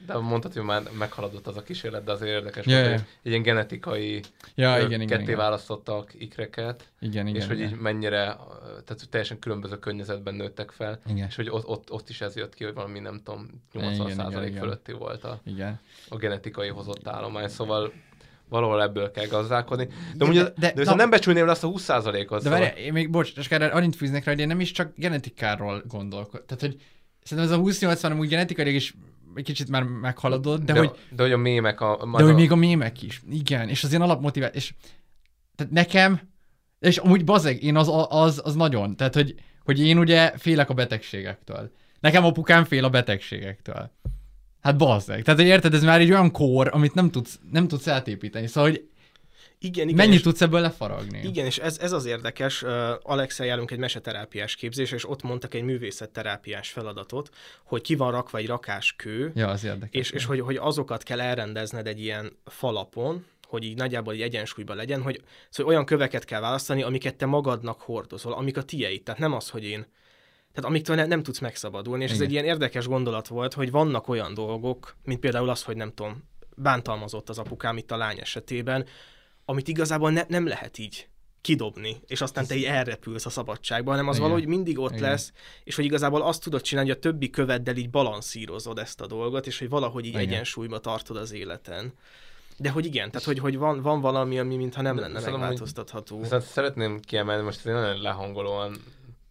de mondtad, hogy már meghaladott az a kísérlet, de azért érdekes volt, ja. hogy egy ilyen genetikai Ja, igen, ketté igen. választottak ikreket, Igen, igen, és hogy igen. így mennyire, tehát hogy teljesen különböző környezetben nőttek fel, Igen. és hogy ott, ott, ott is ez jött ki, hogy valami nem tudom, 80 Igen, igen, százalék igen. fölötti volt a, Igen. a genetikai hozott állomány, szóval valahol ebből kell gazdálkodni. De, ugye, de, de- de, de nem becsülném le azt a 20 százalékot. De várj, én még, bocs, csak erre annyit fűznek rá, hogy én nem is csak genetikáról gondolkodom. Tehát, hogy szerintem ez a 20-80 úgy genetikailag is egy kicsit már meghaladott, de, de, hogy, de hogy a mémek a... de hogy még a mémek is. Igen, és az ilyen alapmotiváció. És tehát nekem, és amúgy bazeg, én az, az, az nagyon, tehát hogy, hogy én ugye félek a betegségektől. Nekem apukám fél a betegségektől. Hát bazzeg. Tehát, hogy érted, ez már egy olyan kór, amit nem tudsz, nem tudsz átépíteni. Szóval, hogy Igen, igen. Mennyit és- tudsz ebből lefaragni? Igen, és ez, ez az érdekes. Alexel járunk egy meseterápiás képzés, és ott mondtak egy művészetterápiás feladatot, hogy ki van rakva egy rakás kő, Ja, az érdekes. és, és hogy, hogy azokat kell elrendezned egy ilyen falapon, hogy így nagyjából egy egyensúlyban legyen, hogy szóval olyan köveket kell választani, amiket te magadnak hordozol, amik a tieid. Tehát nem az, hogy én tehát amiktől ne, nem tudsz megszabadulni, és ez Igen. egy ilyen érdekes gondolat volt, hogy vannak olyan dolgok, mint például az, hogy nem tudom, bántalmazott az apukám itt a lány esetében, amit igazából ne, nem lehet így kidobni, és aztán te így elrepülsz a szabadságba, hanem az Igen. valahogy mindig ott Igen. lesz, és hogy igazából azt tudod csinálni, hogy a többi követdel így balanszírozod ezt a dolgot, és hogy valahogy így Igen. egyensúlyba tartod az életen. De hogy igen, tehát hogy, hogy van, van valami, ami mintha nem lenne Szerintem, hogy- megváltoztatható. Viszont szeretném kiemelni, most ez nagyon lehangolóan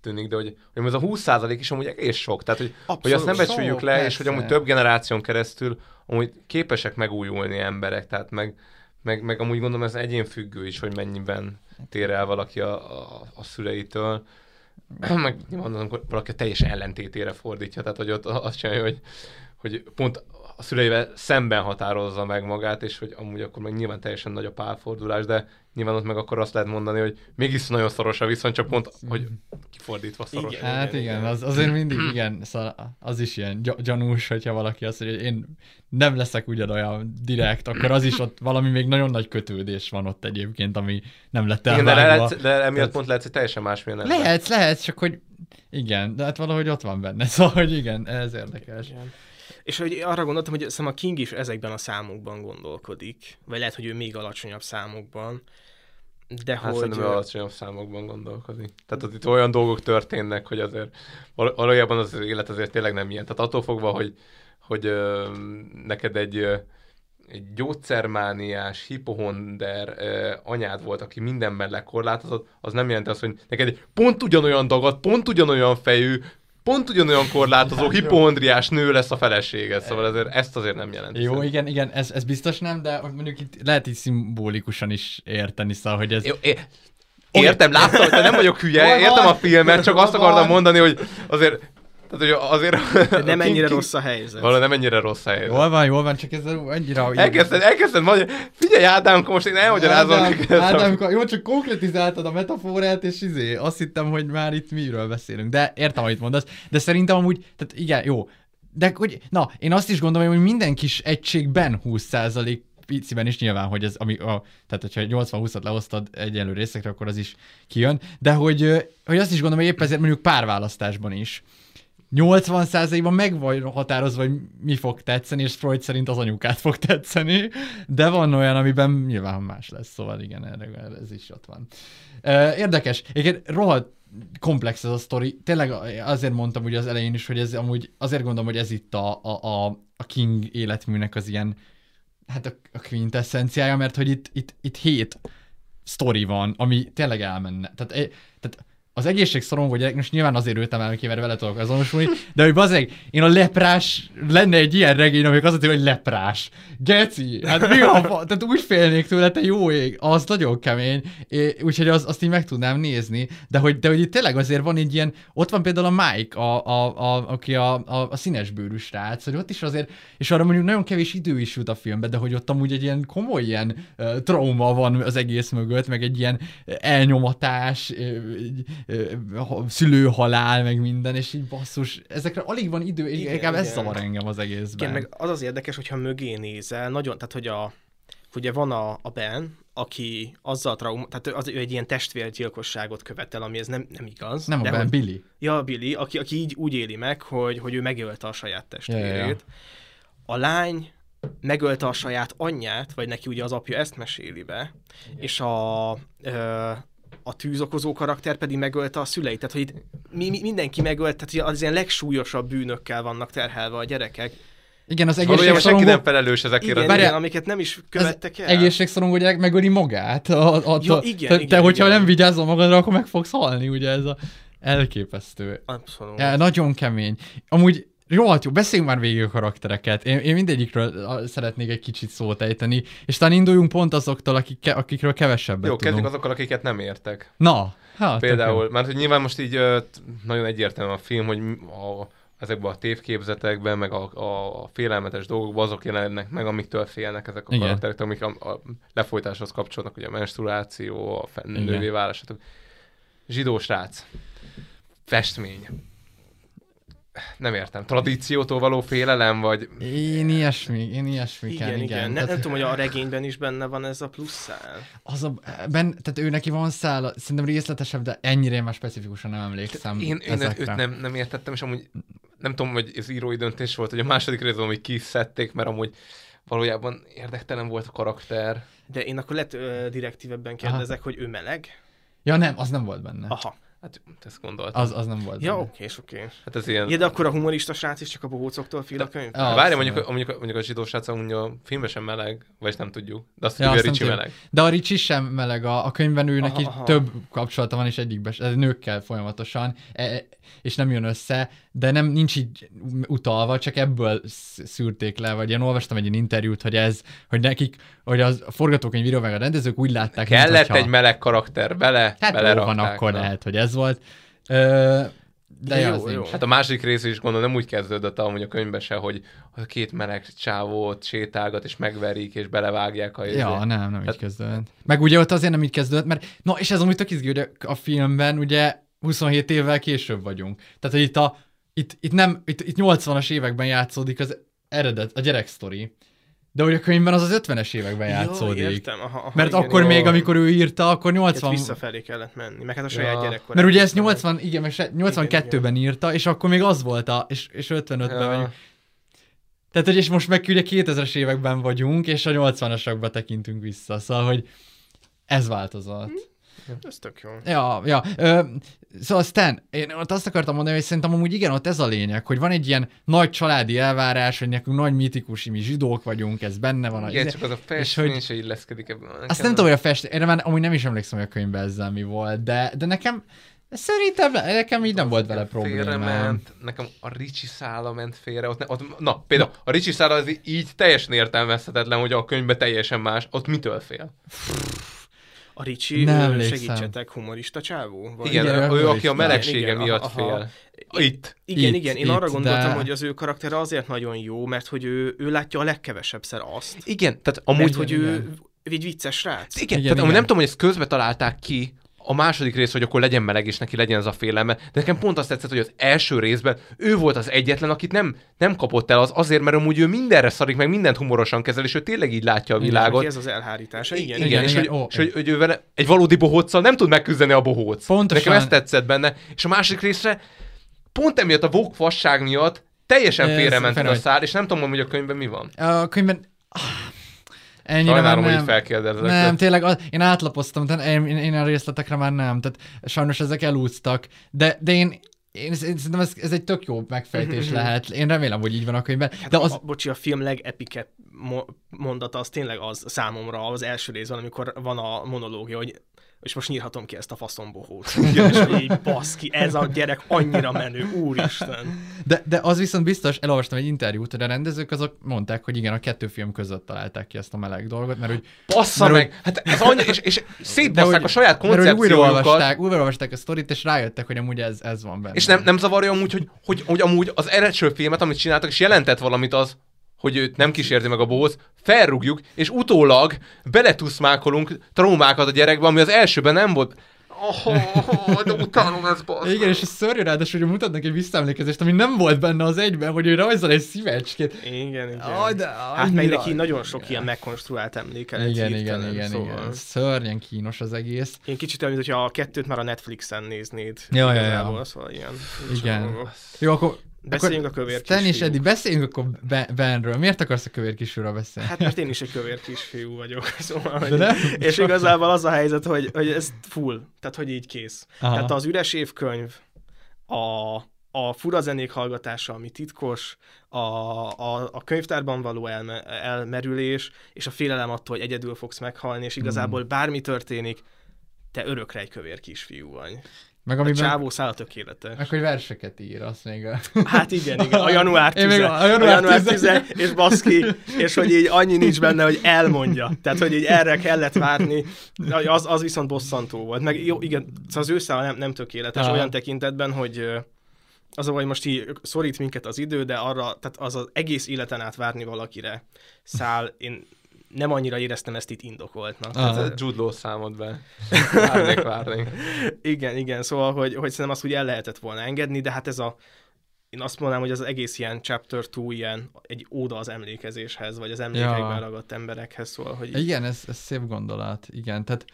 tűnik, de hogy, hogy ez a 20% is amúgy egész sok. Tehát, hogy, hogy azt nem Abszolút. becsüljük le, és persze. hogy amúgy több generáción keresztül amúgy képesek megújulni emberek, tehát meg, meg, meg amúgy gondolom ez egyénfüggő is, hogy mennyiben tér el valaki a, a, a szüleitől. [CLEARS THROAT] meg nyilván amikor valaki a teljes ellentétére fordítja, tehát hogy ott azt csinálja, hogy, hogy pont a szüleivel szemben határozza meg magát, és hogy amúgy akkor meg nyilván teljesen nagy a pálfordulás, de nyilván ott meg akkor azt lehet mondani, hogy mégis nagyon szoros a viszont, csak pont, hogy kifordítva szoros. Igen. Hát igen, az, azért mindig igen, szóval az is ilyen gy- gyanús, hogyha valaki azt mondja, hogy én nem leszek ugyanolyan direkt, akkor az is ott valami még nagyon nagy kötődés van ott egyébként, ami nem lett Igen, de, elvágva. lehet, de emiatt Tehát- pont lehet, hogy teljesen másmilyen ember. Lehetsz, lehetsz, csak hogy igen, de hát valahogy ott van benne, [LAUGHS] szóval hogy igen, ez érdekes. Igen. És hogy arra gondoltam, hogy szerintem a King is ezekben a számokban gondolkodik, vagy lehet, hogy ő még alacsonyabb számokban, de Hát hogy... szerintem ő alacsonyabb számokban gondolkodik. Tehát ott itt olyan dolgok történnek, hogy azért val- valójában az élet azért tényleg nem ilyen. Tehát attól fogva, hogy, hogy ö, neked egy, ö, egy gyógyszermániás, hipohonder ö, anyád volt, aki mindenben lekorlátozott, az nem jelenti azt, hogy neked egy pont ugyanolyan dagad, pont ugyanolyan fejű, pont ugyanolyan korlátozó, [LAUGHS] hipohondriás nő lesz a feleséged. Szóval ezért ezt azért nem jelenti. Jó, igen, igen, ez, ez biztos nem, de mondjuk itt lehet így szimbolikusan is érteni, szóval, hogy ez... Jó, é- Értem, láttam, hogy nem vagyok hülye, értem a filmet, csak azt akartam mondani, hogy azért, tehát, hogy azért... Nem ennyire rossz a helyzet. Valami nem ennyire rossz a helyzet. Jól van, jól van, csak ez annyira... Elkezdted, elkezdted majd, figyelj Ádám, most én elmagyarázom Ádám, neked ezt a- Ádám, jó, csak konkretizáltad a metaforát, és izé, azt hittem, hogy már itt miről beszélünk. De értem, amit mondasz. De szerintem amúgy, tehát igen, jó. De hogy, na, én azt is gondolom, hogy minden kis egységben 20% piciben is nyilván, hogy ez, ami a, tehát hogyha 80-20-at leosztad egyenlő részekre, akkor az is kijön, de hogy, hogy azt is gondolom, hogy épp ezért mondjuk párválasztásban is 80%-ban meg vagy határozva, hogy mi fog tetszeni, és Freud szerint az anyukát fog tetszeni, de van olyan, amiben nyilván más lesz, szóval igen, erre, ez is ott van. Érdekes, egyébként rohadt komplex ez a sztori. Tényleg azért mondtam ugye az elején is, hogy ez amúgy azért gondolom, hogy ez itt a, a, a, King életműnek az ilyen hát a, a quintessenciája, mert hogy itt, itt, itt hét sztori van, ami tényleg elmenne. Tehát, eh, tehát az egészségszorongó gyerek, most nyilván azért ültem el, mert vele tudok azonosulni, de hogy bazeg, én a leprás, lenne egy ilyen regény, amik mondja, hogy leprás. Geci, hát mi a fa? [LAUGHS] Tehát úgy félnék tőle, te jó ég, az nagyon kemény, É, úgyhogy az, azt így meg tudnám nézni, de hogy, de hogy itt tényleg azért van egy ilyen, ott van például a Mike, a, a, a, aki a, a, a színes bőrű srác, hogy ott is azért, és arra mondjuk nagyon kevés idő is jut a filmbe, de hogy ott amúgy egy ilyen komoly ilyen uh, trauma van az egész mögött, meg egy ilyen elnyomatás, ha- szülőhalál, meg minden, és így basszus, ezekre alig van idő, és Igen, inkább ez igen. zavar engem az egészben. Igen, meg az az érdekes, hogyha mögé nézel, nagyon, tehát hogy a, ugye van a, a Ben, aki azzal trauma, tehát az, ő egy ilyen testvérgyilkosságot követel, ami ez nem, nem igaz. Nem a de Ben, hogy, Billy. Ja, Billy, aki, aki így úgy éli meg, hogy, hogy ő megölte a saját testvérét. Ja, ja, ja. A lány megölte a saját anyját, vagy neki ugye az apja ezt meséli be, és a, ö, a tűzokozó karakter pedig megölte a szüleit. Tehát, hogy itt mi, mi, mindenki megölt, tehát az ilyen legsúlyosabb bűnökkel vannak terhelve a gyerekek. Igen, az senki egészségszorongó... nem felelős ezekért. Igen, igen, amiket nem is követtek el. Egészségszorongó gyerek megöli magát. A, a, Ja, a, igen, te, igen, te, hogyha igen. nem vigyázol magadra, akkor meg fogsz halni, ugye ez a elképesztő. Abszolút. Ja, nagyon kemény. Amúgy rohadt jó, beszéljünk már végig a karaktereket. Én, én mindegyikről szeretnék egy kicsit szót ejteni, és talán induljunk pont azoktól, akik, akikről kevesebbet Jó, kezdjük tudunk. azokkal, akiket nem értek. Na, hát, Például, mert hogy nyilván most így nagyon egyértelmű a film, hogy a, ezekben a tévképzetekben, meg a, a, a félelmetes dolgokban azok jelennek meg, amiktől félnek ezek a Igen. karakterek, amik a, a lefolytáshoz kapcsolódnak, ugye a menstruáció, a nővé válás, stb. Zsidó srác. Festmény. Nem értem. Tradíciótól való félelem, vagy... Én ilyesmi, én ilyesmi Igen, igen. igen. Ne, nem tudom, hogy a regényben is benne van ez a plusz szál. Az a, ben, tehát ő neki van szála, szerintem részletesebb, de ennyire én már specifikusan nem emlékszem Én, én ezekre. őt nem, nem értettem, és amúgy nem tudom, hogy ez írói döntés volt, hogy a második részben amúgy kiszedték, mert amúgy valójában érdektelen volt a karakter. De én akkor lett direktívebben kérdezek, hogy ő meleg? Ja nem, az nem volt benne. Aha. Hát ezt gondoltam. Az, az nem volt Ja, oké, és oké. Hát ez ilyen... Ja, de akkor a humorista srác is csak a bohócoktól fél a könyv? Ah, Várj, mondjuk, a- mondjuk, mondjuk a zsidó srác amúgy a filmben sem meleg, vagy nem tudjuk. De azt tudjuk, azt hogy a Ricsi meleg. De a Ricsi sem meleg, a, a könyvben ő neki Aha, aha. több kapcsolata van, és egyikben, ez nőkkel folyamatosan, e, és nem jön össze, de nem nincs így utalva, csak ebből sz- szűrték le, vagy én olvastam egy ilyen interjút, hogy ez, hogy nekik, hogy az, a forgatókönyvíró meg a rendezők úgy látták, Kellett minthogyha- egy meleg karakter, bele, Hát jó belerakták. van, akkor na. lehet, hogy ez volt. Ö, de jó, az nincs. Hát a második rész is gondolom nem úgy kezdődött, ahogy a könyvben se, hogy a két meleg csávót sétálgat, és megverik, és belevágják a Ja, izét. nem, nem így Hát- kezdődött. Meg ugye ott azért nem így kezdődött, mert na, és ez amúgy tök izgi, hogy a filmben ugye 27 évvel később vagyunk. Tehát, hogy itt a, itt, itt nem, itt, itt 80-as években játszódik az eredet, a gyereksztori. De hogy a könyvben az az 50-es években játszódik. értem, aha, aha, mert igen, akkor igen. még, amikor ő írta, akkor 80... Hát visszafelé kellett menni, meg hát a saját Ja. gyerekkor. Mert ugye ezt 80, igen, meg se- 82-ben írta, és akkor még az volt a, és, és 55-ben Ja. vagyunk. Tehát, hogy és most meg ugye 2000-es években vagyunk, és a 80-asakba tekintünk vissza, szóval, hogy ez változott. Ez tök jó. Ja, ja. Ö, szóval Stan, én ott azt akartam mondani, hogy szerintem amúgy igen, ott ez a lényeg, hogy van egy ilyen nagy családi elvárás, hogy nekünk nagy mítikus, mi zsidók vagyunk, ez benne van. Igen, izé- csak az a festmény hogy se illeszkedik ebben. azt nem tudom, hogy a fest, én már amúgy nem is emlékszem, hogy a könyvben ezzel mi volt, de, de nekem szerintem nekem így nem volt vele problémám. Félrement, nekem a Ricsi szála ment félre, ott, ne, ott na, például a Ricsi szála az így teljesen értelmezhetetlen, hogy a könyvben teljesen más, ott mitől fél? A Ricsi, Nem ő, segítsetek, humorista csávó? Vagy? Igen, ő, ő, aki a melegsége Igen, igen, miatt aha, fél. aha. Itt. Igen, Itt, igen, én itt, arra gondoltam, de- hogy az ő karaktere azért nagyon jó, mert hogy ő, ő látja a legkevesebbszer azt. Igen, tehát amúgy... Mert hogy ő igen. egy vicces srác. Igen, igen, tehát amúgy nem tudom, hogy ezt közbe találták ki, a második rész, hogy akkor legyen meleg, és neki legyen ez a félelme. De nekem pont azt tetszett, hogy az első részben ő volt az egyetlen, akit nem, nem kapott el az azért, mert amúgy ő mindenre szarik, meg mindent humorosan kezel, és ő tényleg így látja a Igen, világot. neki ez az elhárítása. Igen, igen, igen, és, igen. hogy, Ó, és hogy, hogy ő vele egy valódi bohóccal nem tud megküzdeni a bohóc. Pontosan. Nekem ezt tetszett benne. És a másik részre pont emiatt a vók fasság miatt teljesen félrement a szár, és nem tudom, hogy a könyvben mi van. A könyvben... Ennyire Sajnálom, hogy nem. így felkérdezek. Nem, tényleg, az, én átlapoztam, tehát én, én, én a részletekre már nem, tehát sajnos ezek elúztak, de, de én, én, én szerintem ez, ez egy tök jó megfejtés lehet. Én remélem, hogy így van a könyvben. Hát De az... az, a, bocsi, a film legepikebb mo- mondata az tényleg az számomra az első részben, amikor van a monológia, hogy és most nyírhatom ki ezt a faszombohót. hogy így baszki, ez a gyerek annyira menő, úristen. de, de az viszont biztos, elolvastam egy interjút, hogy a rendezők azok mondták, hogy igen, a kettő film között találták ki ezt a meleg dolgot, mert hogy... Bassza mert, meg! Hát ez annyi, és, és szétbasszák hogy- a saját mert hogy koncepciójukat. újraolvasták, újraolvasták a sztorit, és rájöttek, hogy amúgy ez, ez van benne. És nem, nem zavarja amúgy, hogy, hogy, hogy amúgy az első filmet, amit csináltak, és jelentett valamit az, hogy őt nem kísérti meg a bohóc, felrúgjuk, és utólag beletuszmákolunk traumákat a gyerekbe, ami az elsőben nem volt. Oh, oh, de utálom ezt, basz. Igen, és ez szörnyű ráadásul, hogy mutatnak egy visszaemlékezést, ami nem volt benne az egyben, hogy ő rajzol egy szívecskét. Igen, igen. Aj, de hát meg neki nagyon sok ilyen megkonstruált emléke. Igen, igen, igen, igen. Szörnyen kínos az egész. Én kicsit olyan, hogyha a kettőt már a Netflixen néznéd. Ja, ja, ja. Szóval ilyen. Igen. Jó, akkor... Beszéljünk akkor a kövér Stan és kisfiú. Eddie, beszéljünk akkor Be- Benről. Miért akarsz a kövér kisfiúról beszélni? Hát mert én is egy kövér kisfiú vagyok. [LAUGHS] Szóval, De nem? És igazából az a helyzet, hogy, hogy ez full, tehát hogy így kész. Aha. Tehát az üres évkönyv, a, a fura zenék hallgatása, ami titkos, a, a, a könyvtárban való elme, elmerülés, és a félelem attól, hogy egyedül fogsz meghalni, és igazából bármi történik, te örökre egy kövér kisfiú vagy. Meg a amiben- csávó száll tökéletes. Meg hogy verseket ír, azt még a... Hát igen, igen, a január [LAUGHS] Én 10 még a január, 10 10 és baszki, és hogy így annyi nincs benne, hogy elmondja. Tehát, hogy így erre kellett várni, az, az viszont bosszantó volt. Meg jó, igen, szóval az őszáll nem, nem tökéletes Aha. olyan tekintetben, hogy az a, hogy most így szorít minket az idő, de arra, tehát az az egész életen át várni valakire száll, én nem annyira éreztem ezt itt indokoltnak. Ah, tehát, Jude Law számod be. [LAUGHS] Várnék, várnék. igen, igen, szóval, hogy, hogy szerintem azt úgy el lehetett volna engedni, de hát ez a én azt mondanám, hogy az egész ilyen chapter 2 ilyen egy óda az emlékezéshez, vagy az emlékeikben ja. ragadt emberekhez, szóval, hogy... Igen, ez, ez szép gondolat, igen, tehát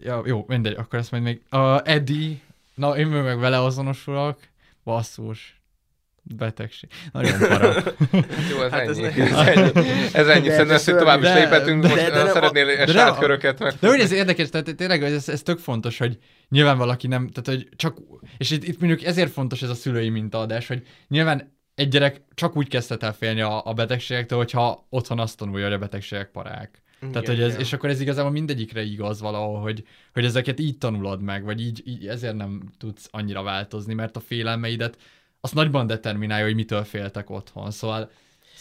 ja, jó, mindegy, akkor ezt majd még... A Eddie, na én meg vele azonosulok, basszus, betegség. Nagyon para. Jó, ez hát ennyi. Ez, ennyi. Ez ennyi. Szerintem ezt, hogy tovább is léphetünk. Most de, de, szeretnél de, de, sátköröket meg. De úgy ez érdekes, tehát tényleg ez, ez tök fontos, hogy nyilván valaki nem, tehát hogy csak, és itt, itt mondjuk ezért fontos ez a szülői mintaadás, hogy nyilván egy gyerek csak úgy kezdhet el félni a, a betegségektől, hogyha otthon azt tanulja, hogy a betegségek parák. Igen, Tehát, hogy ez, igen. és akkor ez igazából mindegyikre igaz valahol, hogy, hogy ezeket így tanulod meg, vagy így, így ezért nem tudsz annyira változni, mert a félelmeidet azt nagyban determinálja, hogy mitől féltek otthon. Szóval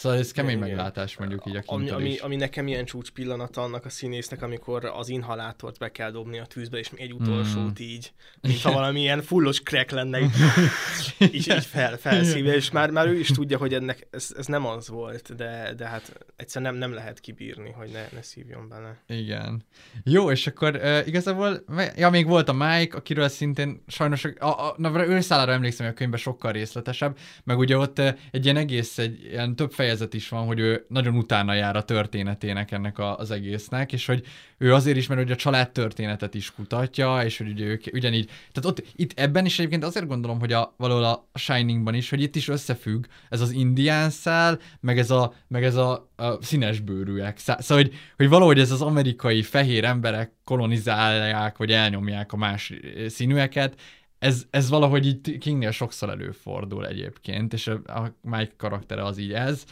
Szóval ez kemény igen, meglátás mondjuk így a ami, ami, ami, nekem ilyen csúcs pillanata annak a színésznek, amikor az inhalátort be kell dobni a tűzbe, és egy utolsót mm. így, mint ha valami ilyen fullos crack lenne, így, [LAUGHS] így, így fel, felszívja, és már, már ő is tudja, hogy ennek ez, ez nem az volt, de, de hát egyszerűen nem, nem lehet kibírni, hogy ne, ne szívjon bele. Igen. Jó, és akkor uh, igazából, ja, még volt a Mike, akiről szintén sajnos, a, a, na, őszállára emlékszem, hogy a könyvben sokkal részletesebb, meg ugye ott uh, egy ilyen egész, egy ilyen több feje fejezet is van, hogy ő nagyon utána jár a történetének ennek a, az egésznek, és hogy ő azért is, mert hogy a család történetet is kutatja, és hogy ugye ők ugyanígy, tehát ott, itt ebben is egyébként azért gondolom, hogy a, valahol a Shiningban is, hogy itt is összefügg ez az indián szál, meg ez a, meg ez a, a színes bőrűek. Szóval, hogy, hogy valahogy ez az amerikai fehér emberek kolonizálják, vagy elnyomják a más színűeket, ez, ez valahogy itt Kingnél sokszor előfordul egyébként, és a, a Mike karaktere az így ez,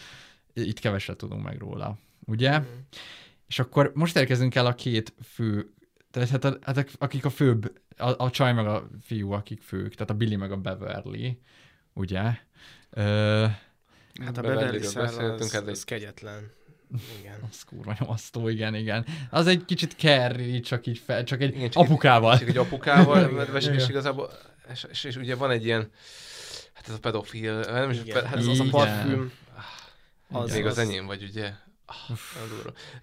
itt keveset tudunk meg róla, ugye? Mm. És akkor most érkezünk el a két fő, tehát hát, a, hát akik a főbb, a, a csaj meg a fiú, akik fők, tehát a Billy meg a Beverly, ugye? Ö, hát a Beverly beszéltünk, az, az kegyetlen. Igen. Az kurva nyomasztó, igen, igen. Az egy kicsit Kerry, csak így fel, csak egy igen, csak apukával. Egy, csak egy apukával, [LAUGHS] és, és igazából, és, és, és, ugye van egy ilyen, hát ez a pedofil, nem is, igen. hát ez az a parfüm. Az, Még az, az enyém vagy, ugye? Ah,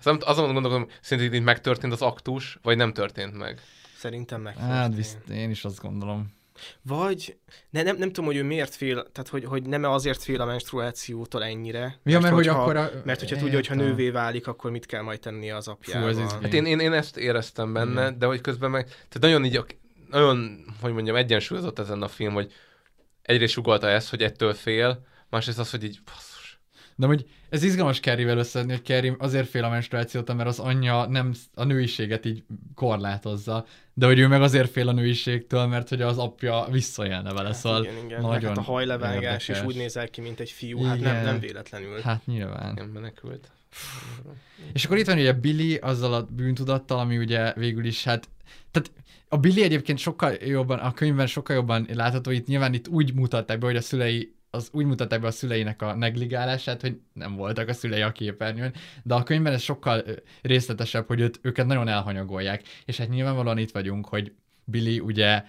Szóval azon gondolom, szerinted itt megtörtént az aktus, vagy nem történt meg? Szerintem meg. Hát, én is azt gondolom. Vagy ne, nem, nem tudom, hogy ő miért fél, tehát hogy, hogy nem azért fél a menstruációtól ennyire. Ja, mert, mert hogy akkor a... Mert hogyha tudja, hogy ha nővé válik, akkor mit kell majd tennie az apjával. Fú, hát én, én, én ezt éreztem benne, Igen. de hogy közben meg, tehát nagyon így, nagyon, hogy mondjam, egyensúlyozott ezen a film, hogy egyrészt sugalta ezt, hogy ettől fél, másrészt az, hogy így. De hogy ez izgalmas Kerryvel összedni, hogy Kerry azért fél a menstruációt, mert az anyja nem a nőiséget így korlátozza, de hogy ő meg azért fél a nőiségtől, mert hogy az apja visszajelne vele, hát szóval igen, igen. nagyon hát a hajlevágás is úgy nézel ki, mint egy fiú, igen. hát nem, nem véletlenül. Hát nyilván. Nem menekült. És akkor itt van ugye Billy azzal a bűntudattal, ami ugye végül is hát, tehát a Billy egyébként sokkal jobban, a könyvben sokkal jobban látható, itt nyilván itt úgy mutatták be, hogy a szülei az úgy mutatták be a szüleinek a negligálását, hogy nem voltak a szülei a képernyőn, de a könyvben ez sokkal részletesebb, hogy őt, őket nagyon elhanyagolják. És hát nyilvánvalóan itt vagyunk, hogy Billy ugye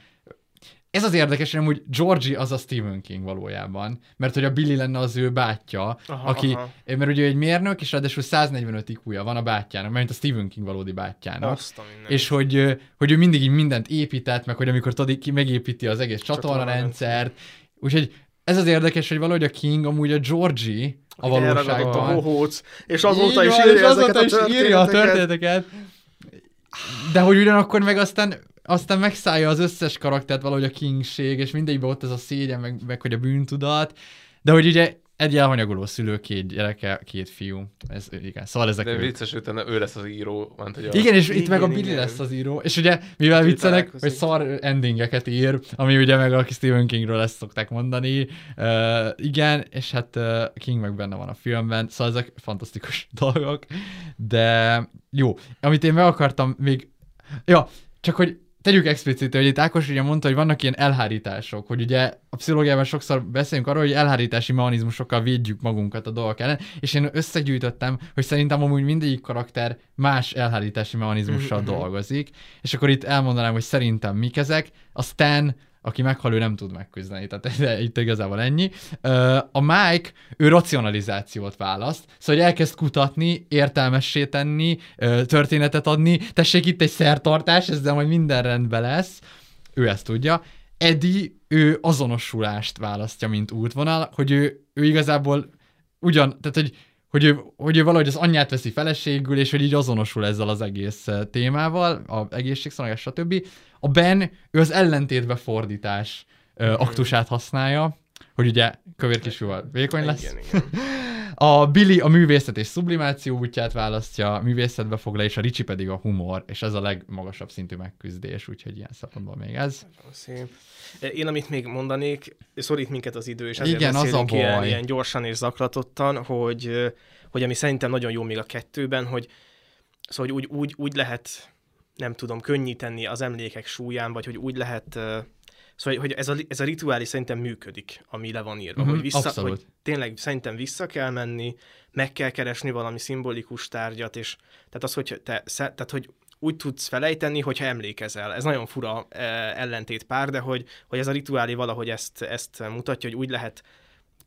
ez az érdekes, hogy amúgy Georgie az a Stephen King valójában, mert hogy a Billy lenne az ő bátyja, aha, aki, aha. mert ugye egy mérnök, és ráadásul 145 iq van a bátyjának, mert a Stephen King valódi bátyjának. és hogy, hogy ő mindig így mindent épített, meg hogy amikor ki megépíti az egész csatornarendszert, úgyhogy ez az érdekes, hogy valahogy a King amúgy a Georgie a valóságban. a bohóc, és azóta is írja, és azóta is írja a történeteket. De hogy ugyanakkor meg aztán aztán megszállja az összes karaktert valahogy a kingség, és mindegyikben ott ez a szégyen, meg, meg hogy a bűntudat, de hogy ugye egy elhanyagoló szülő, két gyereke, két fiú. Ez, igen, szóval ezek... De ők. vicces, utána ő lesz az író. Ment, hogy a... Igen, és igen, itt meg a Billy igen. lesz az író. És ugye, mivel viccelek, hogy szar endingeket ír, ami ugye meg a Stephen Kingről ezt szokták mondani. Uh, igen, és hát uh, King meg benne van a filmben, szóval ezek fantasztikus [LAUGHS] dolgok. De jó, amit én meg akartam még... Ja, csak hogy tegyük explicit, hogy itt Ákos ugye mondta, hogy vannak ilyen elhárítások, hogy ugye a pszichológiában sokszor beszélünk arról, hogy elhárítási mechanizmusokkal védjük magunkat a dolgok ellen, és én összegyűjtöttem, hogy szerintem amúgy mindegyik karakter más elhárítási mechanizmussal mm-hmm. dolgozik, és akkor itt elmondanám, hogy szerintem mik ezek. A Stan, aki meghal, ő nem tud megküzdeni. Tehát [LAUGHS] itt igazából ennyi. A Mike, ő racionalizációt választ, szóval elkezd kutatni, értelmessé tenni, történetet adni, tessék itt egy szertartás, ezzel majd minden rendben lesz. Ő ezt tudja. Eddie, ő azonosulást választja, mint útvonal, hogy ő, ő igazából ugyan, tehát hogy hogy ő, hogy ő valahogy az anyját veszi feleségül, és hogy így azonosul ezzel az egész eh, témával, a egészségszolgálás, stb. A Ben, ő az ellentétbe fordítás ö, aktusát használja, hogy ugye kövér kisfiúval vékony lesz. Igen, igen. [LAUGHS] A Billy a művészet és sublimáció útját választja, a művészetbe fog le, és a Ricsi pedig a humor, és ez a legmagasabb szintű megküzdés, úgyhogy ilyen szempontból még ez. Szép. Én, amit még mondanék, szorít minket az idő, és azért Igen, az a beszélünk ilyen, baj. ilyen gyorsan és zaklatottan, hogy, hogy ami szerintem nagyon jó még a kettőben, hogy szóval hogy úgy, úgy, úgy lehet, nem tudom, könnyíteni az emlékek súlyán, vagy hogy úgy lehet, szóval hogy ez a, ez a rituális szerintem működik, ami le van írva, Mhm, hogy, vissza, abszolút. hogy tényleg szerintem vissza kell menni, meg kell keresni valami szimbolikus tárgyat, és tehát az, hogy te, tehát hogy úgy tudsz felejteni, hogyha emlékezel. Ez nagyon fura eh, ellentét pár, de hogy, hogy ez a rituálé valahogy ezt, ezt mutatja, hogy úgy lehet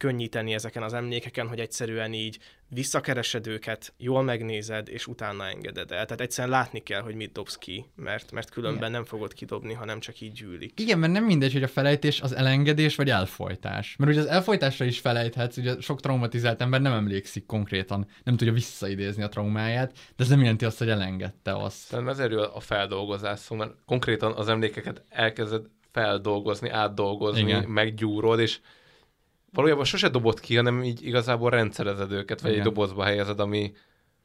könnyíteni ezeken az emlékeken, hogy egyszerűen így visszakeresed őket, jól megnézed, és utána engeded el. Tehát egyszerűen látni kell, hogy mit dobsz ki, mert, mert különben Igen. nem fogod kidobni, hanem csak így gyűlik. Igen, mert nem mindegy, hogy a felejtés az elengedés vagy elfolytás. Mert ugye az elfolytásra is felejthetsz, ugye sok traumatizált ember nem emlékszik konkrétan, nem tudja visszaidézni a traumáját, de ez nem jelenti azt, hogy elengedte azt. Szerintem ezért jó a feldolgozás szó, mert konkrétan az emlékeket elkezded feldolgozni, átdolgozni. Igen. meggyúrod, és valójában sose dobod ki, hanem így igazából rendszerezed őket, vagy Igen. egy dobozba helyezed, ami,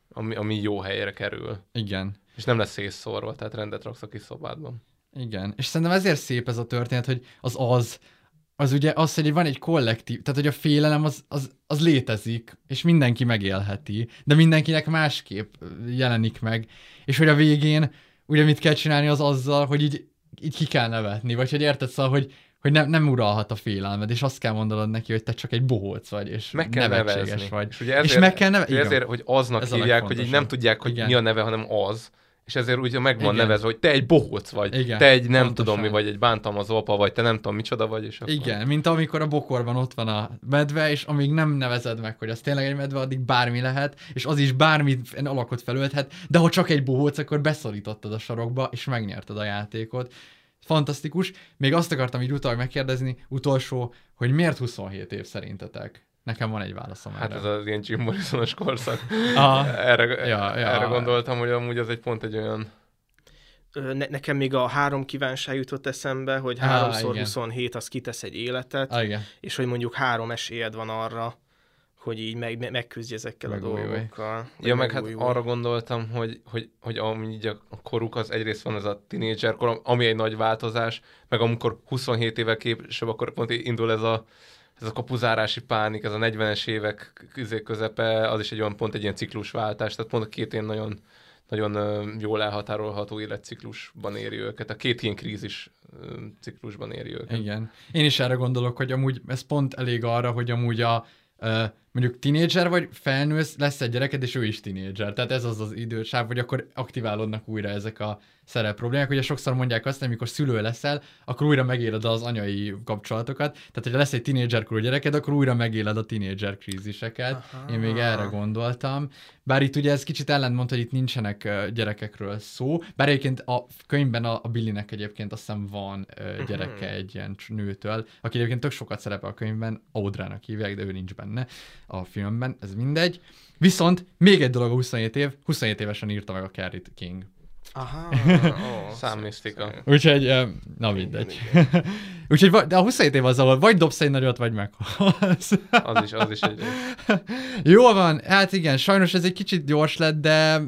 ami, ami jó helyre kerül. Igen. És nem lesz szétszórva, tehát rendet raksz a kis szobádban. Igen, és szerintem ezért szép ez a történet, hogy az az, az ugye az, hogy van egy kollektív, tehát hogy a félelem az, az, az létezik, és mindenki megélheti, de mindenkinek másképp jelenik meg, és hogy a végén ugye mit kell csinálni az azzal, hogy így, így ki kell nevetni, vagy hogy érted szóval, hogy, hogy nem, nem uralhat a félelmed, és azt kell mondanod neki, hogy te csak egy bohóc vagy, és Meg kell nevetséges nevezni. vagy. És, ugye ezért, és meg kell nevezni. ezért, hogy aznak Ez hívják, hogy így nem tudják, hogy Igen. mi a neve, hanem az. És ezért ugye meg van Igen. nevezve, hogy te egy bohóc vagy, Igen, te egy nem pontosan. tudom mi vagy, egy bántalmazó apa vagy, te nem tudom micsoda vagy, és akkor... Igen, mint amikor a bokorban ott van a medve, és amíg nem nevezed meg, hogy az tényleg egy medve, addig bármi lehet, és az is bármi alakot felölthet, de ha csak egy bohóc, akkor beszorítottad a sarokba, és megnyerted a játékot. Fantasztikus. Még azt akartam így utal megkérdezni, utolsó, hogy miért 27 év szerintetek? Nekem van egy válaszom Hát erre. ez az ilyen Jim Morrisonos korszak. [LAUGHS] Aha. erre, Ja, ja. erre gondoltam, hogy amúgy ez egy pont egy olyan... Ne, nekem még a három kívánság jutott eszembe, hogy háromszor igen. 27 az kitesz egy életet, Á, igen. és hogy mondjuk három esélyed van arra, hogy így meg, me- megküzdj ezekkel Megújulj. a dolgokkal. Ja, meg hát megújulj. arra gondoltam, hogy, hogy, hogy amíg a koruk az egyrészt van ez a tínédzser kor, ami egy nagy változás, meg amikor 27 évvel később, akkor pont indul ez a, ez a kapuzárási pánik, ez a 40-es évek közé közepe, az is egy olyan pont egy ilyen ciklusváltás, tehát pont a két ilyen nagyon, nagyon jól elhatárolható életciklusban éri őket, a két ilyen krízis ciklusban éri őket. Igen. Én is erre gondolok, hogy amúgy ez pont elég arra, hogy amúgy a mondjuk tinédzser vagy felnősz, lesz egy gyereked, és ő is tinédzser. Tehát ez az az idősáv, hogy akkor aktiválódnak újra ezek a szerep problémák. Ugye sokszor mondják azt, hogy amikor szülő leszel, akkor újra megéled az anyai kapcsolatokat. Tehát, hogyha lesz egy tinédzserkorú gyereked, akkor újra megéled a tinédzser kríziseket. Aha. Én még erre gondoltam. Bár itt ugye ez kicsit ellentmond, hogy itt nincsenek gyerekekről szó. Bár egyébként a könyvben a, a Billynek egyébként azt hiszem van ö, gyereke egy ilyen nőtől, aki egyébként tök sokat szerepel a könyvben, Audrának hívják, de ő nincs benne a filmben, ez mindegy. Viszont még egy dolog a 27 év, 27 évesen írta meg a Carrie King. Aha, [LAUGHS] ó, Számmisztika. Úgyhogy, na mindegy. [LAUGHS] Úgyhogy, va- de a 27 év az, ahol vagy dobsz egy nagyot, vagy meghalsz. [LAUGHS] Az is, az is egy... Jól van, hát igen, sajnos ez egy kicsit gyors lett, de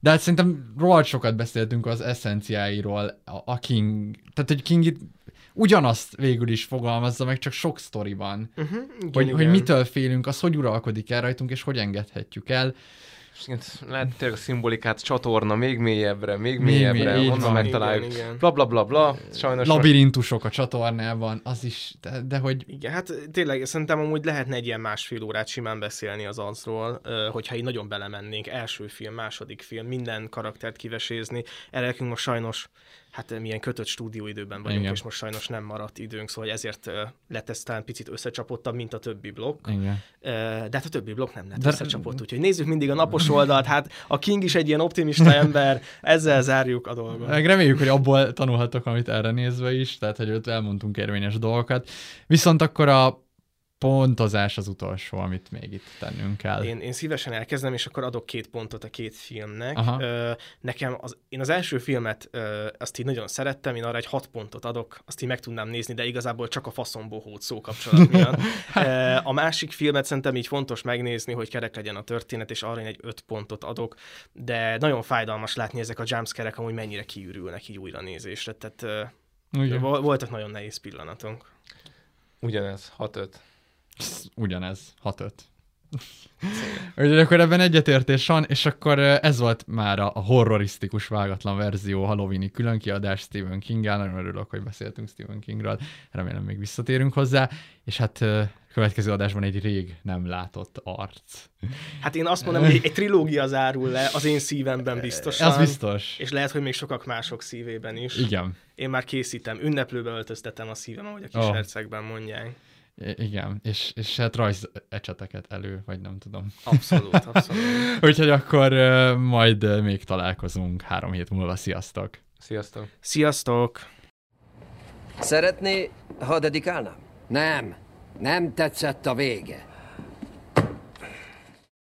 de hát szerintem rohadt sokat beszéltünk az eszenciáiról, a, a King, tehát hogy King itt ugyanazt végül is fogalmazza meg, csak sok sztori van. Uh-huh, igen, hogy, igen. hogy mitől félünk, az hogy uralkodik el rajtunk, és hogy engedhetjük el. Lehet tényleg a szimbolikát csatorna még mélyebbre, még Még mélyebbre, mély- van. megtaláljuk. Igen, igen. Bla bla bla bla. Sajnos Labirintusok a csatornában, az is, de, de hogy Igen, hát tényleg szerintem amúgy lehetne egy ilyen másfél órát simán beszélni az azról, ö, hogyha így nagyon belemennénk, első film, második film, minden karaktert kivesézni. Erre nekünk most sajnos hát milyen kötött stúdióidőben vagyunk, Igen. és most sajnos nem maradt időnk, szóval ezért lett ez talán picit összecsapottabb, mint a többi blokk. Igen. De hát a többi blokk nem lett De- összecsapott, úgyhogy nézzük mindig a napos oldalt, hát a King is egy ilyen optimista [LAUGHS] ember, ezzel zárjuk a dolgot. Reméljük, hogy abból tanulhatok, amit erre nézve is, tehát hogy ott elmondtunk érvényes dolgokat. Viszont akkor a pontozás az utolsó, amit még itt tennünk kell. Én, én szívesen elkezdem, és akkor adok két pontot a két filmnek. Aha. Ö, nekem az, én az első filmet ö, azt így nagyon szerettem, én arra egy hat pontot adok, azt így meg tudnám nézni, de igazából csak a faszombohóc szó kapcsolat miatt. [LAUGHS] A másik filmet szerintem így fontos megnézni, hogy kerek legyen a történet, és arra én egy öt pontot adok, de nagyon fájdalmas látni ezek a jumpscare-ek, amúgy mennyire kiürülnek így újra nézésre, tehát ö, voltak nagyon nehéz pillanatok. Ugyanez, 6-5. Ugyanez, 6-5. Úgyhogy akkor ebben egyetértés van, és akkor ez volt már a horrorisztikus vágatlan verzió Halloweeni különkiadás Stephen king Nagyon örülök, hogy beszéltünk Stephen Kingről. Remélem még visszatérünk hozzá. És hát következő adásban egy rég nem látott arc. Hát én azt mondom, hogy egy, trilógia zárul le az én szívemben biztosan. Az biztos. És lehet, hogy még sokak mások szívében is. Igen. Én már készítem, ünneplőbe öltöztetem a szívem, ahogy a kis Oh. hercegben mondják. Igen, és, és hát rajz ecseteket elő, vagy nem tudom. Abszolút, abszolút. [LAUGHS] Úgyhogy akkor majd még találkozunk három hét múlva. Sziasztok! Sziasztok! Sziasztok! Szeretné, ha dedikálnám? Nem, nem tetszett a vége.